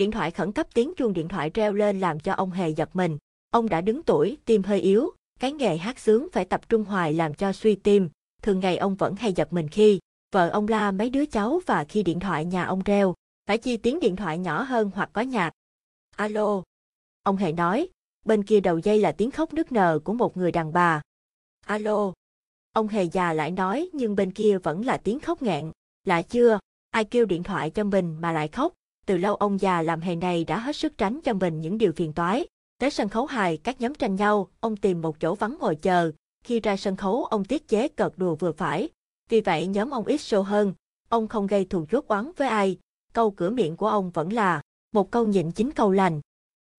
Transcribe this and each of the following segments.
Điện thoại khẩn cấp tiếng chuông điện thoại reo lên làm cho ông Hề giật mình. Ông đã đứng tuổi, tim hơi yếu, cái nghề hát sướng phải tập trung hoài làm cho suy tim. Thường ngày ông vẫn hay giật mình khi vợ ông la mấy đứa cháu và khi điện thoại nhà ông reo, phải chi tiếng điện thoại nhỏ hơn hoặc có nhạc. Alo. Ông Hề nói, bên kia đầu dây là tiếng khóc nức nở của một người đàn bà. Alo. Ông Hề già lại nói nhưng bên kia vẫn là tiếng khóc nghẹn. Lạ chưa, ai kêu điện thoại cho mình mà lại khóc. Từ lâu ông già làm hề này đã hết sức tránh cho mình những điều phiền toái. Tới sân khấu hài, các nhóm tranh nhau, ông tìm một chỗ vắng ngồi chờ. Khi ra sân khấu, ông tiết chế cợt đùa vừa phải. Vì vậy nhóm ông ít show hơn. Ông không gây thù chốt oán với ai. Câu cửa miệng của ông vẫn là một câu nhịn chính câu lành.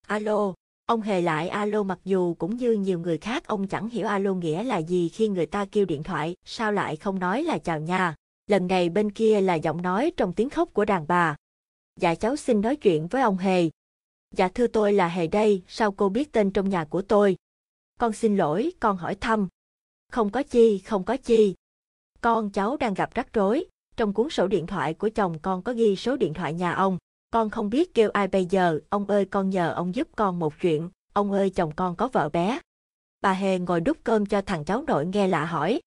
Alo, ông hề lại alo mặc dù cũng như nhiều người khác ông chẳng hiểu alo nghĩa là gì khi người ta kêu điện thoại, sao lại không nói là chào nhà. Lần này bên kia là giọng nói trong tiếng khóc của đàn bà. Dạ cháu xin nói chuyện với ông Hề. Dạ thưa tôi là Hề đây, sao cô biết tên trong nhà của tôi? Con xin lỗi, con hỏi thăm. Không có chi, không có chi. Con cháu đang gặp rắc rối, trong cuốn sổ điện thoại của chồng con có ghi số điện thoại nhà ông. Con không biết kêu ai bây giờ, ông ơi con nhờ ông giúp con một chuyện, ông ơi chồng con có vợ bé. Bà Hề ngồi đút cơm cho thằng cháu nội nghe lạ hỏi.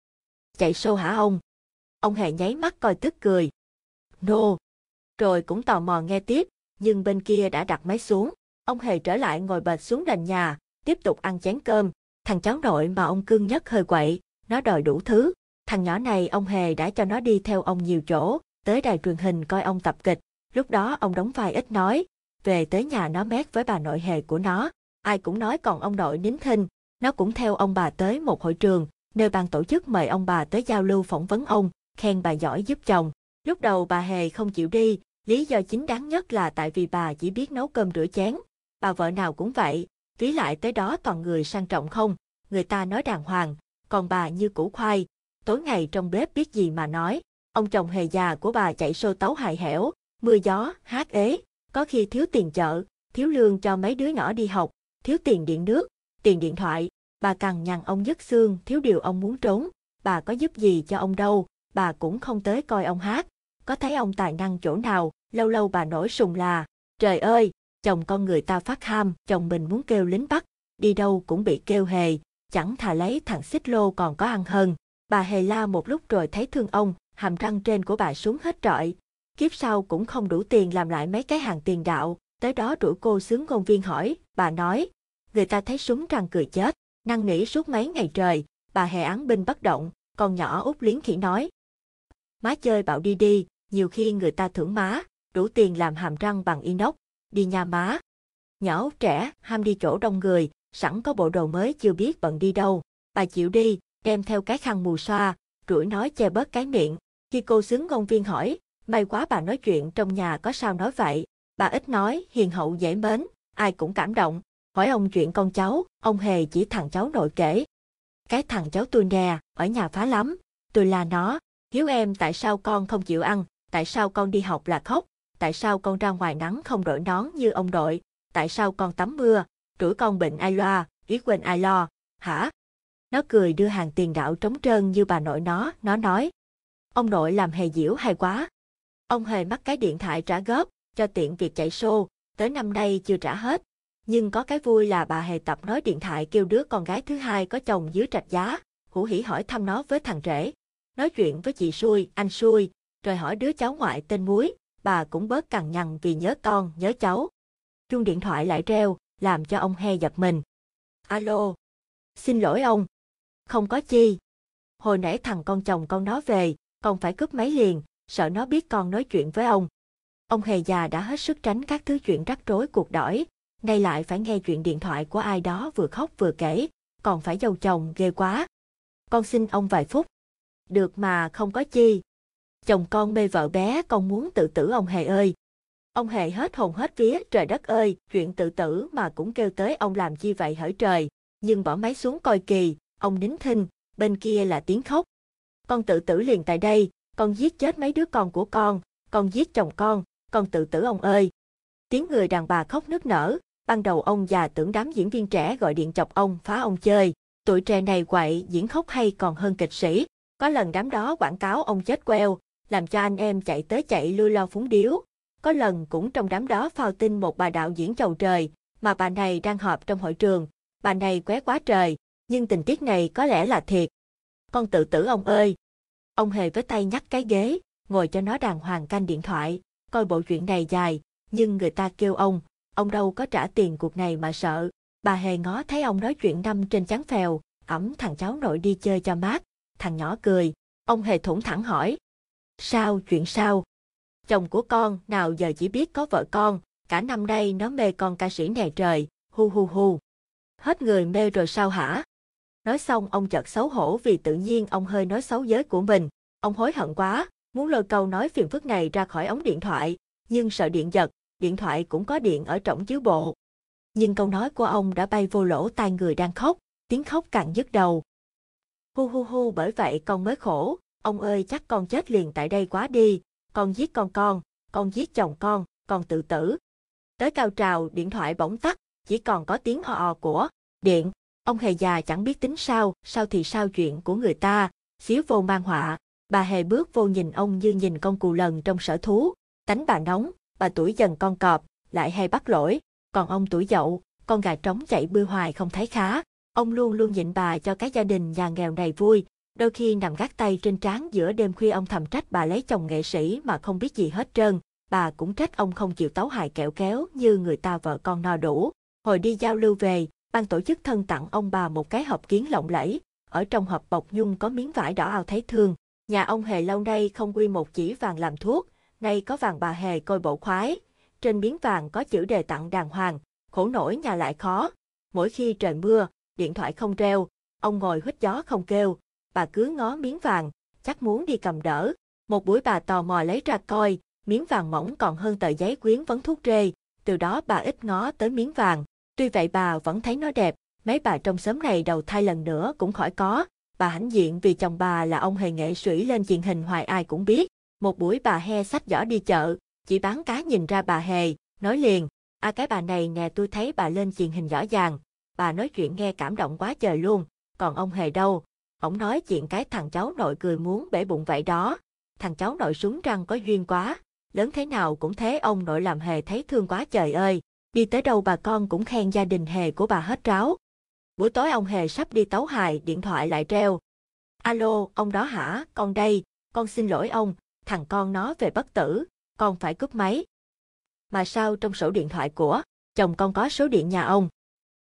Chạy sâu hả ông? Ông Hề nháy mắt coi tức cười. Nô. No. Rồi cũng tò mò nghe tiếp, nhưng bên kia đã đặt máy xuống. Ông Hề trở lại ngồi bệt xuống nền nhà, tiếp tục ăn chén cơm. Thằng cháu nội mà ông cưng nhất hơi quậy, nó đòi đủ thứ. Thằng nhỏ này ông Hề đã cho nó đi theo ông nhiều chỗ, tới đài truyền hình coi ông tập kịch. Lúc đó ông đóng vai ít nói, về tới nhà nó mét với bà nội Hề của nó. Ai cũng nói còn ông nội nín thinh, nó cũng theo ông bà tới một hội trường, nơi ban tổ chức mời ông bà tới giao lưu phỏng vấn ông, khen bà giỏi giúp chồng. Lúc đầu bà Hề không chịu đi, lý do chính đáng nhất là tại vì bà chỉ biết nấu cơm rửa chén. Bà vợ nào cũng vậy, ví lại tới đó toàn người sang trọng không, người ta nói đàng hoàng, còn bà như củ khoai, tối ngày trong bếp biết gì mà nói. Ông chồng hề già của bà chạy xô tấu hài hẻo, mưa gió, hát ế, có khi thiếu tiền chợ, thiếu lương cho mấy đứa nhỏ đi học, thiếu tiền điện nước, tiền điện thoại, bà cằn nhằn ông dứt xương, thiếu điều ông muốn trốn, bà có giúp gì cho ông đâu, bà cũng không tới coi ông hát, có thấy ông tài năng chỗ nào, lâu lâu bà nổi sùng là, trời ơi, chồng con người ta phát ham, chồng mình muốn kêu lính bắt, đi đâu cũng bị kêu hề, chẳng thà lấy thằng xích lô còn có ăn hơn. Bà hề la một lúc rồi thấy thương ông, hàm răng trên của bà xuống hết trọi. Kiếp sau cũng không đủ tiền làm lại mấy cái hàng tiền đạo, tới đó rủ cô sướng ngôn viên hỏi, bà nói, người ta thấy súng răng cười chết, năng nỉ suốt mấy ngày trời, bà hề án binh bất động, con nhỏ út liến khỉ nói. Má chơi bảo đi đi, nhiều khi người ta thưởng má, đủ tiền làm hàm răng bằng inox, đi nhà má. Nhỏ trẻ, ham đi chỗ đông người, sẵn có bộ đồ mới chưa biết bận đi đâu, bà chịu đi, đem theo cái khăn mù xoa, rủi nói che bớt cái miệng. Khi cô xứng ngôn viên hỏi, may quá bà nói chuyện trong nhà có sao nói vậy, bà ít nói, hiền hậu dễ mến, ai cũng cảm động. Hỏi ông chuyện con cháu, ông hề chỉ thằng cháu nội kể. Cái thằng cháu tôi nè, ở nhà phá lắm, tôi là nó, hiếu em tại sao con không chịu ăn, tại sao con đi học là khóc, tại sao con ra ngoài nắng không đội nón như ông đội, tại sao con tắm mưa, rủi con bệnh ai loa, ý quên ai lo, hả? Nó cười đưa hàng tiền đạo trống trơn như bà nội nó, nó nói. Ông nội làm hề diễu hay quá. Ông hề mắc cái điện thoại trả góp, cho tiện việc chạy xô, tới năm nay chưa trả hết. Nhưng có cái vui là bà hề tập nói điện thoại kêu đứa con gái thứ hai có chồng dưới trạch giá, hủ hỉ hỏi thăm nó với thằng rể. Nói chuyện với chị xui, anh xui, rồi hỏi đứa cháu ngoại tên Muối, bà cũng bớt cằn nhằn vì nhớ con, nhớ cháu. Chuông điện thoại lại reo, làm cho ông he giật mình. Alo. Xin lỗi ông. Không có chi. Hồi nãy thằng con chồng con nó về, con phải cướp máy liền, sợ nó biết con nói chuyện với ông. Ông hề già đã hết sức tránh các thứ chuyện rắc rối cuộc đỏi, nay lại phải nghe chuyện điện thoại của ai đó vừa khóc vừa kể, còn phải dâu chồng ghê quá. Con xin ông vài phút. Được mà không có chi. Chồng con mê vợ bé con muốn tự tử ông hề ơi. Ông hề hết hồn hết vía trời đất ơi, chuyện tự tử mà cũng kêu tới ông làm chi vậy hỡi trời. Nhưng bỏ máy xuống coi kỳ, ông nín thinh, bên kia là tiếng khóc. Con tự tử liền tại đây, con giết chết mấy đứa con của con, con giết chồng con, con tự tử ông ơi. Tiếng người đàn bà khóc nức nở, ban đầu ông già tưởng đám diễn viên trẻ gọi điện chọc ông phá ông chơi, tuổi trẻ này quậy diễn khóc hay còn hơn kịch sĩ. Có lần đám đó quảng cáo ông chết queo, làm cho anh em chạy tới chạy lui lo phúng điếu. có lần cũng trong đám đó phao tin một bà đạo diễn chầu trời, mà bà này đang họp trong hội trường, bà này qué quá trời, nhưng tình tiết này có lẽ là thiệt. Con tự tử ông ơi! Ông hề với tay nhắc cái ghế, ngồi cho nó đàng hoàng canh điện thoại, coi bộ chuyện này dài, nhưng người ta kêu ông, ông đâu có trả tiền cuộc này mà sợ. Bà hề ngó thấy ông nói chuyện năm trên chán phèo, ẩm thằng cháu nội đi chơi cho mát, thằng nhỏ cười, ông hề thủng thẳng hỏi. Sao, chuyện sao? Chồng của con nào giờ chỉ biết có vợ con, cả năm nay nó mê con ca sĩ này trời, hu hu hu. Hết người mê rồi sao hả? Nói xong ông chợt xấu hổ vì tự nhiên ông hơi nói xấu giới của mình. Ông hối hận quá, muốn lôi câu nói phiền phức này ra khỏi ống điện thoại, nhưng sợ điện giật, điện thoại cũng có điện ở trọng chiếu bộ. Nhưng câu nói của ông đã bay vô lỗ tai người đang khóc, tiếng khóc càng dứt đầu. Hu hu hu bởi vậy con mới khổ, ông ơi chắc con chết liền tại đây quá đi, con giết con con, con giết chồng con, con tự tử. Tới cao trào điện thoại bỗng tắt, chỉ còn có tiếng o ò của điện. Ông hề già chẳng biết tính sao, sao thì sao chuyện của người ta, xíu vô mang họa. Bà hề bước vô nhìn ông như nhìn con cù lần trong sở thú, tánh bà nóng, bà tuổi dần con cọp, lại hay bắt lỗi, còn ông tuổi dậu, con gà trống chạy bươi hoài không thấy khá. Ông luôn luôn nhịn bà cho cái gia đình nhà nghèo này vui, đôi khi nằm gác tay trên trán giữa đêm khuya ông thầm trách bà lấy chồng nghệ sĩ mà không biết gì hết trơn, bà cũng trách ông không chịu tấu hài kẹo kéo như người ta vợ con no đủ. Hồi đi giao lưu về, ban tổ chức thân tặng ông bà một cái hộp kiến lộng lẫy, ở trong hộp bọc nhung có miếng vải đỏ ao thấy thương. Nhà ông hề lâu nay không quy một chỉ vàng làm thuốc, nay có vàng bà hề coi bộ khoái. Trên miếng vàng có chữ đề tặng đàng hoàng, khổ nổi nhà lại khó. Mỗi khi trời mưa, điện thoại không reo, ông ngồi hít gió không kêu, bà cứ ngó miếng vàng, chắc muốn đi cầm đỡ. Một buổi bà tò mò lấy ra coi, miếng vàng mỏng còn hơn tờ giấy quyến vấn thuốc rê, từ đó bà ít ngó tới miếng vàng. Tuy vậy bà vẫn thấy nó đẹp, mấy bà trong xóm này đầu thai lần nữa cũng khỏi có. Bà hãnh diện vì chồng bà là ông hề nghệ sĩ lên truyền hình hoài ai cũng biết. Một buổi bà he sách giỏ đi chợ, chỉ bán cá nhìn ra bà hề, nói liền, à cái bà này nè tôi thấy bà lên truyền hình rõ ràng. Bà nói chuyện nghe cảm động quá trời luôn, còn ông hề đâu, Ông nói chuyện cái thằng cháu nội cười muốn bể bụng vậy đó. Thằng cháu nội súng răng có duyên quá, lớn thế nào cũng thế ông nội làm hề thấy thương quá trời ơi. Đi tới đâu bà con cũng khen gia đình hề của bà hết ráo. Buổi tối ông hề sắp đi tấu hài, điện thoại lại treo. Alo, ông đó hả, con đây, con xin lỗi ông, thằng con nó về bất tử, con phải cướp máy. Mà sao trong sổ điện thoại của chồng con có số điện nhà ông?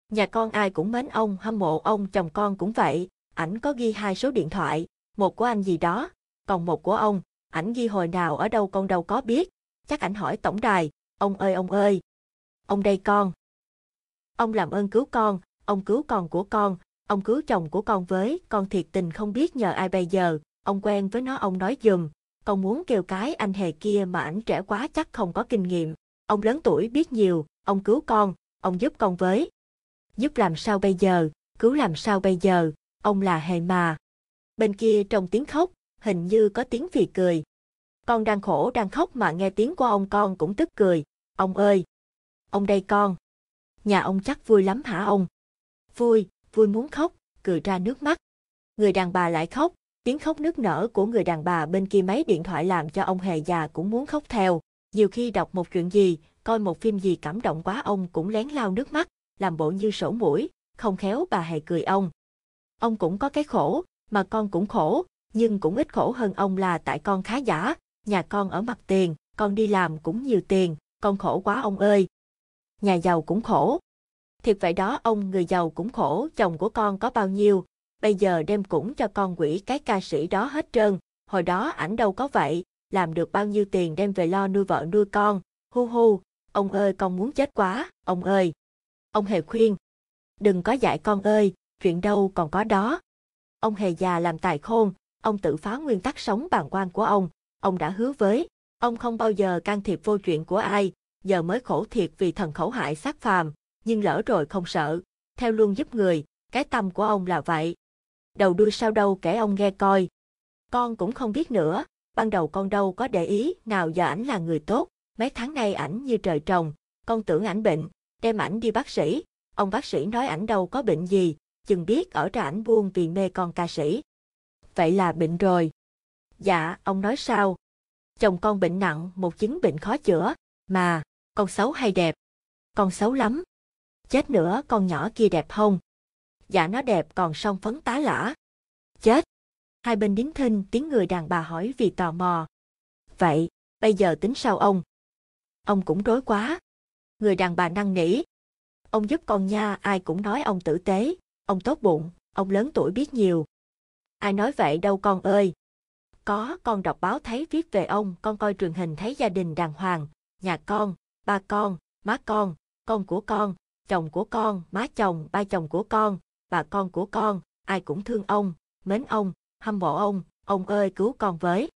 Nhà con ai cũng mến ông, hâm mộ ông, chồng con cũng vậy, ảnh có ghi hai số điện thoại, một của anh gì đó, còn một của ông, ảnh ghi hồi nào ở đâu con đâu có biết, chắc ảnh hỏi tổng đài, ông ơi ông ơi. Ông đây con. Ông làm ơn cứu con, ông cứu con của con, ông cứu chồng của con với, con thiệt tình không biết nhờ ai bây giờ, ông quen với nó ông nói dùm, con muốn kêu cái anh hề kia mà ảnh trẻ quá chắc không có kinh nghiệm, ông lớn tuổi biết nhiều, ông cứu con, ông giúp con với. Giúp làm sao bây giờ, cứu làm sao bây giờ, ông là hề mà. Bên kia trong tiếng khóc, hình như có tiếng phì cười. Con đang khổ đang khóc mà nghe tiếng của ông con cũng tức cười. Ông ơi! Ông đây con! Nhà ông chắc vui lắm hả ông? Vui, vui muốn khóc, cười ra nước mắt. Người đàn bà lại khóc, tiếng khóc nức nở của người đàn bà bên kia máy điện thoại làm cho ông hề già cũng muốn khóc theo. Nhiều khi đọc một chuyện gì, coi một phim gì cảm động quá ông cũng lén lau nước mắt, làm bộ như sổ mũi, không khéo bà hề cười ông. Ông cũng có cái khổ, mà con cũng khổ, nhưng cũng ít khổ hơn ông là tại con khá giả, nhà con ở mặt tiền, con đi làm cũng nhiều tiền, con khổ quá ông ơi. Nhà giàu cũng khổ. Thiệt vậy đó ông người giàu cũng khổ, chồng của con có bao nhiêu, bây giờ đem cũng cho con quỷ cái ca sĩ đó hết trơn, hồi đó ảnh đâu có vậy, làm được bao nhiêu tiền đem về lo nuôi vợ nuôi con, hu hu, ông ơi con muốn chết quá, ông ơi. Ông hề khuyên, đừng có dạy con ơi, chuyện đâu còn có đó. Ông hề già làm tài khôn, ông tự phá nguyên tắc sống bàn quan của ông, ông đã hứa với, ông không bao giờ can thiệp vô chuyện của ai, giờ mới khổ thiệt vì thần khẩu hại sát phàm, nhưng lỡ rồi không sợ, theo luôn giúp người, cái tâm của ông là vậy. Đầu đuôi sao đâu kể ông nghe coi. Con cũng không biết nữa, ban đầu con đâu có để ý nào giờ ảnh là người tốt, mấy tháng nay ảnh như trời trồng, con tưởng ảnh bệnh, đem ảnh đi bác sĩ, ông bác sĩ nói ảnh đâu có bệnh gì, chừng biết ở ra ảnh buông vì mê con ca sĩ. Vậy là bệnh rồi. Dạ, ông nói sao? Chồng con bệnh nặng, một chứng bệnh khó chữa, Mà, con xấu hay đẹp? Con xấu lắm. Chết nữa con nhỏ kia đẹp không? Dạ nó đẹp còn song phấn tá lả. Chết. Hai bên đính thinh tiếng người đàn bà hỏi vì tò mò. Vậy, bây giờ tính sao ông? Ông cũng rối quá. Người đàn bà năn nỉ. Ông giúp con nha, ai cũng nói ông tử tế, ông tốt bụng, ông lớn tuổi biết nhiều. Ai nói vậy đâu con ơi. Có, con đọc báo thấy viết về ông, con coi truyền hình thấy gia đình đàng hoàng, nhà con, ba con, má con, con của con, chồng của con, má chồng, ba chồng của con, bà con của con, ai cũng thương ông, mến ông, hâm mộ ông, ông ơi cứu con với.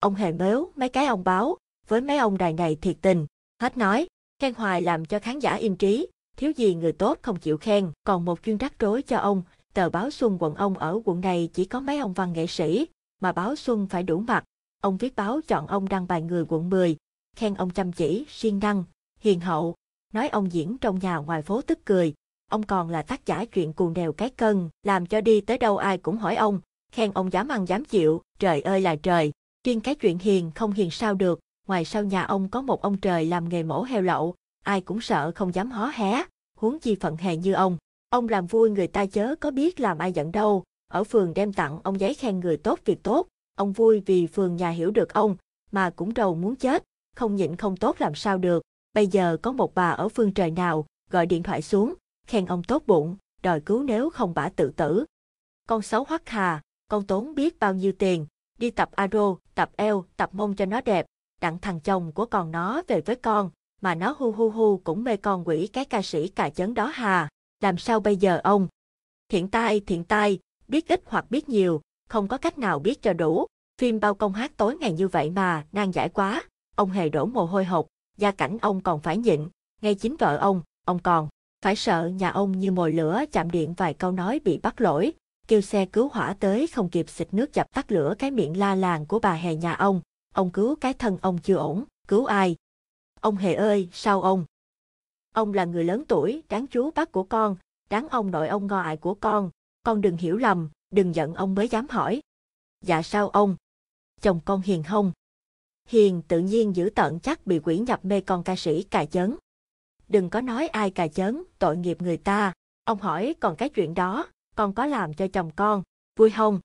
Ông hề mếu mấy cái ông báo, với mấy ông đài này thiệt tình, hết nói, khen hoài làm cho khán giả im trí, thiếu gì người tốt không chịu khen, còn một chuyên rắc rối cho ông, tờ báo Xuân quận ông ở quận này chỉ có mấy ông văn nghệ sĩ, mà báo Xuân phải đủ mặt. Ông viết báo chọn ông đăng bài người quận 10, khen ông chăm chỉ, siêng năng, hiền hậu, nói ông diễn trong nhà ngoài phố tức cười. Ông còn là tác giả chuyện cuồng đèo cái cân, làm cho đi tới đâu ai cũng hỏi ông, khen ông dám ăn dám chịu, trời ơi là trời. Riêng cái chuyện hiền không hiền sao được, ngoài sau nhà ông có một ông trời làm nghề mổ heo lậu, ai cũng sợ không dám hó hé, huống chi phận hề như ông. Ông làm vui người ta chớ có biết làm ai giận đâu, ở phường đem tặng ông giấy khen người tốt việc tốt, ông vui vì phường nhà hiểu được ông, mà cũng đầu muốn chết, không nhịn không tốt làm sao được. Bây giờ có một bà ở phương trời nào, gọi điện thoại xuống, khen ông tốt bụng, đòi cứu nếu không bả tự tử. Con xấu hoắc hà, con tốn biết bao nhiêu tiền, đi tập aro, tập eo, tập mông cho nó đẹp, đặng thằng chồng của con nó về với con, mà nó hu hu hu cũng mê con quỷ cái ca sĩ cà chấn đó hà. Làm sao bây giờ ông? Thiện tai, thiện tai, biết ít hoặc biết nhiều, không có cách nào biết cho đủ. Phim bao công hát tối ngày như vậy mà, nan giải quá. Ông hề đổ mồ hôi hột, gia cảnh ông còn phải nhịn, ngay chính vợ ông, ông còn phải sợ nhà ông như mồi lửa chạm điện vài câu nói bị bắt lỗi, kêu xe cứu hỏa tới không kịp xịt nước dập tắt lửa cái miệng la làng của bà hề nhà ông, ông cứu cái thân ông chưa ổn, cứu ai? Ông hề ơi, sao ông? Ông là người lớn tuổi, đáng chú bác của con, đáng ông nội ông ngọ của con, con đừng hiểu lầm, đừng giận ông mới dám hỏi. Dạ sao ông? Chồng con hiền không? Hiền tự nhiên giữ tận chắc bị quỷ nhập mê con ca sĩ cà chấn. Đừng có nói ai cà chấn, tội nghiệp người ta. Ông hỏi còn cái chuyện đó, con có làm cho chồng con, vui không?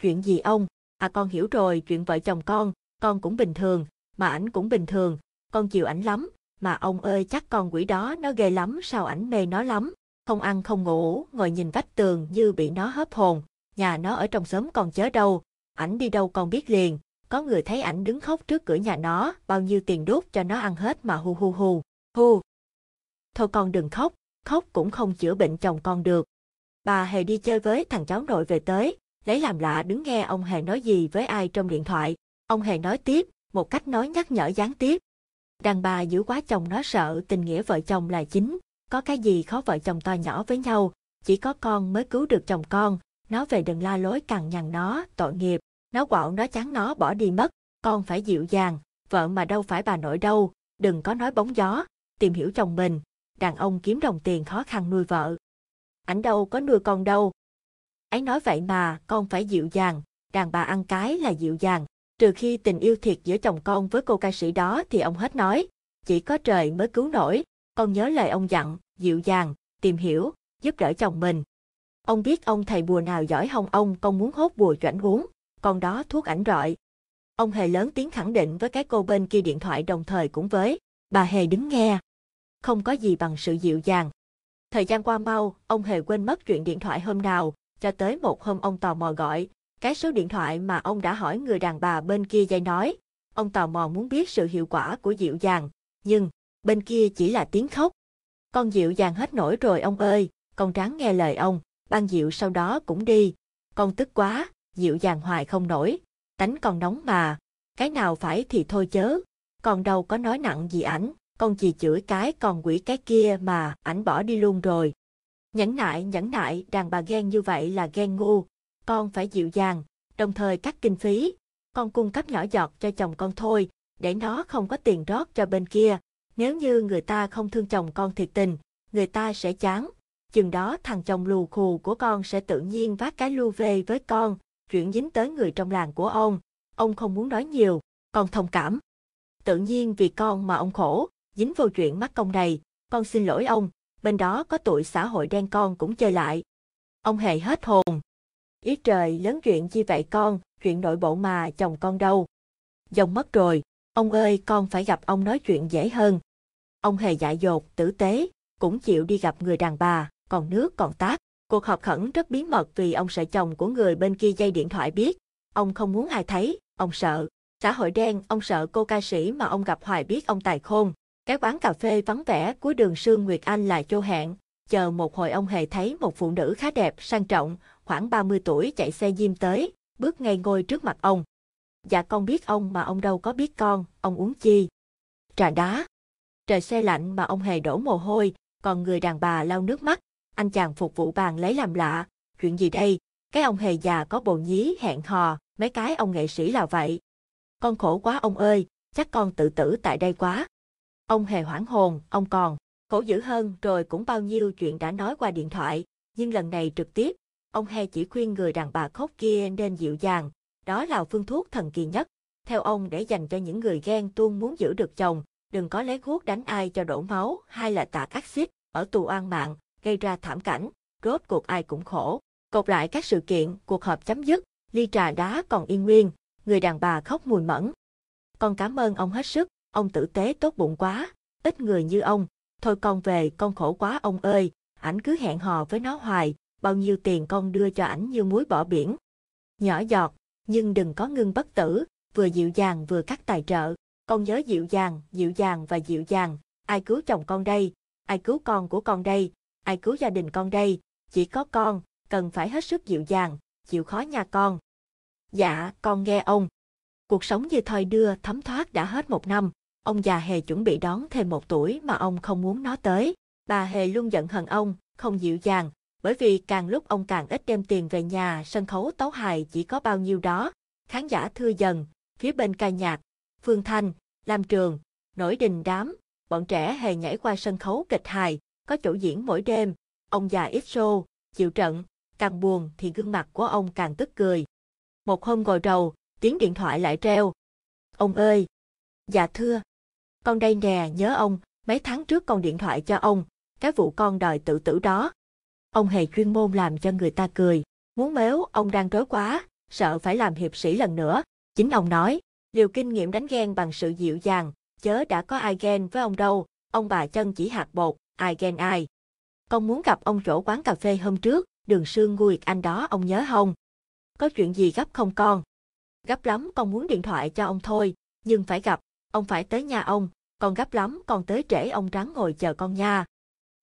Chuyện gì ông? À con hiểu rồi, chuyện vợ chồng con, con cũng bình thường, mà ảnh cũng bình thường, con chịu ảnh lắm, mà ông ơi chắc con quỷ đó nó ghê lắm sao ảnh mê nó lắm, không ăn không ngủ, ngồi nhìn vách tường như bị nó hớp hồn, nhà nó ở trong xóm còn chớ đâu, ảnh đi đâu con biết liền, có người thấy ảnh đứng khóc trước cửa nhà nó, bao nhiêu tiền đút cho nó ăn hết mà hu hu hu, hu. Thôi con đừng khóc, khóc cũng không chữa bệnh chồng con được. Bà Hề đi chơi với thằng cháu nội về tới, lấy làm lạ đứng nghe ông Hề nói gì với ai trong điện thoại. Ông Hề nói tiếp, một cách nói nhắc nhở gián tiếp. Đàn bà giữ quá chồng nó sợ tình nghĩa vợ chồng là chính, có cái gì khó vợ chồng to nhỏ với nhau, chỉ có con mới cứu được chồng con, nó về đừng la lối cằn nhằn nó, tội nghiệp, nó quạo nó chán nó bỏ đi mất, con phải dịu dàng, vợ mà đâu phải bà nội đâu, đừng có nói bóng gió, tìm hiểu chồng mình, đàn ông kiếm đồng tiền khó khăn nuôi vợ. Ảnh đâu có nuôi con đâu. Ấy nói vậy mà, con phải dịu dàng, đàn bà ăn cái là dịu dàng, trừ khi tình yêu thiệt giữa chồng con với cô ca sĩ đó thì ông hết nói, chỉ có trời mới cứu nổi, con nhớ lời ông dặn, dịu dàng, tìm hiểu, giúp đỡ chồng mình. Ông biết ông thầy bùa nào giỏi không ông con muốn hốt bùa cho ảnh uống, con đó thuốc ảnh rọi. Ông hề lớn tiếng khẳng định với cái cô bên kia điện thoại đồng thời cũng với, bà hề đứng nghe. Không có gì bằng sự dịu dàng. Thời gian qua mau, ông hề quên mất chuyện điện thoại hôm nào, cho tới một hôm ông tò mò gọi, cái số điện thoại mà ông đã hỏi người đàn bà bên kia dây nói. Ông tò mò muốn biết sự hiệu quả của dịu dàng, nhưng bên kia chỉ là tiếng khóc. Con dịu dàng hết nổi rồi ông ơi, con ráng nghe lời ông, ban dịu sau đó cũng đi. Con tức quá, dịu dàng hoài không nổi, tánh con nóng mà, cái nào phải thì thôi chớ, con đâu có nói nặng gì ảnh, con chỉ chửi cái còn quỷ cái kia mà ảnh bỏ đi luôn rồi. Nhẫn nại nhẫn nại đàn bà ghen như vậy là ghen ngu, con phải dịu dàng, đồng thời cắt kinh phí, con cung cấp nhỏ giọt cho chồng con thôi, để nó không có tiền rót cho bên kia, nếu như người ta không thương chồng con thiệt tình, người ta sẽ chán. Chừng đó thằng chồng lù khù của con sẽ tự nhiên vác cái lưu về với con, chuyển dính tới người trong làng của ông. Ông không muốn nói nhiều, con thông cảm. Tự nhiên vì con mà ông khổ, dính vô chuyện mắc công này, con xin lỗi ông, bên đó có tụi xã hội đen con cũng chơi lại. Ông hề hết hồn. Ý trời lớn chuyện chi vậy con, chuyện nội bộ mà chồng con đâu. Dòng mất rồi, ông ơi con phải gặp ông nói chuyện dễ hơn. Ông hề dại dột, tử tế, cũng chịu đi gặp người đàn bà, còn nước còn tát. Cuộc họp khẩn rất bí mật vì ông sợ chồng của người bên kia dây điện thoại biết. Ông không muốn ai thấy, ông sợ. Xã hội đen, ông sợ cô ca sĩ mà ông gặp hoài biết ông tài khôn. Cái quán cà phê vắng vẻ cuối đường Sương Nguyệt Anh là châu hẹn. Chờ một hồi ông hề thấy một phụ nữ khá đẹp, sang trọng, khoảng 30 tuổi chạy xe diêm tới, bước ngay ngồi trước mặt ông. Dạ con biết ông mà ông đâu có biết con, ông uống chi. Trà đá. Trời xe lạnh mà ông hề đổ mồ hôi, còn người đàn bà lau nước mắt. Anh chàng phục vụ bàn lấy làm lạ. Chuyện gì đây? Cái ông hề già có bồ nhí hẹn hò, mấy cái ông nghệ sĩ là vậy. Con khổ quá ông ơi, chắc con tự tử tại đây quá. Ông hề hoảng hồn, ông còn, khổ dữ hơn rồi cũng bao nhiêu chuyện đã nói qua điện thoại, nhưng lần này trực tiếp, ông he chỉ khuyên người đàn bà khóc kia nên dịu dàng, đó là phương thuốc thần kỳ nhất. Theo ông để dành cho những người ghen tuông muốn giữ được chồng, đừng có lấy guốc đánh ai cho đổ máu hay là tạt axit ở tù an mạng, gây ra thảm cảnh, rốt cuộc ai cũng khổ. Cột lại các sự kiện, cuộc họp chấm dứt, ly trà đá còn yên nguyên, người đàn bà khóc mùi mẫn. Con cảm ơn ông hết sức, ông tử tế tốt bụng quá, ít người như ông, thôi con về con khổ quá ông ơi, ảnh cứ hẹn hò với nó hoài, bao nhiêu tiền con đưa cho ảnh như muối bỏ biển. Nhỏ giọt, nhưng đừng có ngưng bất tử, vừa dịu dàng vừa cắt tài trợ, con nhớ dịu dàng, dịu dàng và dịu dàng, ai cứu chồng con đây, ai cứu con của con đây, ai cứu gia đình con đây, chỉ có con, cần phải hết sức dịu dàng, chịu khó nha con. Dạ, con nghe ông. Cuộc sống như thoi đưa thấm thoát đã hết một năm, ông già hề chuẩn bị đón thêm một tuổi mà ông không muốn nó tới. Bà hề luôn giận hờn ông, không dịu dàng, bởi vì càng lúc ông càng ít đem tiền về nhà, sân khấu tấu hài chỉ có bao nhiêu đó. Khán giả thưa dần, phía bên ca nhạc, Phương Thanh, Lam Trường, nổi đình đám, bọn trẻ hề nhảy qua sân khấu kịch hài, có chỗ diễn mỗi đêm, ông già ít show, chịu trận, càng buồn thì gương mặt của ông càng tức cười. Một hôm ngồi đầu tiếng điện thoại lại treo. Ông ơi! Dạ thưa. Con đây nè, nhớ ông, mấy tháng trước con điện thoại cho ông, cái vụ con đòi tự tử đó. Ông hề chuyên môn làm cho người ta cười, muốn mếu ông đang rối quá, sợ phải làm hiệp sĩ lần nữa. Chính ông nói, liều kinh nghiệm đánh ghen bằng sự dịu dàng, chớ đã có ai ghen với ông đâu, ông bà chân chỉ hạt bột, ai ghen ai. Con muốn gặp ông chỗ quán cà phê hôm trước, đường sương nguyệt anh đó ông nhớ không? Có chuyện gì gấp không con? Gấp lắm con muốn điện thoại cho ông thôi, nhưng phải gặp, ông phải tới nhà ông, con gấp lắm con tới trễ ông ráng ngồi chờ con nha.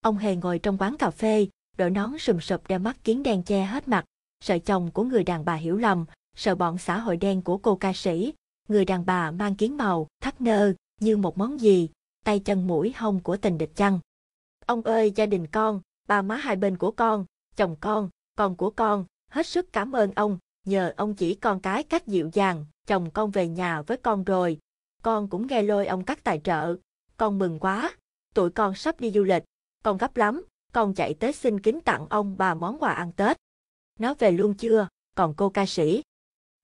Ông hề ngồi trong quán cà phê, đội nón sùm sụp đeo mắt kiến đen che hết mặt, sợ chồng của người đàn bà hiểu lầm, sợ bọn xã hội đen của cô ca sĩ, người đàn bà mang kiến màu, thắt nơ, như một món gì, tay chân mũi hông của tình địch chăng. Ông ơi gia đình con, ba má hai bên của con, chồng con, con của con, hết sức cảm ơn ông, nhờ ông chỉ con cái cách dịu dàng, chồng con về nhà với con rồi. Con cũng nghe lôi ông cắt tài trợ, con mừng quá, tụi con sắp đi du lịch, con gấp lắm, con chạy tới xin kính tặng ông bà món quà ăn Tết. Nó về luôn chưa, còn cô ca sĩ.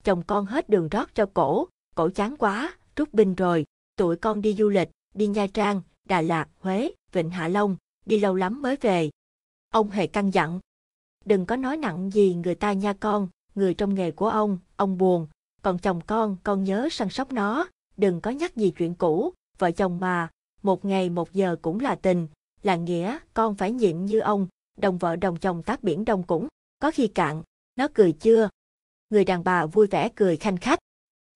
Chồng con hết đường rót cho cổ, cổ chán quá, rút binh rồi, tụi con đi du lịch, đi Nha Trang, Đà Lạt, Huế, Vịnh Hạ Long, đi lâu lắm mới về. Ông hề căng dặn. Đừng có nói nặng gì người ta nha con, người trong nghề của ông, ông buồn, còn chồng con, con nhớ săn sóc nó, đừng có nhắc gì chuyện cũ, vợ chồng mà, một ngày một giờ cũng là tình, là nghĩa, con phải nhịn như ông, đồng vợ đồng chồng tác biển đồng cũng, có khi cạn, nó cười chưa? Người đàn bà vui vẻ cười khanh khách.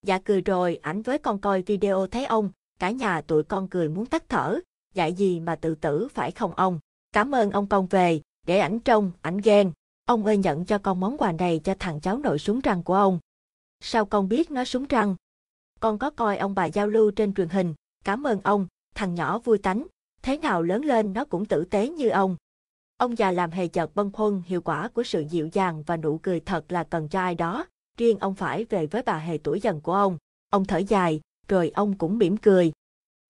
Dạ cười rồi, ảnh với con coi video thấy ông, cả nhà tụi con cười muốn tắt thở, dạy gì mà tự tử phải không ông? Cảm ơn ông con về, để ảnh trông, ảnh ghen. Ông ơi nhận cho con món quà này cho thằng cháu nội súng răng của ông. Sao con biết nó súng răng? Con có coi ông bà giao lưu trên truyền hình, cảm ơn ông, thằng nhỏ vui tánh, thế nào lớn lên nó cũng tử tế như ông. Ông già làm hề chợt bâng khuâng hiệu quả của sự dịu dàng và nụ cười thật là cần cho ai đó, riêng ông phải về với bà hề tuổi dần của ông. Ông thở dài, rồi ông cũng mỉm cười.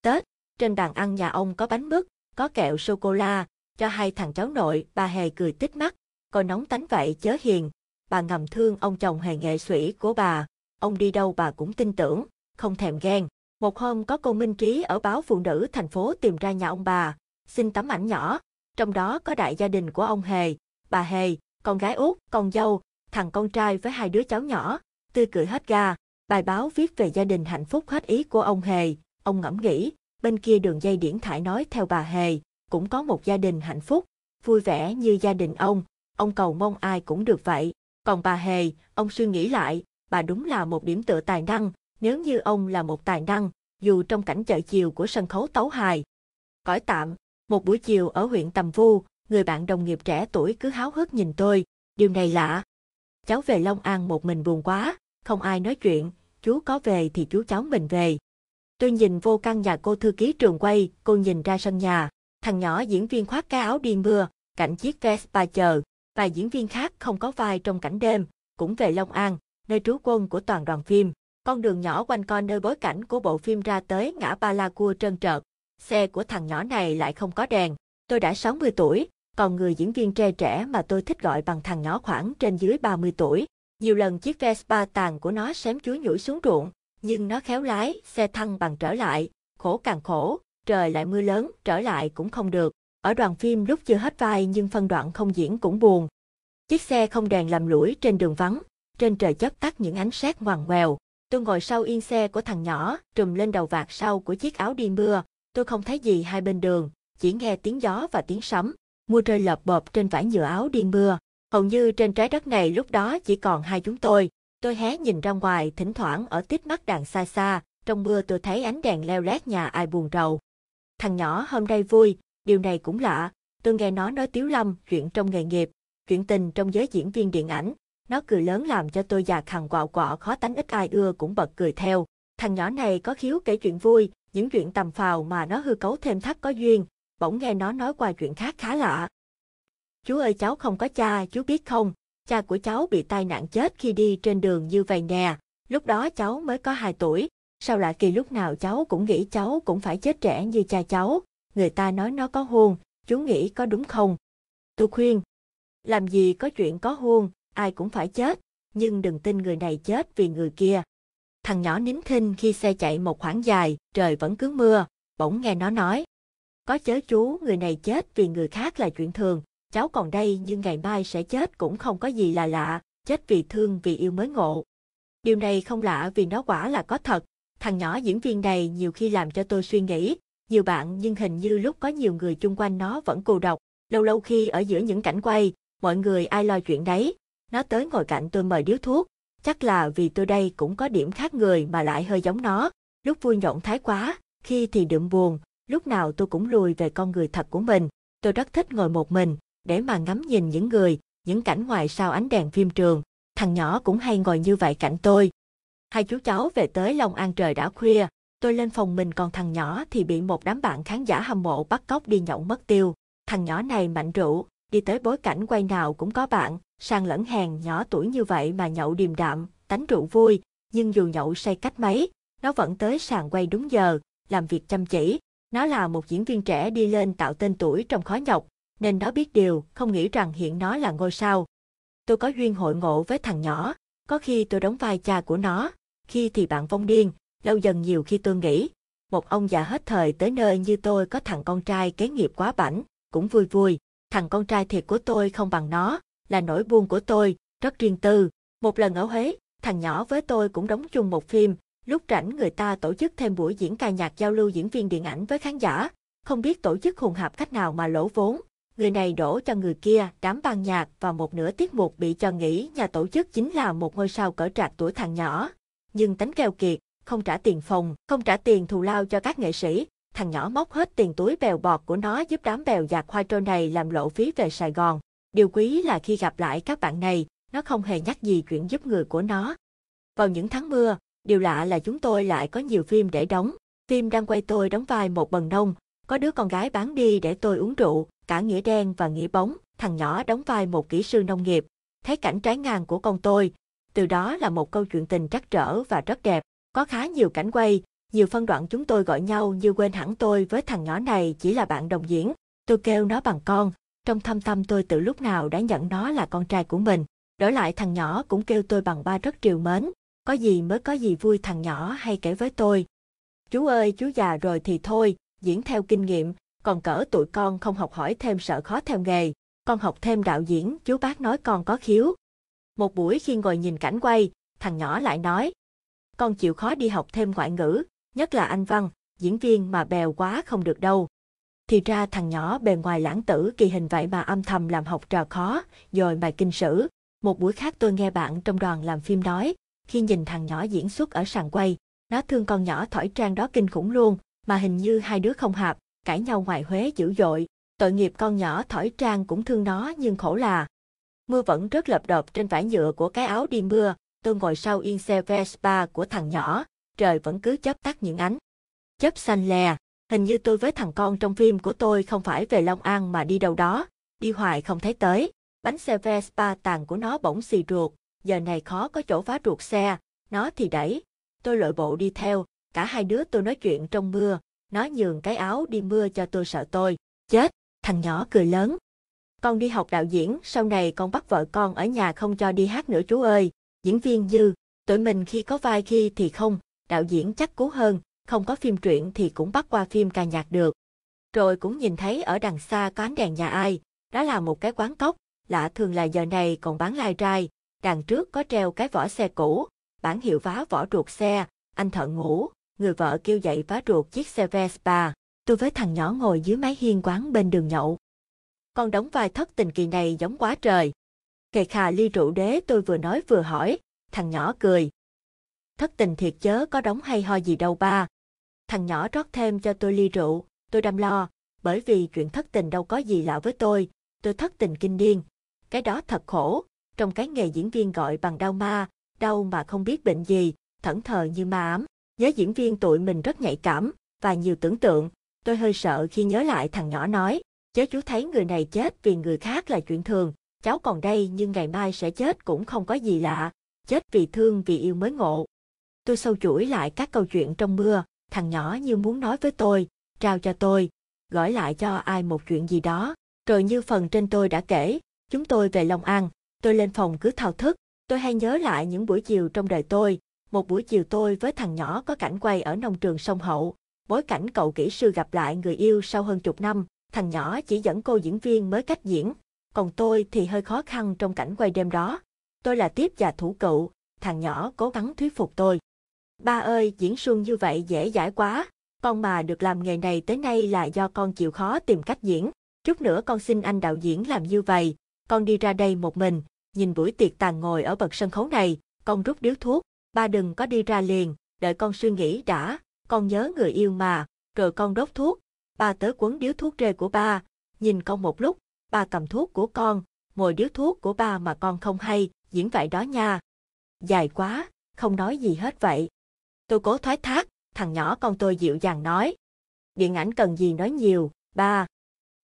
Tết, trên bàn ăn nhà ông có bánh mứt, có kẹo sô-cô-la, cho hai thằng cháu nội, bà hề cười tích mắt, coi nóng tánh vậy chớ hiền. Bà ngầm thương ông chồng hề nghệ sĩ của bà, ông đi đâu bà cũng tin tưởng, không thèm ghen. Một hôm có cô Minh Trí ở báo Phụ nữ thành phố tìm ra nhà ông bà, xin tấm ảnh nhỏ, trong đó có đại gia đình của ông Hề, bà Hề, con gái út, con dâu, thằng con trai với hai đứa cháu nhỏ, tươi cười hết ga. Bài báo viết về gia đình hạnh phúc hết ý của ông Hề, ông ngẫm nghĩ, bên kia đường dây điển thải nói theo bà Hề, cũng có một gia đình hạnh phúc, vui vẻ như gia đình ông, ông cầu mong ai cũng được vậy. Còn bà Hề, ông suy nghĩ lại, bà đúng là một điểm tựa tài năng, nếu như ông là một tài năng, dù trong cảnh chợ chiều của sân khấu tấu hài. Cõi tạm, một buổi chiều ở huyện Tầm Vu, người bạn đồng nghiệp trẻ tuổi cứ háo hức nhìn tôi, điều này lạ. Cháu về Long An một mình buồn quá, không ai nói chuyện, chú có về thì chú cháu mình về. Tôi nhìn vô căn nhà cô thư ký trường quay, cô nhìn ra sân nhà, thằng nhỏ diễn viên khoác cái áo đi mưa, cạnh chiếc Vespa chờ, vài diễn viên khác không có vai trong cảnh đêm, cũng về Long An, nơi trú quân của toàn đoàn phim. Con đường nhỏ quanh co nơi bối cảnh của bộ phim ra tới ngã ba la cua trơn trợt. Xe của thằng nhỏ này lại không có đèn. Tôi đã 60 tuổi, còn người diễn viên trẻ trẻ mà tôi thích gọi bằng thằng nhỏ khoảng trên dưới 30 tuổi. Nhiều lần chiếc Vespa tàn của nó xém chúa nhủi xuống ruộng, nhưng nó khéo lái, xe thăng bằng trở lại, khổ càng khổ, trời lại mưa lớn, trở lại cũng không được. Ở đoàn phim lúc chưa hết vai nhưng phân đoạn không diễn cũng buồn. Chiếc xe không đèn làm lũi trên đường vắng, trên trời chớp tắt những ánh sét ngoằn ngoèo. Tôi ngồi sau yên xe của thằng nhỏ, trùm lên đầu vạt sau của chiếc áo đi mưa. Tôi không thấy gì hai bên đường, chỉ nghe tiếng gió và tiếng sấm. Mưa rơi lợp bợp trên vải nhựa áo đi mưa. Hầu như trên trái đất này lúc đó chỉ còn hai chúng tôi. Tôi hé nhìn ra ngoài, thỉnh thoảng ở tít mắt đàn xa xa. Trong mưa tôi thấy ánh đèn leo lét nhà ai buồn rầu. Thằng nhỏ hôm nay vui, điều này cũng lạ. Tôi nghe nó nói tiếu lâm, chuyện trong nghề nghiệp, chuyện tình trong giới diễn viên điện ảnh, nó cười lớn làm cho tôi già khằng quạo quọ khó tánh ít ai ưa cũng bật cười theo. Thằng nhỏ này có khiếu kể chuyện vui, những chuyện tầm phào mà nó hư cấu thêm thắt có duyên, bỗng nghe nó nói qua chuyện khác khá lạ. Chú ơi cháu không có cha, chú biết không, cha của cháu bị tai nạn chết khi đi trên đường như vậy nè, lúc đó cháu mới có 2 tuổi, sao lạ kỳ lúc nào cháu cũng nghĩ cháu cũng phải chết trẻ như cha cháu, người ta nói nó có hôn, chú nghĩ có đúng không? Tôi khuyên, làm gì có chuyện có hôn, ai cũng phải chết, nhưng đừng tin người này chết vì người kia. Thằng nhỏ nín thinh khi xe chạy một khoảng dài, trời vẫn cứ mưa, bỗng nghe nó nói. Có chớ chú, người này chết vì người khác là chuyện thường, cháu còn đây nhưng ngày mai sẽ chết cũng không có gì là lạ, chết vì thương vì yêu mới ngộ. Điều này không lạ vì nó quả là có thật, thằng nhỏ diễn viên này nhiều khi làm cho tôi suy nghĩ, nhiều bạn nhưng hình như lúc có nhiều người chung quanh nó vẫn cô độc, lâu lâu khi ở giữa những cảnh quay, mọi người ai lo chuyện đấy, nó tới ngồi cạnh tôi mời điếu thuốc, chắc là vì tôi đây cũng có điểm khác người mà lại hơi giống nó, lúc vui nhộn thái quá, khi thì đượm buồn, lúc nào tôi cũng lùi về con người thật của mình. Tôi rất thích ngồi một mình, để mà ngắm nhìn những người, những cảnh ngoài sau ánh đèn phim trường. Thằng nhỏ cũng hay ngồi như vậy cạnh tôi. Hai chú cháu về tới Long An trời đã khuya, tôi lên phòng mình còn thằng nhỏ thì bị một đám bạn khán giả hâm mộ bắt cóc đi nhậu mất tiêu. Thằng nhỏ này mạnh rượu, đi tới bối cảnh quay nào cũng có bạn, sang lẫn hàng nhỏ tuổi như vậy mà nhậu điềm đạm, tánh rượu vui, nhưng dù nhậu say cách mấy, nó vẫn tới sàn quay đúng giờ, làm việc chăm chỉ. Nó là một diễn viên trẻ đi lên tạo tên tuổi trong khó nhọc, nên nó biết điều, không nghĩ rằng hiện nó là ngôi sao. Tôi có duyên hội ngộ với thằng nhỏ, có khi tôi đóng vai cha của nó, khi thì bạn vong điên, lâu dần nhiều khi tôi nghĩ, một ông già hết thời tới nơi như tôi có thằng con trai kế nghiệp quá bảnh, cũng vui vui, thằng con trai thiệt của tôi không bằng nó, là nỗi buồn của tôi, rất riêng tư. Một lần ở Huế, thằng nhỏ với tôi cũng đóng chung một phim, lúc rảnh người ta tổ chức thêm buổi diễn ca nhạc giao lưu diễn viên điện ảnh với khán giả, không biết tổ chức hùng hạp cách nào mà lỗ vốn. Người này đổ cho người kia đám ban nhạc và một nửa tiết mục bị cho nghỉ nhà tổ chức chính là một ngôi sao cỡ trạc tuổi thằng nhỏ. Nhưng tánh keo kiệt, không trả tiền phòng, không trả tiền thù lao cho các nghệ sĩ, thằng nhỏ móc hết tiền túi bèo bọt của nó giúp đám bèo giặt khoai trôi này làm lộ phí về Sài Gòn. Điều quý là khi gặp lại các bạn này, nó không hề nhắc gì chuyện giúp người của nó. Vào những tháng mưa, điều lạ là chúng tôi lại có nhiều phim để đóng. Phim đang quay tôi đóng vai một bần nông, có đứa con gái bán đi để tôi uống rượu, cả nghĩa đen và nghĩa bóng, thằng nhỏ đóng vai một kỹ sư nông nghiệp. Thấy cảnh trái ngang của con tôi, từ đó là một câu chuyện tình trắc trở và rất đẹp. Có khá nhiều cảnh quay, nhiều phân đoạn chúng tôi gọi nhau như quên hẳn tôi với thằng nhỏ này chỉ là bạn đồng diễn. Tôi kêu nó bằng con, trong thâm tâm tôi từ lúc nào đã nhận nó là con trai của mình. Đổi lại thằng nhỏ cũng kêu tôi bằng ba rất triều mến, có gì mới có gì vui thằng nhỏ hay kể với tôi. Chú ơi, chú già rồi thì thôi, diễn theo kinh nghiệm, còn cỡ tụi con không học hỏi thêm sợ khó theo nghề. Con học thêm đạo diễn, chú bác nói con có khiếu. Một buổi khi ngồi nhìn cảnh quay, thằng nhỏ lại nói. Con chịu khó đi học thêm ngoại ngữ, nhất là anh văn, diễn viên mà bèo quá không được đâu. Thì ra thằng nhỏ bề ngoài lãng tử kỳ hình vậy mà âm thầm làm học trò khó, rồi bài kinh sử. Một buổi khác tôi nghe bạn trong đoàn làm phim nói, khi nhìn thằng nhỏ diễn xuất ở sàn quay, nó thương con nhỏ thỏi trang đó kinh khủng luôn, mà hình như hai đứa không hợp, cãi nhau ngoài Huế dữ dội. Tội nghiệp con nhỏ thỏi trang cũng thương nó nhưng khổ là. Mưa vẫn rất lập đập trên vải nhựa của cái áo đi mưa, tôi ngồi sau yên xe Vespa của thằng nhỏ, trời vẫn cứ chấp tắt những ánh. Chấp xanh lè, hình như tôi với thằng con trong phim của tôi không phải về Long An mà đi đâu đó, đi hoài không thấy tới. Bánh xe Vespa tàn của nó bỗng xì ruột, giờ này khó có chỗ phá ruột xe, nó thì đẩy. Tôi lội bộ đi theo, cả hai đứa tôi nói chuyện trong mưa, nó nhường cái áo đi mưa cho tôi sợ tôi. Chết, thằng nhỏ cười lớn. Con đi học đạo diễn, sau này con bắt vợ con ở nhà không cho đi hát nữa chú ơi. Diễn viên dư, tụi mình khi có vai khi thì không, đạo diễn chắc cú hơn, không có phim truyện thì cũng bắt qua phim ca nhạc được. Rồi cũng nhìn thấy ở đằng xa có ánh đèn nhà ai, đó là một cái quán cốc, lạ thường là giờ này còn bán lai trai, đằng trước có treo cái vỏ xe cũ, bản hiệu vá vỏ ruột xe, anh thợ ngủ, người vợ kêu dậy vá ruột chiếc xe Vespa, tôi với thằng nhỏ ngồi dưới mái hiên quán bên đường nhậu. Con đóng vai thất tình kỳ này giống quá trời. Kề khà ly rượu đế tôi vừa nói vừa hỏi, thằng nhỏ cười. Thất tình thiệt chớ có đóng hay ho gì đâu ba. Thằng nhỏ rót thêm cho tôi ly rượu, tôi đâm lo, bởi vì chuyện thất tình đâu có gì lạ với tôi, tôi thất tình kinh điên Cái đó thật khổ, trong cái nghề diễn viên gọi bằng đau ma, đau mà không biết bệnh gì, thẫn thờ như ma ám. Nhớ diễn viên tụi mình rất nhạy cảm, và nhiều tưởng tượng. Tôi hơi sợ khi nhớ lại thằng nhỏ nói, chớ chú thấy người này chết vì người khác là chuyện thường, cháu còn đây nhưng ngày mai sẽ chết cũng không có gì lạ, chết vì thương vì yêu mới ngộ. Tôi sâu chuỗi lại các câu chuyện trong mưa, thằng nhỏ như muốn nói với tôi, trao cho tôi, gửi lại cho ai một chuyện gì đó, rồi như phần trên tôi đã kể, chúng tôi về Long An, tôi lên phòng cứ thao thức, tôi hay nhớ lại những buổi chiều trong đời tôi, một buổi chiều tôi với thằng nhỏ có cảnh quay ở nông trường sông Hậu, bối cảnh cậu kỹ sư gặp lại người yêu sau hơn chục năm, thằng nhỏ chỉ dẫn cô diễn viên mới cách diễn, còn tôi thì hơi khó khăn trong cảnh quay đêm đó. Tôi là tiếp và thủ cựu, thằng nhỏ cố gắng thuyết phục tôi. Ba ơi, diễn xuân như vậy dễ dãi quá, con mà được làm nghề này tới nay là do con chịu khó tìm cách diễn. Chút nữa con xin anh đạo diễn làm như vậy, con đi ra đây một mình, nhìn buổi tiệc tàn ngồi ở bậc sân khấu này, con rút điếu thuốc, ba đừng có đi ra liền, đợi con suy nghĩ đã, con nhớ người yêu mà, rồi con đốt thuốc, ba tới quấn điếu thuốc rê của ba, nhìn con một lúc, ba cầm thuốc của con, mồi điếu thuốc của ba mà con không hay, diễn vậy đó nha. Dài quá, không nói gì hết vậy. Tôi cố thoái thác, thằng nhỏ con tôi dịu dàng nói. Điện ảnh cần gì nói nhiều, ba.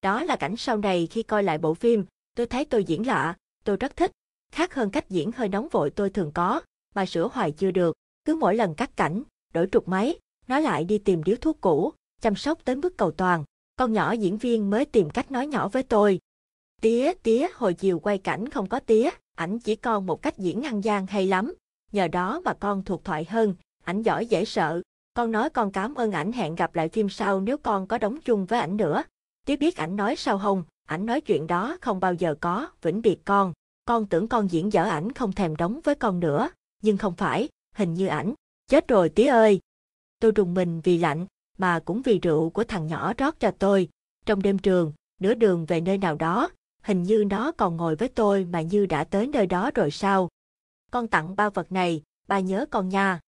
Đó là cảnh sau này khi coi lại bộ phim, tôi thấy tôi diễn lạ, tôi rất thích. Khác hơn cách diễn hơi nóng vội tôi thường có, mà sửa hoài chưa được. Cứ mỗi lần cắt cảnh, đổi trục máy, nó lại đi tìm điếu thuốc cũ, chăm sóc tới mức cầu toàn. Con nhỏ diễn viên mới tìm cách nói nhỏ với tôi. Tía, tía, hồi chiều quay cảnh không có tía, ảnh chỉ con một cách diễn ăn gian hay lắm. Nhờ đó mà con thuộc thoại hơn, ảnh giỏi dễ sợ. Con nói con cảm ơn ảnh hẹn gặp lại phim sau nếu con có đóng chung với ảnh nữa. Tía biết ảnh nói sao không, ảnh nói chuyện đó không bao giờ có, vĩnh biệt con. Con tưởng con diễn dở ảnh không thèm đóng với con nữa, nhưng không phải, hình như ảnh. Chết rồi tía ơi! Tôi rùng mình vì lạnh, mà cũng vì rượu của thằng nhỏ rót cho tôi. Trong đêm trường, nửa đường về nơi nào đó, hình như nó còn ngồi với tôi mà như đã tới nơi đó rồi sao. Con tặng ba vật này, ba nhớ con nha.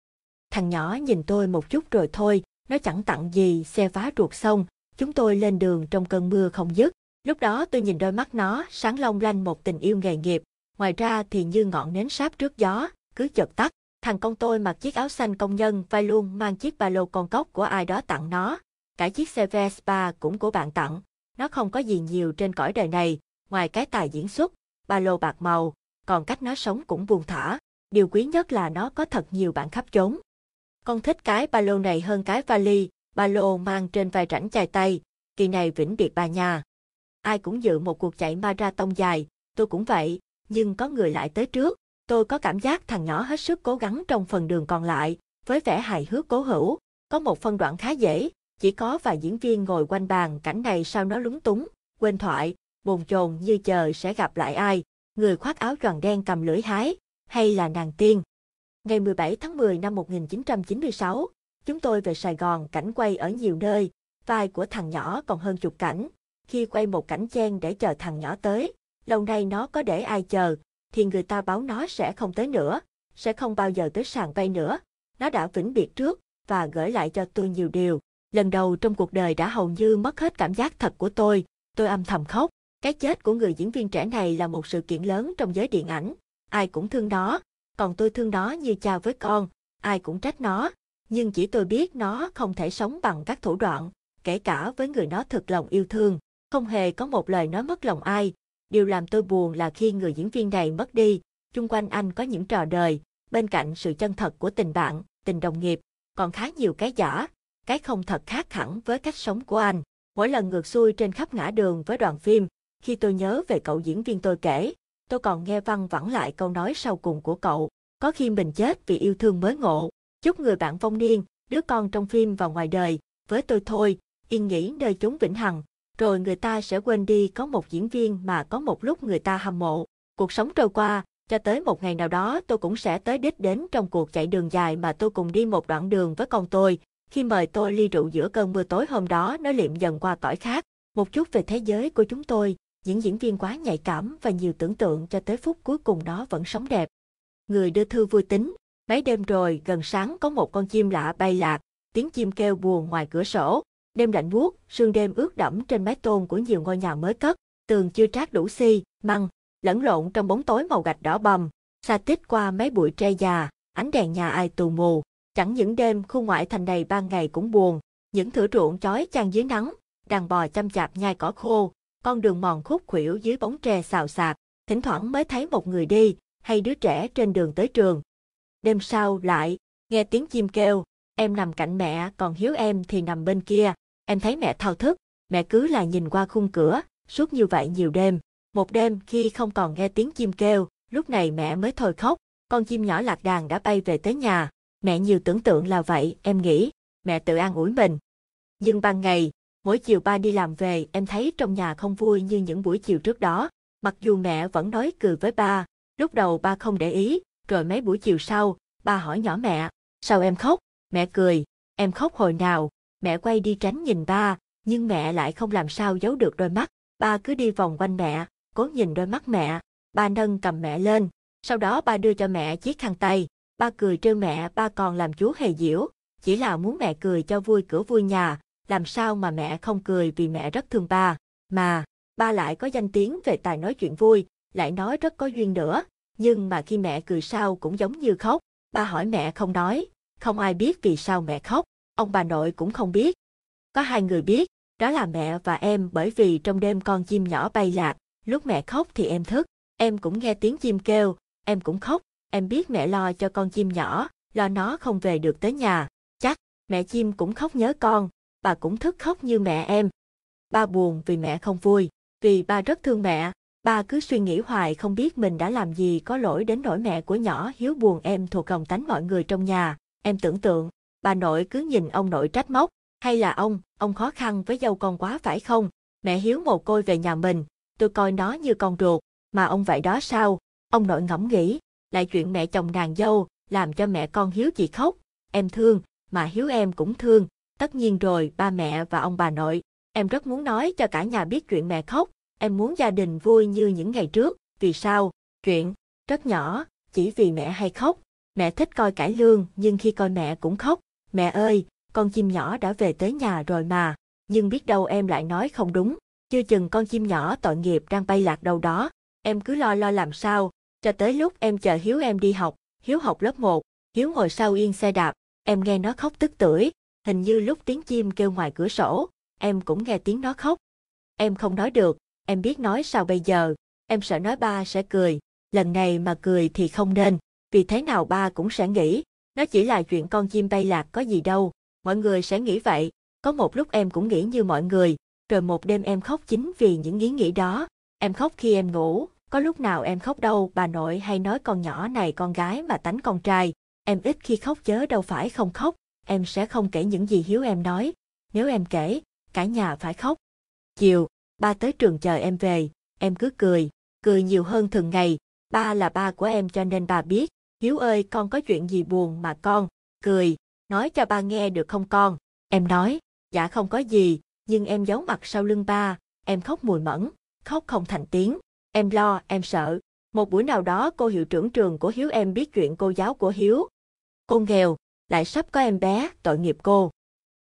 Thằng nhỏ nhìn tôi một chút rồi thôi, nó chẳng tặng gì, xe vá ruột xong, chúng tôi lên đường trong cơn mưa không dứt. Lúc đó tôi nhìn đôi mắt nó, sáng long lanh một tình yêu nghề nghiệp, ngoài ra thì như ngọn nến sáp trước gió, cứ chợt tắt. Thằng con tôi mặc chiếc áo xanh công nhân vai luôn mang chiếc ba lô con cốc của ai đó tặng nó. Cả chiếc xe Vespa cũng của bạn tặng. Nó không có gì nhiều trên cõi đời này, ngoài cái tài diễn xuất, ba lô bạc màu, còn cách nó sống cũng buồn thả. Điều quý nhất là nó có thật nhiều bạn khắp chốn. Con thích cái ba lô này hơn cái vali, ba lô mang trên vai rảnh chài tay, kỳ này vĩnh biệt bà nhà. Ai cũng dự một cuộc chạy marathon dài, tôi cũng vậy, nhưng có người lại tới trước, Tôi có cảm giác thằng nhỏ hết sức cố gắng trong phần đường còn lại, với vẻ hài hước cố hữu, Có một phân đoạn khá dễ, chỉ có vài diễn viên ngồi quanh bàn cảnh này sao nó lúng túng, quên thoại, bồn chồn như chờ sẽ gặp lại ai, người khoác áo tròn đen cầm lưỡi hái, hay là nàng tiên. Ngày 17 tháng 10 năm 1996, chúng tôi về Sài Gòn cảnh quay ở nhiều nơi, vai của thằng nhỏ còn hơn chục cảnh. Khi quay một cảnh chen để chờ thằng nhỏ tới, lâu nay nó có để ai chờ, thì người ta báo nó sẽ không tới nữa, sẽ không bao giờ tới sàn vay nữa. Nó đã vĩnh biệt trước và gửi lại cho tôi nhiều điều. Lần đầu trong cuộc đời đã hầu như mất hết cảm giác thật của tôi, tôi âm thầm khóc. Cái chết của người diễn viên trẻ này là một sự kiện lớn trong giới điện ảnh. Ai cũng thương nó, còn tôi thương nó như cha với con, ai cũng trách nó. Nhưng chỉ tôi biết nó không thể sống bằng các thủ đoạn, kể cả với người nó thực lòng yêu thương. Không hề có một lời nói mất lòng ai. Điều làm tôi buồn là khi người diễn viên này mất đi, chung quanh anh có những trò đời, bên cạnh sự chân thật của tình bạn, tình đồng nghiệp, còn khá nhiều cái giả, cái không thật khác hẳn với cách sống của anh. Mỗi lần ngược xuôi trên khắp ngã đường với đoàn phim, khi tôi nhớ về cậu diễn viên tôi kể, tôi còn nghe văng vẳng lại câu nói sau cùng của cậu. Có khi mình chết vì yêu thương mới ngộ. Chúc người bạn vong niên, đứa con trong phim và ngoài đời, với tôi thôi, yên nghỉ nơi chốn vĩnh hằng. Rồi người ta sẽ quên đi có một diễn viên mà có một lúc người ta hâm mộ. Cuộc sống trôi qua, cho tới một ngày nào đó tôi cũng sẽ tới đích đến trong cuộc chạy đường dài mà tôi cùng đi một đoạn đường với con tôi. Khi mời tôi ly rượu giữa cơn mưa tối hôm đó nó liệm dần qua cõi khác. Một chút về thế giới của chúng tôi, những diễn viên quá nhạy cảm và nhiều tưởng tượng cho tới phút cuối cùng nó vẫn sống đẹp. Người đưa thư vui tính, mấy đêm rồi gần sáng có một con chim lạ bay lạc, tiếng chim kêu buồn ngoài cửa sổ. Đêm lạnh buốt, sương đêm ướt đẫm trên mái tôn của nhiều ngôi nhà mới cất, tường chưa trát đủ xi, măng, lẫn lộn trong bóng tối màu gạch đỏ bầm, xa tít qua mấy bụi tre già, ánh đèn nhà ai tù mù. Chẳng những đêm khu ngoại thành này ban ngày cũng buồn, những thửa ruộng chói chang dưới nắng, đàn bò chăm chạp nhai cỏ khô, con đường mòn khúc khuỷu dưới bóng tre xào xạc, thỉnh thoảng mới thấy một người đi, hay đứa trẻ trên đường tới trường. Đêm sau lại, nghe tiếng chim kêu, em nằm cạnh mẹ còn Hiếu em thì nằm bên kia, em thấy mẹ thao thức, mẹ cứ là nhìn qua khung cửa, suốt như vậy nhiều đêm. Một đêm khi không còn nghe tiếng chim kêu, lúc này mẹ mới thôi khóc, con chim nhỏ lạc đàn đã bay về tới nhà. Mẹ nhiều tưởng tượng là vậy, em nghĩ, mẹ tự an ủi mình. Nhưng ban ngày, mỗi chiều ba đi làm về em thấy trong nhà không vui như những buổi chiều trước đó. Mặc dù mẹ vẫn nói cười với ba, lúc đầu ba không để ý, rồi mấy buổi chiều sau, ba hỏi nhỏ mẹ, sao em khóc? Mẹ cười, em khóc hồi nào? Mẹ quay đi tránh nhìn ba, nhưng mẹ lại không làm sao giấu được đôi mắt. Ba cứ đi vòng quanh mẹ, cố nhìn đôi mắt mẹ. Ba nâng cầm mẹ lên, sau đó ba đưa cho mẹ chiếc khăn tay. Ba cười trêu mẹ, ba còn làm chú hề diễu, chỉ là muốn mẹ cười cho vui cửa vui nhà, làm sao mà mẹ không cười vì mẹ rất thương ba, mà, ba lại có danh tiếng về tài nói chuyện vui, lại nói rất có duyên nữa, nhưng mà khi mẹ cười sao cũng giống như khóc, ba hỏi mẹ không nói, không ai biết vì sao mẹ khóc, ông bà nội cũng không biết. Có hai người biết, đó là mẹ và em bởi vì trong đêm con chim nhỏ bay lạc, lúc mẹ khóc thì em thức, em cũng nghe tiếng chim kêu, em cũng khóc, em biết mẹ lo cho con chim nhỏ, lo nó không về được tới nhà, chắc mẹ chim cũng khóc nhớ con, bà cũng thức khóc như mẹ em. Ba buồn vì mẹ không vui, vì ba rất thương mẹ, ba cứ suy nghĩ hoài không biết mình đã làm gì có lỗi đến nỗi mẹ của nhỏ hiếu buồn em thuộc lòng tánh mọi người trong nhà, em tưởng tượng, bà nội cứ nhìn ông nội trách móc, hay là ông, ông khó khăn với dâu con quá phải không, mẹ hiếu mồ côi về nhà mình, tôi coi nó như con ruột, mà ông vậy đó sao, ông nội ngẫm nghĩ, lại chuyện mẹ chồng nàng dâu, làm cho mẹ con hiếu chị khóc, em thương, mà hiếu em cũng thương, Tất nhiên rồi, ba mẹ và ông bà nội, em rất muốn nói cho cả nhà biết chuyện mẹ khóc, em muốn gia đình vui như những ngày trước, vì sao? Chuyện rất nhỏ, chỉ vì mẹ hay khóc. Mẹ thích coi cải lương, nhưng khi coi mẹ cũng khóc. Mẹ ơi, con chim nhỏ đã về tới nhà rồi mà, nhưng biết đâu em lại nói không đúng. Chưa chừng con chim nhỏ tội nghiệp đang bay lạc đâu đó. Em cứ lo lo làm sao, cho tới lúc em chờ Hiếu em đi học, Hiếu học lớp 1, Hiếu ngồi sau yên xe đạp, em nghe nó khóc tức tưởi, Hình như lúc tiếng chim kêu ngoài cửa sổ, em cũng nghe tiếng nó khóc. Em không nói được, em biết nói sao bây giờ, em sợ nói ba sẽ cười, lần này mà cười thì không nên, vì thế nào ba cũng sẽ nghĩ, nó chỉ là chuyện con chim bay lạc có gì đâu, mọi người sẽ nghĩ vậy, có một lúc em cũng nghĩ như mọi người, rồi một đêm em khóc chính vì những ý nghĩ đó, em khóc khi em ngủ, có lúc nào em khóc đâu, bà nội hay nói con nhỏ này con gái mà tánh con trai, em ít khi khóc chớ đâu phải không khóc, em sẽ không kể những gì Hiếu em nói. Nếu em kể, cả nhà phải khóc. Chiều, ba tới trường chờ em về, em cứ cười, cười nhiều hơn thường ngày. Ba là ba của em cho nên bà biết. Hiếu ơi con có chuyện gì buồn mà con, cười, nói cho ba nghe được không con? Em nói, dạ không có gì, nhưng em giấu mặt sau lưng ba, em khóc mùi mẫn, khóc không thành tiếng. Em lo, em sợ. Một buổi nào đó cô hiệu trưởng trường của Hiếu em biết chuyện cô giáo của Hiếu. Cô nghèo, lại sắp có em bé, tội nghiệp cô.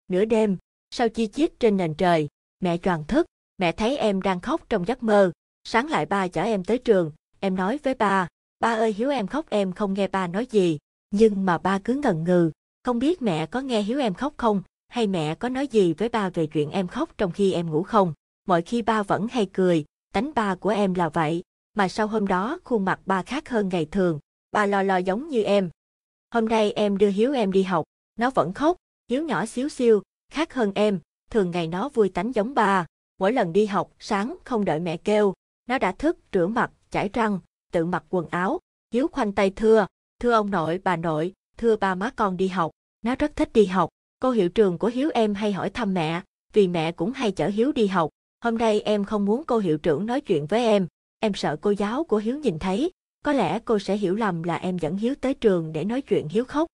Nửa đêm, sau chi chít trên nền trời, mẹ choàng thức, mẹ thấy em đang khóc trong giấc mơ. Sáng lại ba chở em tới trường, em nói với ba, ba ơi Hiếu em khóc em không nghe ba nói gì, nhưng mà ba cứ ngần ngừ, không biết mẹ có nghe Hiếu em khóc không, hay mẹ có nói gì với ba về chuyện em khóc trong khi em ngủ không. Mọi khi ba vẫn hay cười, tánh ba của em là vậy, mà sau hôm đó khuôn mặt ba khác hơn ngày thường, ba lo lo giống như em. Hôm nay em đưa Hiếu em đi học, nó vẫn khóc, Hiếu nhỏ xíu xiu, khác hơn em, thường ngày nó vui tánh giống bà. Mỗi lần đi học, sáng không đợi mẹ kêu, nó đã thức, rửa mặt, chải răng, tự mặc quần áo. Hiếu khoanh tay thưa, thưa ông nội, bà nội, thưa ba má con đi học. Nó rất thích đi học. Cô hiệu trường của Hiếu em hay hỏi thăm mẹ, vì mẹ cũng hay chở Hiếu đi học. Hôm nay em không muốn cô hiệu trưởng nói chuyện với em, em sợ cô giáo của Hiếu nhìn thấy, có lẽ cô sẽ hiểu lầm là em dẫn Hiếu tới trường để nói chuyện Hiếu khóc.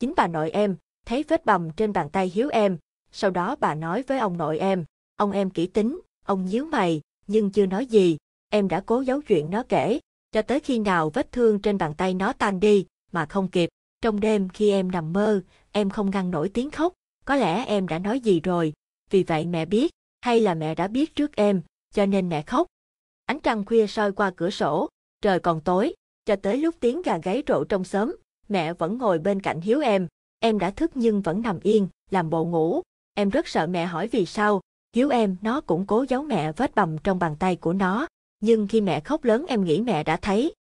Chính bà nội em, thấy vết bầm trên bàn tay Hiếu em, sau đó bà nói với ông nội em, ông em kỹ tính, ông nhíu mày, nhưng chưa nói gì, em đã cố giấu chuyện nó kể, cho tới khi nào vết thương trên bàn tay nó tan đi, mà không kịp. Trong đêm khi em nằm mơ, em không ngăn nổi tiếng khóc, có lẽ em đã nói gì rồi, vì vậy mẹ biết, hay là mẹ đã biết trước em, cho nên mẹ khóc. Ánh trăng khuya soi qua cửa sổ, trời còn tối, cho tới lúc tiếng gà gáy rộ trong xóm, mẹ vẫn ngồi bên cạnh Hiếu em. Em đã thức nhưng vẫn nằm yên, làm bộ ngủ. Em rất sợ mẹ hỏi vì sao. Hiếu em, nó cũng cố giấu mẹ vết bầm trong bàn tay của nó. Nhưng khi mẹ khóc lớn em nghĩ mẹ đã thấy.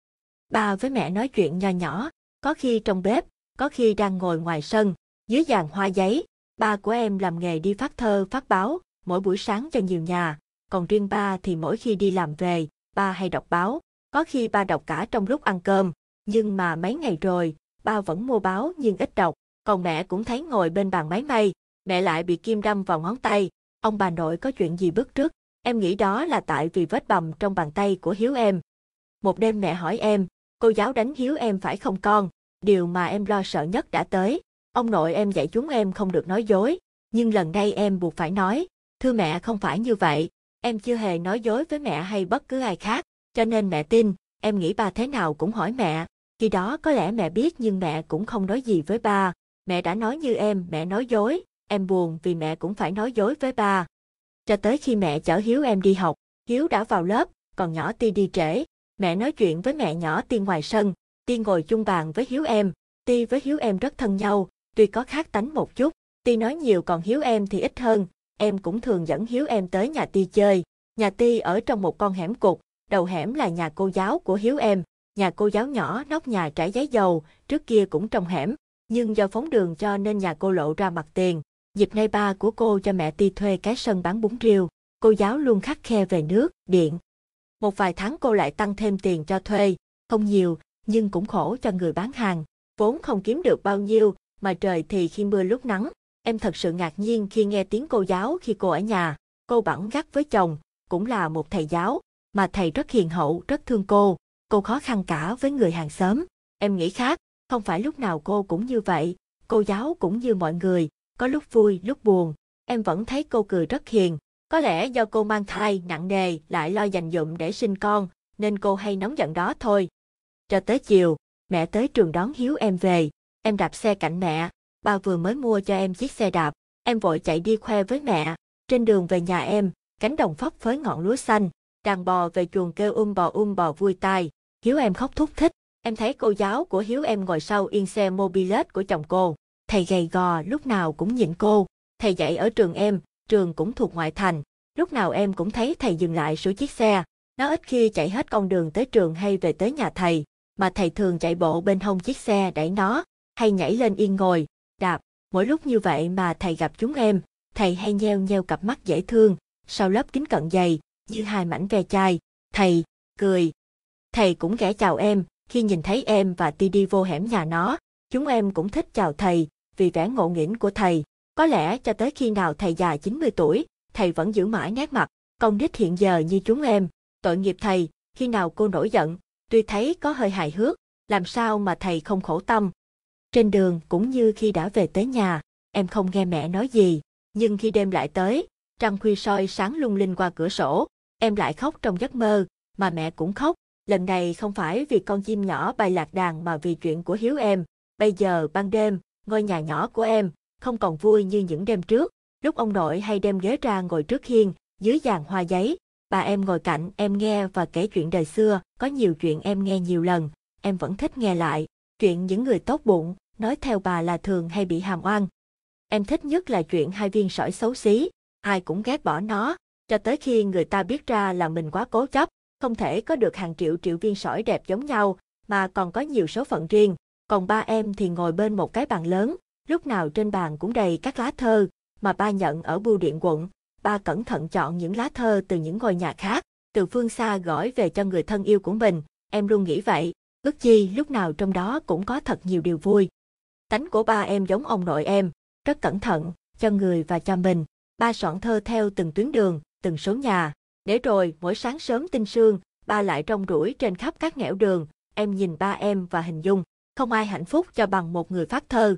Ba với mẹ nói chuyện nho nhỏ, có khi trong bếp, có khi đang ngồi ngoài sân, dưới giàn hoa giấy. Ba của em làm nghề đi phát thơ, phát báo, mỗi buổi sáng cho nhiều nhà. Còn riêng ba thì mỗi khi đi làm về, ba hay đọc báo. Có khi ba đọc cả trong lúc ăn cơm, nhưng mà mấy ngày rồi, ba vẫn mua báo nhưng ít đọc. Còn mẹ cũng thấy ngồi bên bàn máy may, mẹ lại bị kim đâm vào ngón tay. Ông bà nội có chuyện gì bức rứt, em nghĩ đó là tại vì vết bầm trong bàn tay của Hiếu em. Một đêm mẹ hỏi em, cô giáo đánh Hiếu em phải không con? Điều mà em lo sợ nhất đã tới. Ông nội em dạy chúng em không được nói dối, nhưng lần đây em buộc phải nói, thưa mẹ không phải như vậy, em chưa hề nói dối với mẹ hay bất cứ ai khác, cho nên mẹ tin, em nghĩ ba thế nào cũng hỏi mẹ. Khi đó có lẽ mẹ biết nhưng mẹ cũng không nói gì với ba. Mẹ đã nói như em, mẹ nói dối, em buồn vì mẹ cũng phải nói dối với ba. Cho tới khi mẹ chở Hiếu em đi học, Hiếu đã vào lớp, còn nhỏ Ti đi trễ. Mẹ nói chuyện với mẹ nhỏ Ti ngoài sân, Ti ngồi chung bàn với Hiếu em. Ti với Hiếu em rất thân nhau, tuy có khác tánh một chút. Ti nói nhiều còn Hiếu em thì ít hơn, em cũng thường dẫn Hiếu em tới nhà Ti chơi. Nhà Ti ở trong một con hẻm cục, đầu hẻm là nhà cô giáo của Hiếu em. Nhà cô giáo nhỏ nóc nhà trải giấy dầu, trước kia cũng trong hẻm, nhưng do phóng đường cho nên nhà cô lộ ra mặt tiền. Dịp nay ba của cô cho mẹ Ti thuê cái sân bán bún riêu, cô giáo luôn khắc khe về nước, điện. Một vài tháng cô lại tăng thêm tiền cho thuê, không nhiều, nhưng cũng khổ cho người bán hàng. Vốn không kiếm được bao nhiêu, mà trời thì khi mưa lúc nắng. Em thật sự ngạc nhiên khi nghe tiếng cô giáo khi cô ở nhà. Cô bẵng gắt với chồng, cũng là một thầy giáo, mà thầy rất hiền hậu, rất thương cô. Cô khó khăn cả với người hàng xóm. Em nghĩ khác, không phải lúc nào cô cũng như vậy. Cô giáo cũng như mọi người, có lúc vui, lúc buồn. Em vẫn thấy cô cười rất hiền. Có lẽ do cô mang thai nặng nề lại lo dành dụm để sinh con, nên cô hay nóng giận đó thôi. Cho tới chiều, mẹ tới trường đón Hiếu em về. Em đạp xe cạnh mẹ, ba vừa mới mua cho em chiếc xe đạp. Em vội chạy đi khoe với mẹ. Trên đường về nhà em, cánh đồng phấp phới ngọn lúa xanh, đàn bò về chuồng kêu um bò um bò vui tai. Hiếu em khóc thúc thích. Em thấy cô giáo của Hiếu em ngồi sau yên xe mobilet của chồng cô. Thầy gầy gò lúc nào cũng nhìn cô. Thầy dạy ở trường em, trường cũng thuộc ngoại thành. Lúc nào em cũng thấy thầy dừng lại sửa chiếc xe. Nó ít khi chạy hết con đường tới trường hay về tới nhà thầy, mà thầy thường chạy bộ bên hông chiếc xe đẩy nó, hay nhảy lên yên ngồi, đạp. Mỗi lúc như vậy mà thầy gặp chúng em, thầy hay nheo nheo cặp mắt dễ thương, sau lớp kính cận dày, như hai mảnh ve chai. Thầy, cười. Thầy cũng ghé chào em, khi nhìn thấy em và Ti đi vô hẻm nhà nó, chúng em cũng thích chào thầy, vì vẻ ngộ nghĩnh của thầy. Có lẽ cho tới khi nào thầy già 90 tuổi, thầy vẫn giữ mãi nét mặt, công đích hiện giờ như chúng em. Tội nghiệp thầy, khi nào cô nổi giận, tuy thấy có hơi hài hước, làm sao mà thầy không khổ tâm. Trên đường cũng như khi đã về tới nhà, em không nghe mẹ nói gì, nhưng khi đêm lại tới, trăng khuya soi sáng lung linh qua cửa sổ, em lại khóc trong giấc mơ, mà mẹ cũng khóc, lần này không phải vì con chim nhỏ bay lạc đàn mà vì chuyện của Hiếu em. Bây giờ ban đêm, ngôi nhà nhỏ của em, không còn vui như những đêm trước, lúc ông nội hay đem ghế ra ngồi trước hiên, dưới giàn hoa giấy, bà em ngồi cạnh em nghe và kể chuyện đời xưa, có nhiều chuyện em nghe nhiều lần, em vẫn thích nghe lại, chuyện những người tốt bụng, nói theo bà là thường hay bị hàm oan. Em thích nhất là chuyện hai viên sỏi xấu xí, ai cũng ghét bỏ nó, cho tới khi người ta biết ra là mình quá cố chấp, không thể có được hàng triệu triệu viên sỏi đẹp giống nhau, mà còn có nhiều số phận riêng. Còn ba em thì ngồi bên một cái bàn lớn, lúc nào trên bàn cũng đầy các lá thơ, mà ba nhận ở bưu điện quận. Ba cẩn thận chọn những lá thơ từ những ngôi nhà khác, từ phương xa gửi về cho người thân yêu của mình. Em luôn nghĩ vậy, ước chi lúc nào trong đó cũng có thật nhiều điều vui. Tánh của ba em giống ông nội em, rất cẩn thận, cho người và cho mình. Ba soạn thơ theo từng tuyến đường, từng số nhà. Để rồi, mỗi sáng sớm tinh sương, ba lại rong ruổi trên khắp các nẻo đường. Em nhìn ba em và hình dung, không ai hạnh phúc cho bằng một người phát thơ.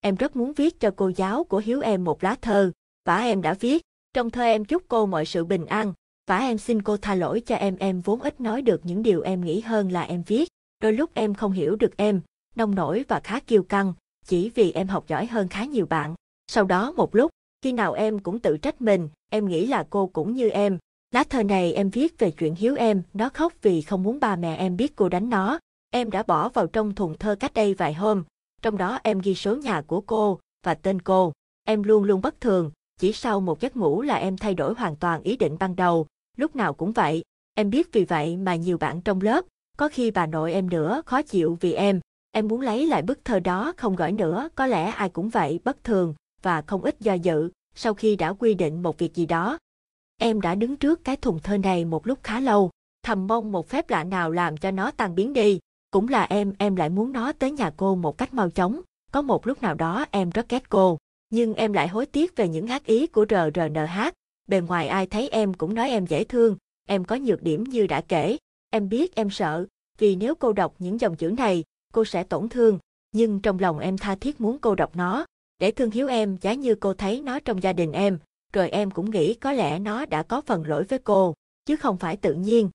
Em rất muốn viết cho cô giáo của Hiếu em một lá thơ, và em đã viết. Trong thơ em chúc cô mọi sự bình an, và em xin cô tha lỗi cho em em vốn ít nói được những điều em nghĩ hơn là em viết. Đôi lúc em không hiểu được em, nông nổi và khá kiêu căng, chỉ vì em học giỏi hơn khá nhiều bạn. Sau đó một lúc, khi nào em cũng tự trách mình, em nghĩ là cô cũng như em. Lá thơ này em viết về chuyện hiếu em, nó khóc vì không muốn ba mẹ em biết cô đánh nó. Em đã bỏ vào trong thùng thơ cách đây vài hôm. Trong đó em ghi số nhà của cô và tên cô. Em luôn luôn bất thường, chỉ sau một giấc ngủ là em thay đổi hoàn toàn ý định ban đầu, lúc nào cũng vậy. Em biết vì vậy mà nhiều bạn trong lớp, có khi bà nội em nữa khó chịu vì em. Em muốn lấy lại bức thơ đó không gửi nữa, có lẽ ai cũng vậy, bất thường, và không ít do dự, sau khi đã quy định một việc gì đó. Em đã đứng trước cái thùng thơ này một lúc khá lâu, thầm mong một phép lạ nào làm cho nó tan biến đi. Cũng là em, em lại muốn nó tới nhà cô một cách mau chóng. Có một lúc nào đó em rất ghét cô, nhưng em lại hối tiếc về những ác ý của RRNH. Bề ngoài ai thấy em cũng nói em dễ thương, em có nhược điểm như đã kể. Em biết em sợ, vì nếu cô đọc những dòng chữ này, cô sẽ tổn thương, nhưng trong lòng em tha thiết muốn cô đọc nó, để thương hiếu em giá như cô thấy nó trong gia đình em, rồi em cũng nghĩ có lẽ nó đã có phần lỗi với cô, chứ không phải tự nhiên.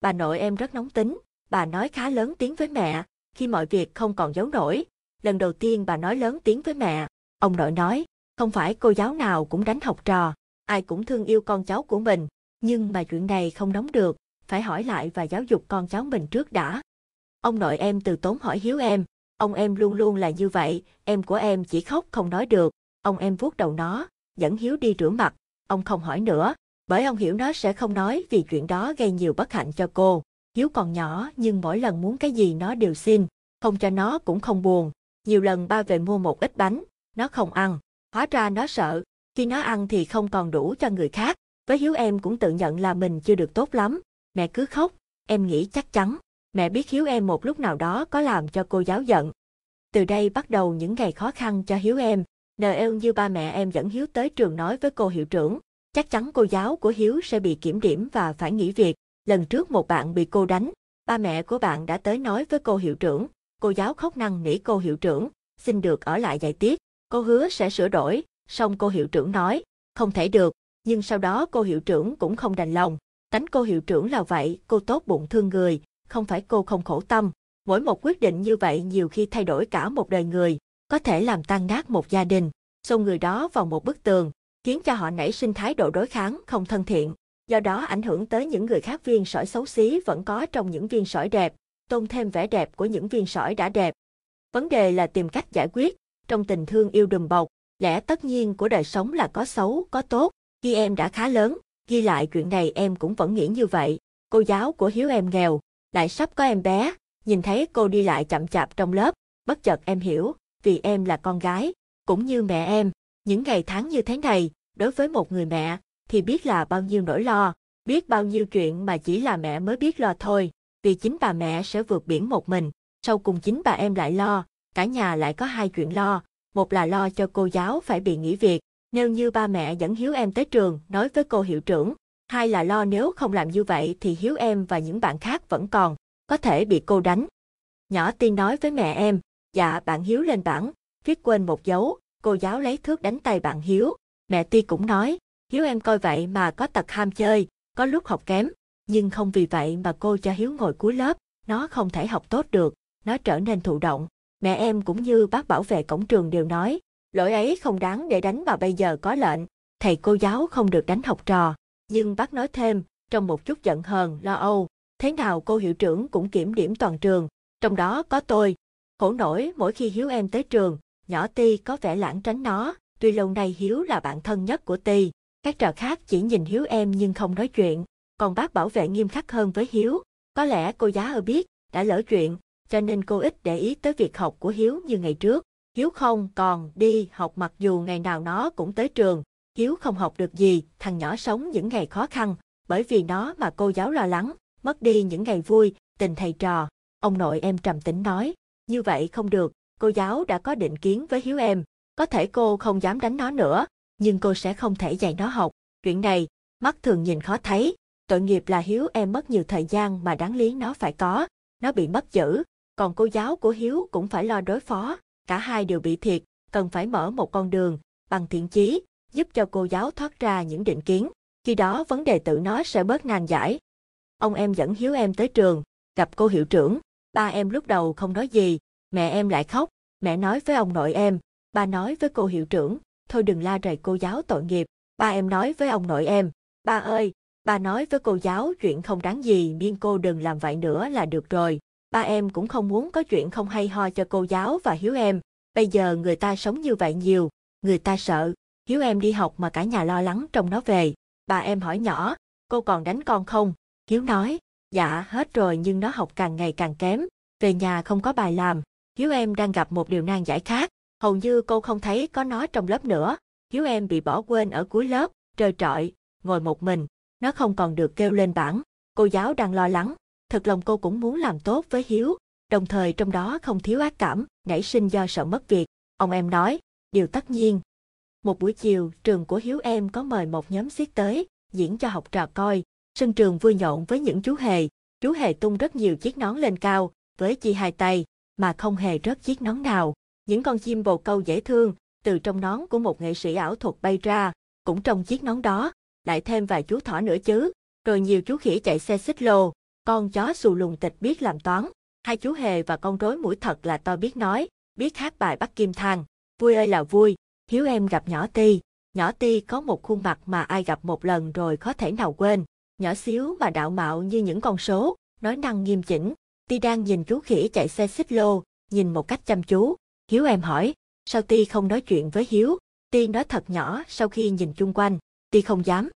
Bà nội em rất nóng tính, bà nói khá lớn tiếng với mẹ, khi mọi việc không còn giấu nổi. Lần đầu tiên bà nói lớn tiếng với mẹ, ông nội nói, không phải cô giáo nào cũng đánh học trò, ai cũng thương yêu con cháu của mình, nhưng mà chuyện này không đóng được, phải hỏi lại và giáo dục con cháu mình trước đã. Ông nội em từ tốn hỏi hiếu em, ông em luôn luôn là như vậy, em của em chỉ khóc không nói được, ông em vuốt đầu nó, dẫn hiếu đi rửa mặt, ông không hỏi nữa, bởi ông hiểu nó sẽ không nói vì chuyện đó gây nhiều bất hạnh cho cô. Hiếu còn nhỏ nhưng mỗi lần muốn cái gì nó đều xin, không cho nó cũng không buồn. Nhiều lần ba về mua một ít bánh, nó không ăn, hóa ra nó sợ, khi nó ăn thì không còn đủ cho người khác. Với Hiếu em cũng tự nhận là mình chưa được tốt lắm, mẹ cứ khóc, em nghĩ chắc chắn mẹ biết Hiếu em một lúc nào đó có làm cho cô giáo giận. Từ đây bắt đầu những ngày khó khăn cho Hiếu em, nờ eo như ba mẹ em dẫn Hiếu tới trường nói với cô hiệu trưởng, chắc chắn cô giáo của Hiếu sẽ bị kiểm điểm và phải nghỉ việc. Lần trước một bạn bị cô đánh, ba mẹ của bạn đã tới nói với cô hiệu trưởng, cô giáo khóc năn nỉ cô hiệu trưởng, xin được ở lại dạy tiết. cô hứa sẽ sửa đổi, xong cô hiệu trưởng nói, không thể được, nhưng sau đó cô hiệu trưởng cũng không đành lòng. Tánh cô hiệu trưởng là vậy, cô tốt bụng thương người, không phải cô không khổ tâm. Mỗi một quyết định như vậy nhiều khi thay đổi cả một đời người, có thể làm tan nát một gia đình, xô người đó vào một bức tường, khiến cho họ nảy sinh thái độ đối kháng không thân thiện. Do đó ảnh hưởng tới những người khác viên sỏi xấu xí vẫn có trong những viên sỏi đẹp, tôn thêm vẻ đẹp của những viên sỏi đã đẹp. Vấn đề là tìm cách giải quyết, trong tình thương yêu đùm bọc, lẽ tất nhiên của đời sống là có xấu, có tốt. Khi em đã khá lớn, ghi lại chuyện này em cũng vẫn nghĩ như vậy. Cô giáo của Hiếu em nghèo, lại sắp có em bé, nhìn thấy cô đi lại chậm chạp trong lớp, bất chợt em hiểu, vì em là con gái, cũng như mẹ em, những ngày tháng như thế này, đối với một người mẹ, thì biết là bao nhiêu nỗi lo, biết bao nhiêu chuyện mà chỉ là mẹ mới biết lo thôi, vì chính bà mẹ sẽ vượt biển một mình, sau cùng chính bà em lại lo, cả nhà lại có hai chuyện lo, một là lo cho cô giáo phải bị nghỉ việc, nếu như ba mẹ dẫn Hiếu em tới trường nói với cô hiệu trưởng, hai là lo nếu không làm như vậy thì Hiếu em và những bạn khác vẫn còn, có thể bị cô đánh. Nhỏ tiên nói với mẹ em, dạ bạn Hiếu lên bảng, viết quên một dấu, cô giáo lấy thước đánh tay bạn Hiếu. Mẹ Ti cũng nói, Hiếu em coi vậy mà có tật ham chơi, có lúc học kém, nhưng không vì vậy mà cô cho Hiếu ngồi cuối lớp, nó không thể học tốt được, nó trở nên thụ động. Mẹ em cũng như bác bảo vệ cổng trường đều nói, lỗi ấy không đáng để đánh mà bây giờ có lệnh, thầy cô giáo không được đánh học trò. Nhưng bác nói thêm, trong một chút giận hờn, lo âu, thế nào cô hiệu trưởng cũng kiểm điểm toàn trường, trong đó có tôi. Khổ nổi mỗi khi Hiếu em tới trường, nhỏ Ti có vẻ lãng tránh nó, tuy lâu nay Hiếu là bạn thân nhất của Ti. Các trò khác chỉ nhìn Hiếu em nhưng không nói chuyện, còn bác bảo vệ nghiêm khắc hơn với Hiếu. Có lẽ cô giáo ở biết, đã lỡ chuyện, cho nên cô ít để ý tới việc học của Hiếu như ngày trước. Hiếu không còn đi học mặc dù ngày nào nó cũng tới trường. Hiếu không học được gì, thằng nhỏ sống những ngày khó khăn, bởi vì nó mà cô giáo lo lắng, mất đi những ngày vui, tình thầy trò. Ông nội em trầm tĩnh nói, như vậy không được, cô giáo đã có định kiến với Hiếu em, có thể cô không dám đánh nó nữa, nhưng cô sẽ không thể dạy nó học. Chuyện này, mắt thường nhìn khó thấy, tội nghiệp là Hiếu em mất nhiều thời gian mà đáng lý nó phải có, nó bị mất giữ, còn cô giáo của Hiếu cũng phải lo đối phó, cả hai đều bị thiệt, cần phải mở một con đường, bằng thiện chí, giúp cho cô giáo thoát ra những định kiến, khi đó vấn đề tự nó sẽ bớt nan giải. Ông em dẫn Hiếu em tới trường, gặp cô hiệu trưởng, ba em lúc đầu không nói gì, mẹ em lại khóc, mẹ nói với ông nội em, ba nói với cô hiệu trưởng, thôi đừng la rầy cô giáo tội nghiệp, ba em nói với ông nội em, ba ơi, ba nói với cô giáo chuyện không đáng gì miên cô đừng làm vậy nữa là được rồi, ba em cũng không muốn có chuyện không hay ho cho cô giáo và Hiếu em, bây giờ người ta sống như vậy nhiều, người ta sợ, Hiếu em đi học mà cả nhà lo lắng trông nó về, bà em hỏi nhỏ, cô còn đánh con không? Hiếu nói, dạ hết rồi nhưng nó học càng ngày càng kém, về nhà không có bài làm, Hiếu em đang gặp một điều nan giải khác, hầu như cô không thấy có nó trong lớp nữa, Hiếu em bị bỏ quên ở cuối lớp, trơ trọi, ngồi một mình, nó không còn được kêu lên bảng, cô giáo đang lo lắng, thật lòng cô cũng muốn làm tốt với Hiếu, đồng thời trong đó không thiếu ác cảm, nảy sinh do sợ mất việc. Ông em nói, điều tất nhiên. Một buổi chiều, trường của Hiếu em có mời một nhóm xiết tới, diễn cho học trò coi. Sân trường vui nhộn với những chú hề. Chú hề tung rất nhiều chiếc nón lên cao, với chi hai tay, mà không hề rớt chiếc nón nào. Những con chim bồ câu dễ thương, từ trong nón của một nghệ sĩ ảo thuật bay ra, cũng trong chiếc nón đó, lại thêm vài chú thỏ nữa chứ. Rồi nhiều chú khỉ chạy xe xích lô, con chó xù lùng tịch biết làm toán, hai chú hề và con rối mũi thật là to biết nói, biết hát bài bắt kim thang. Vui ơi là vui, hiếu em gặp nhỏ ti. Nhỏ ti có một khuôn mặt mà ai gặp một lần rồi có thể nào quên. Nhỏ xíu mà đạo mạo như những con số, nói năng nghiêm chỉnh. Ti đang nhìn chú khỉ chạy xe xích lô, nhìn một cách chăm chú. Hiếu em hỏi, sao Ti không nói chuyện với Hiếu? Ti nói thật nhỏ sau khi nhìn chung quanh. Ti không dám,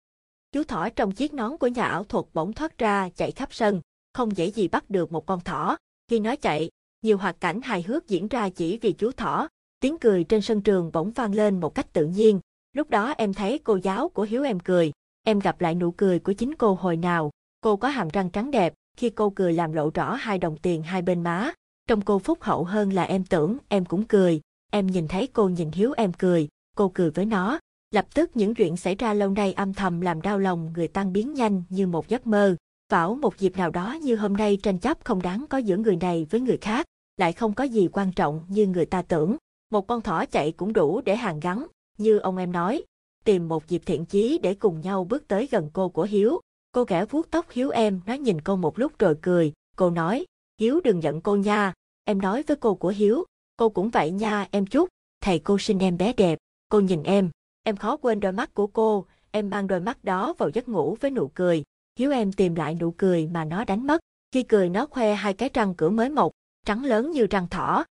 Chú thỏ trong chiếc nón của nhà ảo thuật bỗng thoát ra chạy khắp sân, không dễ gì bắt được một con thỏ. Khi nó chạy, nhiều hoạt cảnh hài hước diễn ra chỉ vì chú thỏ. Tiếng cười trên sân trường bỗng vang lên một cách tự nhiên. Lúc đó em thấy cô giáo của Hiếu em cười. Em gặp lại nụ cười của chính cô hồi nào. Cô có hàm răng trắng đẹp, khi cô cười làm lộ rõ hai đồng tiền hai bên má. Trong cô phúc hậu hơn là em tưởng, em cũng cười. Em nhìn thấy cô nhìn Hiếu em cười, cô cười với nó. Lập tức những chuyện xảy ra lâu nay âm thầm làm đau lòng người tăng biến nhanh như một giấc mơ. Vào một dịp nào đó như hôm nay tranh chấp không đáng có giữa người này với người khác, lại không có gì quan trọng như người ta tưởng. Một con thỏ chạy cũng đủ để hàng gắn, như ông em nói. Tìm một dịp thiện chí để cùng nhau bước tới gần cô của Hiếu. Cô ghẻ vuốt tóc Hiếu em, nó nhìn cô một lúc rồi cười. Cô nói, Hiếu đừng giận cô nha. Em nói với cô của Hiếu, cô cũng vậy nha em chút. Thầy cô sinh em bé đẹp. Cô nhìn em, Em khó quên đôi mắt của cô, em mang đôi mắt đó vào giấc ngủ với nụ cười. Hiếu em tìm lại nụ cười mà nó đánh mất. Khi cười nó khoe hai cái răng cửa mới mọc, trắng lớn như răng thỏ.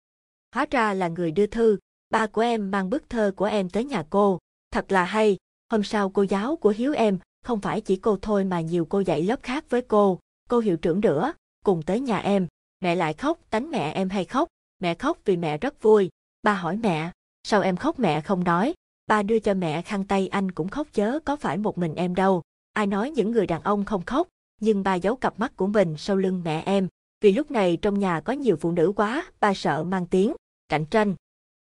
Hóa ra là người đưa thư, ba của em mang bức thơ của em tới nhà cô. Thật là hay, hôm sau cô giáo của Hiếu em, không phải chỉ cô thôi mà nhiều cô dạy lớp khác với cô, cô hiệu trưởng nữa, cùng tới nhà em. Mẹ lại khóc, tánh mẹ em hay khóc, mẹ khóc vì mẹ rất vui. Ba hỏi mẹ, sao em khóc mẹ không nói, Ba đưa cho mẹ khăn tay anh cũng khóc chớ có phải một mình em đâu. Ai nói những người đàn ông không khóc, nhưng ba giấu cặp mắt của mình sau lưng mẹ em. Vì lúc này trong nhà có nhiều phụ nữ quá, ba sợ mang tiếng, cạnh tranh.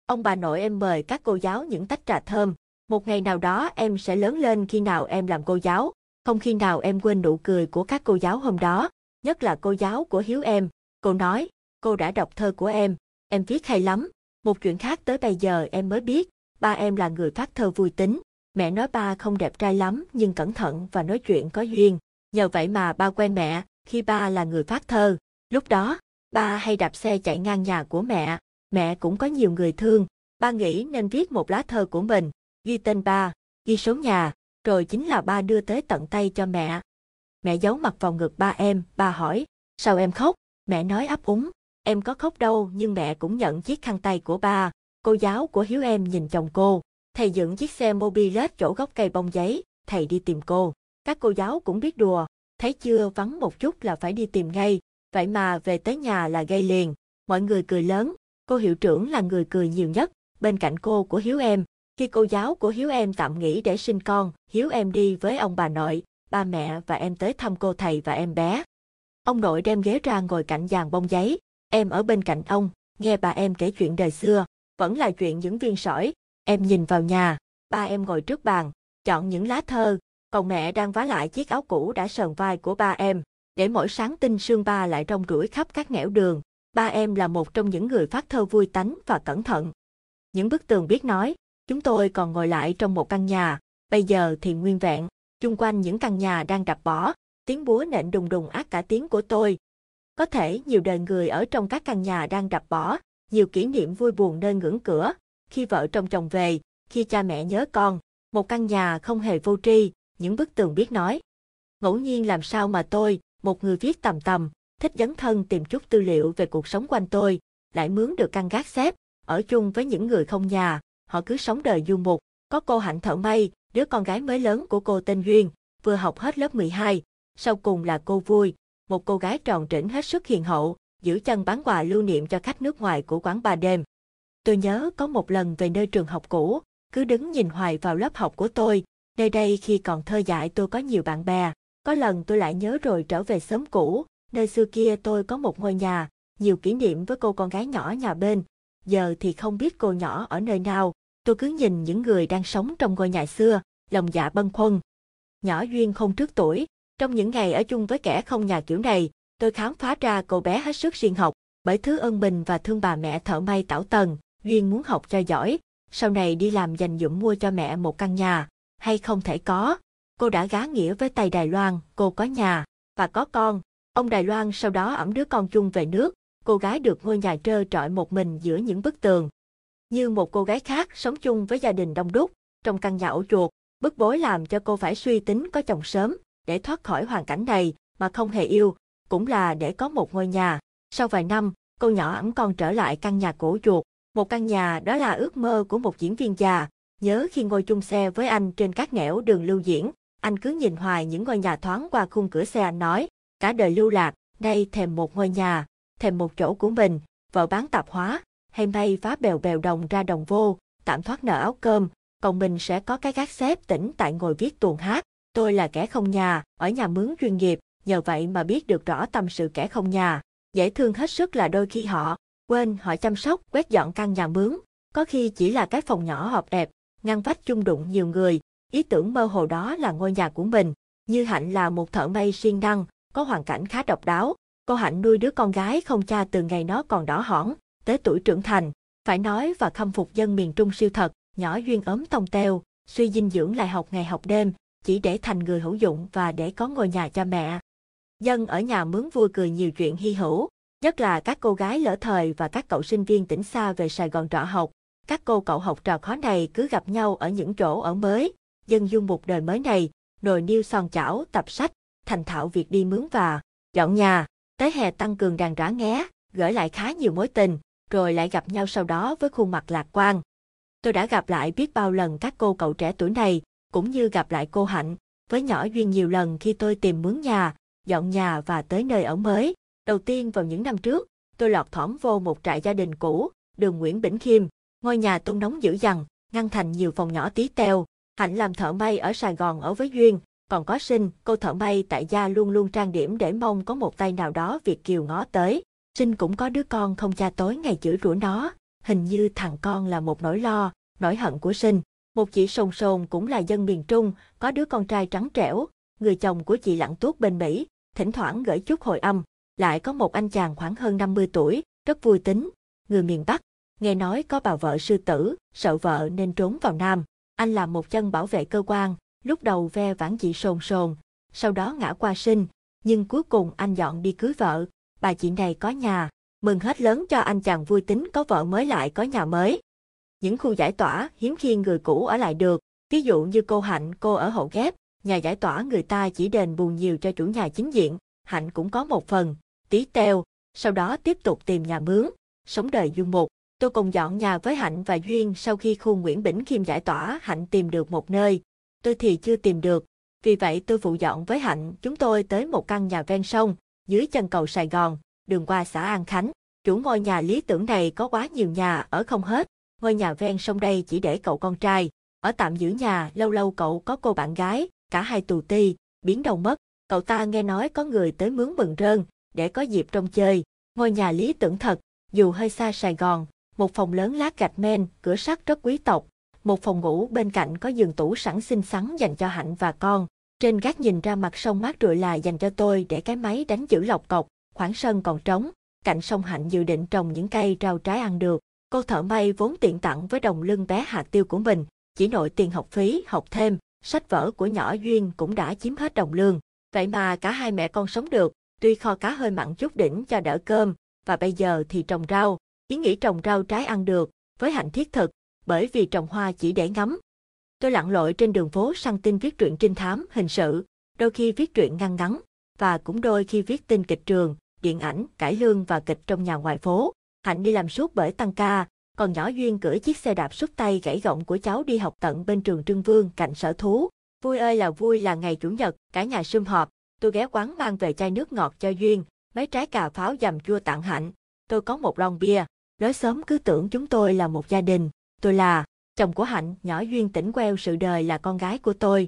Ông bà nội em mời các cô giáo những tách trà thơm. Một ngày nào đó em sẽ lớn lên khi nào em làm cô giáo. Không khi nào em quên nụ cười của các cô giáo hôm đó, nhất là cô giáo của Hiếu em. Cô nói, cô đã đọc thơ của em, em viết hay lắm. Một chuyện khác tới bây giờ em mới biết, ba em là người phát thơ vui tính. Mẹ nói ba không đẹp trai lắm nhưng cẩn thận và nói chuyện có duyên. Nhờ vậy mà ba quen mẹ, khi ba là người phát thơ. Lúc đó, ba hay đạp xe chạy ngang nhà của mẹ. Mẹ cũng có nhiều người thương. Ba nghĩ nên viết một lá thơ của mình, ghi tên ba, ghi số nhà, rồi chính là ba đưa tới tận tay cho mẹ. Mẹ giấu mặt vào ngực ba em, ba hỏi, sao em khóc? Mẹ nói ấp úng, em có khóc đâu nhưng mẹ cũng nhận chiếc khăn tay của ba. Cô giáo của Hiếu em nhìn chồng cô, thầy dựng chiếc xe mobilet chỗ gốc cây bông giấy, thầy đi tìm cô. Các cô giáo cũng biết đùa, thấy chưa vắng một chút là phải đi tìm ngay, vậy mà về tới nhà là gây liền. Mọi người cười lớn, cô hiệu trưởng là người cười nhiều nhất, bên cạnh cô của Hiếu em. Khi cô giáo của Hiếu em tạm nghỉ để sinh con, Hiếu em đi với ông bà nội, ba mẹ và em tới thăm cô thầy và em bé. Ông nội đem ghế ra ngồi cạnh dàn bông giấy, em ở bên cạnh ông, nghe bà em kể chuyện đời xưa, vẫn là chuyện những viên sỏi. Em nhìn vào nhà, ba em ngồi trước bàn, chọn những lá thơ, còn mẹ đang vá lại chiếc áo cũ đã sờn vai của ba em, để mỗi sáng tinh sương ba lại rong ruổi khắp các nẻo đường. Ba em là một trong những người phát thơ vui tánh và cẩn thận. Những bức tường biết nói, chúng tôi còn ngồi lại trong một căn nhà, bây giờ thì nguyên vẹn, chung quanh những căn nhà đang đập bỏ, tiếng búa nện đùng đùng ác cả tiếng của tôi. Có thể nhiều đời người ở trong các căn nhà đang đập bỏ, nhiều kỷ niệm vui buồn nơi ngưỡng cửa, khi vợ trong chồng về, khi cha mẹ nhớ con, một căn nhà không hề vô tri, những bức tường biết nói. Ngẫu nhiên làm sao mà tôi, một người viết tầm tầm, thích dấn thân tìm chút tư liệu về cuộc sống quanh tôi, lại mướn được căn gác xếp, ở chung với những người không nhà, họ cứ sống đời du mục. Có cô Hạnh thợ may, đứa con gái mới lớn của cô tên Duyên, vừa học hết lớp 12, sau cùng là cô Vui, một cô gái tròn trĩnh hết sức hiền hậu, giữ chân bán quà lưu niệm cho khách nước ngoài của quán bà đêm. Tôi nhớ có một lần về nơi trường học cũ, cứ đứng nhìn hoài vào lớp học của tôi, nơi đây khi còn thơ dại tôi có nhiều bạn bè, có lần tôi lại nhớ rồi trở về xóm cũ, nơi xưa kia tôi có một ngôi nhà, nhiều kỷ niệm với cô con gái nhỏ nhà bên, giờ thì không biết cô nhỏ ở nơi nào, tôi cứ nhìn những người đang sống trong ngôi nhà xưa, lòng dạ bâng khuâng. Nhỏ Duyên không trước tuổi, trong những ngày ở chung với kẻ không nhà kiểu này, tôi khám phá ra cô bé hết sức riêng học, bởi thứ ơn bình và thương bà mẹ thợ may tảo tần, Duyên muốn học cho giỏi, sau này đi làm dành dụm mua cho mẹ một căn nhà, hay không thể có. Cô đã gá nghĩa với tay Đài Loan, cô có nhà, và có con. Ông Đài Loan sau đó ẩm đứa con chung về nước, cô gái được ngôi nhà trơ trọi một mình giữa những bức tường. Như một cô gái khác sống chung với gia đình đông đúc, trong căn nhà ổ chuột, bức bối làm cho cô phải suy tính có chồng sớm, để thoát khỏi hoàn cảnh này mà không hề yêu, cũng là để có một ngôi nhà. Sau vài năm, cô nhỏ ẵm con trở lại căn nhà cổ chuột. Một căn nhà đó là ước mơ của một diễn viên già. Nhớ khi ngồi chung xe với anh trên các nẻo đường lưu diễn, anh cứ nhìn hoài những ngôi nhà thoáng qua khung cửa xe anh nói, cả đời lưu lạc, đây thèm một ngôi nhà, thèm một chỗ của mình, vợ bán tạp hóa, hay may phá bèo bèo đồng ra đồng vô, tạm thoát nợ áo cơm, còn mình sẽ có cái gác xếp tỉnh tại ngồi viết tuồng hát. Tôi là kẻ không nhà, ở nhà mướn chuyên nghiệp, nhờ vậy mà biết được rõ tâm sự kẻ không nhà. Dễ thương hết sức là đôi khi họ quên họ chăm sóc, quét dọn căn nhà mướn, có khi chỉ là cái phòng nhỏ họp đẹp, ngăn vách chung đụng nhiều người, ý tưởng mơ hồ đó là ngôi nhà của mình. Như Hạnh là một thợ may siêng năng, có hoàn cảnh khá độc đáo. Cô Hạnh nuôi đứa con gái không cha từ ngày nó còn đỏ hỏn, tới tuổi trưởng thành. Phải nói và khâm phục dân miền Trung siêu thật, nhỏ duyên ốm tông teo, suy dinh dưỡng lại học ngày học đêm, chỉ để thành người hữu dụng và để có ngôi nhà cho mẹ. Dân ở nhà mướn vui cười nhiều chuyện hy hữu, nhất là các cô gái lỡ thời và các cậu sinh viên tỉnh xa về Sài Gòn trọ học. Các cô cậu học trò khó này cứ gặp nhau ở những chỗ ở mới, dân dung một đời mới này, nồi niêu son chảo, tập sách, thành thạo việc đi mướn và dọn nhà, tới hè tăng cường đàn rã nghé, gửi lại khá nhiều mối tình, rồi lại gặp nhau sau đó với khuôn mặt lạc quan. Tôi đã gặp lại biết bao lần các cô cậu trẻ tuổi này, cũng như gặp lại cô Hạnh, với nhỏ duyên nhiều lần khi tôi tìm mướn nhà, dọn nhà và tới nơi ở mới. Đầu tiên vào những năm trước, tôi lọt thỏm vô một trại gia đình cũ, đường Nguyễn Bỉnh Khiêm, ngôi nhà tôn nóng dữ dằn, ngăn thành nhiều phòng nhỏ tí teo. Hạnh làm thợ may ở Sài Gòn ở với Duyên, còn có sinh, cô thợ may tại gia luôn luôn trang điểm để mong có một tay nào đó Việt Kiều ngó tới. Sinh cũng có đứa con không cha tối ngày chửi rủa nó, hình như thằng con là một nỗi lo, nỗi hận của sinh. Một chị sồn sồn cũng là dân miền Trung, có đứa con trai trắng trẻo, người chồng của chị lặng tuốt bên Mỹ, thỉnh thoảng gửi chút hồi âm. Lại có một anh chàng khoảng hơn 50 tuổi, rất vui tính, người miền Bắc. Nghe nói có bà vợ sư tử, sợ vợ nên trốn vào Nam. Anh làm một chân bảo vệ cơ quan, lúc đầu ve vãn chị sồn sồn, sau đó ngã qua sinh, nhưng cuối cùng anh dọn đi cưới vợ, bà chị này có nhà, mừng hết lớn cho anh chàng vui tính có vợ mới lại có nhà mới. Những khu giải tỏa hiếm khi người cũ ở lại được, ví dụ như cô Hạnh cô ở hậu ghép, nhà giải tỏa người ta chỉ đền bù nhiều cho chủ nhà chính diện, Hạnh cũng có một phần, tí teo, sau đó tiếp tục tìm nhà mướn, sống đời du mục. Tôi cùng dọn nhà với Hạnh và Duyên sau khi khu Nguyễn Bỉnh Khiêm giải tỏa Hạnh tìm được một nơi. Tôi thì chưa tìm được, vì vậy tôi phụ dọn với Hạnh chúng tôi tới một căn nhà ven sông, dưới chân cầu Sài Gòn, đường qua xã An Khánh. Chủ ngôi nhà lý tưởng này có quá nhiều nhà ở không hết, ngôi nhà ven sông đây chỉ để cậu con trai. Ở tạm giữ nhà, lâu lâu cậu có cô bạn gái, cả hai tù ti, biến đâu mất. Cậu ta nghe nói có người tới mướn mừng rơn, để có dịp trông chơi. Ngôi nhà lý tưởng thật, dù hơi xa Sài Gòn, một phòng lớn lát gạch men, cửa sắt rất quý tộc. Một phòng ngủ bên cạnh có giường tủ sẵn xinh xắn dành cho Hạnh và con. Trên gác nhìn ra mặt sông mát rượi là dành cho tôi để cái máy đánh chữ lọc cọc, khoảng sân còn trống. Cạnh sông Hạnh dự định trồng những cây rau trái ăn được. Cô thợ may vốn tiện tặng với đồng lưng bé hạt tiêu của mình, chỉ nội tiền học phí, học thêm, sách vở của nhỏ Duyên cũng đã chiếm hết đồng lương. Vậy mà cả hai mẹ con sống được, tuy kho cá hơi mặn chút đỉnh cho đỡ cơm, và bây giờ thì trồng rau, ý nghĩ trồng rau trái ăn được, với hạnh thiết thực, bởi vì trồng hoa chỉ để ngắm. Tôi lặn lội trên đường phố săn tin viết truyện trinh thám, hình sự, đôi khi viết truyện ngăn ngắn, và cũng đôi khi viết tin kịch trường, điện ảnh, cải lương và kịch trong nhà ngoài phố. Hạnh đi làm suốt bởi tăng ca, còn nhỏ Duyên cưỡi chiếc xe đạp xúc tay gãy gọng của cháu đi học tận bên trường Trưng Vương cạnh sở thú. Vui ơi là vui là ngày Chủ nhật, cả nhà sum họp, tôi ghé quán mang về chai nước ngọt cho Duyên, mấy trái cà pháo dầm chua tặng Hạnh. Tôi có một lon bia, nói sớm cứ tưởng chúng tôi là một gia đình, tôi là chồng của Hạnh, nhỏ Duyên tỉnh queo sự đời là con gái của tôi.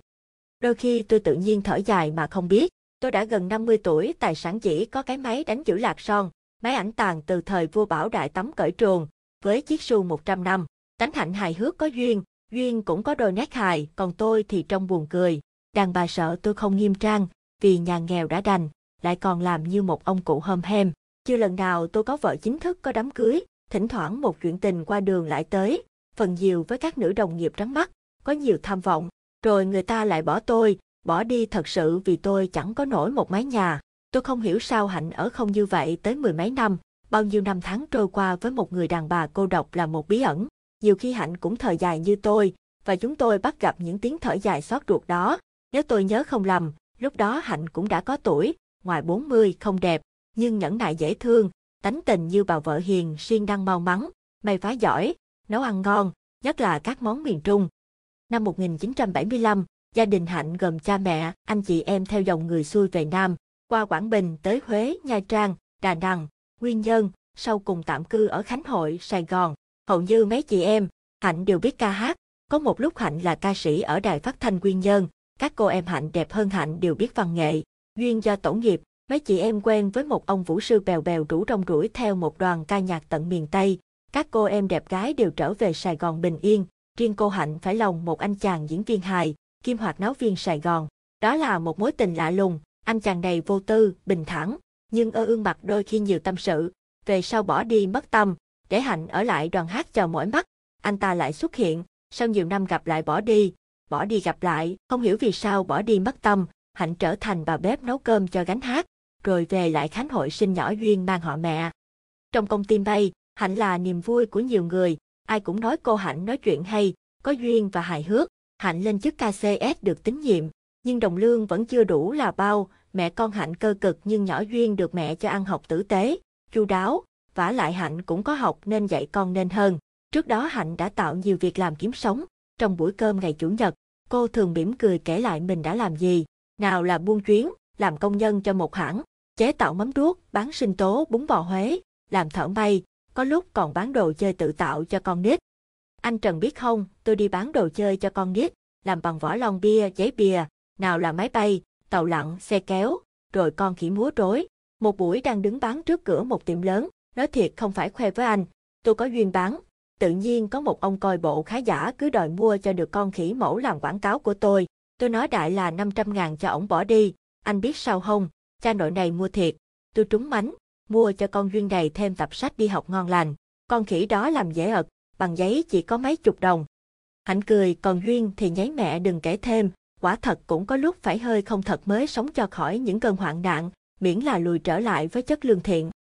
Đôi khi tôi tự nhiên thở dài mà không biết, tôi đã gần 50 tuổi, tài sản chỉ có cái máy đánh chữ lạc son, máy ảnh tàn từ thời vua Bảo Đại tắm cởi truồng, với chiếc xu 100 năm. Tánh hạnh hài hước có duyên, duyên cũng có đôi nét hài, còn tôi thì trong buồn cười. Đàn bà sợ tôi không nghiêm trang, vì nhà nghèo đã đành, lại còn làm như một ông cụ hâm hem. Chưa lần nào tôi có vợ chính thức có đám cưới, thỉnh thoảng một chuyện tình qua đường lại tới, phần nhiều với các nữ đồng nghiệp trắng mắt, có nhiều tham vọng, rồi người ta lại bỏ tôi, bỏ đi thật sự vì tôi chẳng có nổi một mái nhà. Tôi không hiểu sao Hạnh ở không như vậy tới mười mấy năm, bao nhiêu năm tháng trôi qua với một người đàn bà cô độc là một bí ẩn. Nhiều khi Hạnh cũng thở dài như tôi, và chúng tôi bắt gặp những tiếng thở dài xót ruột đó. Nếu tôi nhớ không lầm, lúc đó Hạnh cũng đã có tuổi, ngoài 40 không đẹp, nhưng nhẫn nại dễ thương, tánh tình như bà vợ hiền siêng năng mau mắn, may phá giỏi, nấu ăn ngon, nhất là các món miền Trung. Năm 1975, gia đình Hạnh gồm cha mẹ, anh chị em theo dòng người xuôi về Nam, qua Quảng Bình tới Huế, Nha Trang, Đà Nẵng, Nguyên Nhân, sau cùng tạm cư ở Khánh Hội, Sài Gòn. Hầu như mấy chị em, Hạnh đều biết ca hát. Có một lúc Hạnh là ca sĩ ở đài phát thanh Nguyên Nhân, các cô em Hạnh đẹp hơn Hạnh đều biết văn nghệ. Duyên do tổ nghiệp, mấy chị em quen với một ông vũ sư bèo bèo rủ rong rủi theo một đoàn ca nhạc tận miền Tây. Các cô em đẹp gái đều trở về Sài Gòn bình yên, riêng cô Hạnh phải lòng một anh chàng diễn viên hài, kim hoạt náo viên Sài Gòn. Đó là một mối tình lạ lùng, anh chàng này vô tư, bình thản, nhưng ơ ương mặt đôi khi nhiều tâm sự, về sau bỏ đi mất tâm, để Hạnh ở lại đoàn hát chờ mỏi mắt, anh ta lại xuất hiện, sau nhiều năm gặp lại bỏ đi, bỏ đi gặp lại, không hiểu vì sao bỏ đi mất tâm, Hạnh trở thành bà bếp nấu cơm cho gánh hát, rồi về lại Khánh hội sinh nhỏ Duyên mang họ mẹ. Trong công ty bay, Hạnh là niềm vui của nhiều người, ai cũng nói cô Hạnh nói chuyện hay, có duyên và hài hước. Hạnh lên chức KCS được tín nhiệm, nhưng đồng lương vẫn chưa đủ là bao, mẹ con Hạnh cơ cực nhưng nhỏ Duyên được mẹ cho ăn học tử tế, chu đáo, vả lại Hạnh cũng có học nên dạy con nên hơn. Trước đó Hạnh đã tạo nhiều việc làm kiếm sống. Trong buổi cơm ngày Chủ nhật, cô thường mỉm cười kể lại mình đã làm gì. Nào là buôn chuyến, làm công nhân cho một hãng, chế tạo mắm đuốc, bán sinh tố bún bò Huế, làm thợ may, có lúc còn bán đồ chơi tự tạo cho con nít. Anh Trần biết không, tôi đi bán đồ chơi cho con nít, làm bằng vỏ lon bia, giấy bìa, nào là máy bay, tàu lặn, xe kéo, rồi con khỉ múa rối. Một buổi đang đứng bán trước cửa một tiệm lớn, nói thiệt không phải khoe với anh, tôi có duyên bán. Tự nhiên có một ông coi bộ khá giả cứ đòi mua cho được con khỉ mẫu làm quảng cáo của tôi. Tôi nói đại là 500 ngàn cho ổng bỏ đi. Anh biết sao không? Cha nội này mua thiệt. Tôi trúng mánh. Mua cho con duyên này thêm tập sách đi học ngon lành. Con khỉ đó làm dễ ợt Bằng giấy chỉ có mấy chục đồng. Hạnh cười, còn Duyên thì nháy mẹ đừng kể thêm, quả thật cũng có lúc phải hơi không thật mới sống cho khỏi những cơn hoạn nạn, miễn là lùi trở lại với chất lương thiện.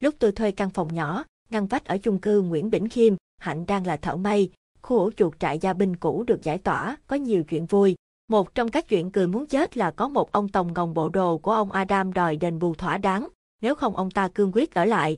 Lúc tôi thuê căn phòng nhỏ, ngăn vách ở chung cư Nguyễn Bỉnh Khiêm, Hạnh đang là thợ may, khu ổ chuột trại gia binh cũ được giải tỏa, có nhiều chuyện vui. Một trong các chuyện cười muốn chết là có một ông tòng ngồng bộ đồ của ông Adam đòi đền bù thỏa đáng, nếu không ông ta cương quyết ở lại.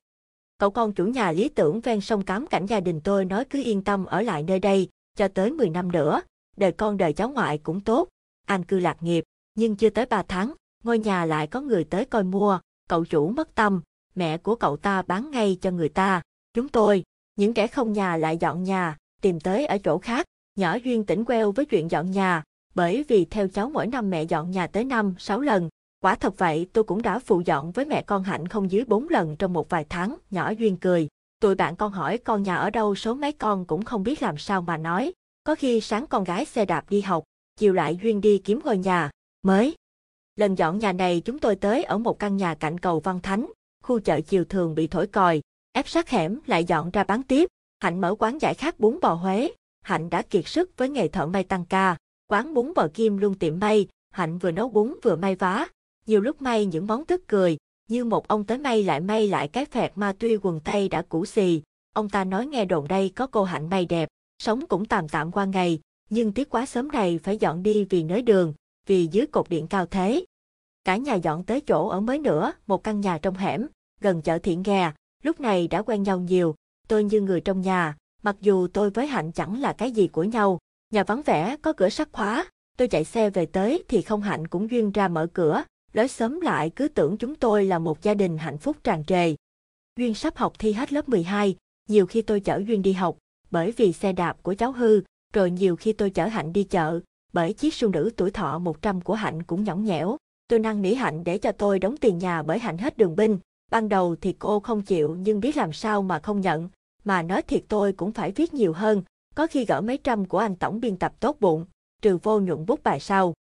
Cậu con chủ nhà lý tưởng ven sông cám cảnh gia đình tôi nói cứ yên tâm ở lại nơi đây, cho tới 10 năm nữa, đời con đời cháu ngoại cũng tốt, an cư lạc nghiệp, nhưng chưa tới 3 tháng, ngôi nhà lại có người tới coi mua, cậu chủ mất tâm, mẹ của cậu ta bán ngay cho người ta, chúng tôi, những kẻ không nhà lại dọn nhà, tìm tới ở chỗ khác, nhỏ duyên tỉnh queo với chuyện dọn nhà, bởi vì theo cháu mỗi năm mẹ dọn nhà tới năm, 6 lần, quả thật vậy tôi cũng đã phụ dọn với mẹ con Hạnh không dưới 4 lần trong một vài tháng, nhỏ duyên cười, Tụi bạn con hỏi con nhà ở đâu số mấy con cũng không biết làm sao mà nói. Có khi sáng con gái xe đạp đi học, chiều lại Duyên đi kiếm ngôi nhà, mới. Lần dọn nhà này chúng tôi tới ở một căn nhà cạnh cầu Văn Thánh, khu chợ chiều thường bị thổi còi, ép sát hẻm lại dọn ra bán tiếp. Hạnh mở quán giải khát bún bò Huế, Hạnh đã kiệt sức với nghề thợ may tăng ca. Quán bún bò Kim luôn tiệm may, Hạnh vừa nấu bún vừa may vá. Nhiều lúc may những món tức cười, như một ông tới may lại may lại cái phẹt ma tuy quần tây đã cũ xì. Ông ta nói nghe đồn đây có cô hạnh may đẹp, sống cũng tạm tạm qua ngày, nhưng tiếc quá sớm này phải dọn đi vì nới đường, vì dưới cột điện cao thế. Cả nhà dọn tới chỗ ở mới nữa, một căn nhà trong hẻm, gần chợ thiện nghè, lúc này đã quen nhau nhiều, tôi như người trong nhà, mặc dù tôi với Hạnh chẳng là cái gì của nhau, nhà vắng vẻ có cửa sắt khóa, tôi chạy xe về tới thì không Hạnh cũng duyên ra mở cửa, lối sớm lại cứ tưởng chúng tôi là một gia đình hạnh phúc tràn trề. Duyên sắp học thi hết lớp 12, nhiều khi tôi chở Duyên đi học, bởi vì xe đạp của cháu hư, rồi nhiều khi tôi chở Hạnh đi chợ, bởi chiếc su nữ tuổi thọ 100 của Hạnh cũng nhõng nhẽo. Tôi năn nỉ Hạnh để cho tôi đóng tiền nhà bởi Hạnh hết đường binh. Ban đầu thì cô không chịu nhưng biết làm sao mà không nhận, mà nói thiệt tôi cũng phải viết nhiều hơn, có khi gỡ mấy trăm của anh tổng biên tập tốt bụng, trừ vô nhuận bút bài sau.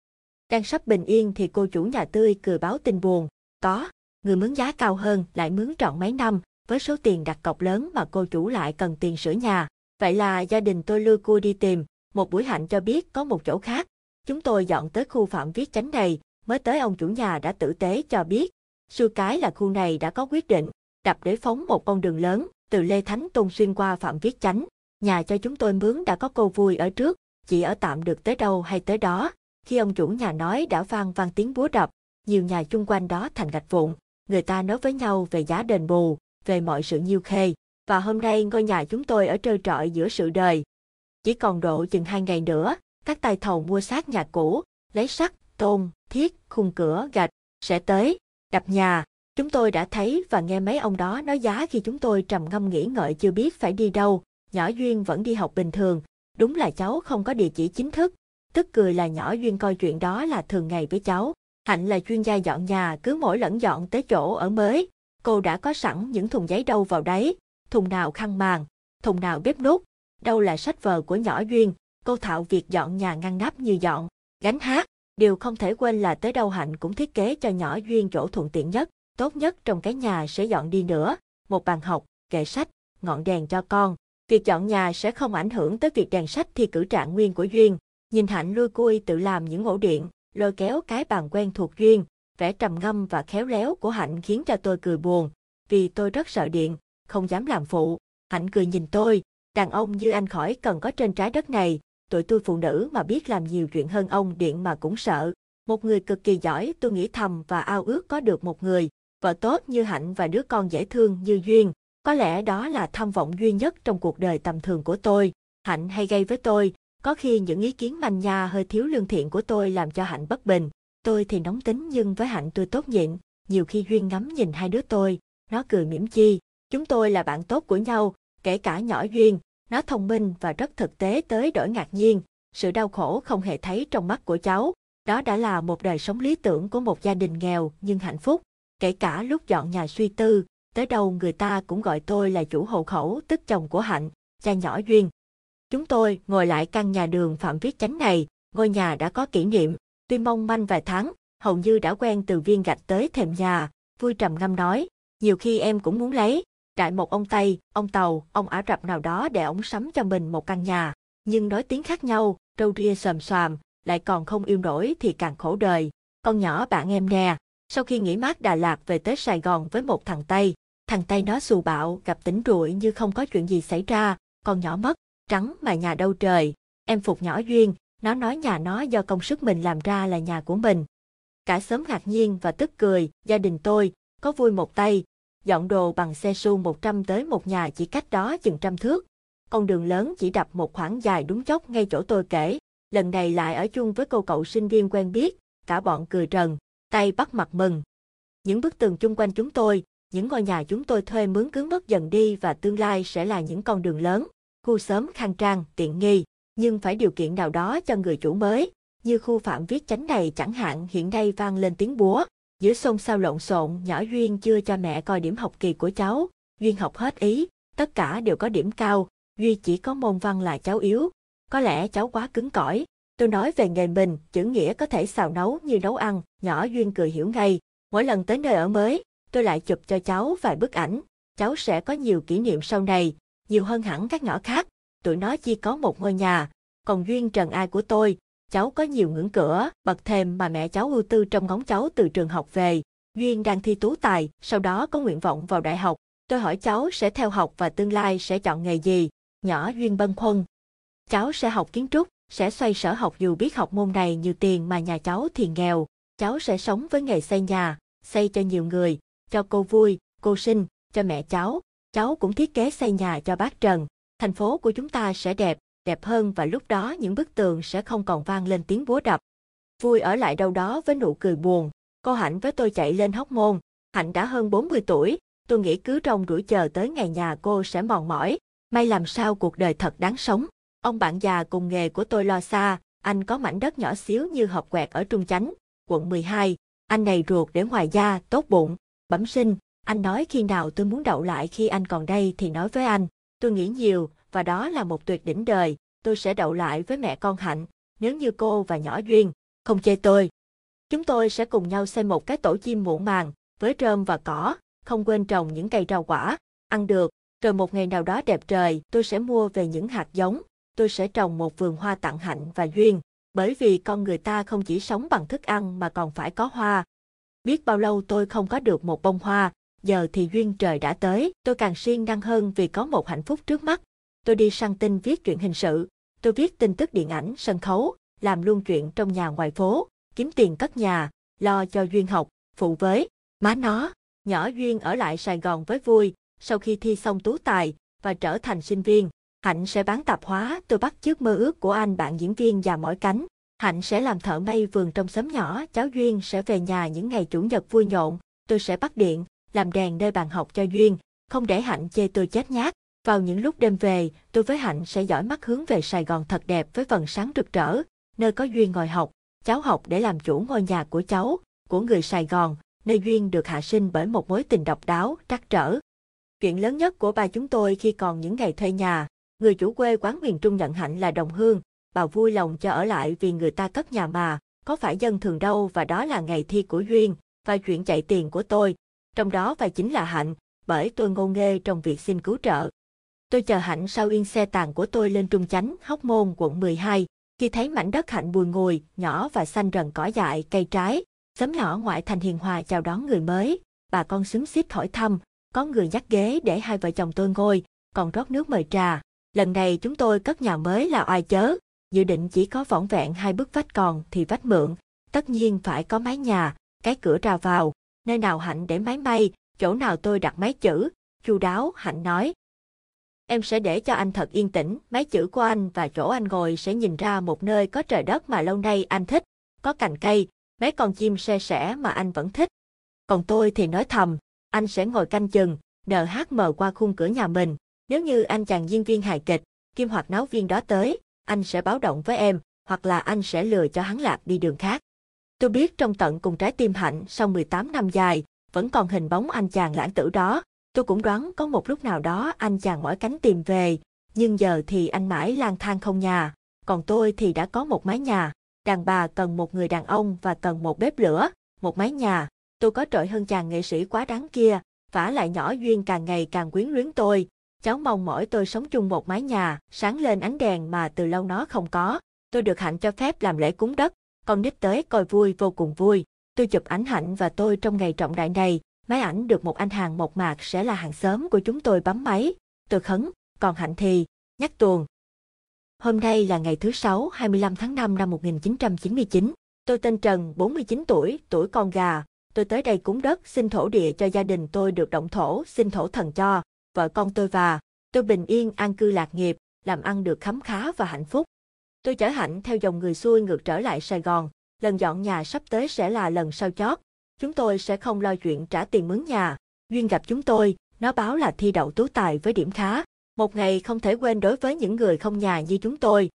Đang sắp bình yên thì cô chủ nhà tươi cười báo tin buồn. Có, người mướn giá cao hơn lại mướn trọn mấy năm, với số tiền đặt cọc lớn mà cô chủ lại cần tiền sửa nhà. Vậy là gia đình tôi lưu cua đi tìm, một buổi hạnh cho biết có một chỗ khác. Chúng tôi dọn tới khu phạm viết chánh này, mới tới ông chủ nhà đã tử tế cho biết. xưa cái là khu này đã có quyết định, đập để phóng một con đường lớn, từ Lê Thánh Tôn xuyên qua phạm viết chánh. Nhà cho chúng tôi mướn đã có cô vui ở trước, chỉ ở tạm được tới đâu hay tới đó. Khi ông chủ nhà nói đã vang vang tiếng búa đập, nhiều nhà chung quanh đó thành gạch vụn, người ta nói với nhau về giá đền bù, về mọi sự nhiêu khê. Và hôm nay ngôi nhà chúng tôi ở trơ trọi giữa sự đời. Chỉ còn độ chừng hai ngày nữa, các tay thầu mua xác nhà cũ, lấy sắt, tôn, thiết, khung cửa, gạch, sẽ tới, đập nhà. Chúng tôi đã thấy và nghe mấy ông đó nói giá khi chúng tôi trầm ngâm nghĩ ngợi chưa biết phải đi đâu. Nhỏ Duyên vẫn đi học bình thường, đúng là cháu không có địa chỉ chính thức, tức cười là nhỏ Duyên coi chuyện đó là thường ngày với cháu. Hạnh là chuyên gia dọn nhà cứ mỗi lẫn dọn tới chỗ ở mới. Cô đã có sẵn những thùng giấy đâu vào đấy, thùng nào khăn màn, thùng nào bếp nút, đâu là sách vở của nhỏ Duyên. Cô thạo việc dọn nhà ngăn nắp như dọn, gánh hát. Điều không thể quên là tới đâu Hạnh cũng thiết kế cho nhỏ Duyên chỗ thuận tiện nhất, tốt nhất trong cái nhà sẽ dọn đi nữa. Một bàn học, kệ sách, ngọn đèn cho con. Việc dọn nhà sẽ không ảnh hưởng tới việc đèn sách thi cử trạng nguyên của Duyên. Nhìn Hạnh lui cui tự làm những ổ điện, lôi kéo cái bàn quen thuộc duyên, vẻ trầm ngâm và khéo léo của Hạnh khiến cho tôi cười buồn, vì tôi rất sợ điện, không dám làm phụ. Hạnh cười nhìn tôi, đàn ông như anh khỏi cần có trên trái đất này, tụi tôi phụ nữ mà biết làm nhiều chuyện hơn ông điện mà cũng sợ. Một người cực kỳ giỏi tôi nghĩ thầm và ao ước có được một người, vợ tốt như Hạnh và đứa con dễ thương như Duyên. Có lẽ đó là tham vọng duy nhất trong cuộc đời tầm thường của tôi. Hạnh hay gây với tôi, có khi những ý kiến manh nha hơi thiếu lương thiện của tôi làm cho Hạnh bất bình. Tôi thì nóng tính nhưng với Hạnh tôi tốt nhịn. Nhiều khi Duyên ngắm nhìn hai đứa tôi, nó cười mỉm chi. Chúng tôi là bạn tốt của nhau, kể cả nhỏ Duyên. Nó thông minh và rất thực tế tới đổi ngạc nhiên. Sự đau khổ không hề thấy trong mắt của cháu. Đó đã là một đời sống lý tưởng của một gia đình nghèo nhưng hạnh phúc. Kể cả lúc dọn nhà suy tư, tới đâu người ta cũng gọi tôi là chủ hộ khẩu tức chồng của Hạnh, cha nhỏ Duyên. Chúng tôi ngồi lại căn nhà đường Phạm Viết Chánh này, ngôi nhà đã có kỷ niệm, tuy mong manh vài tháng, hầu như đã quen từ viên gạch tới thềm nhà, vui trầm ngâm nói, nhiều khi em cũng muốn lấy, đại một ông Tây, ông Tàu, ông Ả Rập nào đó để ông sắm cho mình một căn nhà, nhưng nói tiếng khác nhau, râu ria sờm xoàm, lại còn không yêu nổi thì càng khổ đời. Con nhỏ bạn em nè, sau khi nghỉ mát Đà Lạt về tới Sài Gòn với một thằng Tây, thằng Tây nó xù bạo, gặp tỉnh ruội như không có chuyện gì xảy ra, con nhỏ mất, trắng mà nhà đâu trời. Em phục nhỏ Duyên, nó nói nhà nó do công sức mình làm ra là nhà của mình. Cả sớm ngạc nhiên và tức cười, gia đình tôi, có vui một tay, dọn đồ bằng xe su 100 tới một nhà chỉ cách đó chừng trăm thước. Con đường lớn chỉ đập một khoảng dài đúng chốc ngay chỗ tôi kể, lần này lại ở chung với cô cậu sinh viên quen biết, cả bọn cười trần, tay bắt mặt mừng. Những bức tường chung quanh chúng tôi, những ngôi nhà chúng tôi thuê mướn cứng mất dần đi và tương lai sẽ là những con đường lớn, khu sớm khang trang, tiện nghi, nhưng phải điều kiện nào đó cho người chủ mới, như khu phạm viết chánh này chẳng hạn hiện nay vang lên tiếng búa, giữa xôn xao lộn xộn, nhỏ Duyên chưa cho mẹ coi điểm học kỳ của cháu, Duyên học hết ý, tất cả đều có điểm cao, Duy chỉ có môn văn là cháu yếu, có lẽ cháu quá cứng cỏi. Tôi nói về nghề mình, chữ nghĩa có thể xào nấu như nấu ăn, nhỏ Duyên cười hiểu ngay. Mỗi lần tới nơi ở mới, tôi lại chụp cho cháu vài bức ảnh. Cháu sẽ có nhiều kỷ niệm sau này, nhiều hơn hẳn các nhỏ khác. Tụi nó chỉ có một ngôi nhà, còn Duyên Trần Ai của tôi, cháu có nhiều ngưỡng cửa, bậc thềm mà mẹ cháu ưu tư trong ngóng cháu từ trường học về. Duyên đang thi tú tài, sau đó có nguyện vọng vào đại học. Tôi hỏi cháu sẽ theo học và tương lai sẽ chọn nghề gì. Nhỏ Duyên bân khuâng. Cháu sẽ học kiến trúc, sẽ xoay sở học dù biết học môn này nhiều tiền mà nhà cháu thì nghèo. Cháu sẽ sống với nghề xây nhà, xây cho nhiều người, cho cô vui, cô sinh, cho mẹ cháu. Cháu cũng thiết kế xây nhà cho bác Trần. Thành phố của chúng ta sẽ đẹp, đẹp hơn và lúc đó những bức tường sẽ không còn vang lên tiếng búa đập. Vui ở lại đâu đó với nụ cười buồn, cô Hạnh với tôi chạy lên hóc môn. Hạnh đã hơn 40 tuổi, tôi nghĩ cứ trông rủi chờ tới ngày nhà cô sẽ mòn mỏi. May làm sao cuộc đời thật đáng sống. Ông bạn già cùng nghề của tôi lo xa, anh có mảnh đất nhỏ xíu như hộp quẹt ở Trung Chánh, quận 12. Anh này ruột để ngoài da, tốt bụng, bẩm sinh. Anh nói khi nào tôi muốn đậu lại khi anh còn đây thì nói với anh. Tôi nghĩ nhiều, và đó là một tuyệt đỉnh đời. Tôi sẽ đậu lại với mẹ con Hạnh, nếu như cô và nhỏ Duyên, không chê tôi. Chúng tôi sẽ cùng nhau xây một cái tổ chim muộn màng, với rơm và cỏ, không quên trồng những cây rau quả, ăn được. Rồi một ngày nào đó đẹp trời, tôi sẽ mua về những hạt giống, tôi sẽ trồng một vườn hoa tặng hạnh và duyên, bởi vì con người ta không chỉ sống bằng thức ăn mà còn phải có hoa. Biết bao lâu tôi không có được một bông hoa, giờ thì duyên trời đã tới, tôi càng siêng năng hơn vì có một hạnh phúc trước mắt. Tôi đi săn tin viết chuyện hình sự, tôi viết tin tức điện ảnh, sân khấu, làm luôn chuyện trong nhà ngoài phố, kiếm tiền cất nhà, lo cho duyên học, phụ với, má nó, nhỏ duyên ở lại Sài Gòn với vui, sau khi thi xong tú tài và trở thành sinh viên. Hạnh sẽ bán tạp hóa, tôi bắt chước mơ ước của anh bạn diễn viên già mỏi cánh. Hạnh sẽ làm thợ may vườn trong xóm nhỏ, cháu Duyên sẽ về nhà những ngày chủ nhật vui nhộn, tôi sẽ bắt điện, làm đèn nơi bàn học cho Duyên, không để Hạnh chê tôi chết nhát. Vào những lúc đêm về, tôi với Hạnh sẽ dõi mắt hướng về Sài Gòn thật đẹp với vầng sáng rực rỡ, nơi có Duyên ngồi học, cháu học để làm chủ ngôi nhà của cháu, của người Sài Gòn, nơi Duyên được hạ sinh bởi một mối tình độc đáo, trắc trở. Chuyện lớn nhất của ba chúng tôi khi còn những ngày thuê nhà, người chủ quê quán miền Trung nhận hạnh là đồng hương, bà vui lòng cho ở lại vì người ta cất nhà mà, có phải dân thường đâu và đó là ngày thi của Duyên, và chuyện chạy tiền của tôi, trong đó và chính là hạnh, bởi tôi ngô nghê trong việc xin cứu trợ. Tôi chờ hạnh sau yên xe tàn của tôi lên Trung Chánh, Hóc Môn, quận 12, khi thấy mảnh đất hạnh bùi ngùi, nhỏ và xanh rần cỏ dại, cây trái, xóm nhỏ ngoại thành hiền hòa chào đón người mới, bà con xúm xít hỏi thăm, có người nhắc ghế để hai vợ chồng tôi ngồi, còn rót nước mời trà. Lần này chúng tôi cất nhà mới là oai chớ, dự định chỉ có võng vẹn hai bức vách còn thì vách mượn, tất nhiên phải có mái nhà, cái cửa ra vào, nơi nào Hạnh để máy may, chỗ nào tôi đặt máy chữ, chu đáo Hạnh nói. Em sẽ để cho anh thật yên tĩnh, máy chữ của anh và chỗ anh ngồi sẽ nhìn ra một nơi có trời đất mà lâu nay anh thích, có cành cây, mấy con chim xe sẻ mà anh vẫn thích. Còn tôi thì nói thầm, anh sẽ ngồi canh chừng, NHM qua khung cửa nhà mình. Nếu như anh chàng diễn viên hài kịch, kim hoạt náo viên đó tới, anh sẽ báo động với em, hoặc là anh sẽ lừa cho hắn lạc đi đường khác. Tôi biết trong tận cùng trái tim hạnh sau 18 năm dài, vẫn còn hình bóng anh chàng lãng tử đó. Tôi cũng đoán có một lúc nào đó anh chàng mỏi cánh tìm về, nhưng giờ thì anh mãi lang thang không nhà, còn tôi thì đã có một mái nhà. Đàn bà cần một người đàn ông và cần một bếp lửa, một mái nhà. Tôi có trội hơn chàng nghệ sĩ quá đáng kia, vả lại nhỏ duyên càng ngày càng quyến luyến tôi. Cháu mong mỏi tôi sống chung một mái nhà, sáng lên ánh đèn mà từ lâu nó không có. Tôi được hạnh cho phép làm lễ cúng đất, con nít tới coi vui vô cùng vui. Tôi chụp ảnh hạnh và tôi trong ngày trọng đại này, máy ảnh được một anh hàng một mạc sẽ là hàng xóm của chúng tôi bấm máy. Tôi khấn, còn hạnh thì, nhắc tuồng. Hôm nay là ngày thứ Sáu 25 tháng 5 năm 1999. Tôi tên Trần, 49 tuổi, tuổi con gà. Tôi tới đây cúng đất xin thổ địa cho gia đình tôi được động thổ, xin thổ thần cho. Vợ con tôi và tôi bình yên an cư lạc nghiệp, làm ăn được khấm khá và hạnh phúc. Tôi chở hạnh theo dòng người xuôi ngược trở lại Sài Gòn. Lần dọn nhà sắp tới sẽ là lần sau chót. Chúng tôi sẽ không lo chuyện trả tiền mướn nhà. Duyên gặp chúng tôi, nó báo là thi đậu tú tài với điểm khá. Một ngày không thể quên đối với những người không nhà như chúng tôi.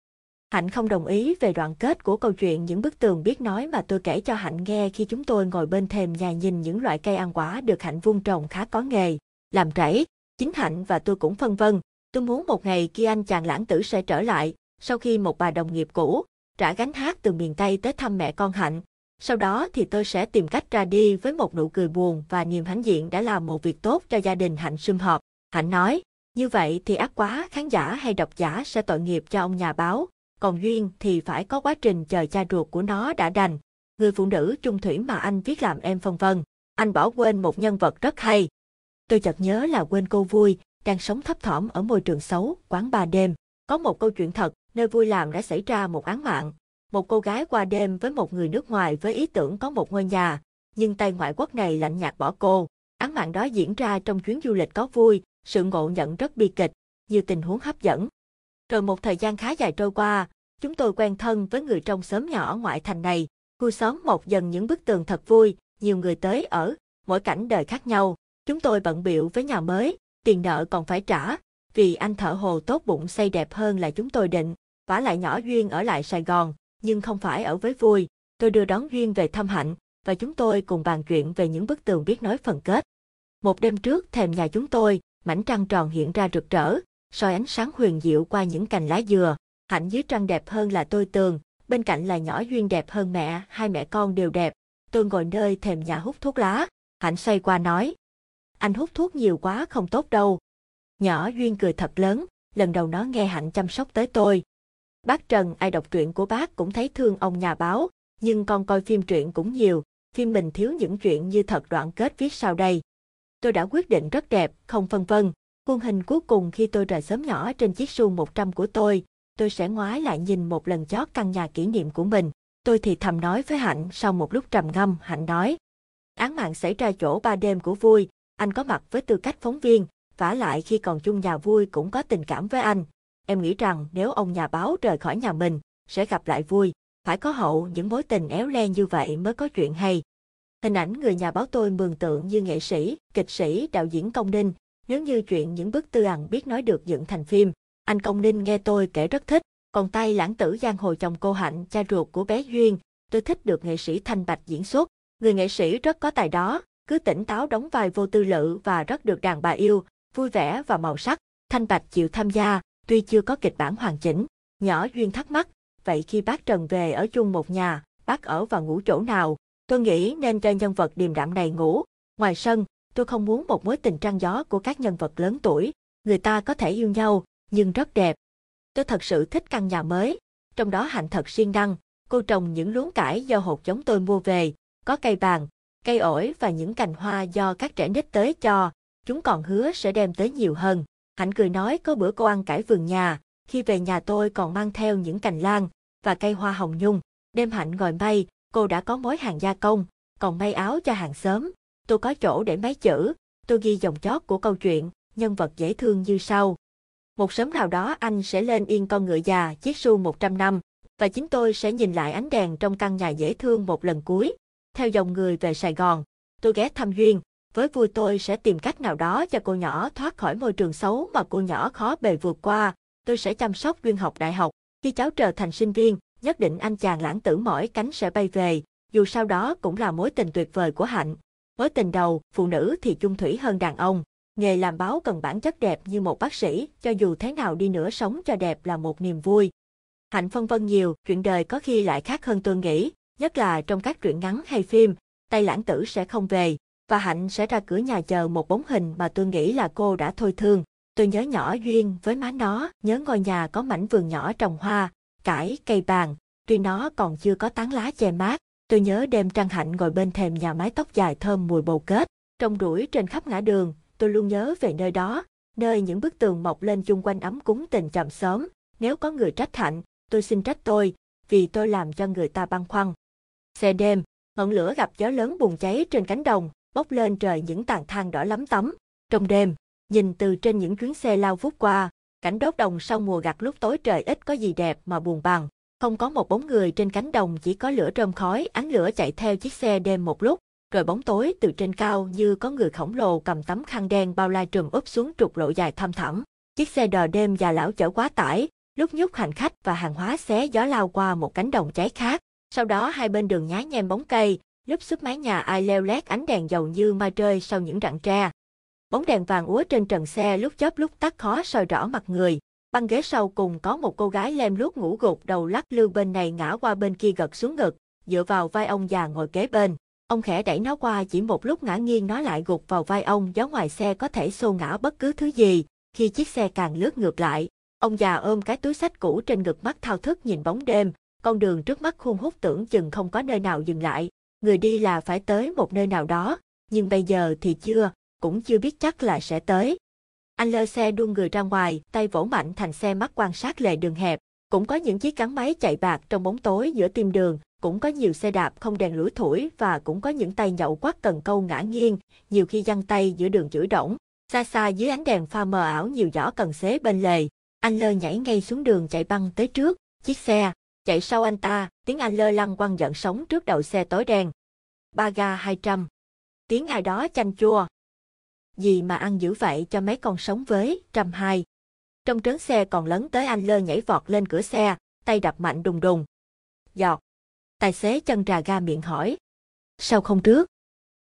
Hạnh không đồng ý về đoạn kết của câu chuyện những bức tường biết nói mà tôi kể cho Hạnh nghe khi chúng tôi ngồi bên thềm nhà nhìn những loại cây ăn quả được Hạnh vun trồng khá có nghề, làm rẫy. Chính Hạnh và tôi cũng phân vân, tôi muốn một ngày kia anh chàng lãng tử sẽ trở lại, sau khi một bà đồng nghiệp cũ trả gánh hát từ miền Tây tới thăm mẹ con Hạnh. Sau đó thì tôi sẽ tìm cách ra đi với một nụ cười buồn và niềm hãnh diện đã làm một việc tốt cho gia đình Hạnh sum họp. Hạnh nói, như vậy thì ác quá khán giả hay độc giả sẽ tội nghiệp cho ông nhà báo, còn Duyên thì phải có quá trình chờ cha ruột của nó đã đành. Người phụ nữ trung thủy mà anh viết làm em phân vân. Anh bỏ quên một nhân vật rất hay. Tôi chợt nhớ là quên cô vui, đang sống thấp thỏm ở môi trường xấu, quán ba đêm. Có một câu chuyện thật, nơi vui làm đã xảy ra một án mạng. Một cô gái qua đêm với một người nước ngoài với ý tưởng có một ngôi nhà, nhưng tay ngoại quốc này lạnh nhạt bỏ cô. Án mạng đó diễn ra trong chuyến du lịch có vui, sự ngộ nhận rất bi kịch, nhiều tình huống hấp dẫn. Rồi một thời gian khá dài trôi qua, chúng tôi quen thân với người trong xóm nhỏ ngoại thành này. Khu xóm một dần những bức tường thật vui, nhiều người tới ở, mỗi cảnh đời khác nhau. Chúng tôi bận biệu với nhà mới, tiền nợ còn phải trả, vì anh thợ hồ tốt bụng xây đẹp hơn là chúng tôi định. Vả lại nhỏ Duyên ở lại Sài Gòn, nhưng không phải ở với vui. Tôi đưa đón Duyên về thăm Hạnh, và chúng tôi cùng bàn chuyện về những bức tường biết nói phần kết. Một đêm trước thềm nhà chúng tôi, mảnh trăng tròn hiện ra rực rỡ, soi ánh sáng huyền diệu qua những cành lá dừa. Hạnh dưới trăng đẹp hơn là tôi tường, bên cạnh là nhỏ duyên đẹp hơn mẹ, hai mẹ con đều đẹp. Tôi ngồi nơi thềm nhà hút thuốc lá. Hạnh xoay qua nói, anh hút thuốc nhiều quá không tốt đâu. Nhỏ duyên cười thật lớn, lần đầu nó nghe Hạnh chăm sóc tới tôi. Bác Trần ai đọc truyện của bác cũng thấy thương ông nhà báo, nhưng con coi phim truyện cũng nhiều, phim mình thiếu những chuyện như thật đoạn kết viết sau đây tôi đã quyết định rất đẹp, không phân vân. Khuôn hình cuối cùng khi tôi rời sớm nhỏ trên chiếc Su 100 của tôi, tôi sẽ ngoái lại nhìn một lần chót căn nhà kỷ niệm của mình. Tôi thì thầm nói với Hạnh sau một lúc trầm ngâm, Hạnh nói. Án mạng xảy ra chỗ ba đêm của vui, anh có mặt với tư cách phóng viên, vả lại khi còn chung nhà vui cũng có tình cảm với anh. Em nghĩ rằng nếu ông nhà báo rời khỏi nhà mình, sẽ gặp lại vui, phải có hậu những mối tình éo le như vậy mới có chuyện hay. Hình ảnh người nhà báo tôi mường tượng như nghệ sĩ, kịch sĩ, đạo diễn Công Ninh, nếu như chuyện những bức tư ẩn biết nói được dựng thành phim. Anh Công Ninh nghe tôi kể rất thích, còn tay lãng tử giang hồ chồng cô Hạnh, cha ruột của bé Duyên, tôi thích được nghệ sĩ Thanh Bạch diễn xuất. Người nghệ sĩ rất có tài đó, cứ tỉnh táo đóng vai vô tư lự và rất được đàn bà yêu, vui vẻ và màu sắc. Thanh Bạch chịu tham gia, tuy chưa có kịch bản hoàn chỉnh. Nhỏ Duyên thắc mắc, vậy khi bác Trần về ở chung một nhà, bác ở và ngủ chỗ nào? Tôi nghĩ nên cho nhân vật điềm đạm này ngủ. Ngoài sân, tôi không muốn một mối tình trăng gió của các nhân vật lớn tuổi. Người ta có thể yêu nhau, nhưng rất đẹp. Tôi thật sự thích căn nhà mới. Trong đó hạnh thật siêng năng. Cô trồng những luống cải do hột giống tôi mua về. Có cây bàn, cây ổi và những cành hoa do các trẻ nít tới cho. Chúng còn hứa sẽ đem tới nhiều hơn. Hạnh cười nói có bữa cô ăn cải vườn nhà. Khi về nhà tôi còn mang theo những cành lan và cây hoa hồng nhung. Đêm Hạnh ngồi may, cô đã có mối hàng gia công, còn may áo cho hàng xóm. Tôi có chỗ để máy chữ, tôi ghi dòng chót của câu chuyện, nhân vật dễ thương như sau. Một sớm nào đó anh sẽ lên yên con ngựa già chiếc xu 100 năm, và chính tôi sẽ nhìn lại ánh đèn trong căn nhà dễ thương một lần cuối. Theo dòng người về Sài Gòn, tôi ghé thăm Duyên, với vui tôi sẽ tìm cách nào đó cho cô nhỏ thoát khỏi môi trường xấu mà cô nhỏ khó bề vượt qua. Tôi sẽ chăm sóc Duyên học đại học. Khi cháu trở thành sinh viên, nhất định anh chàng lãng tử mỏi cánh sẽ bay về, dù sau đó cũng là mối tình tuyệt vời của Hạnh. Mối tình đầu, phụ nữ thì chung thủy hơn đàn ông. Nghề làm báo cần bản chất đẹp như một bác sĩ, cho dù thế nào đi nữa sống cho đẹp là một niềm vui. Hạnh phân vân nhiều, chuyện đời có khi lại khác hơn tôi nghĩ, nhất là trong các truyện ngắn hay phim, tay lãng tử sẽ không về, và Hạnh sẽ ra cửa nhà chờ một bóng hình mà tôi nghĩ là cô đã thôi thương. Tôi nhớ nhỏ duyên với má nó, nhớ ngôi nhà có mảnh vườn nhỏ trồng hoa, cải, cây bàn, tuy nó còn chưa có tán lá che mát. Tôi nhớ đêm trăng hạnh ngồi bên thềm nhà mái tóc dài thơm mùi bầu kết, trong đuổi trên khắp ngã đường, tôi luôn nhớ về nơi đó, nơi những bức tường mọc lên chung quanh ấm cúng tình chậm sớm. Nếu có người trách hạnh, tôi xin trách tôi, vì tôi làm cho người ta băn khoăn. Xe đêm, ngọn lửa gặp gió lớn bùng cháy trên cánh đồng, bốc lên trời những tàn than đỏ lắm tấm. Trong đêm, nhìn từ trên những chuyến xe lao vút qua, cảnh đốt đồng sau mùa gặt lúc tối trời ít có gì đẹp mà buồn bằng. Không có một bóng người trên cánh đồng chỉ có lửa rơm khói, ánh lửa chạy theo chiếc xe đêm một lúc, rồi bóng tối từ trên cao như có người khổng lồ cầm tấm khăn đen bao la trùm úp xuống trục lộ dài thăm thẳm. Chiếc xe đò đêm già lão chở quá tải, lúc nhúc hành khách và hàng hóa xé gió lao qua một cánh đồng cháy khác. Sau đó hai bên đường nhá nhem bóng cây, lúc xúc mái nhà ai leo lét ánh đèn dầu như ma rơi sau những rặng tre. Bóng đèn vàng úa trên trần xe lúc chớp lúc tắt khó soi rõ mặt người. Băng ghế sau cùng có một cô gái lem luốc ngủ gục đầu lắc lư bên này ngã qua bên kia gật xuống ngực, dựa vào vai ông già ngồi kế bên. Ông khẽ đẩy nó qua chỉ một lúc ngã nghiêng nó lại gục vào vai ông gió ngoài xe có thể xô ngã bất cứ thứ gì, khi chiếc xe càng lướt ngược lại. Ông già ôm cái túi sách cũ trên ngực mắt thao thức nhìn bóng đêm, con đường trước mắt khuôn hút tưởng chừng không có nơi nào dừng lại. Người đi là phải tới một nơi nào đó, nhưng bây giờ thì chưa, cũng chưa biết chắc là sẽ tới. Anh lơ xe đuông người ra ngoài, tay vỗ mạnh thành xe mắt quan sát lề đường hẹp. Cũng có những chiếc gắn máy chạy bạc trong bóng tối giữa tim đường, cũng có nhiều xe đạp không đèn lưỡi thủi và cũng có những tay nhậu quát cần câu ngã nghiêng, nhiều khi giăng tay giữa đường chửi đổng. Xa xa dưới ánh đèn pha mờ ảo nhiều giỏ cần xế bên lề, anh lơ nhảy ngay xuống đường chạy băng tới trước, chiếc xe, chạy sau anh ta, tiếng anh lơ lăng quăng giận sống trước đầu xe tối đen. Ba ga 200. Tiếng ai đó chanh chua. Gì mà ăn dữ vậy cho mấy con sống với, trăm hai. Trong trấn xe còn lấn tới anh lơ nhảy vọt lên cửa xe, tay đập mạnh đùng đùng. Giọt. Tài xế chân trà ga miệng hỏi. Sao không trước?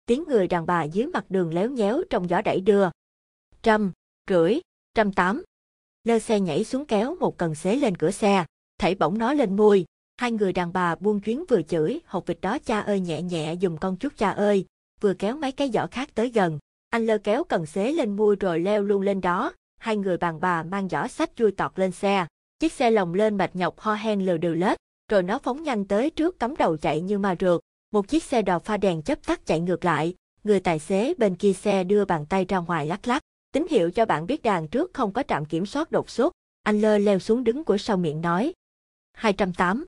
Tiếng người đàn bà dưới mặt đường léo nhéo trong gió đẩy đưa. Trăm, rưỡi, trăm tám. Lơ xe nhảy xuống kéo một cần xế lên cửa xe, thảy bổng nó lên môi. Hai người đàn bà buông chuyến vừa chửi, hột vịt đó cha ơi nhẹ nhẹ dùng con chút cha ơi, vừa kéo mấy cái giỏ khác tới gần. Anh lơ kéo cần xế lên mui rồi leo luôn lên đó, hai người bàn bà mang giỏ sách chui tọt lên xe. Chiếc xe lồng lên mạch nhọc ho hen lừ đừ lết, rồi nó phóng nhanh tới trước cắm đầu chạy như ma rượt. Một chiếc xe đò pha đèn chấp tắt chạy ngược lại, người tài xế bên kia xe đưa bàn tay ra ngoài lắc lắc, tín hiệu cho bạn biết đàn trước không có trạm kiểm soát đột xuất. Anh lơ leo xuống đứng của sau miệng nói. 208.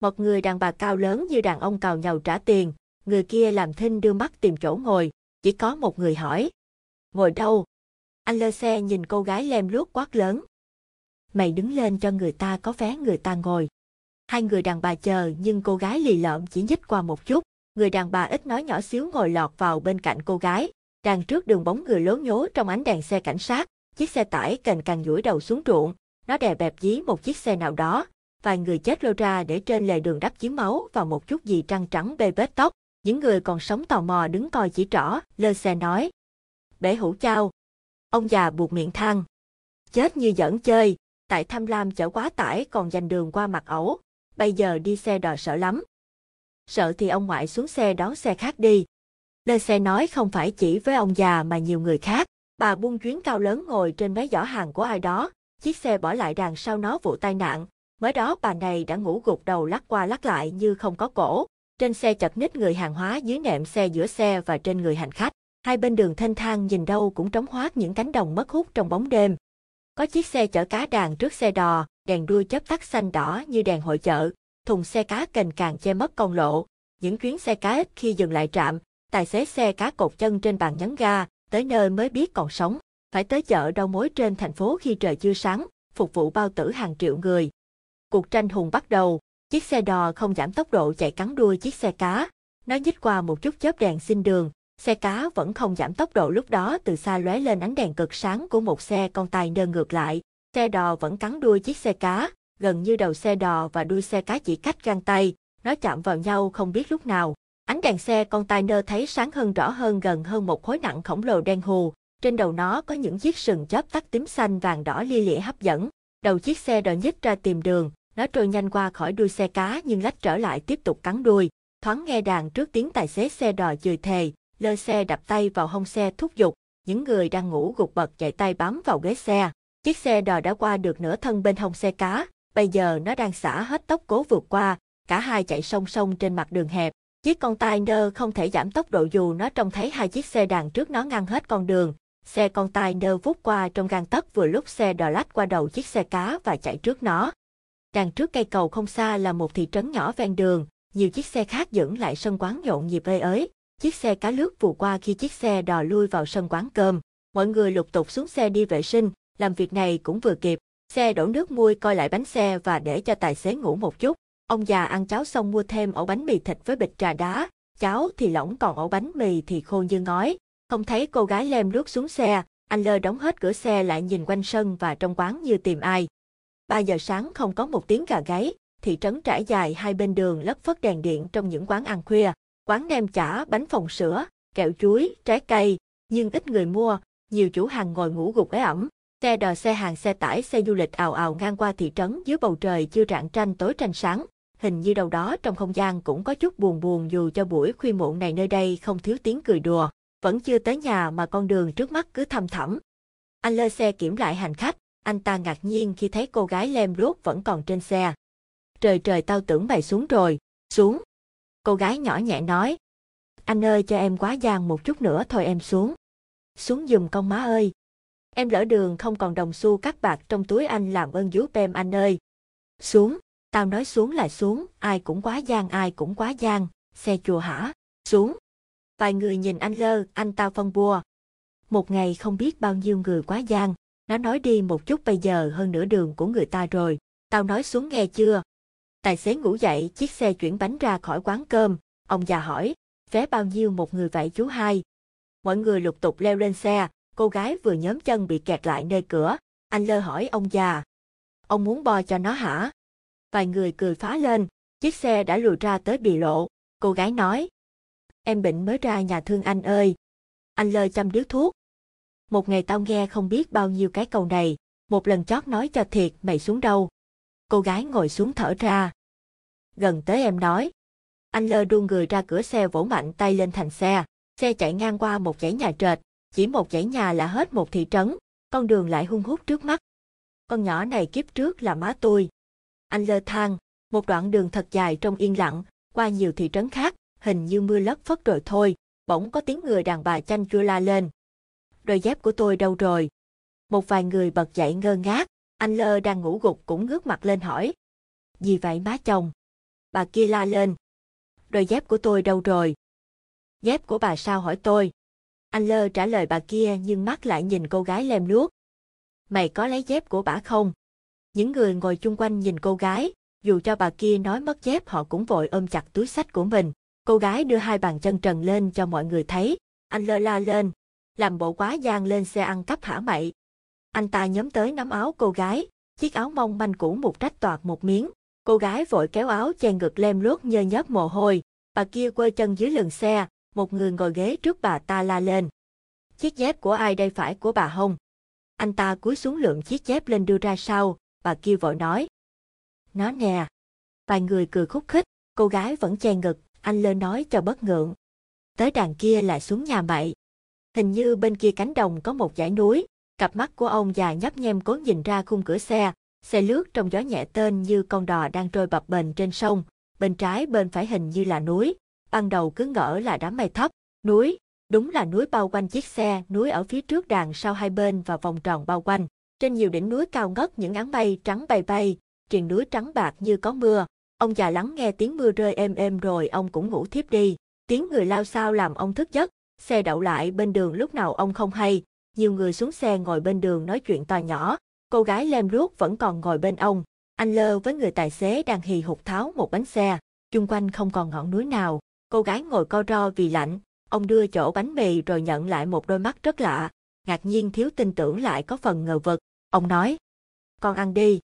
Một người đàn bà cao lớn như đàn ông cào nhàu trả tiền, người kia làm thinh đưa mắt tìm chỗ ngồi, chỉ có một người hỏi. Ngồi đâu? Anh lơ xe nhìn cô gái lem luốc quát lớn. Mày đứng lên cho người ta có vé người ta ngồi. Hai người đàn bà chờ nhưng cô gái lì lợm chỉ nhích qua một chút. Người đàn bà ít nói nhỏ xíu ngồi lọt vào bên cạnh cô gái. Đằng trước đường bóng người lố nhố trong ánh đèn xe cảnh sát. Chiếc xe tải cành càng duỗi đầu xuống ruộng. Nó đè bẹp dí một chiếc xe nào đó. Vài người chết lôi ra để trên lề đường đắp chiếc máu và một chút gì trăng trắng bê bết tóc. Những người còn sống tò mò đứng coi chỉ trỏ, lơ xe nói. Bể hủ chao. Ông già buộc miệng than. Chết như giỡn chơi, tại tham lam chở quá tải còn dành đường qua mặt ẩu, bây giờ đi xe đò sợ lắm. Sợ thì ông ngoại xuống xe đón xe khác đi. Lê xe nói không phải chỉ với ông già mà nhiều người khác. Bà buông chuyến cao lớn ngồi trên mấy giỏ hàng của ai đó. Chiếc xe bỏ lại đằng sau nó vụ tai nạn. Mới đó bà này đã ngủ gục đầu lắc qua lắc lại như không có cổ. Trên xe chật ních người hàng hóa dưới nệm xe giữa xe và trên người hành khách. Hai bên đường thanh thang nhìn đâu cũng trống hoác những cánh đồng mất hút trong bóng đêm. Có chiếc xe chở cá đàn trước xe đò, đèn đuôi chớp tắt xanh đỏ như đèn hội chợ, thùng xe cá cành càng che mất con lộ. Những chuyến xe cá ít khi dừng lại trạm, tài xế xe cá cột chân trên bàn nhấn ga, tới nơi mới biết còn sống. Phải tới chợ đầu mối trên thành phố khi trời chưa sáng, phục vụ bao tử hàng triệu người. Cuộc tranh hùng bắt đầu, chiếc xe đò không giảm tốc độ chạy cắn đuôi chiếc xe cá. Nó nhích qua một chút chớp đèn xin đường, xe cá vẫn không giảm tốc độ lúc đó từ xa lóe lên ánh đèn cực sáng của một xe con tài nơ ngược lại. Xe đò vẫn cắn đuôi chiếc xe cá, gần như đầu xe đò và đuôi xe cá chỉ cách găng tay, nó chạm vào nhau không biết lúc nào. Ánh đèn xe con tài nơ thấy sáng hơn rõ hơn gần hơn một khối nặng khổng lồ đen hù, Trên đầu nó có những chiếc sừng chớp tắt tím xanh vàng đỏ lia lịa hấp dẫn. Đầu chiếc xe đò nhích ra tìm đường, nó trôi nhanh qua khỏi đuôi xe cá nhưng lách trở lại tiếp tục cắn đuôi. Thoáng nghe đàn trước tiếng tài xế xe đò chửi thề, lơ xe đập tay vào hông xe thúc giục, những người đang ngủ gục bật chạy tay bám vào ghế xe. Chiếc xe đò đã qua được nửa thân bên hông xe cá, bây giờ nó đang xả hết tốc cố vượt qua, cả hai chạy song song trên mặt đường hẹp. Chiếc container không thể giảm tốc độ dù nó trông thấy hai chiếc xe đằng trước nó ngăn hết con đường. Xe container vút qua trong gang tấc vừa lúc xe đò lách qua đầu chiếc xe cá và chạy trước nó. Đằng trước cây cầu không xa là một thị trấn nhỏ ven đường, nhiều chiếc xe khác dẫn lại sân quán nhộn nhịp ê ới. Chiếc xe cá lướt vụ qua khi chiếc xe đò lui vào sân quán cơm. Mọi người lục tục xuống xe đi vệ sinh, làm việc này cũng vừa kịp. Xe đổ nước muôi coi lại bánh xe và để cho tài xế ngủ một chút. Ông già ăn cháo xong mua thêm ổ bánh mì thịt với bịch trà đá, cháo thì lỏng còn ổ bánh mì thì khô như ngói. Không thấy cô gái lem lướt xuống xe, anh lơ đóng hết cửa xe lại nhìn quanh sân và trong quán như tìm ai. 3 giờ sáng không có một tiếng gà gáy, thị trấn trải dài hai bên đường lất phất đèn điện trong những quán ăn khuya, quán nem chả, bánh phồng sữa, kẹo chuối, trái cây, nhưng ít người mua, nhiều chủ hàng ngồi ngủ gục ế ẩm. Xe đò xe hàng xe tải xe du lịch ào ào ngang qua thị trấn dưới bầu trời chưa rạng tranh tối tranh sáng. Hình như đâu đó trong không gian cũng có chút buồn buồn dù cho buổi khuya muộn này nơi đây không thiếu tiếng cười đùa. Vẫn chưa tới nhà mà con đường trước mắt cứ thăm thẳm. Anh lơ xe kiểm lại hành khách, anh ta ngạc nhiên khi thấy cô gái lem rốt vẫn còn trên xe. Trời trời tao tưởng mày xuống rồi, xuống. Cô gái nhỏ nhẹ nói. Anh ơi cho em quá gian một chút nữa thôi em xuống. Xuống giùm con má ơi. Em lỡ đường không còn đồng xu cắt bạc trong túi anh làm ơn giúp em anh ơi. Xuống, tao nói xuống là xuống, ai cũng quá gian ai cũng quá gian, xe chùa hả, xuống. Vài người nhìn anh lơ, anh tao phân bua. Một ngày không biết bao nhiêu người quá gian, nó nói đi một chút bây giờ hơn nửa đường của người ta rồi, tao nói xuống nghe chưa? Tài xế ngủ dậy, chiếc xe chuyển bánh ra khỏi quán cơm, ông già hỏi, vé bao nhiêu một người vậy chú hai? Mọi người lục tục leo lên xe, cô gái vừa nhóm chân bị kẹt lại nơi cửa, anh lơ hỏi ông già. Ông muốn bo cho nó hả? Vài người cười phá lên, chiếc xe đã lùi ra tới bì lộ, cô gái nói. Em bệnh mới ra nhà thương anh ơi. Anh lơ chăm điếu thuốc, một ngày tao nghe không biết bao nhiêu cái câu này, một lần chót nói cho thiệt mày xuống đâu. Cô gái ngồi xuống thở ra. Gần tới em nói. Anh lơ đu người ra cửa xe vỗ mạnh tay lên thành xe. Xe chạy ngang qua một dãy nhà trệt, chỉ một dãy nhà là hết một thị trấn, con đường lại hung hút trước mắt. Con nhỏ này kiếp trước là má tôi. Anh lơ thang, một đoạn đường thật dài trong yên lặng, qua nhiều thị trấn khác, hình như mưa lất phất rồi thôi, bỗng có tiếng người đàn bà chanh chua la lên đôi dép của tôi đâu rồi? Một vài người bật dậy ngơ ngác, anh Lơ đang ngủ gục cũng ngước mặt lên hỏi. Gì vậy má chồng? Bà kia la lên. Đôi dép của tôi đâu rồi? Dép của bà sao hỏi tôi? Anh Lơ trả lời bà kia nhưng mắt lại nhìn cô gái lem luốc. Mày có lấy dép của bà không? Những người ngồi chung quanh nhìn cô gái, dù cho bà kia nói mất dép họ cũng vội ôm chặt túi sách của mình. Cô gái đưa hai bàn chân trần lên cho mọi người thấy. Anh Lơ la lên, làm bộ quá gian lên xe ăn cắp hả mậy. Anh ta nhóm tới nắm áo cô gái, chiếc áo mong manh cũ một rách toạc một miếng. Cô gái vội kéo áo che ngực lem lốt nhơ nhớp mồ hôi, bà kia quơ chân dưới lưng xe, một người ngồi ghế trước bà ta la lên. Chiếc dép của ai đây phải của bà không? Anh ta cúi xuống lượng chiếc dép lên đưa ra sau, bà kia vội nói. Nó nè. Vài người cười khúc khích, cô gái vẫn che ngực, anh lên nói cho bất ngượng. Tới đàn kia lại xuống nhà mậy. Hình như bên kia cánh đồng có một dãy núi, cặp mắt của ông già nhấp nhem cố nhìn ra khung cửa xe, xe lướt trong gió nhẹ tên như con đò đang trôi bập bềnh trên sông, bên trái bên phải hình như là núi, ban đầu cứ ngỡ là đám mây thấp, núi, đúng là núi bao quanh chiếc xe, núi ở phía trước đàn sau hai bên và vòng tròn bao quanh. Trên nhiều đỉnh núi cao ngất những áng mây trắng bay bay, triền núi trắng bạc như có mưa. Ông già lắng nghe tiếng mưa rơi êm êm rồi ông cũng ngủ thiếp đi. Tiếng người lao sao làm ông thức giấc, Xe đậu lại bên đường lúc nào ông không hay, nhiều người xuống xe ngồi bên đường nói chuyện to nhỏ, cô gái lem ruốc vẫn còn ngồi bên ông, anh lơ với người tài xế đang hì hục tháo một bánh xe, chung quanh không còn ngọn núi nào, cô gái ngồi co ro vì lạnh, ông đưa chỗ bánh mì rồi nhận lại một đôi mắt rất lạ, ngạc nhiên thiếu tin tưởng lại có phần ngờ vực, ông nói, con ăn đi.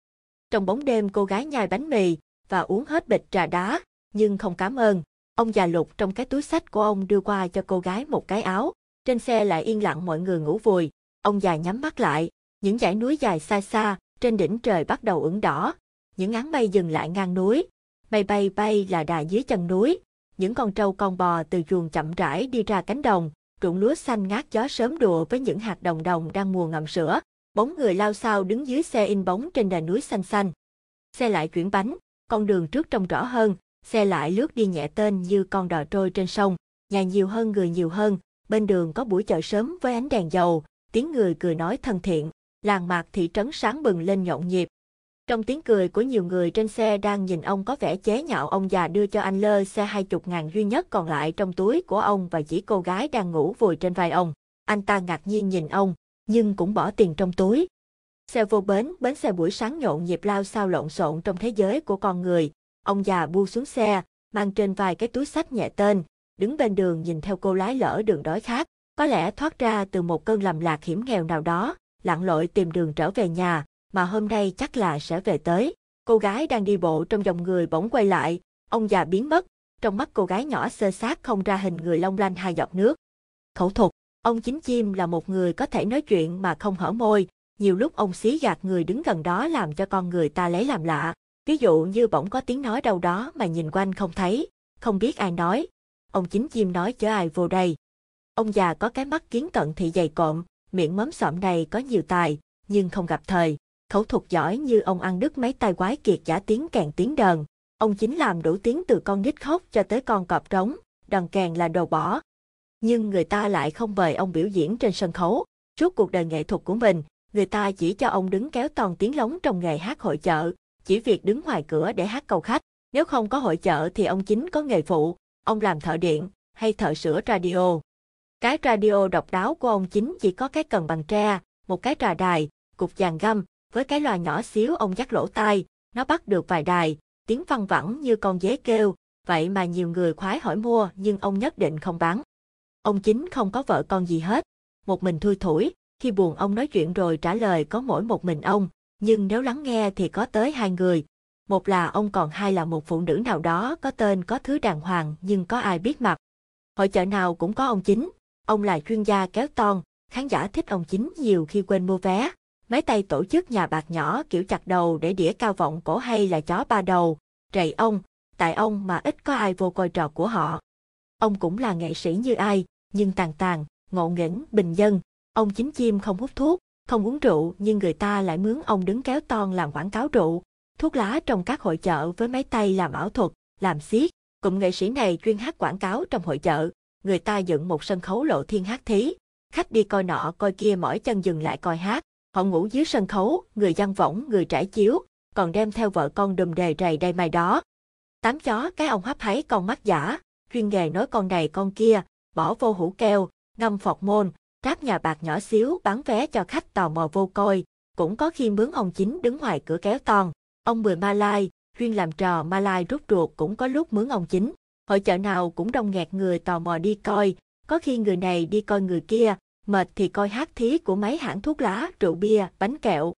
Trong bóng đêm cô gái nhai bánh mì và uống hết bịch trà đá, nhưng không cảm ơn, Ông già lục trong cái túi sách của ông đưa qua cho cô gái một cái áo. Trên xe lại yên lặng mọi người ngủ vùi. Ông già nhắm mắt lại. Những dãy núi dài xa xa, trên đỉnh trời bắt đầu ửng đỏ. Những áng mây dừng lại ngang núi. Mây bay bay là đà dưới chân núi. Những con trâu con bò từ chuồng chậm rãi đi ra cánh đồng. Ruộng lúa xanh ngát gió sớm đùa với những hạt đồng đồng đang mùa ngậm sữa. Bóng người lao sao đứng dưới xe in bóng trên đà núi xanh xanh. Xe lại chuyển bánh, con đường trước trông rõ hơn, xe lại lướt đi nhẹ tên như con đò trôi trên sông, nhà nhiều hơn người nhiều hơn, bên đường có buổi chợ sớm với ánh đèn dầu, tiếng người cười nói thân thiện, làng mạc thị trấn sáng bừng lên nhộn nhịp. Trong tiếng cười của nhiều người trên xe đang nhìn ông có vẻ chế nhạo ông già đưa cho anh lơ xe hai chục ngàn duy nhất còn lại trong túi của ông và chỉ cô gái đang ngủ vùi trên vai ông. Anh ta ngạc nhiên nhìn ông, nhưng cũng bỏ tiền trong túi. Xe vô bến, bến xe buổi sáng nhộn nhịp lao sao lộn xộn trong thế giới của con người. Ông già bu xuống xe, mang trên vai cái túi sách nhẹ tên, đứng bên đường nhìn theo cô lái lỡ đường đói khát, có lẽ thoát ra từ một cơn lầm lạc hiểm nghèo nào đó, lặn lội tìm đường trở về nhà, mà hôm nay chắc là sẽ về tới. Cô gái đang đi bộ trong dòng người bỗng quay lại, ông già biến mất, trong mắt cô gái nhỏ sơ sát không ra hình người long lanh hai giọt nước. Khẩu thuật, ông chính chim là một người có thể nói chuyện mà không hở môi, nhiều lúc ông xí gạt người đứng gần đó làm cho con người ta lấy làm lạ. Ví dụ như bỗng có tiếng nói đâu đó mà nhìn quanh không thấy, không biết ai nói. Ông chính chim nói chở ai vô đây. Ông già có cái mắt kiến cận thị dày cộm, miệng móm sọm này có nhiều tài, nhưng không gặp thời. Khẩu thuật giỏi như ông ăn đứt mấy tay quái kiệt giả tiếng kèn tiếng đờn. Ông chính làm đủ tiếng từ con nít khóc cho tới con cọp trống, đòn kèn là đồ bỏ. Nhưng người ta lại không mời ông biểu diễn trên sân khấu. Suốt cuộc đời nghệ thuật của mình, người ta chỉ cho ông đứng kéo toàn tiếng lóng trong nghề hát hội chợ, chỉ việc đứng ngoài cửa để hát cầu khách. Nếu không có hội chợ thì ông chính có nghề phụ, ông làm thợ điện hay thợ sửa radio. Cái radio độc đáo của ông chính chỉ có cái cần bằng tre, một cái trà đài, cục dàn găm, với cái loa nhỏ xíu ông dắt lỗ tai, nó bắt được vài đài, tiếng văng vẳng như con dế kêu, vậy mà nhiều người khoái hỏi mua nhưng ông nhất định không bán. Ông chính không có vợ con gì hết, một mình thui thủi, khi buồn ông nói chuyện rồi trả lời có mỗi một mình ông, nhưng nếu lắng nghe thì có tới hai người. Một là ông còn hai là một phụ nữ nào đó có tên có thứ đàng hoàng nhưng có ai biết mặt. Hội chợ nào cũng có ông chính, ông là chuyên gia kéo ton, khán giả thích ông chính nhiều khi quên mua vé. Mấy tay tổ chức nhà bạc nhỏ kiểu chặt đầu để đĩa cao vọng cổ hay là chó ba đầu, rầy ông, tại ông mà ít có ai vô coi trò của họ. Ông cũng là nghệ sĩ như ai, nhưng tàn tàn, ngộ nghĩnh, bình dân, Ông chính chim không hút thuốc, không uống rượu nhưng người ta lại mướn ông đứng kéo ton làm quảng cáo rượu, thuốc lá trong các hội chợ với máy tay làm ảo thuật, làm xiết. Cụm nghệ sĩ này chuyên hát quảng cáo trong hội chợ, người ta dựng một sân khấu lộ thiên hát thí. Khách đi coi nọ coi kia mỏi chân dừng lại coi hát, họ ngủ dưới sân khấu, người dân võng, người trải chiếu, còn đem theo vợ con đùm đề rầy đây mai đó. Tám chó cái ông hấp háy con mắt giả, chuyên nghề nói con này con kia, bỏ vô hũ keo, ngâm phọt môn, các nhà bạc nhỏ xíu bán vé cho khách tò mò vô coi, cũng có khi mướn ông chính đứng ngoài cửa kéo toàn Ông Mười Malai, chuyên làm trò Malai rút ruột cũng có lúc mướn ông chính. Hội chợ nào cũng đông nghẹt người tò mò đi coi, có khi người này đi coi người kia, mệt thì coi hát thí của mấy hãng thuốc lá, rượu bia, bánh kẹo.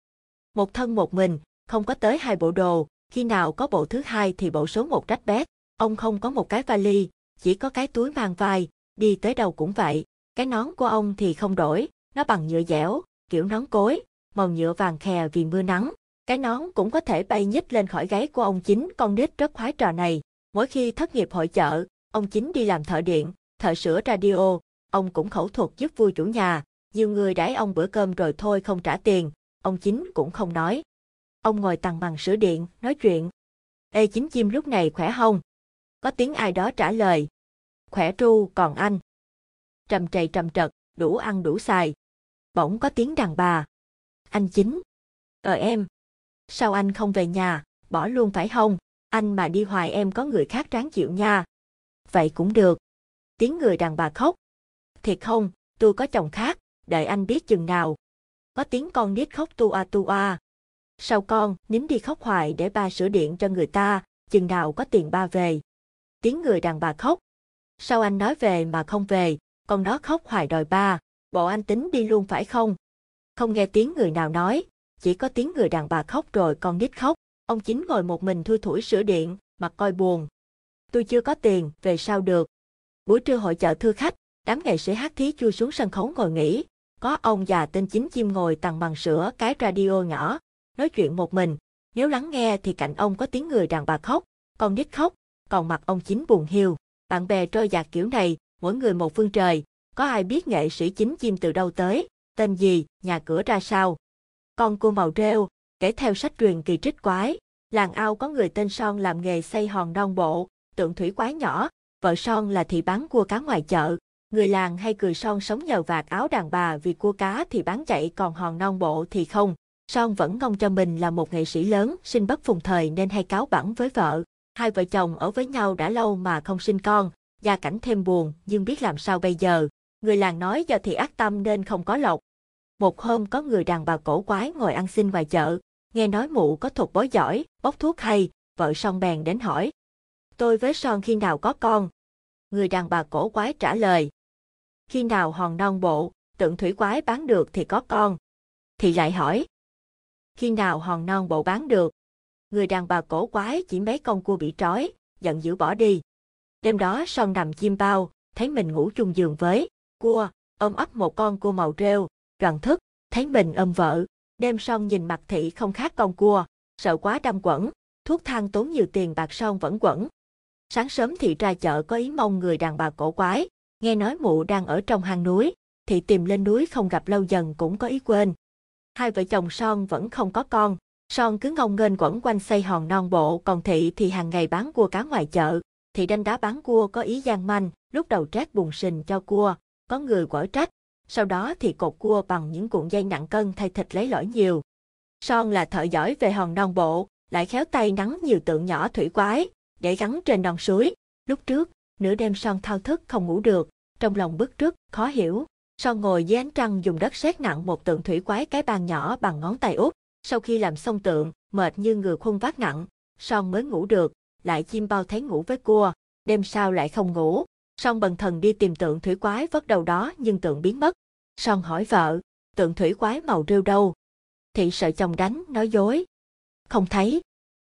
Một thân một mình, không có tới hai bộ đồ, khi nào có bộ thứ hai thì bộ số một rách bét. Ông không có một cái vali, chỉ có cái túi mang vai, đi tới đâu cũng vậy. Cái nón của ông thì không đổi, nó bằng nhựa dẻo, kiểu nón cối, màu nhựa vàng khè vì mưa nắng. Cái nón cũng có thể bay nhích lên khỏi gáy của ông chính, con nít rất khoái trò này. Mỗi khi thất nghiệp hội chợ, ông chính đi làm thợ điện, thợ sửa radio, ông cũng khẩu thuật giúp vui chủ nhà. Nhiều người đãi ông bữa cơm rồi thôi không trả tiền, ông chính cũng không nói. Ông ngồi tằng bằng sửa điện, nói chuyện. Ê chính chim lúc này khỏe không? Có tiếng ai đó trả lời. Khỏe tru, còn anh trầm trầy trầm trật, đủ ăn đủ xài. Bỗng có tiếng đàn bà. Anh chính. Ờ em. Sao anh không về nhà, bỏ luôn phải không? Anh mà đi hoài em có người khác ráng chịu nha. Vậy cũng được. Tiếng người đàn bà khóc. Thiệt không, tôi có chồng khác, đợi anh biết chừng nào. Có tiếng con nít khóc tu a tu a. Sao con, nín đi khóc hoài để ba sửa điện cho người ta, chừng nào có tiền ba về. Tiếng người đàn bà khóc. Sao anh nói về mà không về, con đó khóc hoài đòi ba, bộ anh tính đi luôn phải không? Không nghe tiếng người nào nói, chỉ có tiếng người đàn bà khóc rồi con nít khóc. Ông chính ngồi một mình thui thủi sửa điện, mặt coi buồn. Tôi chưa có tiền, về sao được? Buổi trưa hội chợ thưa khách, Đám nghệ sĩ hát thí chui xuống sân khấu ngồi nghỉ. Có ông già tên chính chim ngồi tầng bằng sữa cái radio nhỏ, nói chuyện một mình. Nếu lắng nghe thì cạnh ông có tiếng người đàn bà khóc, con nít khóc, còn mặt ông chính buồn hiu. Bạn bè trôi dạt kiểu này, mỗi người một phương trời, có ai biết nghệ sĩ chính chim từ đâu tới, tên gì, nhà cửa ra sao. Con cua màu rêu, kể theo sách truyền kỳ trích quái, làng ao có người tên Son làm nghề xây hòn non bộ, tượng thủy quái nhỏ, vợ Son là thị bán cua cá ngoài chợ. Người làng hay cười Son sống nhờ vạt áo đàn bà vì cua cá thì bán chạy còn hòn non bộ thì không. Son vẫn ngông cho mình là một nghệ sĩ lớn, sinh bất phùng thời nên hay cáo bẳn với vợ. Hai vợ chồng ở với nhau đã lâu mà không sinh con, gia cảnh thêm buồn, nhưng biết làm sao bây giờ. Người làng nói do thị ác tâm nên không có lộc. Một hôm có người đàn bà cổ quái ngồi ăn xin ngoài chợ, nghe nói mụ có thuật bói giỏi, bốc thuốc hay, vợ son bèn đến hỏi. Tôi với son khi nào có con? Người đàn bà cổ quái trả lời. Khi nào hòn non bộ, tượng thủy quái bán được thì có con. Thì lại hỏi. Khi nào hòn non bộ bán được? Người đàn bà cổ quái chỉ mấy con cua bị trói, giận dữ bỏ đi. Đêm đó son nằm chim bao, thấy mình ngủ chung giường với cua, ôm ấp một con cua màu rêu, đoàn thức, thấy mình ôm vợ. Đêm son nhìn mặt thị không khác con cua, sợ quá đâm quẩn, thuốc thang tốn nhiều tiền bạc son vẫn quẩn. Sáng sớm thị ra chợ có ý mong người đàn bà cổ quái, nghe nói mụ đang ở trong hang núi, thị tìm lên núi không gặp lâu dần cũng có ý quên. Hai vợ chồng son vẫn không có con, son cứ ngông nghênh quẩn quanh xây hòn non bộ còn thị thì hàng ngày bán cua cá ngoài chợ thì đanh đá bán cua có ý gian manh, lúc đầu trát bùn sình cho cua, có người quở trách, sau đó thì cột cua bằng những cuộn dây nặng cân thay thịt lấy lõi nhiều. Son là thợ giỏi về hòn non bộ, lại khéo tay nắng nhiều tượng nhỏ thủy quái, để gắn trên đòn suối. Lúc trước, nửa đêm Son thao thức không ngủ được, trong lòng bức rứt, khó hiểu. Son ngồi dưới ánh trăng dùng đất sét nặng một tượng thủy quái cái bàn nhỏ bằng ngón tay út. Sau khi làm xong tượng, mệt như người khuôn vác nặng, Son mới ngủ được, lại chim bao thấy ngủ với cua, đêm sau lại không ngủ. song bần thần đi tìm tượng thủy quái vất đầu đó nhưng tượng biến mất. song hỏi vợ, tượng thủy quái màu rêu đâu? Thị sợ chồng đánh, nói dối. Không thấy.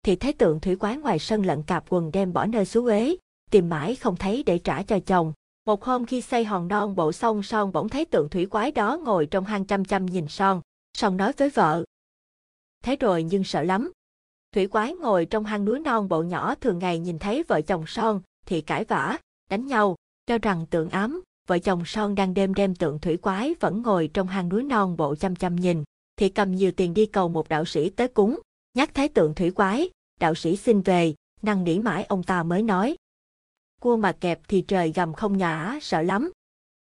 Thị thấy tượng thủy quái ngoài sân lận cạp quần đem bỏ nơi xú ế, tìm mãi không thấy để trả cho chồng. Một hôm khi xây hòn non bộ xong Son bỗng thấy tượng thủy quái đó ngồi trong hang chăm chăm nhìn Son. Son nói với vợ. Thế rồi nhưng sợ lắm. Thủy quái ngồi trong hang núi non bộ nhỏ thường ngày nhìn thấy vợ chồng Son thì cãi vã, đánh nhau, cho rằng tượng ám, vợ chồng son đang đêm đem tượng thủy quái vẫn ngồi trong hang núi non bộ chăm chăm nhìn, thì cầm nhiều tiền đi cầu một đạo sĩ tới cúng, nhắc thấy tượng thủy quái, đạo sĩ xin về, năng nỉ mãi ông ta mới nói. Cua mà kẹp thì trời gầm không nhả, sợ lắm.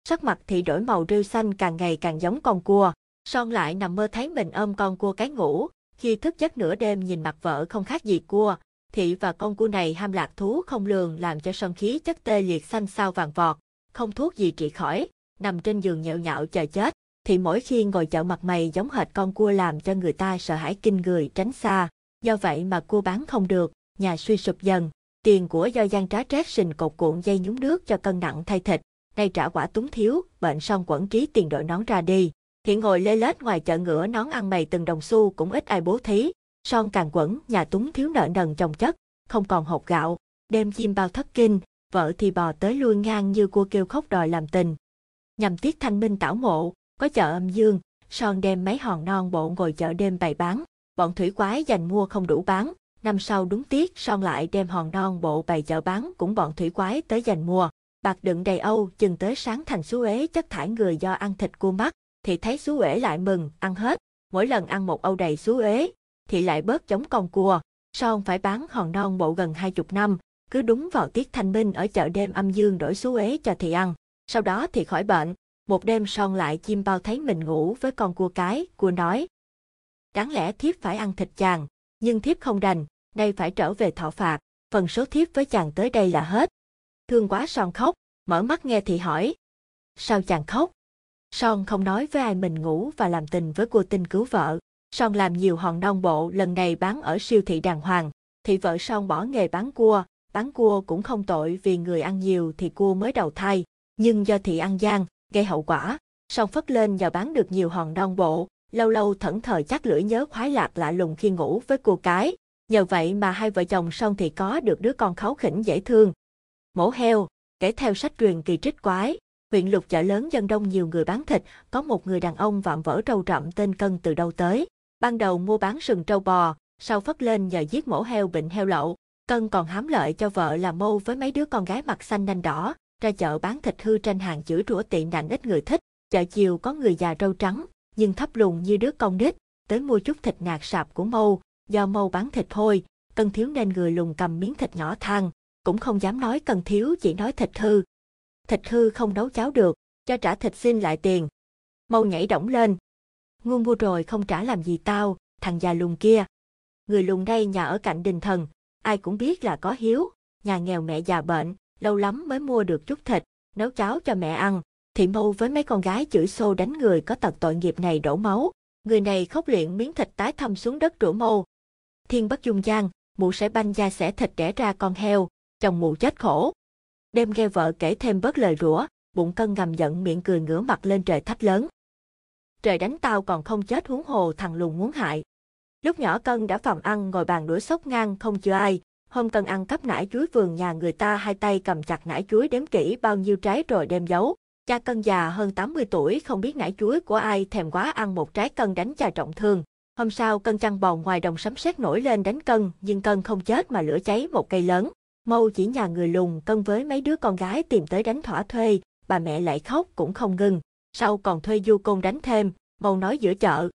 Sắc mặt thì đổi màu rêu xanh càng ngày càng giống con cua, son lại nằm mơ thấy mình ôm con cua cái ngủ, khi thức giấc nửa đêm nhìn mặt vợ không khác gì cua, thị và con cua này ham lạc thú không lường làm cho sân khí chất tê liệt xanh sao vàng vọt, không thuốc gì trị khỏi, nằm trên giường nhẹo nhạo chờ chết, thì mỗi khi ngồi chợ mặt mày giống hệt con cua làm cho người ta sợ hãi kinh người tránh xa, do vậy mà cua bán không được, nhà suy sụp dần, tiền của do gian trá trát sình cột cuộn dây nhúng nước cho cân nặng thay thịt, nay trả quả túng thiếu, bệnh xong quẩn trí tiền đội nón ra đi. Hiện ngồi lê lết ngoài chợ ngựa nón ăn mày từng đồng xu cũng ít ai bố thí, son càng quẩn, nhà túng thiếu nợ nần chồng chất, không còn hột gạo, đêm chim bao thất kinh, vợ thì bò tới lui ngang như cua kêu khóc đòi làm tình. Nhằm tiết thanh minh tảo mộ, có chợ âm dương, son đem mấy hòn non bộ ngồi chợ đêm bày bán, bọn thủy quái giành mua không đủ bán, năm sau đúng tiết son lại đem hòn non bộ bày chợ bán cũng bọn thủy quái tới giành mua. Bạc đựng đầy âu chừng tới sáng thành xú ế chất thải người do ăn thịt cua mắt, thì thấy xú ế lại mừng, ăn hết, mỗi lần ăn một âu đầy xú ế, thì lại bớt chống con cua. Son phải bán hòn non bộ gần hai chục năm, cứ đúng vào tiết thanh minh ở chợ đêm âm dương đổi xú ế cho thì ăn. Sau đó thì khỏi bệnh, một đêm son lại chim bao thấy mình ngủ với con cua cái, cua nói. Đáng lẽ thiếp phải ăn thịt chàng, nhưng thiếp không đành, nay phải trở về thọ phạt, phần số thiếp với chàng tới đây là hết. Thương quá son khóc, mở mắt nghe thì hỏi. Sao chàng khóc? Son không nói với ai mình ngủ và làm tình với cô tinh cứu vợ. Son làm nhiều hòn non bộ lần này bán ở siêu thị đàng hoàng. Thị vợ Son bỏ nghề bán cua, bán cua cũng không tội vì người ăn nhiều thì cua mới đầu thai. Nhưng do thị ăn gian, gây hậu quả. Son phất lên nhờ bán được nhiều hòn non bộ, lâu lâu thẫn thờ chắc lưỡi nhớ khoái lạc lạ lùng khi ngủ với cô cái. Nhờ vậy mà hai vợ chồng Son thì có được đứa con kháu khỉnh dễ thương. Mổ heo, kể theo sách truyền kỳ trích quái, Huyện lục chợ lớn dân đông nhiều người bán thịt, có một người đàn ông vạm vỡ trâu rậm tên Cân từ đâu tới. Ban đầu mua bán sừng trâu bò, sau phất lên nhờ giết mổ heo bệnh heo lậu. Cân còn hám lợi cho vợ là mâu với mấy đứa con gái mặt xanh nanh đỏ, ra chợ bán thịt hư tranh hàng chữ rủa tị nạn ít người thích. Chợ chiều có người già râu trắng, nhưng thấp lùn như đứa con nít, tới mua chút thịt nạc sạp của mâu, do mâu bán thịt thôi, cân thiếu nên người lùn cầm miếng thịt nhỏ thang cũng không dám nói cân thiếu chỉ nói thịt hư. Thịt hư không nấu cháo được, cho trả thịt xin lại tiền. Mâu nhảy động lên. Ngu mua rồi không trả làm gì tao, thằng già lùn kia. Người lùn đây nhà ở cạnh đình thần, ai cũng biết là có hiếu, nhà nghèo mẹ già bệnh, lâu lắm mới mua được chút thịt, nấu cháo cho mẹ ăn. Thị mâu với mấy con gái chửi xô đánh người có tật tội nghiệp này đổ máu. Người này khóc luyện miếng thịt tái thâm xuống đất rửa mâu. Thiên bất dung gian, mụ sẽ banh da xẻ thịt đẻ ra con heo, chồng mụ chết khổ. Đêm nghe vợ kể thêm bớt lời rủa, bụng cân ngầm giận miệng cười ngửa mặt lên trời thách lớn. Trời đánh tao còn không chết huống hồ thằng lùn muốn hại. Lúc nhỏ cân đã phòng ăn ngồi bàn đũa sốc ngang không chưa ai, hôm cân ăn cắp nải chuối vườn nhà người ta hai tay cầm chặt nải chuối đếm kỹ bao nhiêu trái rồi đem giấu. Cha cân già hơn 80 tuổi không biết nải chuối của ai thèm quá ăn một trái cân đánh cha trọng thương. Hôm sau cân chăn bò ngoài đồng sấm sét nổi lên đánh cân, nhưng cân không chết mà lửa cháy một cây lớn. Mâu chỉ nhà người lùn cân với mấy đứa con gái tìm tới đánh thỏa thuê, bà mẹ lại khóc cũng không ngừng. Sau còn thuê du côn đánh thêm, mâu nói giữa chợ.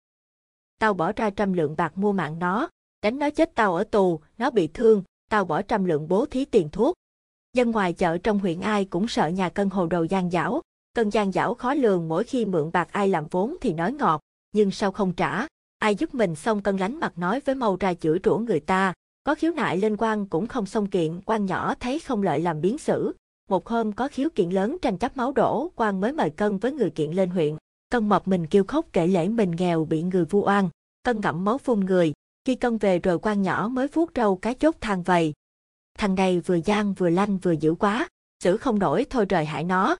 Tao bỏ ra trăm lượng bạc mua mạng nó, đánh nó chết tao ở tù, nó bị thương, tao bỏ trăm lượng bố thí tiền thuốc. Dân ngoài chợ trong huyện ai cũng sợ nhà cân hồ đồ gian dảo, cân gian dảo khó lường mỗi khi mượn bạc ai làm vốn thì nói ngọt, nhưng sau không trả, ai giúp mình xong cân lánh mặt nói với mâu ra chửi rủa người ta, có khiếu nại lên quan cũng không xong kiện, quan nhỏ thấy không lợi làm biến xử. Một hôm có khiếu kiện lớn tranh chấp máu đổ, quan mới mời cân với người kiện lên huyện. Cân mập mình kêu khóc kể lễ mình nghèo bị người vu oan, cân ngậm máu phun người. Khi cân về rồi quan nhỏ mới vuốt râu cái chốt than vầy. Thằng này vừa gian vừa lanh vừa dữ quá, xử không nổi thôi rời hại nó.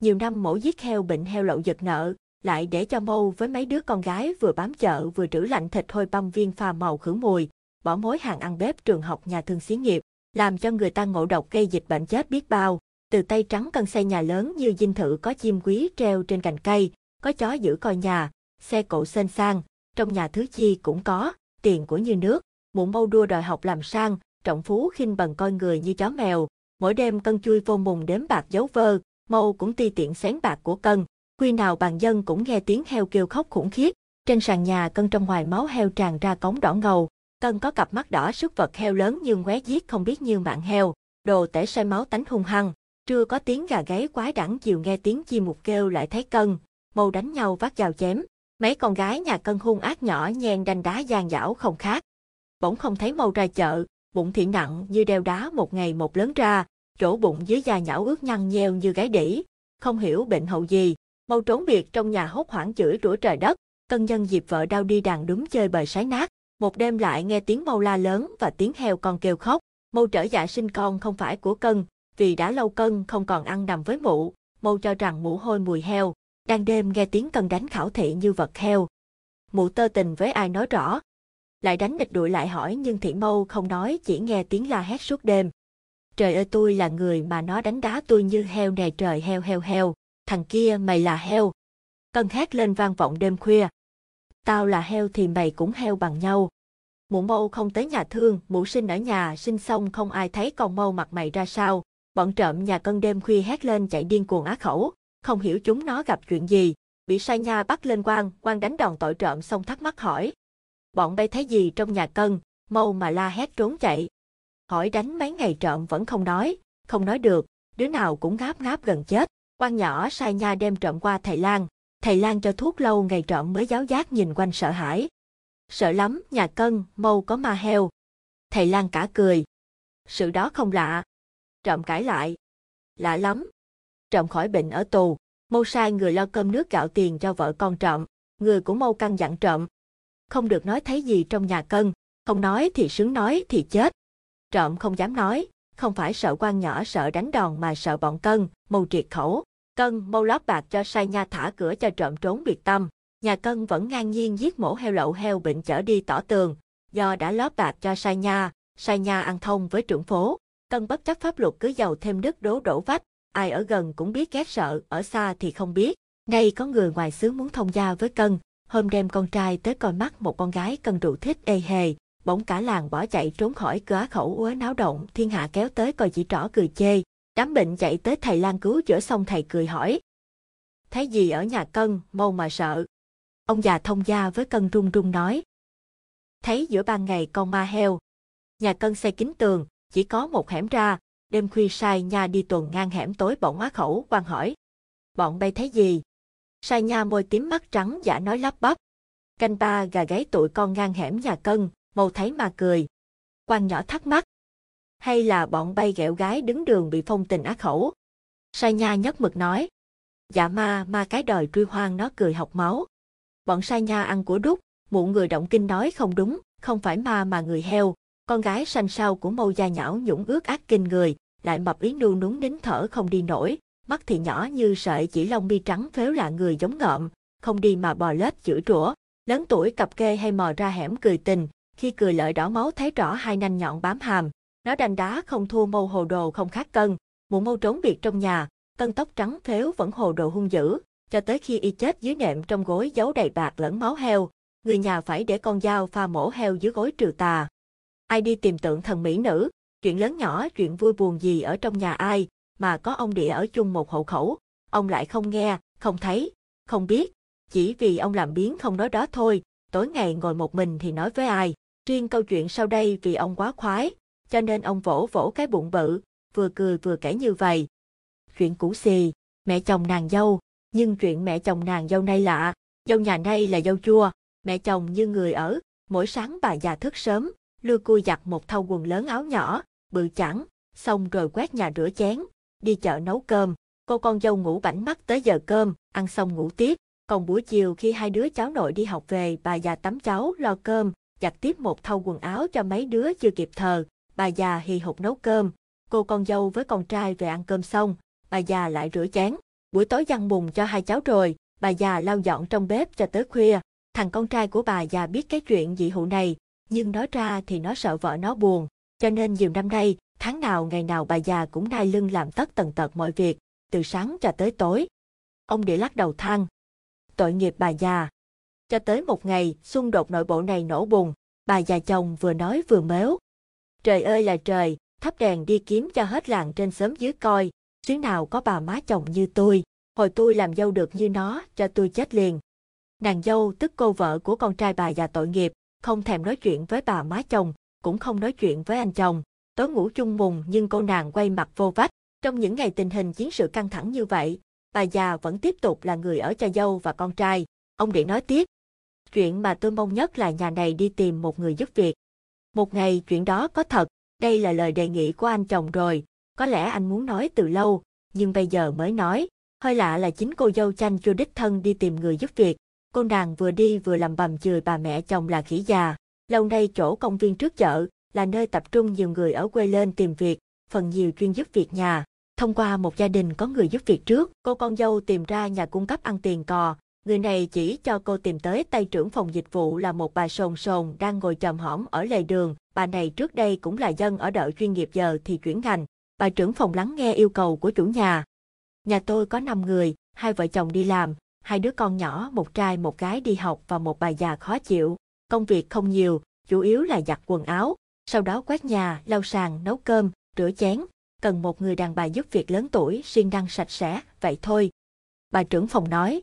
Nhiều năm mổ giết heo bệnh heo lậu giật nợ, lại để cho mâu với mấy đứa con gái vừa bám chợ vừa trữ lạnh thịt thôi băm viên pha màu khử mùi, bỏ mối hàng ăn bếp trường học nhà thương xí nghiệp, làm cho người ta ngộ độc gây dịch bệnh chết biết bao. Từ tay trắng cân xây nhà lớn như dinh thự có chim quý treo trên cành cây, có chó giữ coi nhà, xe cộ xên sang, trong nhà thứ chi cũng có, tiền của như nước, muộn mâu đua đòi học làm sang, trọng phú khinh bằng coi người như chó mèo, mỗi đêm cân chui vô mùng đếm bạc dấu vơ, mâu cũng ti tiện xén bạc của cân, Quy nào bàn dân cũng nghe tiếng heo kêu khóc khủng khiếp. Trên sàn nhà cân trong ngoài máu heo tràn ra cống đỏ ngầu. Cân có cặp mắt đỏ sức vật heo lớn nhưng ngoé giết không biết như mạng heo. Đồ tể say máu tánh hung hăng. Trưa có tiếng gà gáy quái đẳng chiều nghe tiếng chim mục kêu lại thấy cân. Mâu đánh nhau vác dao chém. Mấy con gái nhà cân hung ác nhỏ nhen đanh đá gian dảo không khác. Bỗng không thấy mâu ra chợ, bụng thị nặng như đeo đá một ngày một lớn ra, chỗ bụng dưới da nhão ướt nhăn nheo như gái đỉ. Không hiểu bệnh hậu gì, Mâu trốn biệt trong nhà hốt hoảng chửi rủa trời đất, cân nhân dịp vợ đau đi đàn đúng chơi bời sái nát. Một đêm lại nghe tiếng mâu la lớn và tiếng heo con kêu khóc. Mâu trở dạ sinh con không phải của cân, vì đã lâu cân không còn ăn nằm với mụ. Mâu cho rằng mụ hôi mùi heo. Đang đêm nghe tiếng cân đánh khảo thị như vật heo. Mụ tơ tình với ai nói rõ. Lại đánh địch đuổi lại hỏi nhưng thị mâu không nói chỉ nghe tiếng la hét suốt đêm. Trời ơi tôi là người mà nó đánh đá tôi như heo nè trời heo heo heo thằng kia mày là heo. Cân hét lên vang vọng đêm khuya. Tao là heo thì mày cũng heo bằng nhau. Mụ mâu không tới nhà thương, mụ sinh ở nhà, sinh xong không ai thấy con mâu mặt mày ra sao. Bọn trộm nhà cân đêm khuya hét lên chạy điên cuồng á khẩu, không hiểu chúng nó gặp chuyện gì. Bị sai nha bắt lên quan, quan đánh đòn tội trộm xong thắc mắc hỏi. Bọn bay thấy gì trong nhà cân, mâu mà la hét trốn chạy. Hỏi đánh mấy ngày trộm vẫn không nói, không nói được, đứa nào cũng ngáp ngáp gần chết quan nhỏ sai nha đem trộm qua thầy Lan. Thầy Lan cho thuốc lâu ngày trọn mới giáo giác nhìn quanh sợ hãi. Sợ lắm, nhà cân, mâu có ma heo. Thầy Lan cả cười. Sự đó không lạ. Trộm cãi lại. Lạ lắm. Trộm khỏi bệnh ở tù. Mâu sai người lo cơm nước gạo tiền cho vợ con trộm. Người của mâu căn dặn trộm. Không được nói thấy gì trong nhà cân. Không nói thì sướng nói thì chết. Trộm không dám nói, không phải sợ quan nhỏ sợ đánh đòn mà sợ bọn cân, mâu triệt khẩu. Cân mâu lót bạc cho sai nha thả cửa cho trộm trốn biệt tâm. Nhà cân vẫn ngang nhiên giết mổ heo lậu heo bệnh chở đi tỏ tường. Do đã lót bạc cho sai nha, sai nha ăn thông với trưởng phố. Cân bất chấp pháp luật cứ giàu thêm đất đố đổ vách, ai ở gần cũng biết ghét sợ, ở xa thì không biết. Nay có người ngoài xứ muốn thông gia với cân, hôm đem con trai tới coi mắt một con gái cân rượu thích ê hề, bỗng cả làng bỏ chạy trốn khỏi cửa khẩu úa náo động, thiên hạ kéo tới coi chỉ trỏ cười chê, đám bệnh chạy tới thầy Lan cứu chữa xong thầy cười hỏi. Thấy gì ở nhà cân, mau mà sợ. Ông già thông gia với cân run run nói. Thấy giữa ban ngày con ma heo. Nhà cân xây kính tường, chỉ có một hẻm ra, đêm khuya sai nha đi tuần ngang hẻm tối bỗng á khẩu quan hỏi. Bọn bay thấy gì? Sai nha môi tím mắt trắng giả nói lắp bắp. Canh ba gà gáy tụi con ngang hẻm nhà cân, mâu thấy mà cười. Quan nhỏ thắc mắc. Hay là bọn bay ghẹo gái đứng đường bị phong tình á khẩu? Sai nha nhất mực nói. Dạ ma, ma cái đời truy hoang nó cười học máu. Bọn sai nha ăn của đúc, mụ người động kinh nói không đúng, không phải ma mà người heo. Con gái sanh sau của mâu da nhão nhũng ướt ác kinh người, lại mập ý nu núng nín thở không đi nổi, mắt thì nhỏ như sợi chỉ lông mi trắng phếu lạ người giống ngợm, không đi mà bò lết chửi rủa. Lớn tuổi cặp kê hay mò ra hẻm cười tình, khi cười lợi đỏ máu thấy rõ hai nanh nhọn bám hàm. Nó đành đá không thua mâu hồ đồ không khác cân, mụ mâu trốn biệt trong nhà, cân tóc trắng phếu vẫn hồ đồ hung dữ, cho tới khi y chết dưới nệm trong gối giấu đầy bạc lẫn máu heo, người nhà phải để con dao pha mổ heo dưới gối trừ tà. Ai đi tìm tượng thần mỹ nữ, chuyện lớn nhỏ chuyện vui buồn gì ở trong nhà ai, mà có ông địa ở chung một hộ khẩu, ông lại không nghe, không thấy, không biết, chỉ vì ông làm biến không nói đó thôi, tối ngày ngồi một mình thì nói với ai. Riêng câu chuyện sau đây vì ông quá khoái, cho nên ông vỗ vỗ cái bụng bự, vừa cười vừa kể như vậy. Chuyện cũ xì, mẹ chồng nàng dâu, nhưng chuyện mẹ chồng nàng dâu nay lạ, dâu nhà nay là dâu chua, mẹ chồng như người ở, mỗi sáng bà già thức sớm, lưa cui giặt một thau quần lớn áo nhỏ, bự chẳng, xong rồi quét nhà rửa chén, đi chợ nấu cơm, cô con dâu ngủ bảnh mắt tới giờ cơm, ăn xong ngủ tiếp, còn buổi chiều khi hai đứa cháu nội đi học về bà già tắm cháu lo cơm, giặt tiếp một thau quần áo cho mấy đứa chưa kịp thờ, bà già hì hục nấu cơm, cô con dâu với con trai về ăn cơm xong, bà già lại rửa chén, buổi tối dăng bùn cho hai cháu rồi, bà già lau dọn trong bếp cho tới khuya, thằng con trai của bà già biết cái chuyện dị hụ này, nhưng nói ra thì nó sợ vợ nó buồn, cho nên nhiều năm nay, tháng nào ngày nào bà già cũng đai lưng làm tất tần tật mọi việc, từ sáng cho tới tối. Ông địa lắc đầu than. Tội nghiệp bà già. Cho tới một ngày, xung đột nội bộ này nổ bùng, bà già chồng vừa nói vừa mếu. Trời ơi là trời, thắp đèn đi kiếm cho hết làng trên xóm dưới coi, xứ nào có bà má chồng như tôi, hồi tôi làm dâu được như nó, cho tôi chết liền. Nàng dâu tức cô vợ của con trai bà già tội nghiệp, không thèm nói chuyện với bà má chồng, cũng không nói chuyện với anh chồng. Tối ngủ chung mùng nhưng cô nàng quay mặt vô vách. Trong những ngày tình hình chiến sự căng thẳng như vậy, bà già vẫn tiếp tục là người ở cho dâu và con trai. Ông Điện nói tiếp. Chuyện mà tôi mong nhất là nhà này đi tìm một người giúp việc. Một ngày chuyện đó có thật, đây là lời đề nghị của anh chồng rồi. Có lẽ anh muốn nói từ lâu, nhưng bây giờ mới nói. Hơi lạ là chính cô dâu chanh chưa đích thân đi tìm người giúp việc. Cô nàng vừa đi vừa làm bầm chửi bà mẹ chồng là khỉ già. Lâu nay chỗ công viên trước chợ là nơi tập trung nhiều người ở quê lên tìm việc, phần nhiều chuyên giúp việc nhà. Thông qua một gia đình có người giúp việc trước, cô con dâu tìm ra nhà cung cấp ăn tiền cò. Người này chỉ cho cô tìm tới tay trưởng phòng dịch vụ là một bà sồn sồn đang ngồi trầm hõm ở lề đường. Bà này trước đây cũng là dân ở đợi chuyên nghiệp giờ thì chuyển ngành. Bà trưởng phòng lắng nghe yêu cầu của chủ nhà. Nhà tôi có 5 người, hai vợ chồng đi làm, hai đứa con nhỏ, một trai một gái đi học và một bà già khó chịu. Công việc không nhiều, chủ yếu là giặt quần áo, sau đó quét nhà, lau sàn, nấu cơm, rửa chén. Cần một người đàn bà giúp việc lớn tuổi, siêng năng sạch sẽ, vậy thôi. Bà trưởng phòng nói.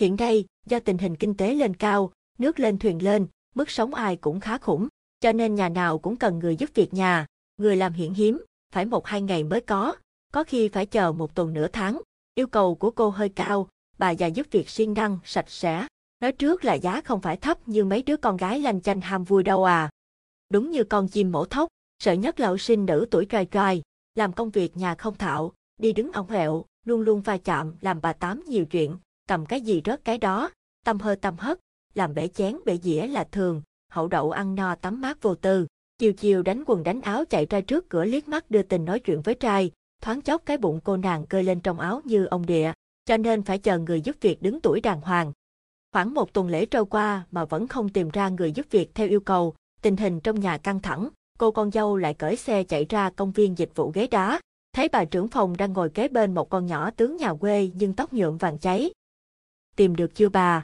Hiện nay do tình hình kinh tế lên cao, nước lên thuyền lên, mức sống ai cũng khá khủng, cho nên nhà nào cũng cần người giúp việc nhà. Người làm hiện hiếm, phải một hai ngày mới có, có khi phải chờ một tuần nửa tháng. Yêu cầu của cô hơi cao, bà già giúp việc siêng năng, sạch sẽ, Nói trước là giá không phải thấp như mấy đứa con gái lanh chanh ham vui đâu à. Đúng như con chim mổ thóc, sợ nhất là học sinh nữ tuổi trai trai, làm công việc nhà không thạo, đi đứng ổng hẹo, luôn luôn va chạm, làm bà tám nhiều chuyện, cầm cái gì rớt cái đó, tâm hơi tâm hất, làm bể chén bể dĩa là thường, hậu đậu ăn no tắm mát vô tư. Chiều chiều đánh quần đánh áo chạy ra trước cửa liếc mắt đưa tình nói chuyện với trai, thoáng chốc cái bụng cô nàng cơi lên trong áo như ông địa, cho nên phải chờ người giúp việc đứng tuổi đàng hoàng, Khoảng một tuần lễ trôi qua mà vẫn không tìm ra người giúp việc theo yêu cầu, tình hình trong nhà căng thẳng, cô con dâu lại cởi xe chạy ra công viên dịch vụ ghế đá. Thấy bà trưởng phòng đang ngồi kế bên một con nhỏ tướng nhà quê nhưng tóc nhuộm vàng cháy. Tìm được chưa bà?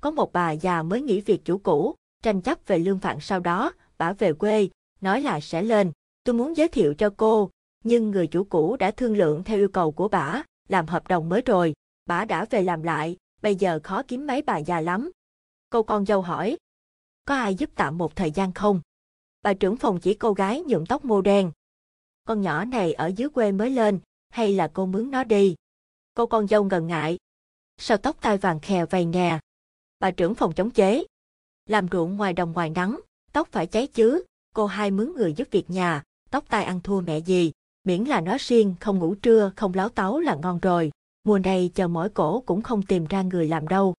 Có một bà già mới nghỉ việc chủ cũ, tranh chấp về lương phạn sau đó, bà về quê, nói là sẽ lên. Tôi muốn giới thiệu cho cô, nhưng người chủ cũ đã thương lượng theo yêu cầu của bà, làm hợp đồng mới rồi. Bà đã về làm lại, bây giờ khó kiếm mấy bà già lắm. Cô con dâu hỏi, có ai giúp tạm một thời gian không? Bà trưởng phòng chỉ cô gái nhuộm tóc mô đen. Con nhỏ này ở dưới quê mới lên, hay là cô mướn nó đi? Cô con dâu ngần ngại. Sao tóc tai vàng khè vầy nè? Bà trưởng phòng chống chế. Làm ruộng ngoài đồng ngoài nắng, tóc phải cháy chứ, cô hai mướn người giúp việc nhà, tóc tai ăn thua mẹ gì, miễn là nó riêng không ngủ trưa, không láo táo là ngon rồi. Mùa này chờ mỏi cổ cũng không tìm ra người làm đâu.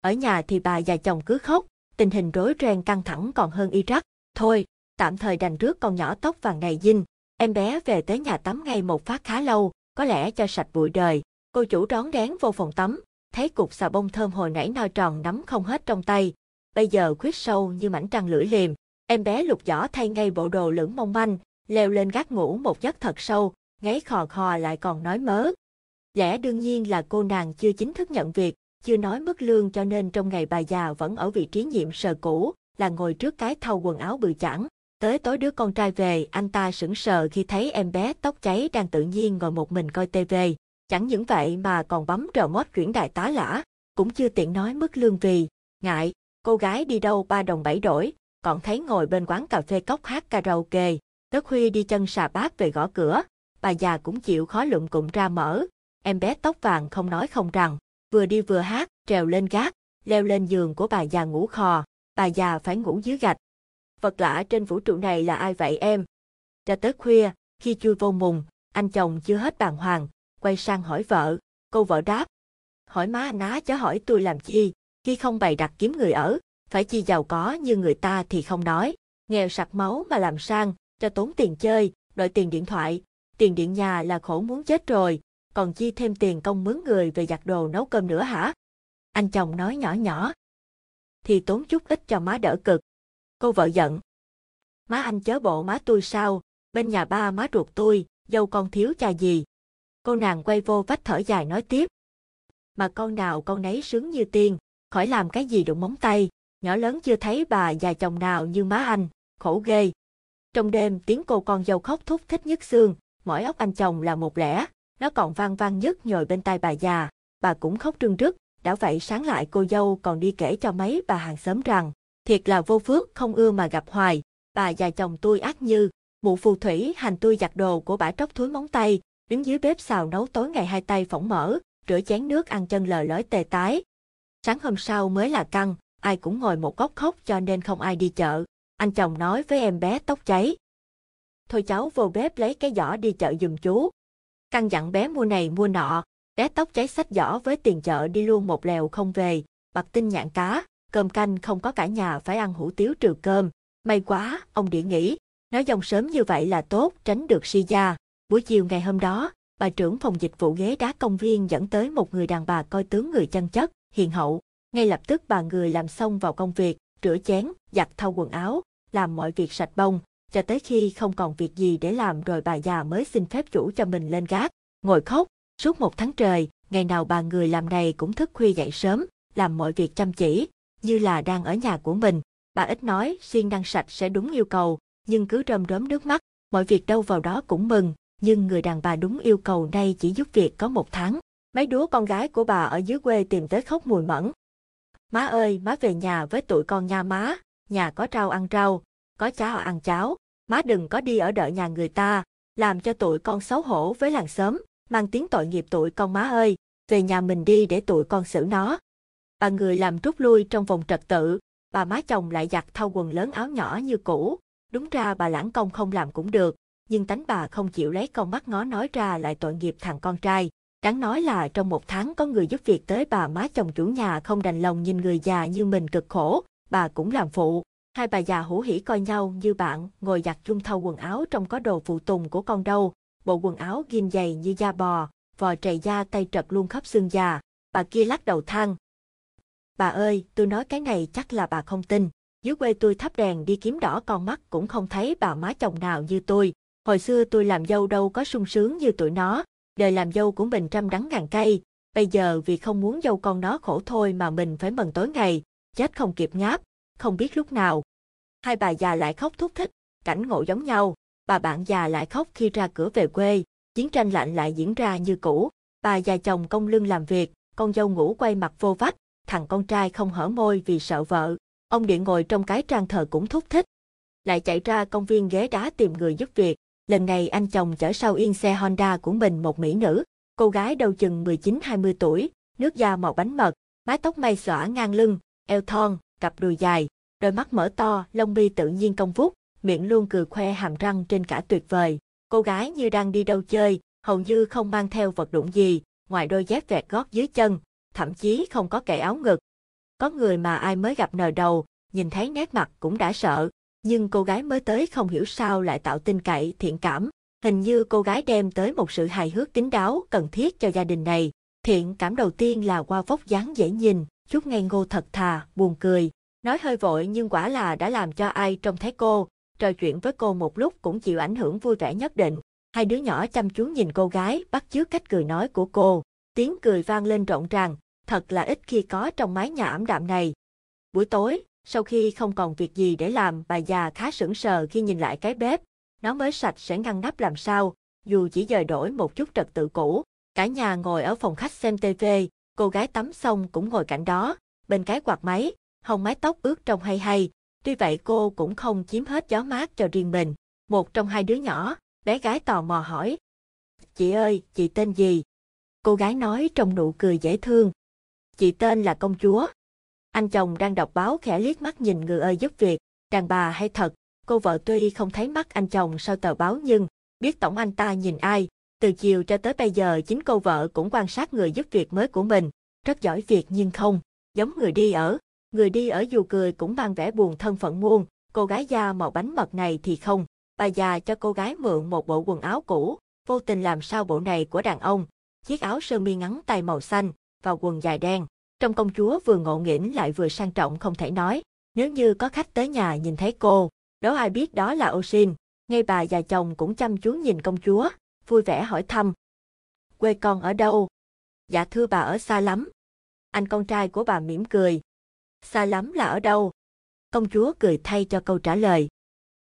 Ở nhà thì bà và chồng cứ khóc, tình hình rối ren căng thẳng còn hơn Iraq. Thôi, tạm thời đành rước con nhỏ tóc vàng này dinh. Em bé về tới nhà tắm ngay một phát khá lâu, có lẽ cho sạch bụi đời. Cô chủ rón rén vô phòng tắm, thấy cục xà bông thơm hồi nãy no tròn nắm không hết trong tay. Bây giờ khuyết sâu như mảnh trăng lưỡi liềm. Em bé lục giỏ thay ngay bộ đồ lửng mong manh, leo lên gác ngủ một giấc thật sâu, ngáy khò khò lại còn nói mớ. Lẽ đương nhiên là cô nàng chưa chính thức nhận việc, chưa nói mức lương cho nên trong ngày bà già vẫn ở vị trí nhiệm sở cũ, là ngồi trước cái thau quần áo bự chẵn. Tới tối đứa con trai về, anh ta sững sờ khi thấy em bé tóc cháy đang tự nhiên ngồi một mình coi tivi. Chẳng những vậy mà còn bấm trờ mót chuyển đại tá lã, cũng chưa tiện nói mức lương vì, ngại, cô gái đi đâu ba đồng bảy đổi, còn thấy ngồi bên quán cà phê cốc hát karaoke. Tới khuya đi chân xà bát về gõ cửa, bà già cũng chịu khó lụm cụm ra mở. Em bé tóc vàng không nói không rằng, vừa đi vừa hát, trèo lên gác, leo lên giường của bà già ngủ khò, bà già phải ngủ dưới gạch. Vật lạ trên vũ trụ này là ai vậy em? Cho tới khuya, khi chui vô mùng, anh chồng chưa hết bàng hoàng, quay sang hỏi vợ, cô vợ đáp. Hỏi má anh á chớ hỏi tôi làm chi, khi không bày đặt kiếm người ở, phải chi giàu có như người ta thì không nói, nghèo sặc máu mà làm sang, cho tốn tiền chơi, đòi tiền điện thoại, tiền điện nhà là khổ muốn chết rồi, còn chi thêm tiền công mướn người về giặt đồ nấu cơm nữa hả? Anh chồng nói nhỏ nhỏ. Thì tốn chút ít cho má đỡ cực. Cô vợ giận. Má anh chớ bộ má tôi sao, bên nhà ba má ruột tôi, dâu con thiếu cha gì. Cô nàng quay vô vách thở dài nói tiếp. Mà con nào con nấy sướng như tiên, khỏi làm cái gì đụng móng tay, nhỏ lớn chưa thấy bà già chồng nào như má anh, khổ ghê. Trong đêm tiếng cô con dâu khóc thúc thích nhất xương, mỗi óc anh chồng là một lẻ nó còn vang vang nhất nhồi bên tai bà già, bà cũng khóc trưng rức, đã vậy sáng lại cô dâu còn đi kể cho mấy bà hàng xóm rằng, thiệt là vô phước không ưa mà gặp hoài, bà già chồng tôi ác như, mụ phù thủy hành tôi giặt đồ của bà tróc thúi móng tay, đứng dưới bếp xào nấu tối ngày hai tay phỏng mỡ, rửa chén nước ăn chân lờ lói tề tái. Sáng hôm sau mới là căng, ai cũng ngồi một góc khóc cho nên không ai đi chợ. Anh chồng nói với em bé tóc cháy. Thôi cháu vô bếp lấy cái giỏ đi chợ giùm chú. căng dặn bé mua này mua nọ, bé tóc cháy sách giỏ với tiền chợ đi luôn một lèo không về, bạc tinh nhạn cá, cơm canh không có cả nhà phải ăn hủ tiếu trừ cơm. May quá, ông địa nghĩ, nói dòng sớm như vậy là tốt, tránh được si gia. Buổi chiều ngày hôm đó, bà trưởng phòng dịch vụ ghế đá công viên dẫn tới một người đàn bà coi tướng người chân chất, hiền hậu. Ngay lập tức bà người làm xong vào công việc, rửa chén, giặt thau quần áo, làm mọi việc sạch bông, cho tới khi không còn việc gì để làm rồi bà già mới xin phép chủ cho mình lên gác, ngồi khóc. Suốt một tháng trời, ngày nào bà người làm này cũng thức khuya dậy sớm, làm mọi việc chăm chỉ, như là đang ở nhà của mình. Bà ít nói, xiên năng sạch sẽ đúng yêu cầu, nhưng cứ rơm rớm nước mắt, mọi việc đâu vào đó cũng mừng, nhưng người đàn bà đúng yêu cầu nay chỉ giúp việc có một tháng. Mấy đứa con gái của bà ở dưới quê tìm tới khóc mùi mẫn. Má ơi, má về nhà với tụi con nha má, nhà có rau ăn rau, có cháo ăn cháo, má đừng có đi ở đợi nhà người ta, làm cho tụi con xấu hổ với làng xóm, mang tiếng tội nghiệp tụi con má ơi, về nhà mình đi để tụi con xử nó. Bà người làm rút lui trong vòng trật tự, bà má chồng lại giặt thau quần lớn áo nhỏ như cũ, đúng ra bà lãng công không làm cũng được, nhưng tánh bà không chịu lấy con mắt ngó nói ra lại tội nghiệp thằng con trai. Đáng nói là trong một tháng có người giúp việc tới bà má chồng chủ nhà không đành lòng nhìn người già như mình cực khổ, bà cũng làm phụ. Hai bà già hủ hỉ coi nhau như bạn, ngồi giặt chung thâu quần áo trong có đồ phụ tùng của con đâu, bộ quần áo ghim dày như da bò, vò trầy da tay trật luôn khắp xương già. Bà kia lắc đầu than. Bà ơi, tôi nói cái này chắc là bà không tin. Dưới quê tôi thắp đèn đi kiếm đỏ con mắt cũng không thấy bà má chồng nào như tôi. Hồi xưa tôi làm dâu đâu có sung sướng như tụi nó, đời làm dâu của mình trăm đắng ngàn cay. bây giờ vì không muốn dâu con nó khổ thôi mà mình phải mần tối ngày, chết không kịp ngáp, không biết lúc nào. Hai bà già lại khóc thúc thích, cảnh ngộ giống nhau, bà bạn già lại khóc khi ra cửa về quê, chiến tranh lạnh lại diễn ra như cũ, bà già chồng công lưng làm việc, con dâu ngủ quay mặt vô vách, thằng con trai không hở môi vì sợ vợ. Ông điện ngồi trong cái trang thờ cũng thúc thích. Lại chạy ra công viên ghế đá tìm người giúp việc. Lần này anh chồng chở sau yên xe Honda của mình một mỹ nữ. Cô gái đầu chừng 19-20 tuổi, nước da màu bánh mật, mái tóc may xõa ngang lưng, eo thon, cặp đùi dài, đôi mắt mở to, lông mi tự nhiên cong vút, miệng luôn cười khoe hàm răng trên cả tuyệt vời. Cô gái như đang đi đâu chơi, hầu như không mang theo vật dụng gì, ngoài đôi dép vẹt gót dưới chân, thậm chí không có kẻ áo ngực. Có người mà ai mới gặp nờ đầu, nhìn thấy nét mặt cũng đã sợ, nhưng cô gái mới tới không hiểu sao lại tạo tin cậy, thiện cảm. Hình như cô gái đem tới một sự hài hước kín đáo cần thiết cho gia đình này. Thiện cảm đầu tiên là qua vóc dáng dễ nhìn, chút ngây ngô thật thà, buồn cười. Nói hơi vội nhưng quả là đã làm cho ai trông thấy cô, trò chuyện với cô một lúc cũng chịu ảnh hưởng vui vẻ nhất định. Hai đứa nhỏ chăm chú nhìn cô gái, bắt chước cách cười nói của cô. Tiếng cười vang lên rộn ràng, thật là ít khi có trong mái nhà ảm đạm này. Buổi tối, sau khi không còn việc gì để làm, bà già khá sững sờ khi nhìn lại cái bếp. Nó mới sạch sẽ ngăn nắp làm sao, dù chỉ dời đổi một chút trật tự cũ. Cả nhà ngồi ở phòng khách xem TV, cô gái tắm xong cũng ngồi cạnh đó, bên cái quạt máy, hồng mái tóc ướt trong hay hay. Tuy vậy cô cũng không chiếm hết gió mát cho riêng mình. Một trong hai đứa nhỏ, bé gái tò mò hỏi. Chị ơi, chị tên gì? Cô gái nói trong nụ cười dễ thương. Chị tên là công chúa. Anh chồng đang đọc báo khẽ liếc mắt nhìn người ơi giúp việc, đàn bà hay thật, cô vợ tuy không thấy mắt anh chồng sau tờ báo nhưng biết tổng anh ta nhìn ai, từ chiều cho tới bây giờ chính cô vợ cũng quan sát người giúp việc mới của mình, rất giỏi việc nhưng không, giống người đi ở. Người đi ở dù cười cũng mang vẻ buồn thân phận muôn, cô gái da màu bánh mật này thì không. Bà già cho cô gái mượn một bộ quần áo cũ, vô tình làm sao bộ này của đàn ông, chiếc áo sơ mi ngắn tay màu xanh, và quần dài đen. Trong công chúa vừa ngộ nghĩnh lại vừa sang trọng không thể nói. Nếu như có khách tới nhà nhìn thấy cô, đâu ai biết đó là Osin. Ngay bà già chồng cũng chăm chú nhìn công chúa, vui vẻ hỏi thăm. Quê con ở đâu? Dạ thưa bà ở xa lắm. Anh con trai của bà mỉm cười. Xa lắm là ở đâu? Công chúa cười thay cho câu trả lời.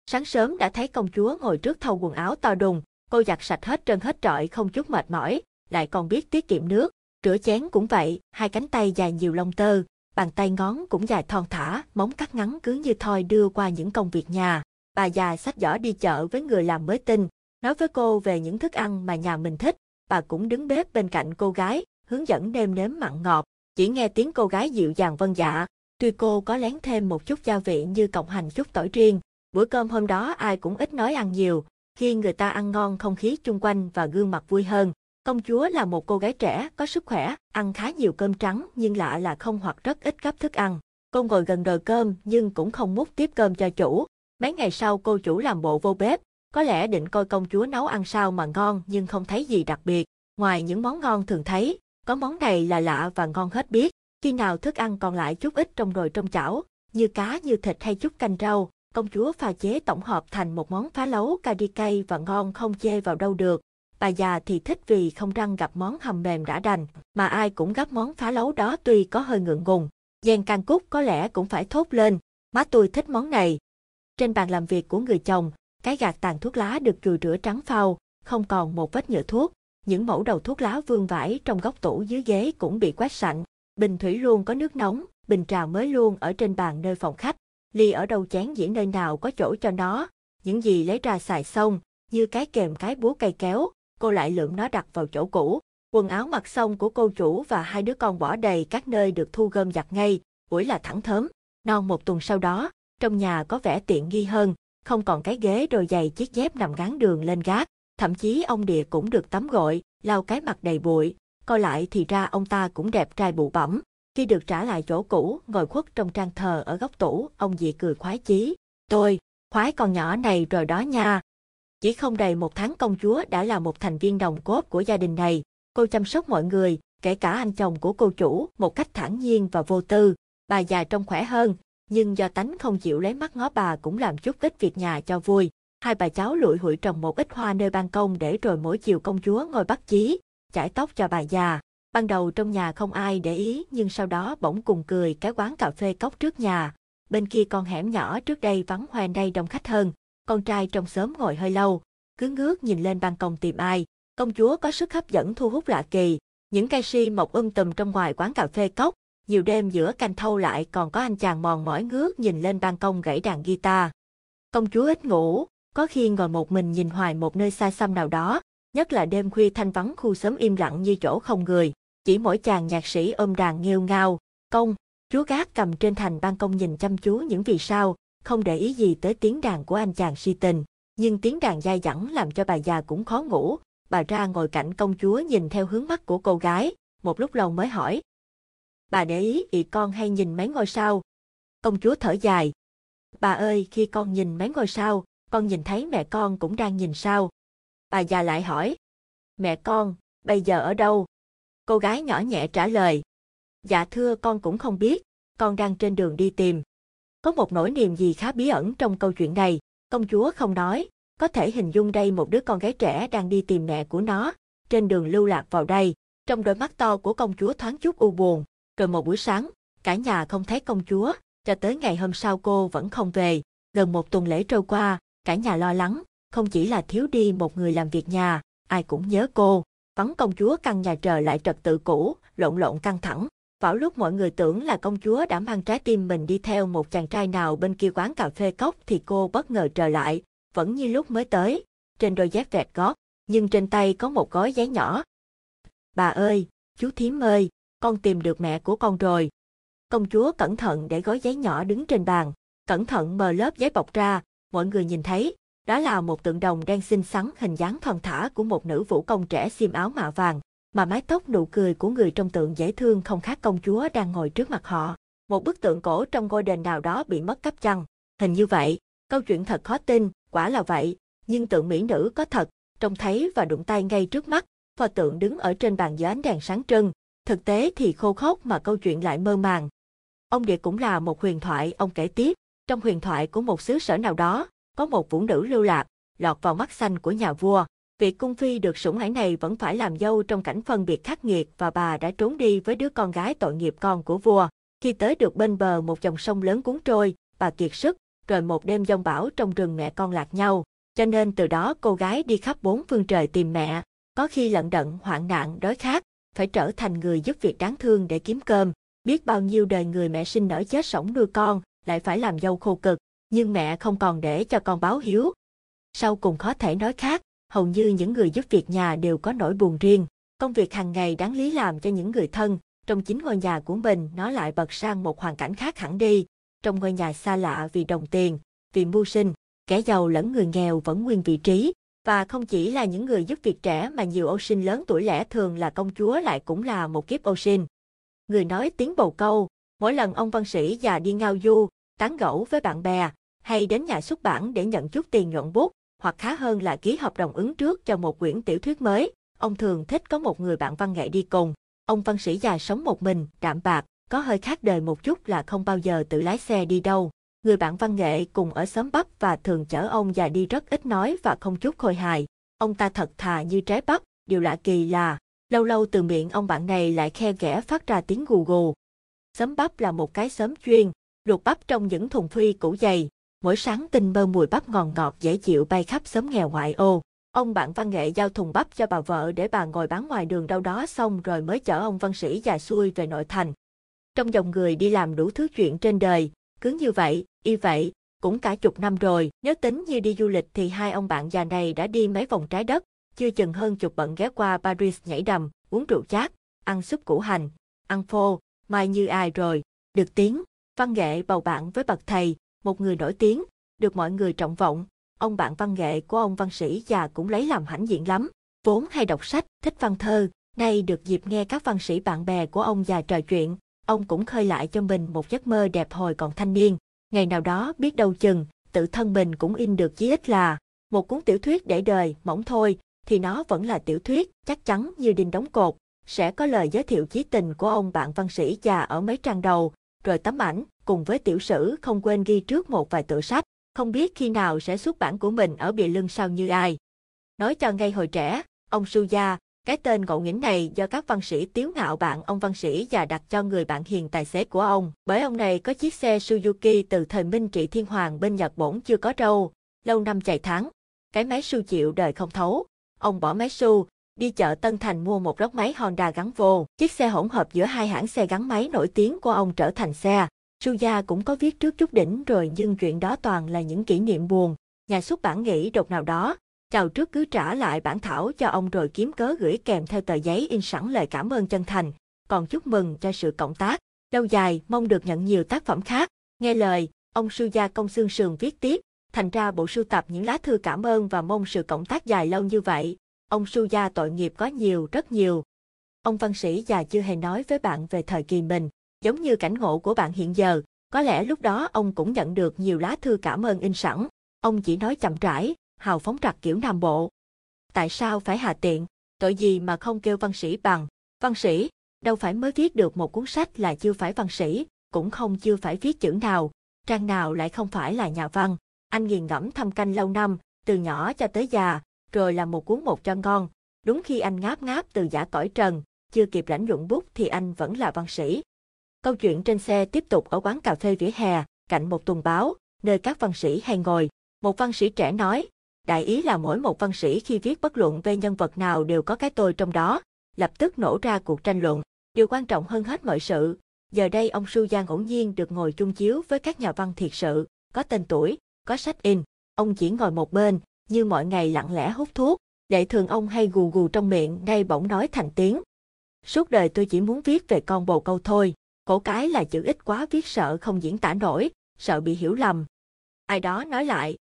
Sáng sớm đã thấy công chúa ngồi trước thau quần áo to đùng, cô giặt sạch hết trơn hết trọi không chút mệt mỏi, lại còn biết tiết kiệm nước. Rửa chén cũng vậy, hai cánh tay dài nhiều lông tơ, bàn tay ngón cũng dài thon thả, móng cắt ngắn cứ như thoi đưa qua những công việc nhà. Bà già sách giỏ đi chợ với người làm mới tin, nói với cô về những thức ăn mà nhà mình thích. Bà cũng đứng bếp bên cạnh cô gái, hướng dẫn nêm nếm mặn ngọt. Chỉ nghe tiếng cô gái dịu dàng vân dạ, tuy cô có lén thêm một chút gia vị như cộng hành chút tỏi riêng. Bữa cơm hôm đó ai cũng ít nói ăn nhiều, khi người ta ăn ngon không khí chung quanh và gương mặt vui hơn. Công chúa là một cô gái trẻ, có sức khỏe, ăn khá nhiều cơm trắng nhưng lạ là không hoặc rất ít gấp thức ăn. Cô ngồi gần đồi cơm nhưng cũng không múc tiếp cơm cho chủ. Mấy ngày sau cô chủ làm bộ vô bếp, có lẽ định coi công chúa nấu ăn sao mà ngon nhưng không thấy gì đặc biệt. Ngoài những món ngon thường thấy, có món này là lạ và ngon hết biết. Khi nào thức ăn còn lại chút ít trong nồi trong chảo, như cá như thịt hay chút canh rau, công chúa pha chế tổng hợp thành một món phá lấu cà đi cay và ngon không chê vào đâu được bà già thì thích vì không răng gặp món hầm mềm đã đành, mà ai cũng gấp món phá lấu đó tuy có hơi ngượng ngùng. Giang can cúc có lẽ cũng phải thốt lên, má tôi thích món này. Trên bàn làm việc của người chồng, cái gạt tàn thuốc lá được chùi rửa trắng phau, không còn một vết nhựa thuốc. Những mẫu đầu thuốc lá vương vãi trong góc tủ dưới ghế cũng bị quét sạch. Bình thủy luôn có nước nóng, bình trà mới luôn ở trên bàn nơi phòng khách. Ly ở đâu chén dĩ nơi nào có chỗ cho nó. Những gì lấy ra xài xong, như cái kềm cái búa cây kéo, cô lại lượm nó đặt vào chỗ cũ. Quần áo mặc xong của cô chủ và hai đứa con bỏ đầy các nơi được thu gom giặt ngay, buổi là thẳng thớm. Non một tuần sau đó, trong nhà có vẻ tiện nghi hơn, không còn cái ghế rồi giày chiếc dép nằm gắn đường lên gác, thậm chí ông địa cũng được tắm gội, lau cái mặt đầy bụi, coi lại thì ra ông ta cũng đẹp trai bụ bẩm. Khi được trả lại chỗ cũ, ngồi khuất trong trang thờ ở góc tủ, ông dị cười khoái chí. Tôi, khoái con nhỏ này rồi đó nha, chỉ không đầy một tháng công chúa đã là một thành viên đồng cốt của gia đình này. Cô chăm sóc mọi người, kể cả anh chồng của cô chủ, một cách thản nhiên và vô tư. Bà già trông khỏe hơn, nhưng do tánh không chịu lấy mắt ngó bà cũng làm chút ít việc nhà cho vui. Hai bà cháu lụi hụi trồng một ít hoa nơi ban công để rồi mỗi chiều công chúa ngồi bắt chí, chải tóc cho bà già. Ban đầu trong nhà không ai để ý nhưng sau đó bỗng cùng cười cái quán cà phê cốc trước nhà. Bên kia con hẻm nhỏ trước đây vắng hoe đây đông khách hơn. Con trai trong xóm ngồi hơi lâu, cứ ngước nhìn lên ban công tìm ai. Công chúa có sức hấp dẫn thu hút lạ kỳ. Những cây si mọc um tùm trong ngoài quán cà phê cốc. Nhiều đêm giữa canh thâu lại còn có anh chàng mòn mỏi ngước nhìn lên ban công gãy đàn guitar. Công chúa ít ngủ, có khi ngồi một mình nhìn hoài một nơi xa xăm nào đó, nhất là đêm khuya thanh vắng khu sớm im lặng như chỗ không người, chỉ mỗi chàng nhạc sĩ ôm đàn nghêu ngao, công, chúa gác cầm trên thành ban công nhìn chăm chú những vì sao, không để ý gì tới tiếng đàn của anh chàng si tình, nhưng tiếng đàn dai dẳng làm cho bà già cũng khó ngủ, bà ra ngồi cạnh công chúa nhìn theo hướng mắt của cô gái, một lúc lâu mới hỏi. Bà để ý ị con hay nhìn mấy ngôi sao? Công chúa thở dài. Bà ơi, khi con nhìn mấy ngôi sao, con nhìn thấy mẹ con cũng đang nhìn sao. Bà già lại hỏi, mẹ con, bây giờ ở đâu? Cô gái nhỏ nhẹ trả lời, dạ thưa con cũng không biết, con đang trên đường đi tìm. Có một nỗi niềm gì khá bí ẩn trong câu chuyện này, công chúa không nói, có thể hình dung đây một đứa con gái trẻ đang đi tìm mẹ của nó, trên đường lưu lạc vào đây, trong đôi mắt to của công chúa thoáng chút u buồn, rồi một buổi sáng, cả nhà không thấy công chúa, cho tới ngày hôm sau cô vẫn không về, gần một tuần lễ trôi qua, cả nhà lo lắng, không chỉ là thiếu đi một người làm việc nhà, ai cũng nhớ cô. Vắng công chúa căn nhà trở lại trật tự cũ, lộn lộn căng thẳng. Vào lúc mọi người tưởng là công chúa đã mang trái tim mình đi theo một chàng trai nào bên kia quán cà phê cốc thì cô bất ngờ trở lại, vẫn như lúc mới tới, trên đôi dép vẹt gót, nhưng trên tay có một gói giấy nhỏ. Bà ơi, chú thím ơi, con tìm được mẹ của con rồi. Công chúa cẩn thận để gói giấy nhỏ đứng trên bàn, cẩn thận mờ lớp giấy bọc ra, mọi người nhìn thấy, đó là một tượng đồng đang xinh xắn hình dáng thon thả của một nữ vũ công trẻ xiêm áo mạ vàng, mà mái tóc nụ cười của người trong tượng dễ thương không khác công chúa đang ngồi trước mặt họ. Một bức tượng cổ trong ngôi đền nào đó bị mất cắp chăng? Hình như vậy, câu chuyện thật khó tin, quả là vậy, nhưng tượng mỹ nữ có thật, trông thấy và đụng tay ngay trước mắt, pho tượng đứng ở trên bàn dưới ánh đèn sáng trưng, thực tế thì khô khốc mà câu chuyện lại mơ màng. Ông địa cũng là một huyền thoại, ông kể tiếp, trong huyền thoại của một xứ sở nào đó, có một vũ nữ lưu lạc, lọt vào mắt xanh của nhà vua việc cung phi được sủng ái này vẫn phải làm dâu trong cảnh phân biệt khắc nghiệt và bà đã trốn đi với đứa con gái tội nghiệp con của vua. Khi tới được bên bờ một dòng sông lớn cuốn trôi, bà kiệt sức, rồi một đêm giông bão trong rừng mẹ con lạc nhau. Cho nên từ đó cô gái đi khắp bốn phương trời tìm mẹ, có khi lận đận hoạn nạn đói khát, phải trở thành người giúp việc đáng thương để kiếm cơm. Biết bao nhiêu đời người mẹ sinh nở chết sống nuôi con, lại phải làm dâu khô cực, nhưng mẹ không còn để cho con báo hiếu. Sau cùng khó thể nói khác, hầu như những người giúp việc nhà đều có nỗi buồn riêng. Công việc hàng ngày đáng lý làm cho những người thân, trong chính ngôi nhà của mình nó lại bật sang một hoàn cảnh khác hẳn đi. Trong ngôi nhà xa lạ vì đồng tiền, vì mưu sinh, kẻ giàu lẫn người nghèo vẫn nguyên vị trí. Và không chỉ là những người giúp việc trẻ mà nhiều ô sinh lớn tuổi lẻ thường là công chúa lại cũng là một kiếp ô sinh. Người nói tiếng bầu câu, mỗi lần ông văn sĩ già đi ngao du, tán gẫu với bạn bè, hay đến nhà xuất bản để nhận chút tiền nhuận bút, hoặc khá hơn là ký hợp đồng ứng trước cho một quyển tiểu thuyết mới. Ông thường thích có một người bạn văn nghệ đi cùng. Ông văn sĩ già sống một mình, đạm bạc, có hơi khác đời một chút là không bao giờ tự lái xe đi đâu. Người bạn văn nghệ cùng ở xóm bắp và thường chở ông già đi rất ít nói và không chút khôi hài. Ông ta thật thà như trái bắp, điều lạ kỳ là, lâu lâu từ miệng ông bạn này lại khe ghẻ phát ra tiếng gù gù. Xóm bắp là một cái xóm chuyên, luộc bắp trong những thùng phi cũ dày, mỗi sáng tinh mơ mùi bắp ngon ngọt dễ chịu bay khắp xóm nghèo ngoại ô. Ông bạn văn nghệ giao thùng bắp cho bà vợ để bà ngồi bán ngoài đường đâu đó xong rồi mới chở ông văn sĩ già xuôi về nội thành. Trong dòng người đi làm đủ thứ chuyện trên đời, cứ như vậy, y vậy, cũng cả chục năm rồi, nếu tính như đi du lịch thì hai ông bạn già này đã đi mấy vòng trái đất, chưa chừng hơn chục bận ghé qua Paris nhảy đầm, uống rượu chát, ăn súp củ hành, ăn phô, mai như ai rồi, được tiếng, văn nghệ bầu bạn với bậc thầy, một người nổi tiếng, được mọi người trọng vọng. Ông bạn văn nghệ của ông văn sĩ già cũng lấy làm hãnh diện lắm. Vốn hay đọc sách, thích văn thơ, nay được dịp nghe các văn sĩ bạn bè của ông già trò chuyện, ông cũng khơi lại cho mình một giấc mơ đẹp hồi còn thanh niên. Ngày nào đó biết đâu chừng, tự thân mình cũng in được chí ít là một cuốn tiểu thuyết để đời, mỏng thôi, thì nó vẫn là tiểu thuyết, chắc chắn như đinh đóng cột. Sẽ có lời giới thiệu chí tình của ông bạn văn sĩ già ở mấy trang đầu, rồi tấm ảnh, cùng với tiểu sử không quên ghi trước một vài tựa sách, không biết khi nào sẽ xuất bản của mình ở bìa lưng sau như ai. Nói cho ngay hồi trẻ, ông Suya, cái tên ngộ nghĩnh này do các văn sĩ tiếu ngạo bạn ông văn sĩ và đặt cho người bạn hiền tài xế của ông. Bởi ông này có chiếc xe Suzuki từ thời Minh Trị Thiên Hoàng bên Nhật Bổn chưa có trâu, lâu năm chạy thắng. Cái máy su chịu đời không thấu. Ông bỏ máy su, đi chợ Tân Thành mua một rốc máy Honda gắn vô. Chiếc xe hỗn hợp giữa hai hãng xe gắn máy nổi tiếng của ông trở thành xe. Suya cũng có viết trước chút đỉnh rồi nhưng chuyện đó toàn là những kỷ niệm buồn. Nhà xuất bản nghĩ đột nào đó, chào trước cứ trả lại bản thảo cho ông rồi kiếm cớ gửi kèm theo tờ giấy in sẵn lời cảm ơn chân thành, còn chúc mừng cho sự cộng tác. Lâu dài, mong được nhận nhiều tác phẩm khác. Nghe lời, ông Suya công xương sườn viết tiếp, thành ra bộ sưu tập những lá thư cảm ơn và mong sự cộng tác dài lâu như vậy. Ông Suya tội nghiệp có nhiều, rất nhiều. Ông văn sĩ già chưa hề nói với bạn về thời kỳ mình, giống như cảnh ngộ của bạn hiện giờ, có lẽ lúc đó ông cũng nhận được nhiều lá thư cảm ơn in sẵn. Ông chỉ nói chậm rãi, hào phóng trặc kiểu Nam Bộ. Tại sao phải hạ tiện, tội gì mà không kêu văn sĩ bằng, văn sĩ, đâu phải mới viết được một cuốn sách là chưa phải văn sĩ, cũng không chưa phải viết chữ nào, trang nào lại không phải là nhà văn. Anh nghiền ngẫm thâm canh lâu năm, từ nhỏ cho tới già, rồi làm một cuốn một cho ngon. Đúng khi anh ngáp ngáp từ giả cõi trần, chưa kịp lãnh luận bút thì anh vẫn là văn sĩ. Câu chuyện trên xe tiếp tục ở quán cà phê vỉa hè, cạnh một tuần báo, nơi các văn sĩ hay ngồi. Một văn sĩ trẻ nói, đại ý là mỗi một văn sĩ khi viết bất luận về nhân vật nào đều có cái tôi trong đó, lập tức nổ ra cuộc tranh luận. Điều quan trọng hơn hết mọi sự, giờ đây ông Su Giang ngẫu nhiên được ngồi chung chiếu với các nhà văn thiệt sự, có tên tuổi, có sách in. Ông chỉ ngồi một bên, như mọi ngày lặng lẽ hút thuốc, để thường ông hay gù gù trong miệng nay bỗng nói thành tiếng. Suốt đời tôi chỉ muốn viết về con bồ câu thôi, cổ cái là chữ ít quá viết sợ không diễn tả nổi, sợ bị hiểu lầm. Ai đó nói lại,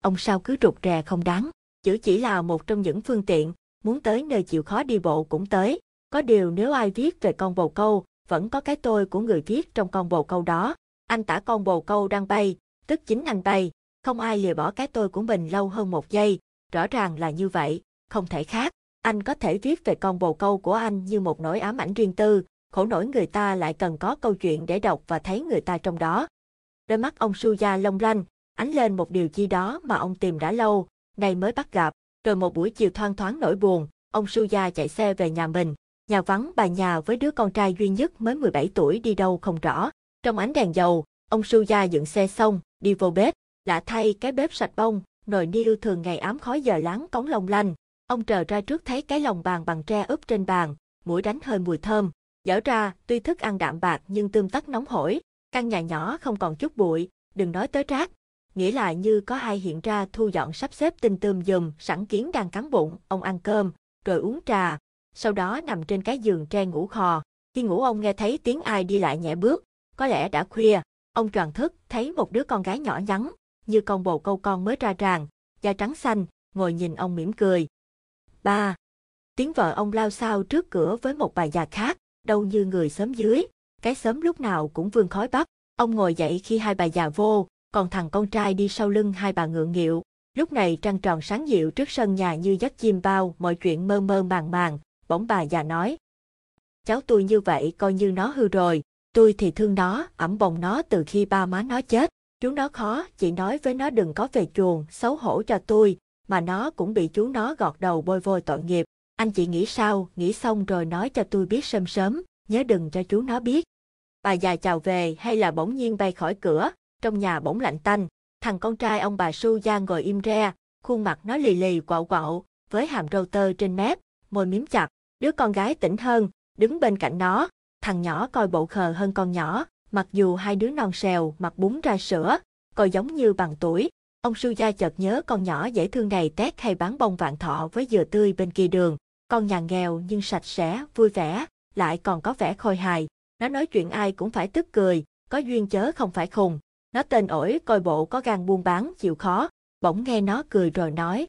ông sao cứ rụt rè không đáng, chữ chỉ là một trong những phương tiện, muốn tới nơi chịu khó đi bộ cũng tới. Có điều nếu ai viết về con bồ câu, vẫn có cái tôi của người viết trong con bồ câu đó. Anh tả con bồ câu đang bay, tức chính anh bay, không ai lìa bỏ cái tôi của mình lâu hơn một giây, rõ ràng là như vậy, không thể khác. Anh có thể viết về con bồ câu của anh như một nỗi ám ảnh riêng tư, khổ nổi người ta lại cần có câu chuyện để đọc và thấy người ta trong đó. Đôi mắt ông Suya long lanh, ánh lên một điều chi đó mà ông tìm đã lâu, nay mới bắt gặp. Rồi một buổi chiều thoang thoáng nỗi buồn, ông Suya chạy xe về nhà mình. Nhà vắng bà nhà với đứa con trai duy nhất mới 17 tuổi đi đâu không rõ. Trong ánh đèn dầu, ông Suya dựng xe xong, đi vô bếp. Lạ thay cái bếp sạch bông, nồi niêu thường ngày ám khói giờ láng cống long lanh. Ông trờ ra trước thấy cái lồng bàn bằng tre ướp trên bàn, mũi đánh hơi mùi thơm. Dở ra, tuy thức ăn đạm bạc nhưng tươm tắt nóng hổi, căn nhà nhỏ không còn chút bụi, đừng nói tới rác. Nghĩa là như có ai hiện ra thu dọn sắp xếp tinh tươm dùm, sẵn kiến đang cắn bụng, ông ăn cơm, rồi uống trà. Sau đó nằm trên cái giường tre ngủ khò. Khi ngủ ông nghe thấy tiếng ai đi lại nhẹ bước, có lẽ đã khuya. Ông tròn thức, thấy một đứa con gái nhỏ nhắn, như con bồ câu con mới ra ràng, da trắng xanh, ngồi nhìn ông mỉm cười. Ba. Tiếng vợ ông lao sao trước cửa với một bà già khác, đâu như người sớm dưới, cái sớm lúc nào cũng vương khói bắp. Ông ngồi dậy khi hai bà già vô, còn thằng con trai đi sau lưng hai bà ngượng nghịu. Lúc này trăng tròn sáng dịu trước sân nhà như giấc chim bao, mọi chuyện mơ mơ màng màng, bỗng bà già nói. Cháu tôi như vậy coi như nó hư rồi, tôi thì thương nó, ẩm bồng nó từ khi ba má nó chết. Chú nó khó, chị nói với nó đừng có về chuồng, xấu hổ cho tôi, mà nó cũng bị chú nó gọt đầu bôi vôi tội nghiệp. Anh chị nghĩ sao, nghĩ xong rồi nói cho tôi biết sớm sớm, nhớ đừng cho chú nó biết. Bà già chào về hay là bỗng nhiên bay khỏi cửa, trong nhà bỗng lạnh tanh, thằng con trai ông bà Su Giang ngồi im re, khuôn mặt nó lì lì quạo quạo, với hàm râu tơ trên mép, môi miếm chặt, đứa con gái tỉnh hơn, đứng bên cạnh nó, thằng nhỏ coi bộ khờ hơn con nhỏ, mặc dù hai đứa non sèo mặt bún ra sữa, coi giống như bằng tuổi. Ông Su Gia chợt nhớ con nhỏ dễ thương này tét hay bán bông vạn thọ với dừa tươi bên kia đường, con nhà nghèo nhưng sạch sẽ, vui vẻ, lại còn có vẻ khôi hài. Nó nói chuyện ai cũng phải tức cười, có duyên chớ không phải khùng. Nó tên ổi coi bộ có gan buôn bán chịu khó, bỗng nghe nó cười rồi nói.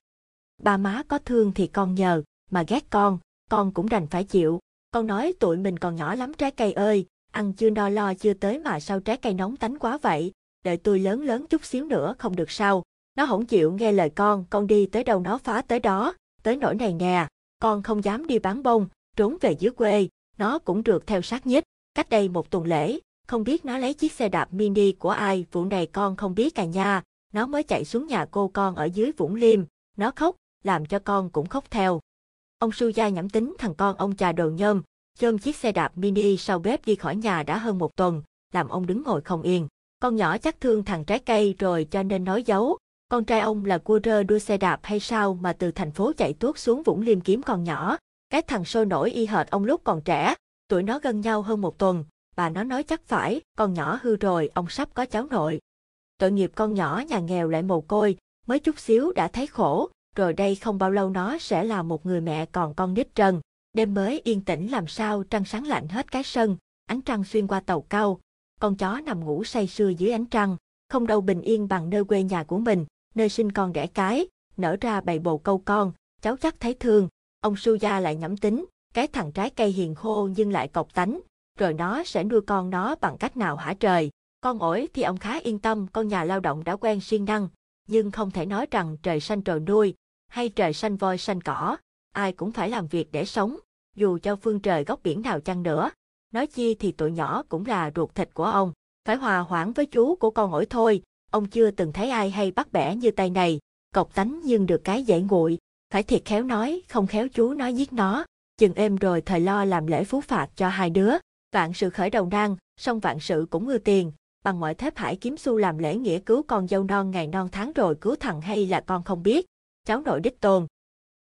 Ba má có thương thì con nhờ, mà ghét con, con cũng đành phải chịu. Con nói tụi mình còn nhỏ lắm trái cây ơi, ăn chưa no lo chưa tới mà sao trái cây nóng tánh quá vậy, đợi tôi lớn lớn chút xíu nữa không được sao. Nó không chịu nghe lời con, con đi tới đâu nó phá tới đó, tới nỗi này nè, con không dám đi bán bông, trốn về dưới quê, nó cũng rượt theo sát nhích. Cách đây một tuần lễ, không biết nó lấy chiếc xe đạp mini của ai, vụ này con không biết cả nha, nó mới chạy xuống nhà cô con ở dưới Vũng Liêm, nó khóc, làm cho con cũng khóc theo. Ông Su Gia nhẩm tính thằng con ông trà đồ nhôm, chôm chiếc xe đạp mini sau bếp đi khỏi nhà đã hơn một tuần, làm ông đứng ngồi không yên. Con nhỏ chắc thương thằng trái cây rồi cho nên nói giấu. Con trai ông là cua rơ đua xe đạp hay sao mà từ thành phố chạy tuốt xuống Vũng Liêm kiếm con nhỏ. Cái thằng sôi nổi y hệt ông lúc còn trẻ, tuổi nó gần nhau hơn một tuần, bà nó nói chắc phải, con nhỏ hư rồi, ông sắp có cháu nội. Tội nghiệp con nhỏ nhà nghèo lại mồ côi, mới chút xíu đã thấy khổ, rồi đây không bao lâu nó sẽ là một người mẹ còn con nít trần. Đêm mới yên tĩnh làm sao trăng sáng lạnh hết cái sân, ánh trăng xuyên qua tàu cao, con chó nằm ngủ say sưa dưới ánh trăng, không đâu bình yên bằng nơi quê nhà của mình, nơi sinh con đẻ cái, nở ra bầy bồ câu con, cháu chắc thấy thương. Ông Su Gia lại nhắm tính, cái thằng trái cây hiền khô nhưng lại cọc tánh, rồi nó sẽ nuôi con nó bằng cách nào hả trời. Con ổi thì ông khá yên tâm, con nhà lao động đã quen siêng năng, nhưng không thể nói rằng trời xanh trời nuôi, hay trời xanh voi xanh cỏ, ai cũng phải làm việc để sống, dù cho phương trời góc biển nào chăng nữa. Nói chi thì tụi nhỏ cũng là ruột thịt của ông, phải hòa hoãn với chú của con ổi thôi, ông chưa từng thấy ai hay bắt bẻ như tay này, cọc tánh nhưng được cái dễ nguội, phải thiệt khéo nói, không khéo chú nói giết nó, chừng êm rồi thời lo làm lễ phú phạt cho hai đứa, vạn sự khởi đầu nan, song vạn sự cũng ưa tiền, bằng mọi thép hải kiếm xu làm lễ nghĩa cứu con dâu non ngày non tháng rồi cứu thằng hay là con không biết, cháu nội đích tôn.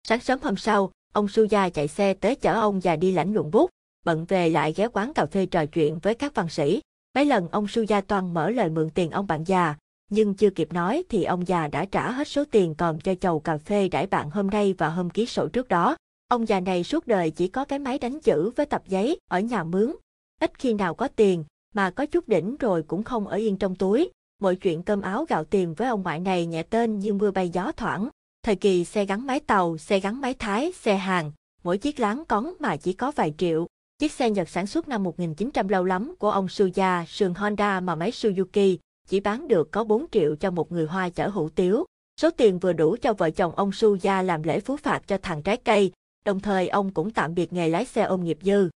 Sáng sớm hôm sau, ông Su Gia chạy xe tới chở ông già đi lãnh luận bút, bận về lại ghé quán cà phê trò chuyện với các văn sĩ. Mấy lần ông Su Gia Toàn mở lời mượn tiền ông bạn già, nhưng chưa kịp nói thì ông già đã trả hết số tiền còn cho chầu cà phê đãi bạn hôm nay và hôm ký sổ trước đó. Ông già này suốt đời chỉ có cái máy đánh chữ với tập giấy ở nhà mướn. Ít khi nào có tiền, mà có chút đỉnh rồi cũng không ở yên trong túi. Mọi chuyện cơm áo gạo tiền với ông ngoại này nhẹ tên như mưa bay gió thoảng. Thời kỳ xe gắn máy tàu, xe gắn máy thái, xe hàng, mỗi chiếc láng cón mà chỉ có vài triệu. Chiếc xe Nhật sản xuất năm 1900 lâu lắm của ông Suya, sườn Honda mà máy Suzuki, chỉ bán được có 4 triệu cho một người Hoa chở hủ tiếu. Số tiền vừa đủ cho vợ chồng ông Suya làm lễ phú phạt cho thằng trái cây, đồng thời ông cũng tạm biệt nghề lái xe ôm nghiệp dư.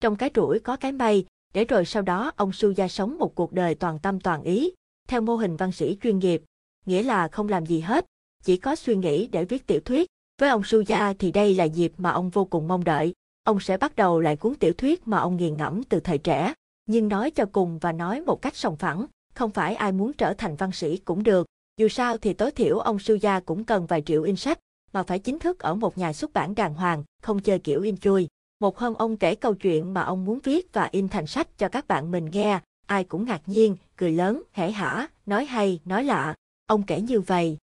Trong cái rủi có cái may, để rồi sau đó ông Suya sống một cuộc đời toàn tâm toàn ý, theo mô hình văn sĩ chuyên nghiệp, nghĩa là không làm gì hết, chỉ có suy nghĩ để viết tiểu thuyết. Với ông Suya thì đây là dịp mà ông vô cùng mong đợi. Ông sẽ bắt đầu lại cuốn tiểu thuyết mà ông nghiền ngẫm từ thời trẻ, nhưng nói cho cùng và nói một cách sòng phẳng, không phải ai muốn trở thành văn sĩ cũng được. Dù sao thì tối thiểu ông Suya cũng cần vài triệu in sách, mà phải chính thức ở một nhà xuất bản đàng hoàng, không chơi kiểu in chui. Một hôm ông kể câu chuyện mà ông muốn viết và in thành sách cho các bạn mình nghe, ai cũng ngạc nhiên, cười lớn, hẻ hả, nói hay, nói lạ. Ông kể như vậy.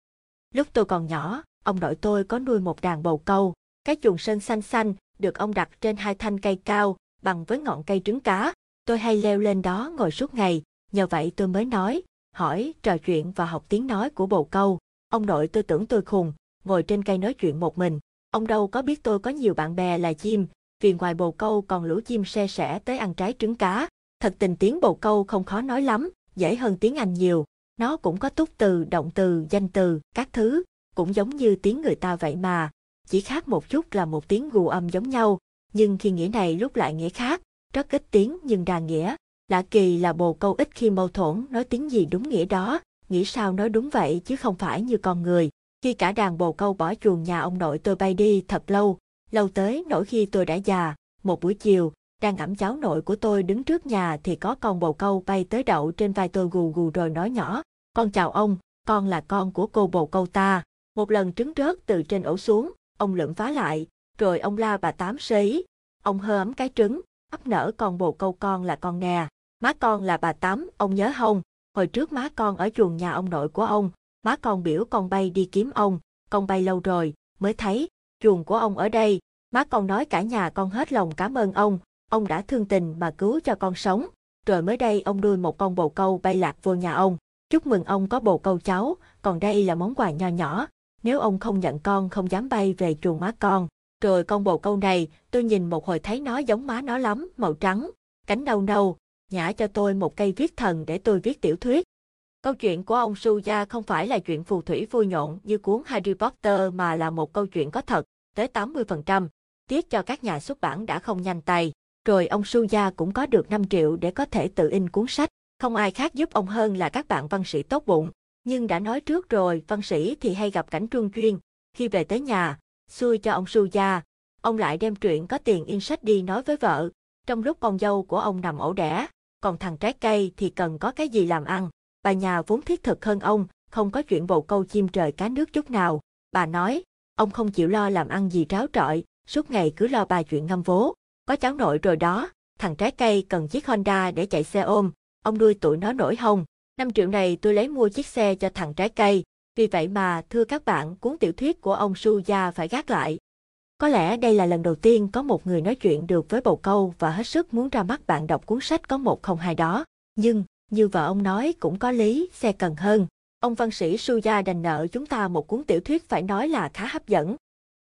Lúc tôi còn nhỏ, ông nội tôi có nuôi một đàn bầu câu, cái chuồng sân xanh xanh, được ông đặt trên hai thanh cây cao, bằng với ngọn cây trứng cá. Tôi hay leo lên đó ngồi suốt ngày, nhờ vậy tôi mới nói, hỏi, trò chuyện và học tiếng nói của bồ câu. Ông nội tôi tưởng tôi khùng, ngồi trên cây nói chuyện một mình. Ông đâu có biết tôi có nhiều bạn bè là chim, vì ngoài bồ câu còn lũ chim xe sẻ tới ăn trái trứng cá. Thật tình tiếng bồ câu không khó nói lắm, dễ hơn tiếng Anh nhiều. Nó cũng có túc từ, động từ, danh từ, các thứ, cũng giống như tiếng người ta vậy mà. Chỉ khác một chút là một tiếng gù âm giống nhau, nhưng khi nghĩa này lúc lại nghĩa khác, rất ít tiếng nhưng đa nghĩa. Lạ kỳ là bồ câu ít khi mâu thuẫn nói tiếng gì đúng nghĩa đó, nghĩ sao nói đúng vậy chứ không phải như con người. Khi cả đàn bồ câu bỏ chuồng nhà ông nội tôi bay đi thật lâu, lâu tới nỗi khi tôi đã già, một buổi chiều, đang ẵm cháu nội của tôi đứng trước nhà thì có con bồ câu bay tới đậu trên vai tôi gù gù rồi nói nhỏ, con chào ông, con là con của cô bồ câu ta. Một lần trứng rớt từ trên ổ xuống, ông lượm phá lại, rồi ông la bà tám sấy, ông hơ ấm cái trứng, ấp nở con bồ câu con là con nè, má con là bà tám, ông nhớ không? Hồi trước má con ở chuồng nhà ông nội của ông, má con biểu con bay đi kiếm ông, con bay lâu rồi, mới thấy, chuồng của ông ở đây, má con nói cả nhà con hết lòng cảm ơn ông, ông đã thương tình mà cứu cho con sống, rồi mới đây ông nuôi một con bồ câu bay lạc vô nhà ông, chúc mừng ông có bồ câu cháu, còn đây là món quà nho nhỏ, nếu ông không nhận con không dám bay về chuồng má con. Rồi con bồ câu này, tôi nhìn một hồi thấy nó giống má nó lắm, màu trắng, cánh nâu nâu, nhả cho tôi một cây viết thần để tôi viết tiểu thuyết. Câu chuyện của ông Suya không phải là chuyện phù thủy vui nhộn như cuốn Harry Potter mà là một câu chuyện có thật, tới 80%. Tiếc cho các nhà xuất bản đã không nhanh tay. Rồi ông Suya cũng có được 5 triệu để có thể tự in cuốn sách. Không ai khác giúp ông hơn là các bạn văn sĩ tốt bụng. Nhưng đã nói trước rồi, văn sĩ thì hay gặp cảnh trung chuyên. Khi về tới nhà, xui cho ông Su gia, ông lại đem chuyện có tiền in sách đi nói với vợ. Trong lúc con dâu của ông nằm ổ đẻ, còn thằng trái cây thì cần có cái gì làm ăn. Bà nhà vốn thiết thực hơn ông, không có chuyện bầu câu chim trời cá nước chút nào. Bà nói, ông không chịu lo làm ăn gì tráo trọi, suốt ngày cứ lo bà chuyện ngâm vố. Có cháu nội rồi đó, thằng trái cây cần chiếc Honda để chạy xe ôm, ông nuôi tụi nó nổi không? Năm triệu này tôi lấy mua chiếc xe cho thằng trái cây, vì vậy mà thưa các bạn cuốn tiểu thuyết của ông Suya phải gác lại. Có lẽ đây là lần đầu tiên có một người nói chuyện được với bầu câu và hết sức muốn ra mắt bạn đọc cuốn sách có một không hai đó. Nhưng, như vợ ông nói cũng có lý, xe cần hơn. Ông văn sĩ Suya đành nợ chúng ta một cuốn tiểu thuyết phải nói là khá hấp dẫn.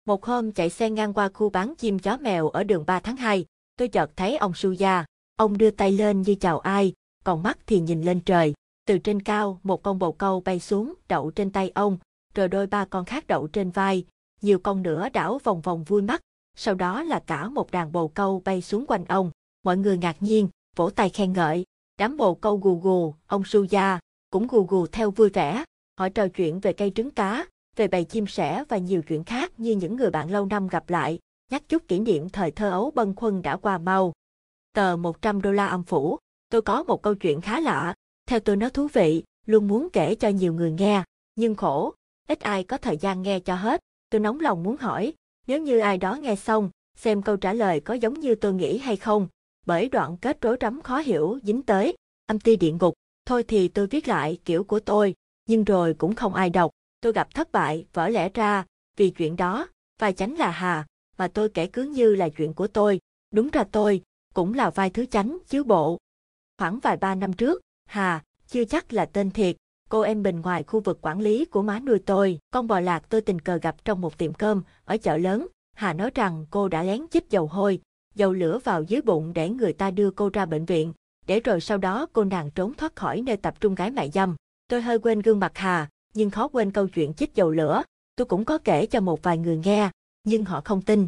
Một hôm chạy xe ngang qua khu bán chim chó mèo ở đường 3 tháng 2, tôi chợt thấy ông Suya. Ông đưa tay lên như chào ai, còn mắt thì nhìn lên trời. Từ trên cao, một con bồ câu bay xuống, đậu trên tay ông, rồi đôi ba con khác đậu trên vai, nhiều con nữa đảo vòng vòng vui mắt, sau đó là cả một đàn bồ câu bay xuống quanh ông. Mọi người ngạc nhiên, vỗ tay khen ngợi, đám bồ câu gù gù, ông Suya cũng gù gù theo vui vẻ. Họ trò chuyện về cây trứng cá, về bầy chim sẻ và nhiều chuyện khác như những người bạn lâu năm gặp lại, nhắc chút kỷ niệm thời thơ ấu bân khuân đã qua mau. Tờ 100 đô la âm phủ, tôi có một câu chuyện khá lạ, theo tôi nó thú vị, luôn muốn kể cho nhiều người nghe, nhưng khổ, ít ai có thời gian nghe cho hết. Tôi nóng lòng muốn hỏi, nếu như ai đó nghe xong, xem câu trả lời có giống như tôi nghĩ hay không, bởi đoạn kết rối rắm khó hiểu dính tới, âm ti địa ngục, thôi thì tôi viết lại kiểu của tôi, nhưng rồi cũng không ai đọc, tôi gặp thất bại, vỡ lẽ ra, vì chuyện đó, vai chánh là Hà, mà tôi kể cứ như là chuyện của tôi, đúng ra tôi, cũng là vai thứ chánh chứ bộ. Khoảng vài ba năm trước, Hà, chưa chắc là tên thiệt, cô em bình ngoài khu vực quản lý của má nuôi tôi, con bò lạc tôi tình cờ gặp trong một tiệm cơm ở chợ lớn. Hà nói rằng cô đã lén chích dầu hôi, dầu lửa vào dưới bụng để người ta đưa cô ra bệnh viện, để rồi sau đó cô nàng trốn thoát khỏi nơi tập trung gái mại dâm. Tôi hơi quên gương mặt Hà, nhưng khó quên câu chuyện chích dầu lửa. Tôi cũng có kể cho một vài người nghe, nhưng họ không tin.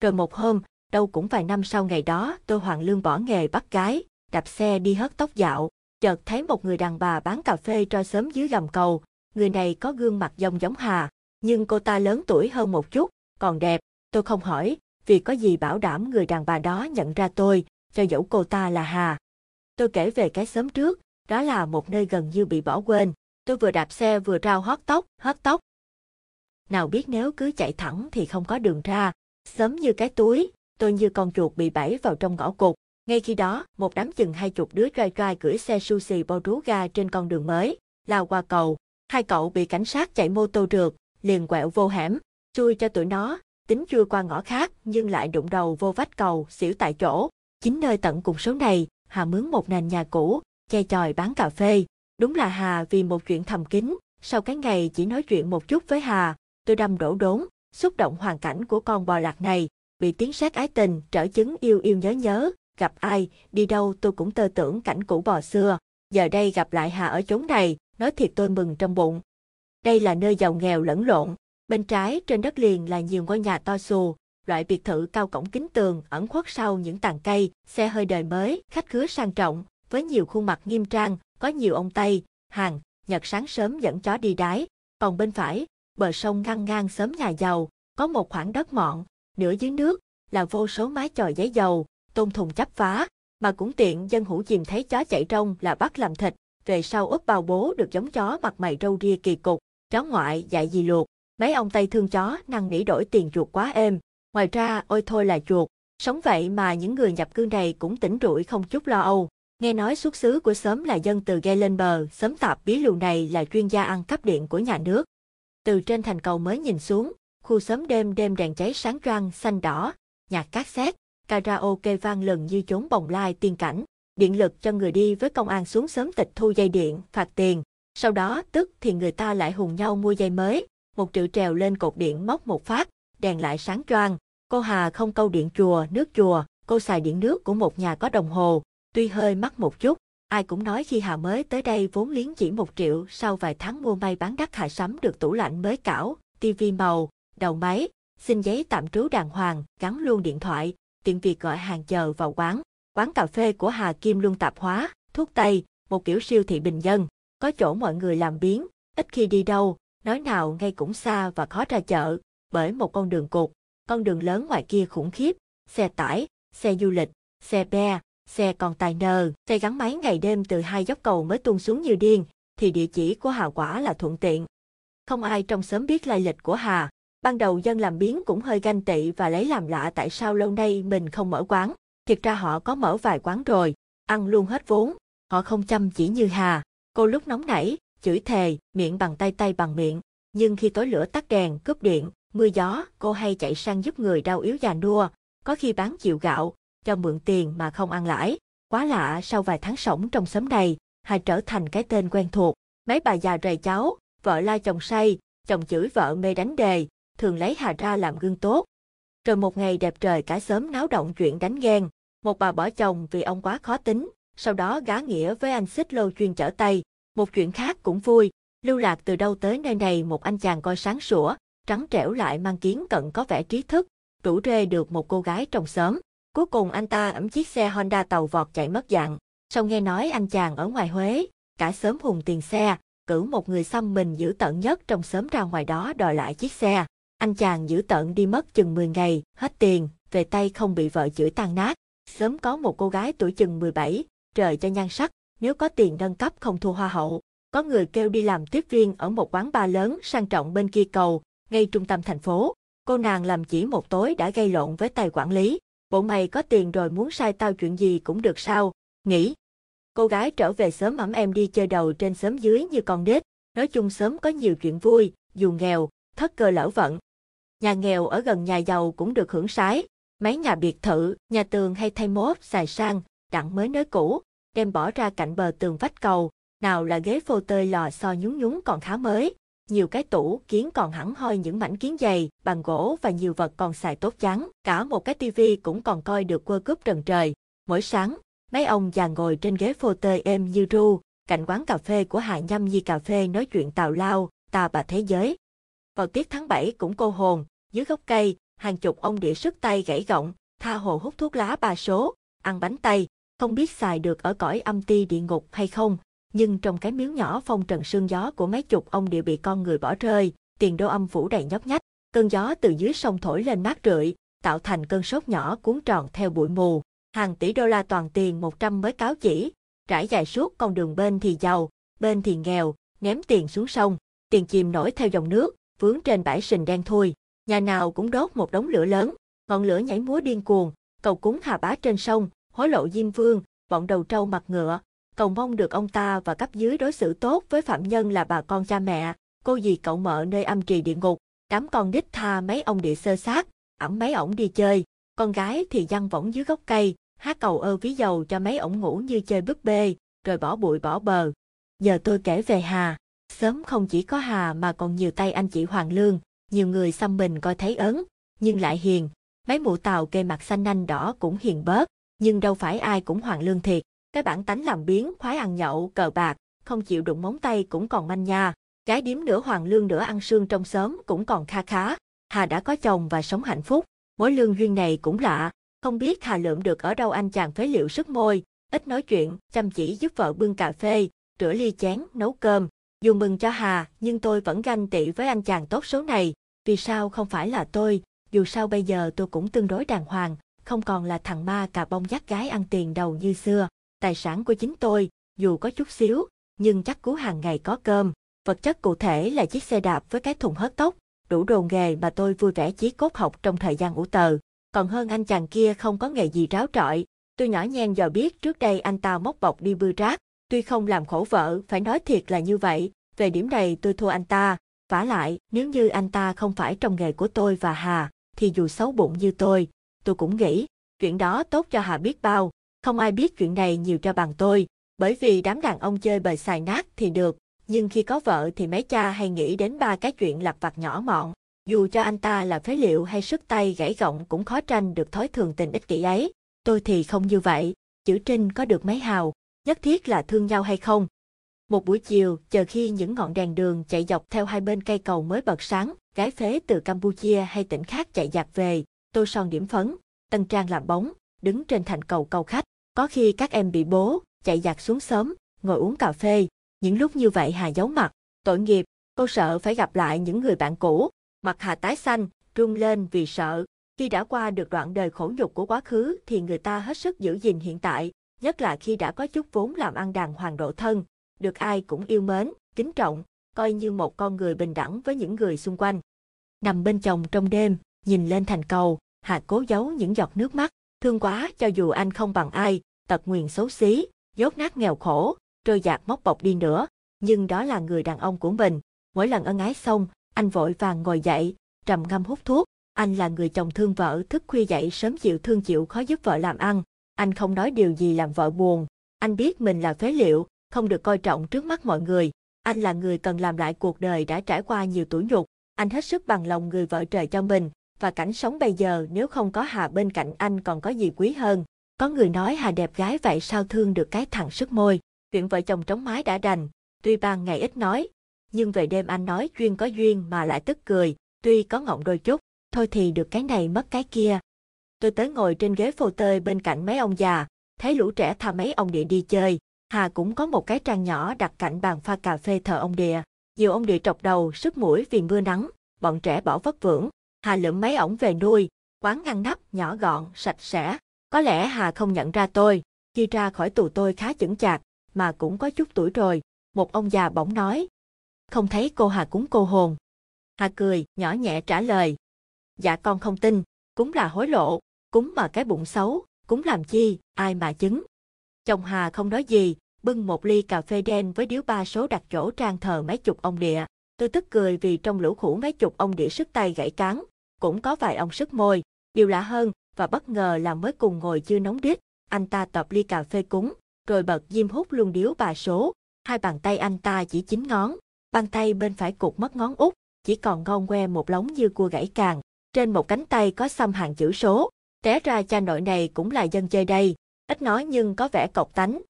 Rồi một hôm, đâu cũng vài năm sau ngày đó, tôi hoàng lương bỏ nghề bắt gái, đạp xe đi hớt tóc dạo, chợt thấy một người đàn bà bán cà phê tro sớm dưới gầm cầu. Người này có gương mặt giống giống Hà, nhưng cô ta lớn tuổi hơn một chút, còn đẹp. Tôi không hỏi, vì có gì bảo đảm người đàn bà đó nhận ra tôi, cho dẫu cô ta là Hà. Tôi kể về cái sớm trước, đó là một nơi gần như bị bỏ quên. Tôi vừa đạp xe vừa rao hót tóc, hớt tóc. Nào biết nếu cứ chạy thẳng thì không có đường ra, sớm như cái túi, tôi như con chuột bị bẫy vào trong ngõ cụt. Ngay khi đó, một đám chừng hai chục đứa trai trai cưỡi xe sushi bao rú ga trên con đường mới, lao qua cầu. Hai cậu bị cảnh sát chạy mô tô trượt, liền quẹo vô hẻm, chui cho tụi nó, tính chưa qua ngõ khác nhưng lại đụng đầu vô vách cầu, xỉu tại chỗ. Chính nơi tận cùng số này, Hà mướn một nền nhà cũ, che chòi bán cà phê. Đúng là Hà vì một chuyện thầm kín, sau cái ngày chỉ nói chuyện một chút với Hà, tôi đâm đổ đốn, xúc động hoàn cảnh của con bò lạc này, bị tiếng sét ái tình, trở chứng yêu yêu nhớ nhớ, gặp ai, đi đâu tôi cũng tơ tưởng cảnh cũ bò xưa. Giờ đây gặp lại Hà ở chốn này, nói thiệt tôi mừng trong bụng. Đây là nơi giàu nghèo lẫn lộn, bên trái trên đất liền là nhiều ngôi nhà to xù, loại biệt thự cao cổng kính tường ẩn khuất sau những tàn cây, xe hơi đời mới, khách khứa sang trọng, với nhiều khuôn mặt nghiêm trang, có nhiều ông Tây, hàng, Nhật sáng sớm dẫn chó đi đái. Còn bên phải, bờ sông ngăn ngang sớm nhà giàu, có một khoảng đất mọn, nửa dưới nước, là vô số mái chòi giấy dầu, tôn thùng chắp phá, mà cũng tiện dân hữu chìm thấy chó chạy rong là bắt làm thịt, về sau úp bao bố được giống chó mặt mày râu ria kỳ cục, chó ngoại dạy gì luộc, mấy ông Tây thương chó năng nỉ đổi tiền chuột quá êm, ngoài ra ôi thôi là chuột, sống vậy mà những người nhập cư này cũng tỉnh rủi không chút lo âu. Nghe nói xuất xứ của xóm là dân từ ghe lên bờ, xóm tạp bí lù này là chuyên gia ăn cắp điện của nhà nước. Từ trên thành cầu mới nhìn xuống, khu xóm đêm đêm đèn cháy sáng choang xanh đỏ, nhạc cát xét, karaoke vang lần như chốn bồng lai tiên cảnh, điện lực cho người đi với công an xuống sớm tịch thu dây điện, phạt tiền. Sau đó tức thì người ta lại hùng nhau mua dây mới, một triệu trèo lên cột điện móc một phát, đèn lại sáng choang. Cô Hà không câu điện chùa, nước chùa, cô xài điện nước của một nhà có đồng hồ, tuy hơi mắc một chút. Ai cũng nói khi Hà mới tới đây vốn liếng chỉ một triệu, sau vài tháng mua may bán đắt Hà sắm được tủ lạnh mới cảo, tivi màu, đầu máy, xin giấy tạm trú đàng hoàng, gắn luôn điện thoại, tiện việc gọi hàng chờ vào quán. Quán cà phê của Hà Kim luôn tạp hóa, thuốc tây, một kiểu siêu thị bình dân. có chỗ mọi người làm biến, ít khi đi đâu, nói nào ngay cũng xa và khó ra chợ, bởi một con đường cột con đường lớn ngoài kia khủng khiếp, xe tải, xe du lịch, xe be, xe container, xe gắn máy ngày đêm từ hai dốc cầu mới tuôn xuống như điên, thì địa chỉ của Hà quả là thuận tiện. Không ai trong xóm biết lai lịch của Hà. Ban đầu dân làm biến cũng hơi ganh tị và lấy làm lạ tại sao lâu nay mình không mở quán. Thiệt ra họ có mở vài quán rồi, ăn luôn hết vốn. Họ không chăm chỉ như Hà. Cô lúc nóng nảy, chửi thề, miệng bằng tay tay bằng miệng. Nhưng khi tối lửa tắt đèn, cướp điện, mưa gió, cô hay chạy sang giúp người đau yếu già nua. Có khi bán chịu gạo, cho mượn tiền mà không ăn lãi. Quá lạ sau vài tháng sống trong xóm này, Hà trở thành cái tên quen thuộc. Mấy bà già rầy cháu, vợ la chồng say, chồng chửi vợ mê đánh đề, thường lấy Hà ra làm gương tốt. Rồi một ngày đẹp trời cả sớm náo động chuyện đánh ghen, một bà bỏ chồng vì ông quá khó tính, sau đó gá nghĩa với anh xích lô chuyên chở tay. Một chuyện khác cũng vui, lưu lạc từ đâu tới nơi này một anh chàng coi sáng sủa, trắng trẻo lại mang kiến cận có vẻ trí thức, rủ rê được một cô gái trong xóm. Cuối cùng anh ta ẩm chiếc xe Honda tàu vọt chạy mất dạng. Sau nghe nói anh chàng ở ngoài Huế, cả sớm hùng tiền xe, cử một người xăm mình giữ tận nhất trong xóm ra ngoài đó đòi lại chiếc xe. Anh chàng giữ tận đi mất chừng 10 ngày, hết tiền, về tay không bị vợ chửi tan nát. Sớm có một cô gái tuổi chừng 17, trời cho nhan sắc, nếu có tiền nâng cấp không thua hoa hậu. Có người kêu đi làm tiếp viên ở một quán bar lớn sang trọng bên kia cầu, ngay trung tâm thành phố. Cô nàng làm chỉ một tối đã gây lộn với tài quản lý. Bộ mày có tiền rồi muốn sai tao chuyện gì cũng được sao? Nghĩ, Cô gái trở về sớm ẩm em đi chơi đầu trên sớm dưới như con nít, nói chung sớm có nhiều chuyện vui, dù nghèo, thất cơ lỡ vận. Nhà nghèo ở gần nhà giàu cũng được hưởng sái, mấy nhà biệt thự, nhà tường hay thay mốt, xài sang, đặng mới nới cũ, đem bỏ ra cạnh bờ tường vách cầu, nào là ghế phô tơi lò xo nhún nhún còn khá mới, nhiều cái tủ kiến còn hẳn hoi những mảnh kiến dày, bằng gỗ và nhiều vật còn xài tốt trắng, cả một cái tivi cũng còn coi được quơ cúp trần trời. Mỗi sáng, Mấy ông già ngồi trên ghế phô tơi êm như ru, cạnh quán cà phê của Hạ Nhâm Nhi cà phê nói chuyện tào lao, ta bà thế giới. Vào tiết tháng 7 cũng cô hồn, dưới gốc cây, hàng chục ông địa sức tay gãy gọng, tha hồ hút thuốc lá ba số, ăn bánh tay, không biết xài được ở cõi âm ti địa ngục hay không, nhưng trong cái miếu nhỏ phong trần sương gió của mấy chục ông địa bị con người bỏ rơi, tiền đô âm phủ đầy nhóc nhách, cơn gió từ dưới sông thổi lên mát rượi, tạo thành cơn sốt nhỏ cuốn tròn theo bụi mù, hàng tỷ đô la toàn tiền 100 mới cáo chỉ, trải dài suốt con đường bên thì giàu, bên thì nghèo, ném tiền xuống sông, tiền chìm nổi theo dòng nước, vướng trên bãi sình đen thui. Nhà nào cũng đốt một đống lửa lớn, ngọn lửa nhảy múa điên cuồng, cầu cúng hà bá trên sông, hối lộ diêm vương, bọn đầu trâu mặt ngựa, cầu mong được ông ta và cấp dưới đối xử tốt với phạm nhân là bà con cha mẹ, cô dì cậu mợ nơi âm trì địa ngục, đám con đích tha mấy ông địa sơ sát, ẩm mấy ổng đi chơi, con gái thì văng võng dưới gốc cây, hát cầu ơ ví dầu cho mấy ổng ngủ như chơi búp bê, rồi bỏ bụi bỏ bờ. Giờ tôi kể về Hà, sớm không chỉ có Hà mà còn nhiều tay anh chị Hoàng Lương, nhiều người xăm mình coi thấy ớn, nhưng lại hiền. Mấy mụ tàu kê mặt xanh nanh đỏ cũng hiền bớt, nhưng đâu phải ai cũng Hoàng Lương thiệt. Cái bản tánh làm biến, khoái ăn nhậu, cờ bạc, không chịu đụng móng tay cũng còn manh nha. Cái điếm nửa Hoàng Lương nửa ăn sương trong xóm cũng còn kha khá. Hà đã có chồng và sống hạnh phúc. Mối lương duyên này cũng lạ, không biết Hà Lượm được ở đâu anh chàng phế liệu sức môi, ít nói chuyện, chăm chỉ giúp vợ bưng cà phê, rửa ly chén, nấu cơm. Dù mừng cho Hà, nhưng tôi vẫn ganh tị với anh chàng tốt số này. Vì sao không phải là tôi, dù sao bây giờ tôi cũng tương đối đàng hoàng, không còn là thằng ma cà bông dắt gái ăn tiền đầu như xưa. Tài sản của chính tôi, dù có chút xíu, nhưng chắc cứu hàng ngày có cơm. Vật chất cụ thể là chiếc xe đạp với cái thùng hớt tóc, đủ đồ nghề mà tôi vui vẻ chí cốt học trong thời gian ủ tờ còn hơn anh chàng kia không có nghề gì ráo trọi. Tôi nhỏ nhen dò biết trước đây anh ta móc bọc đi bưa rác, tuy không làm khổ vợ, phải nói thiệt là như vậy, về điểm này tôi thua anh ta vả lại, nếu như anh ta không phải trong nghề của tôi và Hà, thì dù xấu bụng như tôi, tôi cũng nghĩ, chuyện đó tốt cho Hà biết bao, không ai biết chuyện này nhiều cho bằng tôi, bởi vì đám đàn ông chơi bời xài nát thì được, nhưng khi có vợ thì mấy cha hay nghĩ đến ba cái chuyện lặt vặt nhỏ mọn, dù cho anh ta là phế liệu hay sức tay gãy gọng cũng khó tranh được thói thường tình ích kỷ ấy. Tôi thì không như vậy, chữ trinh có được mấy hào, nhất thiết là thương nhau hay không. Một buổi chiều, chờ khi những ngọn đèn đường chạy dọc theo hai bên cây cầu mới bật sáng, gái phế từ Campuchia hay tỉnh khác chạy dạt về, tô son điểm phấn, tân trang làm bóng, đứng trên thành cầu cầu khách. Có khi các em bị bố, chạy dạt xuống sớm, ngồi uống cà phê. Những lúc như vậy Hà giấu mặt, tội nghiệp, cô sợ phải gặp lại những người bạn cũ. Mặt Hà tái xanh, run lên vì sợ. Khi đã qua được đoạn đời khổ nhục của quá khứ thì người ta hết sức giữ gìn hiện tại, nhất là khi đã có chút vốn làm ăn đàng hoàng độ thân, được ai cũng yêu mến, kính trọng, coi như một con người bình đẳng với những người xung quanh. Nằm bên chồng trong đêm, nhìn lên thành cầu, Hà cố giấu những giọt nước mắt, thương quá cho dù anh không bằng ai, tật nguyền xấu xí, dốt nát nghèo khổ, trôi dạt móc bọc đi nữa, nhưng đó là người đàn ông của mình. Mỗi lần ân ái xong, anh vội vàng ngồi dậy, trầm ngâm hút thuốc. Anh là người chồng thương vợ thức khuya dậy sớm chịu thương chịu khó giúp vợ làm ăn. Anh không nói điều gì làm vợ buồn. Anh biết mình là phế liệu, không được coi trọng trước mắt mọi người. Anh là người cần làm lại cuộc đời đã trải qua nhiều tuổi nhục. Anh hết sức bằng lòng người vợ trời cho mình, và cảnh sống bây giờ nếu không có Hà bên cạnh anh còn có gì quý hơn. Có người nói Hà đẹp gái vậy sao thương được cái thằng sức môi. Chuyện vợ chồng trống mái đã đành, tuy ban ngày ít nói, nhưng về đêm anh nói duyên có duyên mà lại tức cười, tuy có ngọng đôi chút, thôi thì được cái này mất cái kia. Tôi tới ngồi trên ghế phô tơi bên cạnh mấy ông già, thấy lũ trẻ tha mấy ông địa đi chơi. Hà cũng có một cái trang nhỏ đặt cạnh bàn pha cà phê thờ ông địa. Nhiều ông địa trọc đầu, sức mũi vì mưa nắng, bọn trẻ bỏ vất vưởng. Hà lượm mấy ổng về nuôi, quán ngăn nắp, nhỏ gọn, sạch sẽ. Có lẽ Hà không nhận ra tôi, khi ra khỏi tù tôi khá chững chạc, mà cũng có chút tuổi rồi. Một ông già bỗng nói, không thấy cô Hà cúng cô hồn. Hà cười, nhỏ nhẹ trả lời, dạ con không tin, cúng là hối lộ, cúng mà cái bụng xấu, cúng làm chi, ai mà chứng. Chồng Hà không nói gì, bưng một ly cà phê đen với điếu ba số đặt chỗ trang thờ mấy chục ông địa. Tôi tức cười vì trong lũ khủ mấy chục ông địa sức tay gãy cán, cũng có vài ông sức môi. Điều lạ hơn và bất ngờ là mới cùng ngồi chưa nóng đít, anh ta tập ly cà phê cúng, rồi bật diêm hút luôn điếu bà số. Hai bàn tay anh ta chỉ chín ngón, bàn tay bên phải cụt mất ngón út, chỉ còn ngon que một lóng như cua gãy càng. Trên một cánh tay có xăm hàng chữ số. Té ra cha nội này cũng là dân chơi đây, ít nói nhưng có vẻ cọc tánh.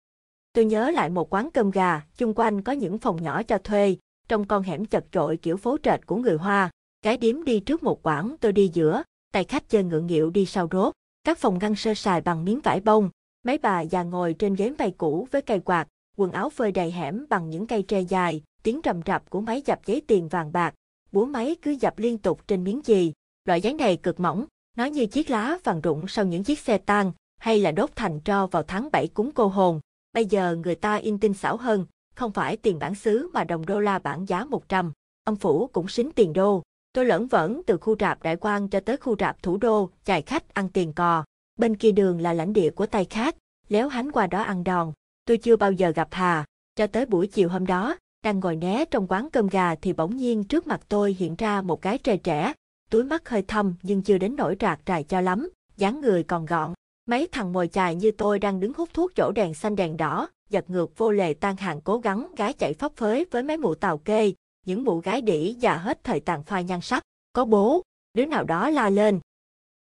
Tôi nhớ lại một quán cơm gà, chung quanh có những phòng nhỏ cho thuê, trong con hẻm chật chội kiểu phố trệt của người Hoa. Cái điếm đi trước một quãng, tôi đi giữa, tay khách chơi ngượng nghịu đi sau rốt. Các phòng ngăn sơ sài bằng miếng vải bông, mấy bà già ngồi trên ghế mây cũ với cây quạt, quần áo phơi đầy hẻm bằng những cây tre dài, tiếng rầm rập của máy dập giấy tiền vàng bạc, búa máy cứ dập liên tục trên miếng gì. Loại giấy này cực mỏng, nó như chiếc lá vàng rụng sau những chiếc xe tan, hay là đốt thành tro vào tháng 7 cúng cô hồn. Bây giờ người ta in tinh xảo hơn, không phải tiền bản xứ mà đồng đô la bản giá 100. ông phủ cũng xính tiền đô. Tôi lẫn vẫn từ khu rạp đại quan cho tới khu rạp thủ đô, chạy khách ăn tiền cò. Bên kia đường là lãnh địa của tay khác, léo hánh qua đó ăn đòn. Tôi chưa bao giờ gặp Hà. Cho tới buổi chiều hôm đó, đang ngồi né trong quán cơm gà thì bỗng nhiên trước mặt tôi hiện ra một cái trai trẻ, túi mắt hơi thâm nhưng chưa đến nỗi rạc trài cho lắm, dáng người còn gọn. Mấy thằng mồi chài như tôi đang đứng hút thuốc chỗ đèn xanh đèn đỏ, giật ngược vô lề tan hàng cố gắng gái chạy phấp phới với mấy mụ tàu kê, những mụ gái đỉ già hết thời tàn phai nhan sắc. Có bố, đứa nào đó la lên.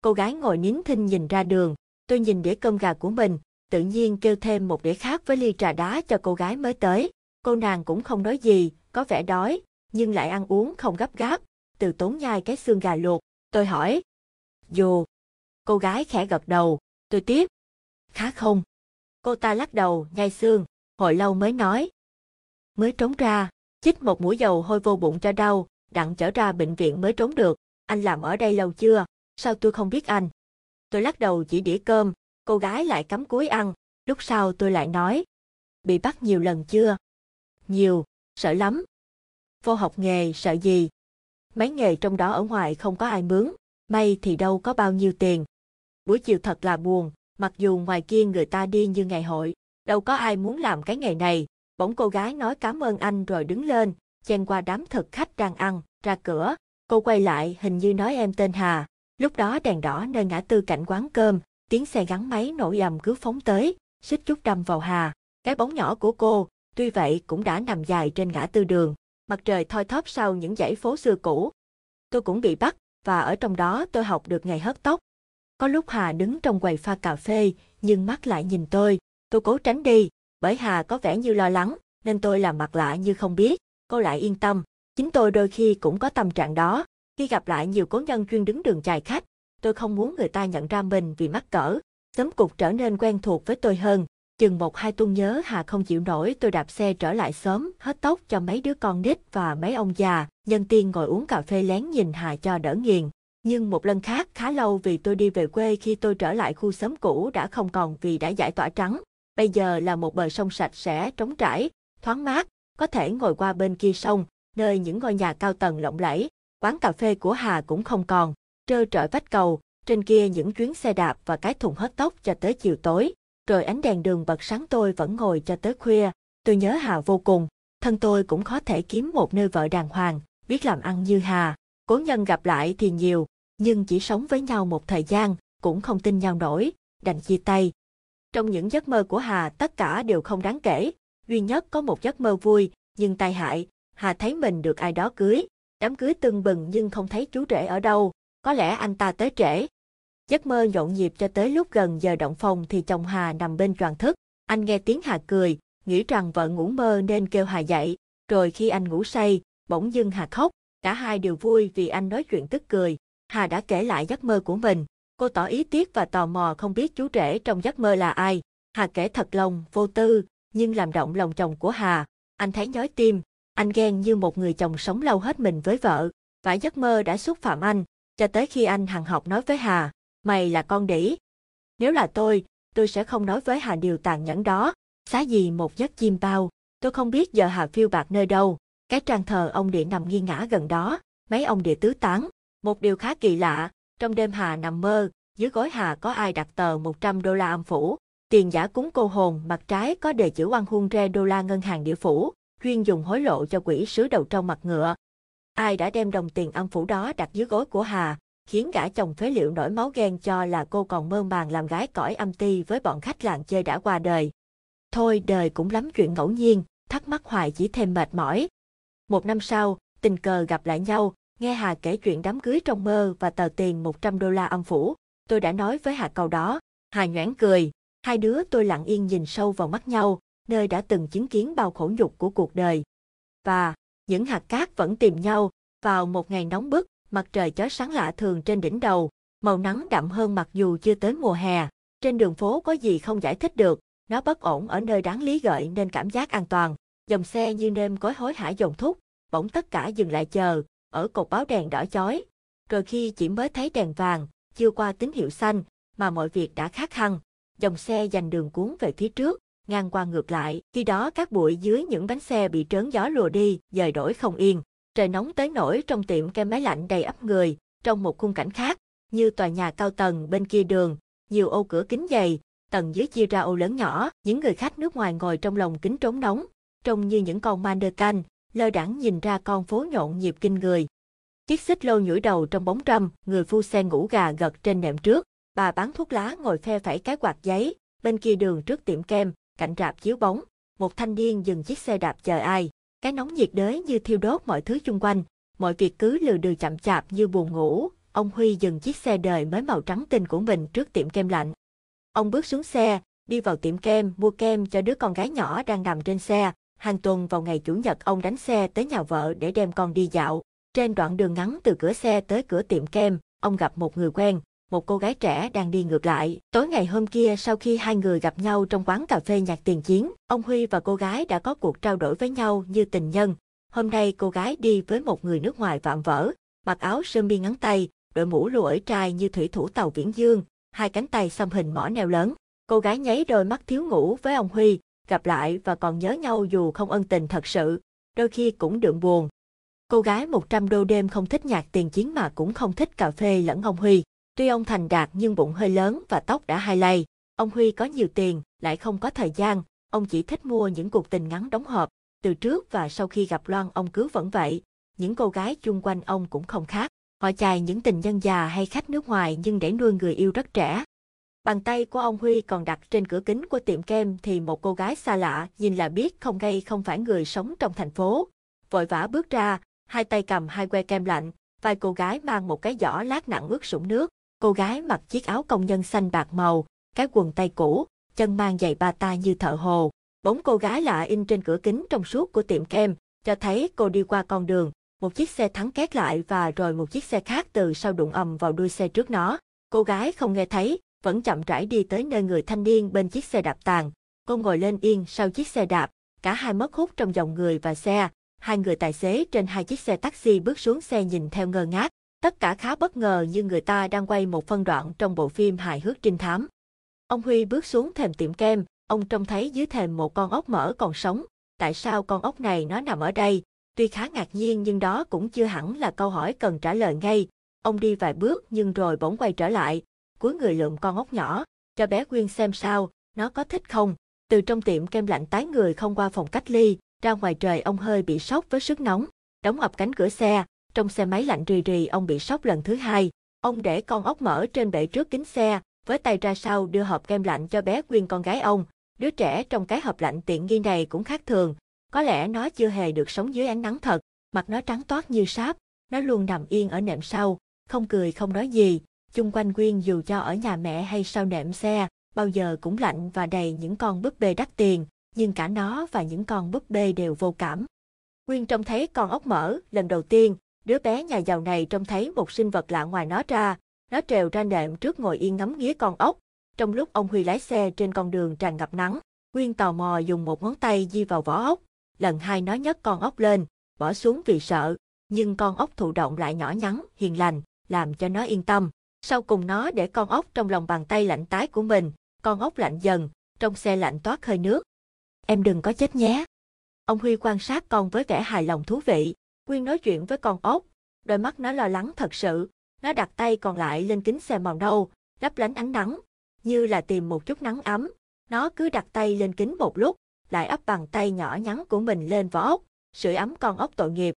Cô gái ngồi nín thinh nhìn ra đường, tôi nhìn đĩa cơm gà của mình, tự nhiên kêu thêm một đĩa khác với ly trà đá cho cô gái mới tới. Cô nàng cũng không nói gì, có vẻ đói, nhưng lại ăn uống không gấp gáp, từ tốn nhai cái xương gà luộc. Tôi hỏi. Dù. Cô gái khẽ gật đầu, tôi tiếp. Khá không? Cô ta lắc đầu, nhai xương, hồi lâu mới nói. Mới trốn ra, chích một mũi dầu hôi vô bụng cho đau, đặng trở ra bệnh viện mới trốn được. Anh làm ở đây lâu chưa? Sao tôi không biết anh? Tôi lắc đầu chỉ đĩa cơm, cô gái lại cắm cúi ăn. Lúc sau tôi lại nói. Bị bắt nhiều lần chưa? Nhiều, sợ lắm. Vô học nghề sợ gì? Mấy nghề trong đó ở ngoài không có ai mướn, may thì đâu có bao nhiêu tiền. Buổi chiều thật là buồn, mặc dù ngoài kia người ta đi như ngày hội, đâu có ai muốn làm cái nghề này. Bỗng cô gái nói cảm ơn anh rồi đứng lên, chen qua đám thực khách đang ăn, ra cửa. Cô quay lại hình như nói em tên Hà. Lúc đó đèn đỏ nơi ngã tư cạnh quán cơm, tiếng xe gắn máy nổi ầm cứ phóng tới, xích chút đâm vào Hà. Cái bóng nhỏ của cô, tuy vậy cũng đã nằm dài trên ngã tư đường mặt trời thoi thóp sau những dãy phố xưa cũ. Tôi cũng bị bắt, và ở trong đó tôi học được ngày hớt tóc. Có lúc Hà đứng trong quầy pha cà phê, nhưng mắt lại nhìn tôi, tôi cố tránh đi, bởi Hà có vẻ như lo lắng, nên tôi làm mặt lạ như không biết, cô lại yên tâm. Chính tôi đôi khi cũng có tâm trạng đó, khi gặp lại nhiều cố nhân chuyên đứng đường chài khách, tôi không muốn người ta nhận ra mình vì mắc cỡ, sớm cục trở nên quen thuộc với tôi hơn. Chừng một hai tuần nhớ Hà không chịu nổi tôi đạp xe trở lại sớm, hết tóc cho mấy đứa con nít và mấy ông già, nhân tiên ngồi uống cà phê lén nhìn Hà cho đỡ nghiền. Nhưng một lần khác khá lâu vì tôi đi về quê khi tôi trở lại khu xóm cũ đã không còn vì đã giải tỏa trắng. Bây giờ là một bờ sông sạch sẽ, trống trải, thoáng mát, có thể ngồi qua bên kia sông, nơi những ngôi nhà cao tầng lộng lẫy. Quán cà phê của Hà cũng không còn, trơ trọi vách cầu, trên kia những chuyến xe đạp và cái thùng hớt tóc cho tới chiều tối. Rồi ánh đèn đường bật sáng tôi vẫn ngồi cho tới khuya. Tôi nhớ Hà vô cùng, thân tôi cũng khó thể kiếm một nơi vợ đàng hoàng, biết làm ăn như Hà. Cố nhân gặp lại thì nhiều, nhưng chỉ sống với nhau một thời gian, cũng không tin nhau nổi, đành chia tay. Trong những giấc mơ của Hà tất cả đều không đáng kể, duy nhất có một giấc mơ vui, nhưng tai hại, Hà thấy mình được ai đó cưới, đám cưới tưng bừng nhưng không thấy chú rể ở đâu, có lẽ anh ta tới trễ. Giấc mơ nhộn nhịp cho tới lúc gần giờ động phòng thì chồng Hà nằm bên choàng thức, anh nghe tiếng Hà cười, nghĩ rằng vợ ngủ mơ nên kêu Hà dậy, rồi khi anh ngủ say, bỗng dưng Hà khóc, cả hai đều vui vì anh nói chuyện tức cười. Hà đã kể lại giấc mơ của mình. Cô tỏ ý tiếc và tò mò không biết chú rể trong giấc mơ là ai. Hà kể thật lòng, vô tư, nhưng làm động lòng chồng của Hà. Anh thấy nhói tim, anh ghen như một người chồng sống lâu hết mình với vợ. Và giấc mơ đã xúc phạm anh, cho tới khi anh hằng học nói với Hà, mày là con đĩ. Nếu là tôi, tôi sẽ không nói với Hà điều tàn nhẫn đó. Xá gì một giấc chim bao, tôi không biết giờ Hà phiêu bạc nơi đâu. Cái trang thờ ông địa nằm nghiêng ngã gần đó, mấy ông địa tứ tán, một điều khá kỳ lạ, trong đêm Hà nằm mơ, dưới gối Hà có ai đặt tờ 100 đô la âm phủ. Tiền giả cúng cô hồn, mặt trái có đề chữ oan hung re đô la ngân hàng địa phủ, chuyên dùng hối lộ cho quỷ sứ đầu trong mặt ngựa. Ai đã đem đồng tiền âm phủ đó đặt dưới gối của Hà, khiến gã chồng phế liệu nổi máu ghen cho là cô còn mơ màng làm gái cõi âm ti với bọn khách làng chơi đã qua đời. Thôi đời cũng lắm chuyện ngẫu nhiên, thắc mắc hoài chỉ thêm mệt mỏi. Một năm sau, tình cờ gặp lại nhau, Nghe Hà kể chuyện đám cưới trong mơ và tờ tiền 100 đô la âm phủ, tôi đã nói với Hà câu đó. Hà nhoảng cười, hai đứa tôi lặng yên nhìn sâu vào mắt nhau, nơi đã từng chứng kiến bao khổ nhục của cuộc đời. Và, những hạt cát vẫn tìm nhau, vào một ngày nóng bức, mặt trời chói sáng lạ thường trên đỉnh đầu, màu nắng đậm hơn mặc dù chưa tới mùa hè. Trên đường phố có gì không giải thích được, nó bất ổn ở nơi đáng lý gợi nên cảm giác an toàn. Dòng xe như nêm cối hối hả dòng thúc, bỗng tất cả dừng lại chờ, ở cột báo đèn đỏ chói. Rồi khi chỉ mới thấy đèn vàng, chưa qua tín hiệu xanh, mà mọi việc đã khác hẳn. Dòng xe dành đường cuốn về phía trước, ngang qua ngược lại. Khi đó các bụi dưới những bánh xe bị trớn gió lùa đi, dời đổi không yên. Trời nóng tới nổi trong tiệm kem máy lạnh đầy ấp người, trong một khung cảnh khác, như tòa nhà cao tầng bên kia đường, nhiều ô cửa kính dày, tầng dưới chia ra ô lớn nhỏ, những người khách nước ngoài ngồi trong lòng kính trốn nóng, trông như những con mannequin, lơ đãng nhìn ra con phố nhộn nhịp kinh người. Chiếc xích lô nhủi đầu trong bóng râm, người phu xe ngủ gà gật trên nệm trước, bà bán thuốc lá ngồi phe phẩy cái quạt giấy, bên kia đường trước tiệm kem, cạnh rạp chiếu bóng, một thanh niên dừng chiếc xe đạp chờ ai, cái nóng nhiệt đới như thiêu đốt mọi thứ xung quanh, mọi việc cứ lừ đừ chậm chạp như buồn ngủ, ông Huy dừng chiếc xe đời mới màu trắng tinh của mình trước tiệm kem lạnh. Ông bước xuống xe, đi vào tiệm kem mua kem cho đứa con gái nhỏ đang nằm trên xe, Hàng tuần vào ngày Chủ nhật ông đánh xe tới nhà vợ để đem con đi dạo. Trên đoạn đường ngắn từ cửa xe tới cửa tiệm kem, ông gặp một người quen, một cô gái trẻ đang đi ngược lại. Tối ngày hôm kia sau khi hai người gặp nhau trong quán cà phê nhạc tiền chiến, ông Huy và cô gái đã có cuộc trao đổi với nhau như tình nhân. Hôm nay cô gái đi với một người nước ngoài vạm vỡ, mặc áo sơ mi ngắn tay, đội mũ lụa ở trai như thủy thủ tàu Viễn Dương, hai cánh tay xăm hình mỏ neo lớn. Cô gái nháy đôi mắt thiếu ngủ với ông Huy, gặp lại và còn nhớ nhau dù không ân tình thật sự, đôi khi cũng đượm buồn. Cô gái 100 đô đêm không thích nhạc tiền chiến mà cũng không thích cà phê lẫn ông Huy. Tuy ông thành đạt nhưng bụng hơi lớn và tóc đã hai lay. Ông Huy có nhiều tiền, lại không có thời gian, ông chỉ thích mua những cuộc tình ngắn đóng hộp. Từ trước và sau khi gặp Loan ông cứ vẫn vậy, những cô gái chung quanh ông cũng không khác. Họ chài những tình nhân già hay khách nước ngoài nhưng để nuôi người yêu rất trẻ. Bàn tay của ông Huy còn đặt trên cửa kính của tiệm kem thì một cô gái xa lạ nhìn là biết không gây không phải người sống trong thành phố. Vội vã bước ra, hai tay cầm hai que kem lạnh, vai cô gái mang một cái giỏ lát nặng ướt sũng nước. Cô gái mặc chiếc áo công nhân xanh bạc màu, cái quần tay cũ, chân mang giày bata như thợ hồ. Bóng cô gái lạ in trên cửa kính trong suốt của tiệm kem, cho thấy cô đi qua con đường, một chiếc xe thắng két lại và rồi một chiếc xe khác từ sau đụng ầm vào đuôi xe trước nó. Cô gái không nghe thấy, vẫn chậm rãi đi tới nơi người thanh niên bên chiếc xe đạp tàn. Cô ngồi lên yên sau chiếc xe đạp, cả hai mất hút trong dòng người và xe. Hai người tài xế trên hai chiếc xe taxi bước xuống xe nhìn theo ngơ ngác. Tất cả khá bất ngờ như người ta đang quay một phân đoạn trong bộ phim hài hước trinh thám. Ông Huy bước xuống thềm tiệm kem, ông trông thấy dưới thềm một con ốc mỡ còn sống. Tại sao con ốc này nó nằm ở đây? Tuy khá ngạc nhiên nhưng đó cũng chưa hẳn là câu hỏi cần trả lời ngay. Ông đi vài bước nhưng rồi bỗng quay trở lại, cuối người lượm con ốc nhỏ, cho bé Quyên xem sao, nó có thích không. Từ trong tiệm kem lạnh tái người không qua phòng cách ly, ra ngoài trời ông hơi bị sốc với sức nóng, đóng ập cánh cửa xe, trong xe máy lạnh rì rì ông bị sốc lần thứ hai. Ông để con ốc mở trên bệ trước kính xe, với tay ra sau đưa hộp kem lạnh cho bé Quyên con gái ông. Đứa trẻ trong cái hộp lạnh tiện nghi này cũng khác thường, có lẽ nó chưa hề được sống dưới ánh nắng thật, mặt nó trắng toát như sáp, nó luôn nằm yên ở nệm sau, không cười không nói gì, chung quanh Quyên dù cho ở nhà mẹ hay sau nệm xe, bao giờ cũng lạnh và đầy những con búp bê đắt tiền, nhưng cả nó và những con búp bê đều vô cảm. Quyên trông thấy con ốc mỡ, lần đầu tiên, đứa bé nhà giàu này trông thấy một sinh vật lạ ngoài nó ra, nó trèo ra nệm trước ngồi yên ngắm nghía con ốc. Trong lúc ông Huy lái xe trên con đường tràn ngập nắng, Quyên tò mò dùng một ngón tay di vào vỏ ốc. Lần hai nó nhấc con ốc lên, bỏ xuống vì sợ, nhưng con ốc thụ động lại nhỏ nhắn, hiền lành, làm cho nó yên tâm. Sau cùng nó để con ốc trong lòng bàn tay lạnh tái của mình, con ốc lạnh dần, trong xe lạnh toát hơi nước. Em đừng có chết nhé. Ông Huy quan sát con với vẻ hài lòng thú vị. Quyên nói chuyện với con ốc, đôi mắt nó lo lắng thật sự. Nó đặt tay còn lại lên kính xe màu nâu, lấp lánh ánh nắng, như là tìm một chút nắng ấm. Nó cứ đặt tay lên kính một lúc, lại ấp bàn tay nhỏ nhắn của mình lên vỏ ốc, sưởi ấm con ốc tội nghiệp.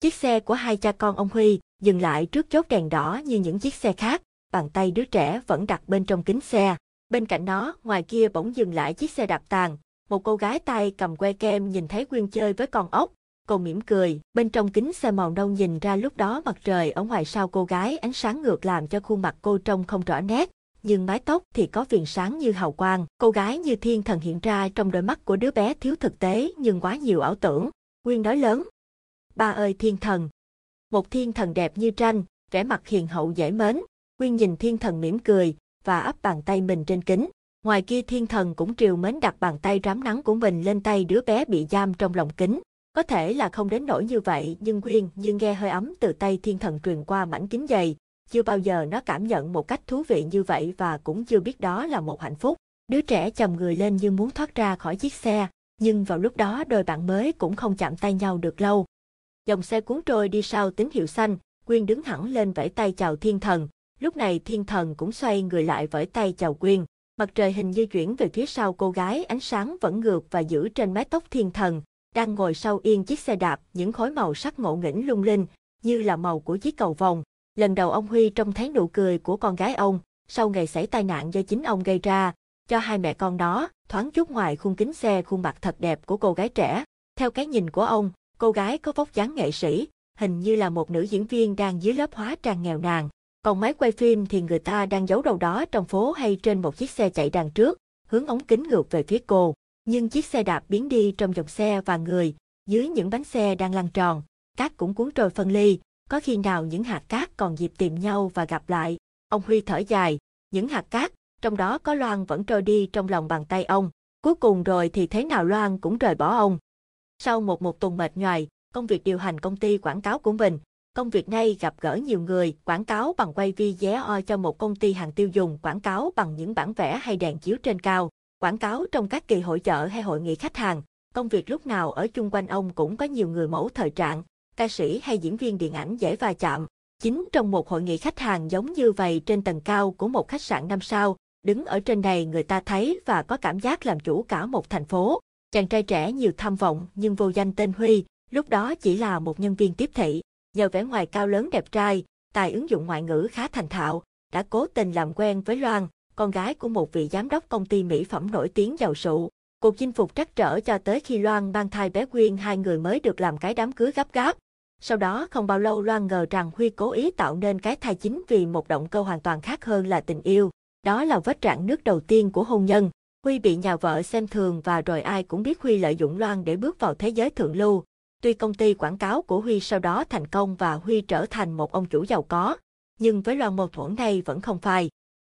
Chiếc xe của hai cha con ông Huy dừng lại trước chốt đèn đỏ như những chiếc xe khác, bàn tay đứa trẻ vẫn đặt bên trong kính xe. Bên cạnh nó, ngoài kia bỗng dừng lại chiếc xe đạp tàn, một cô gái tay cầm que kem nhìn thấy Quyên chơi với con ốc, cô mỉm cười, bên trong kính xe màu nâu nhìn ra lúc đó mặt trời ở ngoài sau cô gái ánh sáng ngược làm cho khuôn mặt cô trông không rõ nét, nhưng mái tóc thì có viền sáng như hào quang. Cô gái như thiên thần hiện ra trong đôi mắt của đứa bé thiếu thực tế nhưng quá nhiều ảo tưởng. Quyên nói lớn. Ba ơi thiên thần. Một thiên thần đẹp như tranh, vẻ mặt hiền hậu dễ mến. Quyên nhìn thiên thần mỉm cười và ấp bàn tay mình trên kính. Ngoài kia thiên thần cũng triều mến đặt bàn tay rám nắng của mình lên tay đứa bé bị giam trong lòng kính. Có thể là không đến nỗi như vậy nhưng Quyên nhưng nghe hơi ấm từ tay thiên thần truyền qua mảnh kính dày, chưa bao giờ nó cảm nhận một cách thú vị như vậy và cũng chưa biết đó là một hạnh phúc. Đứa trẻ chầm người lên như muốn thoát ra khỏi chiếc xe, nhưng vào lúc đó đôi bạn mới cũng không chạm tay nhau được lâu. Dòng xe cuốn trôi đi sau tín hiệu xanh, Quyên đứng hẳn lên vẫy tay chào thiên thần. Lúc này thiên thần cũng xoay người lại vẫy tay chào Quyên. Mặt trời hình như chuyển về phía sau cô gái ánh sáng vẫn ngược và giữ trên mái tóc thiên thần, đang ngồi sau yên chiếc xe đạp, những khối màu sắc ngộ nghĩnh lung linh, như là màu của chiếc cầu vòng. Lần đầu ông Huy trông thấy nụ cười của con gái ông, sau ngày xảy tai nạn do chính ông gây ra, cho hai mẹ con đó, thoáng chút ngoài khung kính xe khuôn mặt thật đẹp của cô gái trẻ. Theo cái nhìn của ông, cô gái có vóc dáng nghệ sĩ, hình như là một nữ diễn viên đang dưới lớp hóa trang nghèo nàn. Còn máy quay phim thì người ta đang giấu đâu đó trong phố hay trên một chiếc xe chạy đằng trước, hướng ống kính ngược về phía cô. Nhưng chiếc xe đạp biến đi trong dòng xe và người, dưới những bánh xe đang lăn tròn, cát cũng cuốn trôi phân ly, có khi nào những hạt cát còn dịp tìm nhau và gặp lại. Ông Huy thở dài, những hạt cát, trong đó có Loan vẫn trôi đi trong lòng bàn tay ông. Cuối cùng rồi thì thế nào Loan cũng rời bỏ ông. Sau một một tuần mệt nhoài, công việc điều hành công ty quảng cáo của mình, công việc này gặp gỡ nhiều người, quảng cáo bằng quay video cho một công ty hàng tiêu dùng, quảng cáo bằng những bản vẽ hay đèn chiếu trên cao, quảng cáo trong các kỳ hội chợ hay hội nghị khách hàng. Công việc lúc nào ở chung quanh ông cũng có nhiều người mẫu thời trạng, ca sĩ hay diễn viên điện ảnh dễ va chạm. Chính trong một hội nghị khách hàng giống như vậy trên tầng cao của một khách sạn năm sao, đứng ở trên này người ta thấy và có cảm giác làm chủ cả một thành phố. Chàng trai trẻ nhiều tham vọng nhưng vô danh tên Huy, lúc đó chỉ là một nhân viên tiếp thị. Nhờ vẻ ngoài cao lớn đẹp trai, tài ứng dụng ngoại ngữ khá thành thạo, đã cố tình làm quen với Loan, con gái của một vị giám đốc công ty mỹ phẩm nổi tiếng giàu sụ. Cuộc chinh phục trắc trở cho tới khi Loan mang thai bé Quyên hai người mới được làm cái đám cưới gấp gáp. Sau đó không bao lâu Loan ngờ rằng Huy cố ý tạo nên cái thai chính vì một động cơ hoàn toàn khác hơn là tình yêu. Đó là vết rạn nước đầu tiên của hôn nhân. Huy bị nhà vợ xem thường và rồi ai cũng biết Huy lợi dụng Loan để bước vào thế giới thượng lưu. Tuy công ty quảng cáo của Huy sau đó thành công và Huy trở thành một ông chủ giàu có, nhưng với Loan mâu thuẫn này vẫn không phai.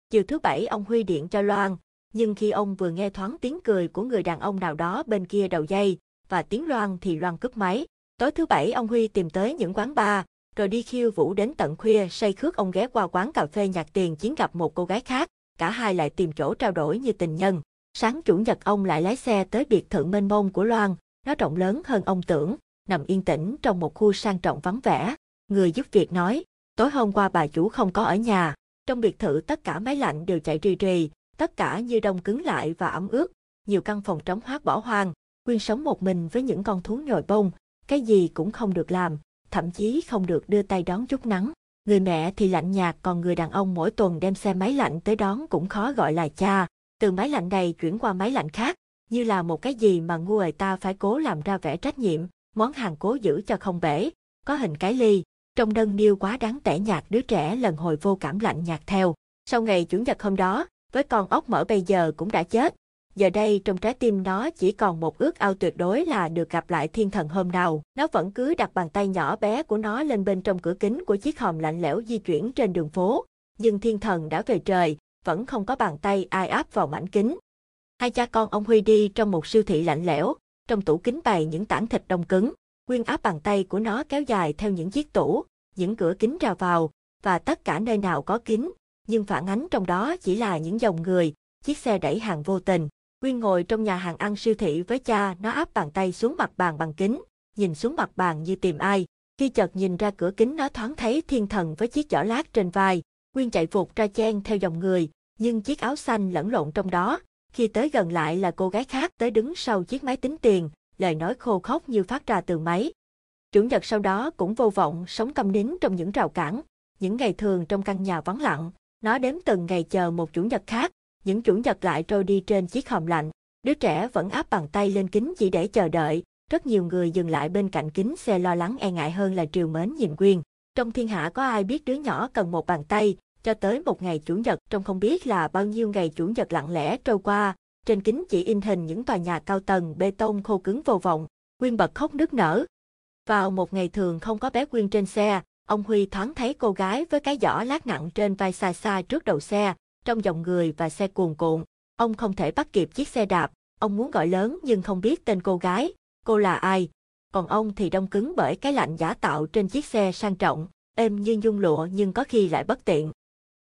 Chiều thứ bảy ông Huy điện cho Loan, Nhưng khi ông vừa nghe thoáng tiếng cười của người đàn ông nào đó bên kia đầu dây, và tiếng loan thì loan cướp máy. Tối thứ bảy ông Huy tìm tới những quán bar, rồi đi khiêu vũ đến tận khuya say khước ông ghé qua quán cà phê nhạc tiền chiến gặp một cô gái khác, cả hai lại tìm chỗ trao đổi như tình nhân. Sáng chủ nhật ông lại lái xe tới biệt thự mênh mông của Loan, nó rộng lớn hơn ông tưởng, nằm yên tĩnh trong một khu sang trọng vắng vẻ. Người giúp việc nói, tối hôm qua bà chủ không có ở nhà, trong biệt thự tất cả máy lạnh đều chạy rì rì, tất cả như đông cứng lại và ẩm ướt, nhiều căn phòng trống hoác bỏ hoang, Quyên sống một mình với những con thú nhồi bông, cái gì cũng không được làm, thậm chí không được đưa tay đón chút nắng. Người mẹ thì lạnh nhạt còn người đàn ông mỗi tuần đem xe máy lạnh tới đón cũng khó gọi là cha. Từ máy lạnh này chuyển qua máy lạnh khác, như là một cái gì mà người ta phải cố làm ra vẻ trách nhiệm, món hàng cố giữ cho không bể, có hình cái ly. Trong đơn niêu quá đáng tẻ nhạt đứa trẻ lần hồi vô cảm lạnh nhạt theo. Sau ngày chủ nhật hôm đó, với con ốc mở bây giờ cũng đã chết, Giờ đây trong trái tim nó chỉ còn một ước ao tuyệt đối là được gặp lại thiên thần hôm nào. Nó vẫn cứ đặt bàn tay nhỏ bé của nó lên bên trong cửa kính của chiếc hòm lạnh lẽo di chuyển trên đường phố. Nhưng thiên thần đã về trời, vẫn không có bàn tay ai áp vào mảnh kính. Hai cha con ông Huy đi trong một siêu thị lạnh lẽo, trong tủ kính bày những tảng thịt đông cứng. Quyên áp bàn tay của nó kéo dài theo những chiếc tủ, những cửa kính ra vào, và tất cả nơi nào có kính, nhưng phản ánh trong đó chỉ là những dòng người, chiếc xe đẩy hàng vô tình. Quyên ngồi trong nhà hàng ăn siêu thị với cha, nó áp bàn tay xuống mặt bàn bằng kính, nhìn xuống mặt bàn như tìm ai. Khi chợt nhìn ra cửa kính nó thoáng thấy thiên thần với chiếc giỏ lát trên vai. Quyên chạy vụt ra chen theo dòng người, nhưng chiếc áo xanh lẫn lộn trong đó. Khi tới gần lại là cô gái khác tới đứng sau chiếc máy tính tiền, lời nói khô khóc như phát ra từ máy. Chủ nhật sau đó cũng vô vọng sống câm nín trong những rào cản, những ngày thường trong căn nhà vắng lặng, nó đếm từng ngày chờ một chủ nhật khác, những chủ nhật lại trôi đi trên chiếc hòm lạnh. Đứa trẻ vẫn áp bàn tay lên kính chỉ để chờ đợi. Rất nhiều người dừng lại bên cạnh kính xe lo lắng e ngại hơn là triều mến nhìn Quyên. Trong thiên hạ có ai biết đứa nhỏ cần một bàn tay, cho tới một ngày chủ nhật trong không biết là bao nhiêu ngày chủ nhật lặng lẽ trôi qua. Trên kính chỉ in hình những tòa nhà cao tầng bê tông khô cứng vô vọng. Quyên bật khóc nức nở. Vào một ngày thường không có bé Quyên trên xe, ông Huy thoáng thấy cô gái với cái giỏ lát nặng trên vai xa xa trước đầu xe, trong dòng người và xe cuồn cuộn. Ông không thể bắt kịp chiếc xe đạp, ông muốn gọi lớn nhưng không biết tên cô gái, cô là ai. Còn ông thì đông cứng bởi cái lạnh giả tạo trên chiếc xe sang trọng, êm như nhung lụa nhưng có khi lại bất tiện.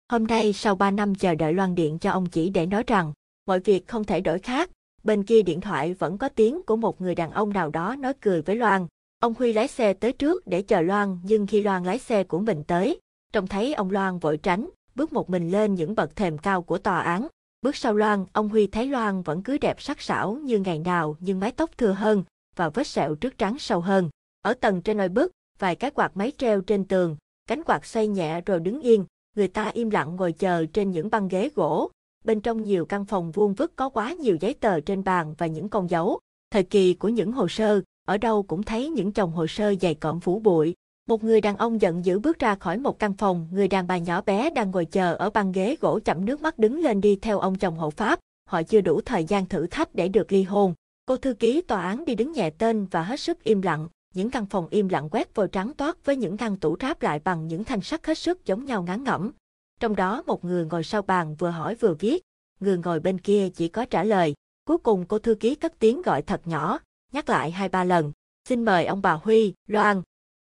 Hôm nay sau 3 năm chờ đợi loan điện cho ông chỉ để nói rằng, mọi việc không thể đổi khác, bên kia điện thoại vẫn có tiếng của một người đàn ông nào đó nói cười với Loan. Ông Huy lái xe tới trước để chờ Loan nhưng khi Loan lái xe của mình tới, trông thấy ông Loan vội tránh, bước một mình lên những bậc thềm cao của tòa án. Bước sau Loan, ông Huy thấy Loan vẫn cứ đẹp sắc sảo như ngày nào nhưng mái tóc thừa hơn và vết sẹo trước trắng sâu hơn. Ở tầng trên nơi bước, vài cái quạt máy treo trên tường, cánh quạt xoay nhẹ rồi đứng yên, người ta im lặng ngồi chờ trên những băng ghế gỗ. Bên trong nhiều căn phòng vuông vức có quá nhiều giấy tờ trên bàn và những con dấu. Thời kỳ của những hồ sơ, ở đâu cũng thấy những chồng hồ sơ dày cộm phủ bụi, một người đàn ông giận dữ bước ra khỏi một căn phòng, người đàn bà nhỏ bé đang ngồi chờ ở băng ghế gỗ chậm nước mắt đứng lên đi theo ông chồng hậu pháp. Họ chưa đủ thời gian thử thách để được ly hôn. Cô thư ký tòa án đi đứng nhẹ tên và hết sức im lặng. Những căn phòng im lặng quét vôi trắng toát với những ngăn tủ ráp lại bằng những thanh sắt hết sức giống nhau ngán ngẩm. Trong đó một người ngồi sau bàn vừa hỏi vừa viết, người ngồi bên kia chỉ có trả lời. Cuối cùng cô thư ký cất tiếng gọi thật nhỏ, nhắc lại hai ba lần. Xin mời ông bà Huy, Loan,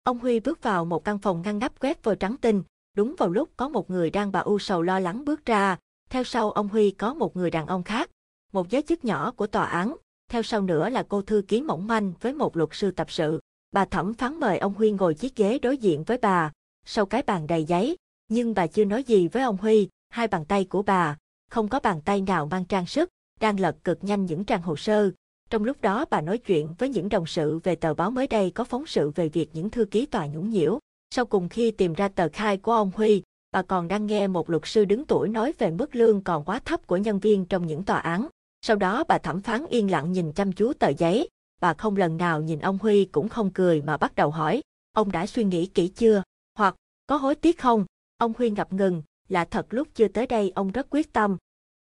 Ông Huy bước vào một căn phòng ngăn nắp quét vôi trắng tinh, đúng vào lúc có một người đang bà u sầu lo lắng bước ra, theo sau ông Huy có một người đàn ông khác, một giới chức nhỏ của tòa án, theo sau nữa là cô thư ký mỏng manh với một luật sư tập sự. Bà thẩm phán mời ông Huy ngồi chiếc ghế đối diện với bà, sau cái bàn đầy giấy, nhưng bà chưa nói gì với ông Huy, hai bàn tay của bà, không có bàn tay nào mang trang sức, đang lật cực nhanh những trang hồ sơ, trong lúc đó bà nói chuyện với những đồng sự về tờ báo mới đây có phóng sự về việc những thư ký tòa nhũng nhiễu. Sau cùng khi tìm ra tờ khai của ông Huy, bà còn đang nghe một luật sư đứng tuổi nói về mức lương còn quá thấp của nhân viên trong những tòa án. Sau đó bà thẩm phán yên lặng nhìn chăm chú tờ giấy, bà không lần nào nhìn ông Huy cũng không cười mà bắt đầu hỏi, ông đã suy nghĩ kỹ chưa? Hoặc, có hối tiếc không? Ông Huy ngập ngừng, là thật lúc chưa tới đây ông rất quyết tâm,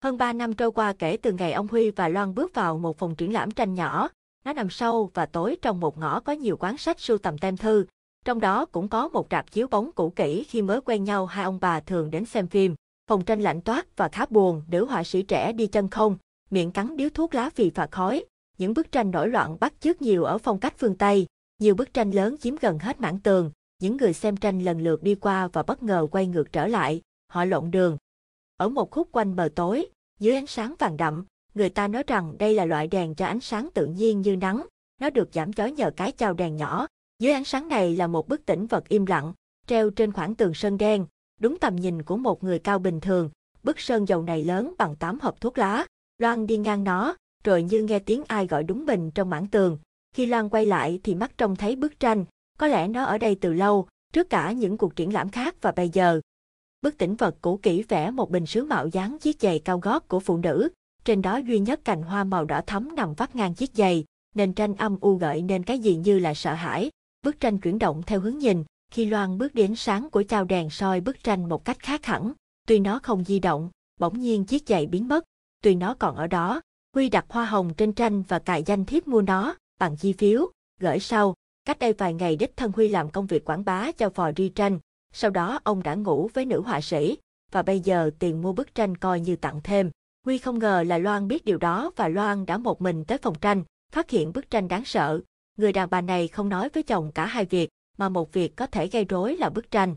hơn 3 năm trôi qua kể từ ngày ông Huy và Loan bước vào một phòng triển lãm tranh nhỏ, nó nằm sâu và tối trong một ngõ có nhiều quán sách sưu tầm tem thư, trong đó cũng có một rạp chiếu bóng cũ kỹ khi mới quen nhau hai ông bà thường đến xem phim. Phòng tranh lạnh toát và khá buồn, nữ họa sĩ trẻ đi chân không, miệng cắn điếu thuốc lá phì phà khói. Những bức tranh nổi loạn bắt chước nhiều ở phong cách phương Tây, nhiều bức tranh lớn chiếm gần hết mảng tường, những người xem tranh lần lượt đi qua và bất ngờ quay ngược trở lại, họ lộn đường. Ở một khúc quanh bờ tối, dưới ánh sáng vàng đậm, người ta nói rằng đây là loại đèn cho ánh sáng tự nhiên như nắng, nó được giảm chói nhờ cái chào đèn nhỏ. Dưới ánh sáng này là một bức tĩnh vật im lặng, treo trên khoảng tường sơn đen, đúng tầm nhìn của một người cao bình thường. Bức sơn dầu này lớn bằng tám hộp thuốc lá. Loan đi ngang nó, rồi như nghe tiếng ai gọi đúng mình trong mảng tường. Khi Loan quay lại thì mắt trông thấy bức tranh, có lẽ nó ở đây từ lâu, trước cả những cuộc triển lãm khác và bây giờ. Bức tĩnh vật cũ kỹ vẽ một bình sứ mạo dáng chiếc giày cao gót của phụ nữ, trên đó duy nhất cành hoa màu đỏ thắm nằm vắt ngang chiếc giày, nền tranh âm u gợi nên cái gì như là sợ hãi. Bức tranh chuyển động theo hướng nhìn, khi Loan bước đến sáng của chao đèn soi bức tranh một cách khác hẳn. Tuy nó không di động, bỗng nhiên chiếc giày biến mất, tuy nó còn ở đó. Huy đặt hoa hồng trên tranh và cài danh thiếp mua nó, bằng chi phiếu, gửi sau. Cách đây vài ngày đích thân Huy làm công việc quảng bá cho vò ri tranh, sau đó ông đã ngủ với nữ họa sĩ, và bây giờ tiền mua bức tranh coi như tặng thêm. Huy không ngờ là Loan biết điều đó và Loan đã một mình tới phòng tranh, phát hiện bức tranh đáng sợ. Người đàn bà này không nói với chồng cả hai việc, mà một việc có thể gây rối là bức tranh.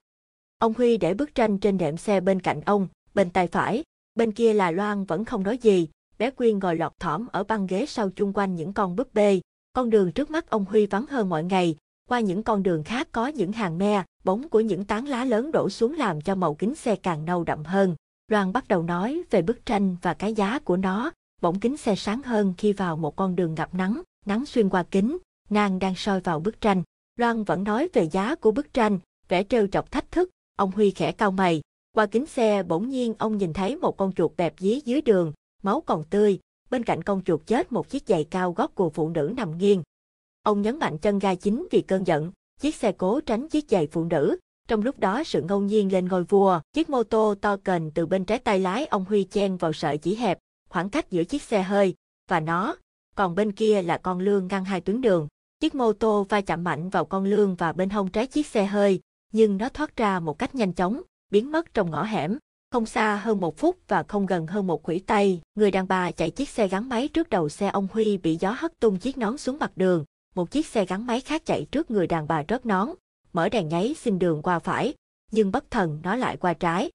Ông Huy để bức tranh trên đệm xe bên cạnh ông, bên tay phải, bên kia là Loan vẫn không nói gì, bé Quyên ngồi lọt thỏm ở băng ghế sau chung quanh những con búp bê. Con đường trước mắt ông Huy vắng hơn mọi ngày, qua những con đường khác có những hàng me, bóng của những tán lá lớn đổ xuống làm cho màu kính xe càng nâu đậm hơn. Loan bắt đầu nói về bức tranh và cái giá của nó, bỗng kính xe sáng hơn khi vào một con đường ngập nắng, nắng xuyên qua kính, nàng đang soi vào bức tranh. Loan vẫn nói về giá của bức tranh, vẻ trêu chọc thách thức, ông Huy khẽ cau mày. Qua kính xe bỗng nhiên ông nhìn thấy một con chuột bẹp dí dưới đường, máu còn tươi, bên cạnh con chuột chết một chiếc giày cao gót của phụ nữ nằm nghiêng. Ông nhấn mạnh chân ga chính vì cơn giận, chiếc xe cố tránh chiếc giày phụ nữ. Trong lúc đó sự ngẫu nhiên lên ngôi vua, chiếc mô tô to kềnh từ bên trái tay lái ông Huy chen vào sợi chỉ hẹp, khoảng cách giữa chiếc xe hơi và nó, còn bên kia là con lương ngăn hai tuyến đường. Chiếc mô tô va chạm mạnh vào con lương và bên hông trái chiếc xe hơi, nhưng nó thoát ra một cách nhanh chóng, biến mất trong ngõ hẻm. Không xa hơn một phút và không gần hơn một khuỷu tay, người đàn bà chạy chiếc xe gắn máy trước đầu xe ông Huy bị gió hất tung chiếc nón xuống mặt đường. Một chiếc xe gắn máy khác chạy trước người đàn bà rớt nón, mở đèn nháy xin đường qua phải, nhưng bất thần nó lại qua trái.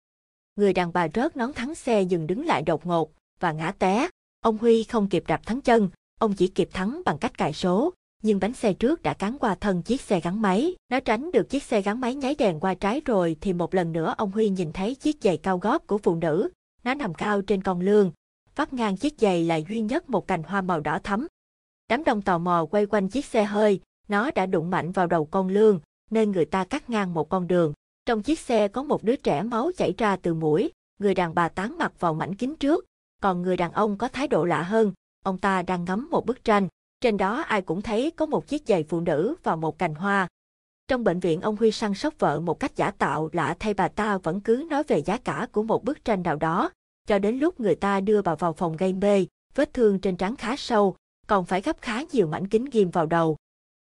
Người đàn bà rớt nón thắng xe dừng đứng lại đột ngột và ngã té. Ông Huy không kịp đạp thắng chân, ông chỉ kịp thắng bằng cách cài số, nhưng bánh xe trước đã cán qua thân chiếc xe gắn máy. Nó tránh được chiếc xe gắn máy nháy đèn qua trái rồi thì một lần nữa ông Huy nhìn thấy chiếc giày cao gót của phụ nữ. Nó nằm cao trên con lương. Vắt ngang chiếc giày là duy nhất một cành hoa màu đỏ thắm. Đám đông tò mò quay quanh chiếc xe hơi, nó đã đụng mạnh vào đầu con lương, nên người ta cắt ngang một con đường. Trong chiếc xe có một đứa trẻ máu chảy ra từ mũi, người đàn bà tán mặt vào mảnh kính trước, còn người đàn ông có thái độ lạ hơn, ông ta đang ngắm một bức tranh, trên đó ai cũng thấy có một chiếc giày phụ nữ và một cành hoa. Trong bệnh viện ông Huy săn sóc vợ một cách giả tạo lạ thay bà ta vẫn cứ nói về giá cả của một bức tranh nào đó, cho đến lúc người ta đưa bà vào phòng gây mê, vết thương trên trán khá sâu, còn phải gấp khá nhiều mảnh kính ghim vào đầu.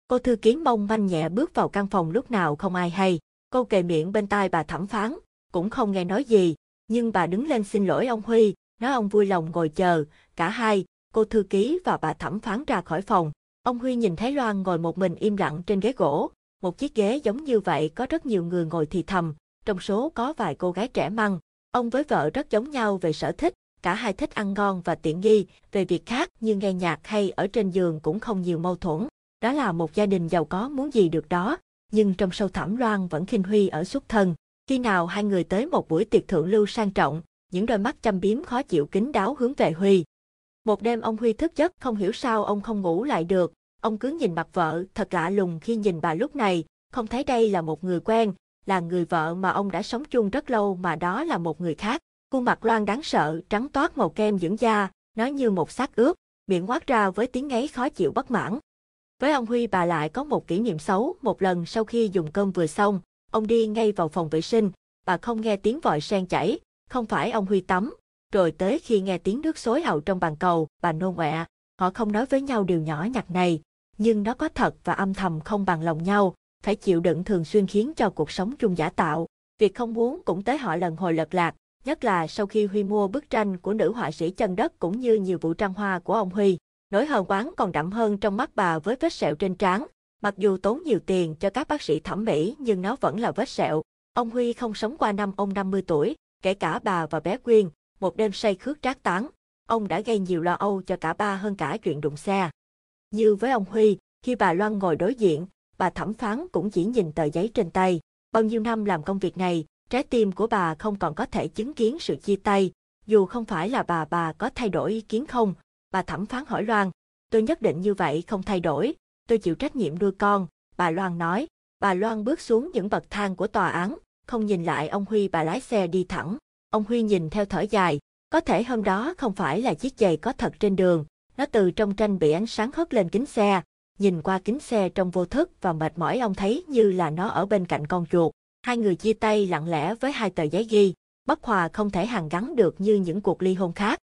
Cô thư ký mong manh nhẹ bước vào căn phòng lúc nào không ai hay, cô kề miệng bên tai bà thẩm phán, cũng không nghe nói gì, nhưng bà đứng lên xin lỗi ông Huy, nói ông vui lòng ngồi chờ, cả hai, cô thư ký và bà thẩm phán ra khỏi phòng. Ông Huy nhìn thấy Loan ngồi một mình im lặng trên ghế gỗ, một chiếc ghế giống như vậy có rất nhiều người ngồi thì thầm, trong số có vài cô gái trẻ măng. Ông với vợ rất giống nhau về sở thích, cả hai thích ăn ngon và tiện nghi, về việc khác như nghe nhạc hay ở trên giường cũng không nhiều mâu thuẫn. Đó là một gia đình giàu có muốn gì được đó, nhưng trong sâu thẳm Loan vẫn khinh Huy ở xuất thân. Khi nào hai người tới một buổi tiệc thượng lưu sang trọng, những đôi mắt chăm biếm khó chịu kính đáo hướng về Huy. Một đêm ông Huy thức giấc không hiểu sao ông không ngủ lại được, ông cứ nhìn mặt vợ thật lạ lùng khi nhìn bà lúc này, không thấy đây là một người quen, là người vợ mà ông đã sống chung rất lâu mà đó là một người khác. Khuôn mặt Loan đáng sợ, trắng toát màu kem dưỡng da, nó như một xác ướp, miệng quát ra với tiếng ngáy khó chịu bất mãn. Với ông Huy bà lại có một kỷ niệm xấu, một lần sau khi dùng cơm vừa xong, ông đi ngay vào phòng vệ sinh, bà không nghe tiếng vòi sen chảy, không phải ông Huy tắm, rồi tới khi nghe tiếng nước xối hậu trong bàn cầu, bà nôn ngoẹ, Họ không nói với nhau điều nhỏ nhặt này, nhưng nó có thật và âm thầm không bằng lòng nhau, phải chịu đựng thường xuyên khiến cho cuộc sống chung giả tạo. Việc không muốn cũng tới họ lần hồi lật lạc, nhất là sau khi Huy mua bức tranh của nữ họa sĩ chân đất cũng như nhiều vụ trăng hoa của ông Huy. Nỗi hờn oán còn đậm hơn trong mắt bà với vết sẹo trên trán. Mặc dù tốn nhiều tiền cho các bác sĩ thẩm mỹ nhưng nó vẫn là vết sẹo. Ông Huy không sống qua năm ông 50 tuổi, kể cả bà và bé Quyên, một đêm say khước trác tán. Ông đã gây nhiều lo âu cho cả ba hơn cả chuyện đụng xe. Như với ông Huy, khi bà Loan ngồi đối diện, bà thẩm phán cũng chỉ nhìn tờ giấy trên tay. Bao nhiêu năm làm công việc này, trái tim của bà không còn có thể chứng kiến sự chia tay. Dù không phải là bà bà có thay đổi ý kiến không, bà thẩm phán hỏi Loan, tôi nhất định như vậy không thay đổi, tôi chịu trách nhiệm nuôi con, bà Loan nói. Bà Loan bước xuống những bậc thang của tòa án, không nhìn lại ông Huy bà lái xe đi thẳng. Ông Huy nhìn theo thở dài, có thể hôm đó không phải là chiếc giày có thật trên đường, nó từ trong tranh bị ánh sáng hất lên kính xe, nhìn qua kính xe trong vô thức và mệt mỏi ông thấy như là nó ở bên cạnh con chuột. Hai người chia tay lặng lẽ với hai tờ giấy ghi, bất hòa không thể hàn gắn được như những cuộc ly hôn khác.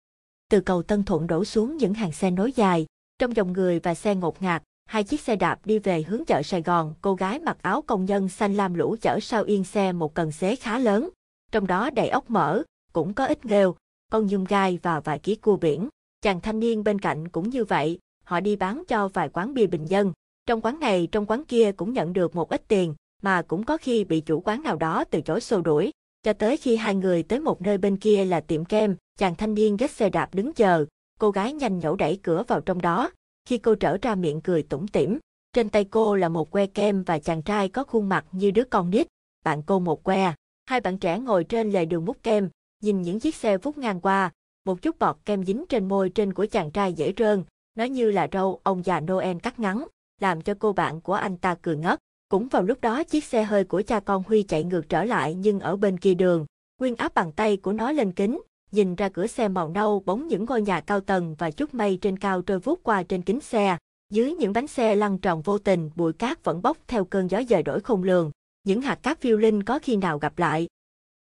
Từ cầu Tân Thuận đổ xuống những hàng xe nối dài, trong dòng người và xe ngột ngạt, hai chiếc xe đạp đi về hướng chợ Sài Gòn, cô gái mặc áo công nhân xanh lam lũ chở sau yên xe một cần xế khá lớn, trong đó đầy ốc mỡ, cũng có ít nghêu, con nhum gai và vài ký cua biển. Chàng thanh niên bên cạnh cũng như vậy, họ đi bán cho vài quán bia bình dân. Trong quán này trong quán kia cũng nhận được một ít tiền, mà cũng có khi bị chủ quán nào đó từ chối xô đuổi. Cho tới khi hai người tới một nơi bên kia là tiệm kem, chàng thanh niên ghét xe đạp đứng chờ, cô gái nhanh nhẩu đẩy cửa vào trong đó. Khi cô trở ra miệng cười tủm tỉm, trên tay cô là một que kem và chàng trai có khuôn mặt như đứa con nít, bạn cô một que. À? Hai bạn trẻ ngồi trên lề đường múc kem, nhìn những chiếc xe vút ngang qua, một chút bọt kem dính trên môi trên của chàng trai dễ trơn, nó như là râu ông già Noel cắt ngắn, làm cho cô bạn của anh ta cười ngất. Cũng vào lúc đó chiếc xe hơi của cha con Huy chạy ngược trở lại nhưng ở bên kia đường, Nguyên áp bàn tay của nó lên kính, nhìn ra cửa xe màu nâu bóng những ngôi nhà cao tầng và chút mây trên cao trôi vút qua trên kính xe. Dưới những bánh xe lăn tròn vô tình, bụi cát vẫn bốc theo cơn gió dời đổi không lường. Những hạt cát phiêu linh có khi nào gặp lại.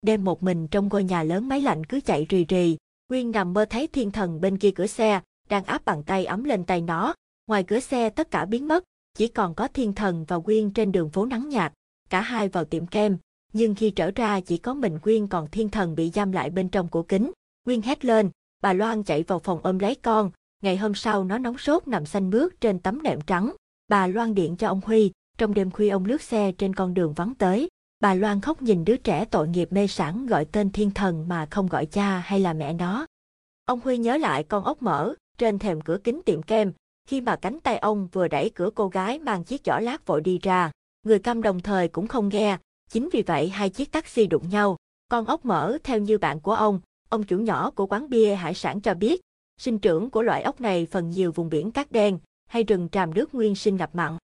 Đêm một mình trong ngôi nhà lớn máy lạnh cứ chạy rì rì, Nguyên nằm mơ thấy thiên thần bên kia cửa xe, đang áp bàn tay ấm lên tay nó. Ngoài cửa xe tất cả biến mất, chỉ còn có thiên thần và Quyên trên đường phố nắng nhạt. Cả hai vào tiệm kem, nhưng khi trở ra chỉ có mình Quyên còn thiên thần bị giam lại bên trong cổ kính. Quyên hét lên, bà Loan chạy vào phòng ôm lấy con. Ngày hôm sau nó nóng sốt nằm xanh mướt trên tấm nệm trắng. Bà Loan điện cho ông Huy, trong đêm khuya ông lướt xe trên con đường vắng tới. Bà Loan khóc nhìn đứa trẻ tội nghiệp mê sản gọi tên thiên thần mà không gọi cha hay là mẹ nó. Ông Huy nhớ lại con ốc mở, trên thềm cửa kính tiệm kem, khi mà cánh tay ông vừa đẩy cửa cô gái mang chiếc giỏ lát vội đi ra. Người câm đồng thời cũng không nghe, chính vì vậy hai chiếc taxi đụng nhau. Con ốc mở theo như bạn của ông, ông chủ nhỏ của quán bia hải sản cho biết, sinh trưởng của loại ốc này phần nhiều vùng biển cát đen hay rừng tràm nước nguyên sinh ngập mặn.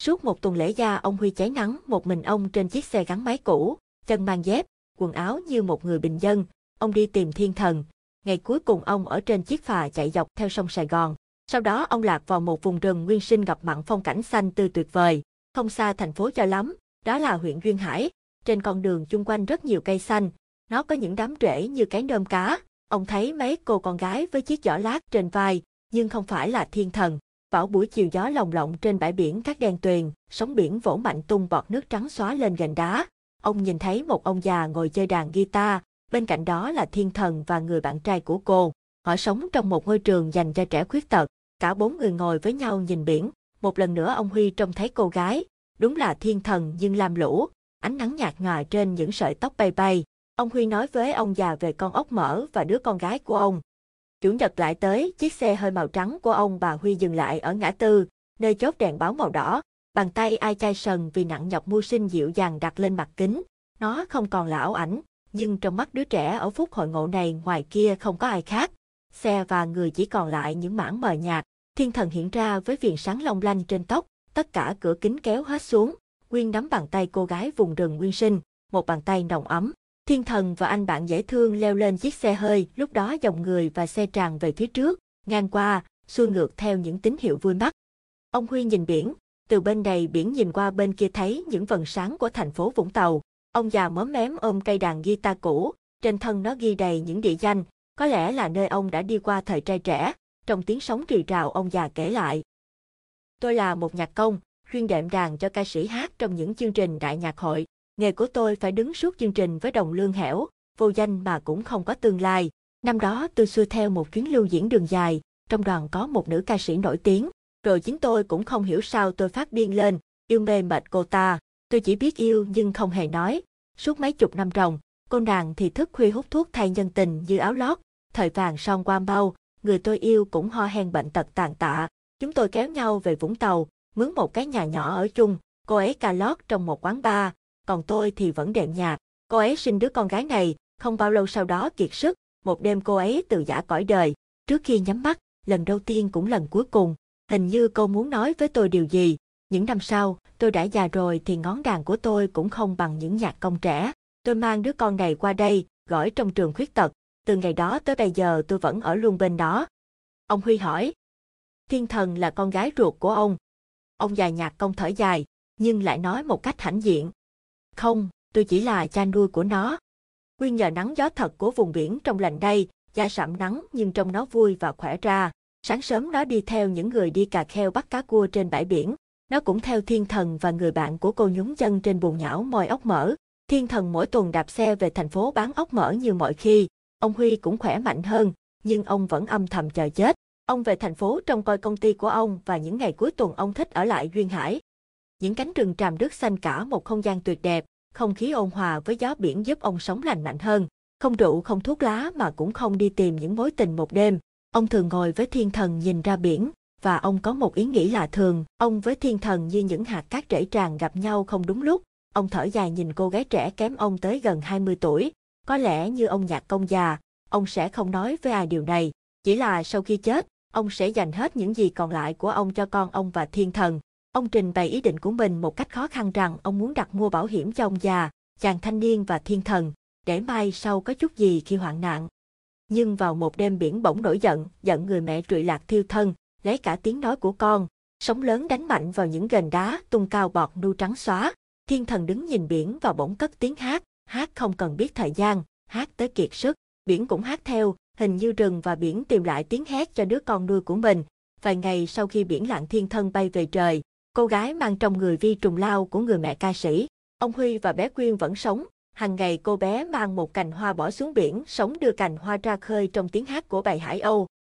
Suốt một tuần lễ gia ông Huy cháy nắng một mình ông trên chiếc xe gắn máy cũ, chân mang dép, quần áo như một người bình dân, ông đi tìm thiên thần. Ngày cuối cùng ông ở trên chiếc phà chạy dọc theo sông Sài Gòn. Sau đó ông lạc vào một vùng rừng nguyên sinh ngập mặn phong cảnh xanh tươi tuyệt vời, không xa thành phố cho lắm, đó là huyện Duyên Hải. Trên con đường chung quanh rất nhiều cây xanh, nó có những đám rễ như cái nơm cá. Ông thấy mấy cô con gái với chiếc giỏ lát trên vai, nhưng không phải là thiên thần. Vào buổi chiều gió lồng lộng trên bãi biển các đèn tuyền, sóng biển vỗ mạnh tung bọt nước trắng xóa lên gành đá. Ông nhìn thấy một ông già ngồi chơi đàn guitar, bên cạnh đó là thiên thần và người bạn trai của cô. Họ sống trong một ngôi trường dành cho trẻ khuyết tật. Cả bốn người ngồi với nhau nhìn biển. Một lần nữa ông Huy trông thấy cô gái. Đúng là thiên thần nhưng làm lũ. Ánh nắng nhạt nhòa trên những sợi tóc bay bay. Ông Huy nói với ông già về con ốc mỡ và đứa con gái của ông. Chủ nhật lại tới, chiếc xe hơi màu trắng của ông bà Huy dừng lại ở ngã tư, nơi chốt đèn báo màu đỏ. Bàn tay ai chai sần vì nặng nhọc mưu sinh dịu dàng đặt lên mặt kính. Nó không còn là ảo ảnh, nhưng trong mắt đứa trẻ ở phút hội ngộ này ngoài kia không có ai khác. Xe và người chỉ còn lại những mảng mờ nhạt. Thiên thần hiện ra với viền sáng long lanh trên tóc, tất cả cửa kính kéo hết xuống. Nguyên nắm bàn tay cô gái vùng rừng nguyên sinh, một bàn tay nồng ấm. Thiên thần và anh bạn dễ thương leo lên chiếc xe hơi, lúc đó dòng người và xe tràn về phía trước, ngang qua, xuôi ngược theo những tín hiệu vui mắt. Ông Huy nhìn biển, từ bên này biển nhìn qua bên kia thấy những vần sáng của thành phố Vũng Tàu. Ông già móm mém ôm cây đàn guitar cũ, trên thân nó ghi đầy những địa danh, có lẽ là nơi ông đã đi qua thời trai trẻ. Trong tiếng sóng rì rào ông già kể lại. Tôi là một nhạc công, chuyên đệm đàn cho ca sĩ hát trong những chương trình đại nhạc hội. Nghề của tôi phải đứng suốt chương trình với đồng lương hẻo, vô danh mà cũng không có tương lai. Năm đó tôi xuôi theo một chuyến lưu diễn đường dài, trong đoàn có một nữ ca sĩ nổi tiếng, rồi chính tôi cũng không hiểu sao tôi phát điên lên, yêu mê mệt cô ta. Tôi chỉ biết yêu nhưng không hề nói. Suốt mấy chục năm ròng, cô nàng thì thức khuya hút thuốc thay nhân tình như áo lót, thời vàng son qua bao, người tôi yêu cũng ho hen bệnh tật tàn tạ. Chúng tôi kéo nhau về Vũng Tàu, mướn một cái nhà nhỏ ở chung, cô ấy ca lót trong một quán bar, còn tôi thì vẫn đệm nhạt. Cô ấy sinh đứa con gái này, không bao lâu sau đó kiệt sức, một đêm cô ấy từ giả cõi đời. Trước khi nhắm mắt, lần đầu tiên cũng lần cuối cùng, hình như cô muốn nói với tôi điều gì. Những năm sau, tôi đã già rồi thì ngón đàn của tôi cũng không bằng những nhạc công trẻ. Tôi mang đứa con này qua đây, gửi trong trường khuyết tật. Từ ngày đó tới bây giờ tôi vẫn ở luôn bên đó. Ông Huy hỏi. Thiên thần là con gái ruột của ông. Ông già nhạc công thở dài, nhưng lại nói một cách hãnh diện. Không, tôi chỉ là cha nuôi của nó. Nguyên nhờ nắng gió thật của vùng biển trong lành đây, da sạm nắng nhưng trông nó vui và khỏe ra. Sáng sớm nó đi theo những người đi cà kheo bắt cá cua trên bãi biển. Nó cũng theo thiên thần và người bạn của cô nhúng chân trên bùn nhão mồi ốc mỡ. Thiên thần mỗi tuần đạp xe về thành phố bán ốc mỡ như mọi khi. Ông Huy cũng khỏe mạnh hơn, nhưng ông vẫn âm thầm chờ chết. Ông về thành phố trông coi công ty của ông và những ngày cuối tuần ông thích ở lại Duyên Hải. Những cánh rừng tràm đất xanh cả một không gian tuyệt đẹp, không khí ôn hòa với gió biển giúp ông sống lành mạnh hơn. Không rượu không thuốc lá mà cũng không đi tìm những mối tình một đêm. Ông thường ngồi với thiên thần nhìn ra biển, và ông có một ý nghĩ lạ thường. Ông với thiên thần như những hạt cát rễ tràn gặp nhau không đúng lúc. Ông thở dài nhìn cô gái trẻ kém ông tới gần 20 tuổi. Có lẽ như ông nhạc công già, ông sẽ không nói với ai điều này. Chỉ là sau khi chết, ông sẽ dành hết những gì còn lại của ông cho con ông và thiên thần. Ông trình bày ý định của mình một cách khó khăn rằng ông muốn đặt mua bảo hiểm cho ông già, chàng thanh niên và thiên thần, để mai sau có chút gì khi hoạn nạn. Nhưng vào một đêm biển bỗng nổi giận, giận người mẹ trụy lạc thiêu thân, lấy cả tiếng nói của con, sóng lớn đánh mạnh vào những gành đá tung cao bọt nu trắng xóa. Thiên thần đứng nhìn biển và bỗng cất tiếng hát, hát không cần biết thời gian, hát tới kiệt sức, biển cũng hát theo, hình như rừng và biển tìm lại tiếng hét cho đứa con nuôi của mình. Vài ngày sau khi biển lặng thiên thân bay về trời, cô gái mang trong người vi trùng lao của người mẹ ca sĩ. Ông Huy và bé Quyên vẫn sống, hàng ngày cô bé mang một cành hoa bỏ xuống biển sống đưa cành hoa ra khơi trong tiếng hát của bài Hải Âu.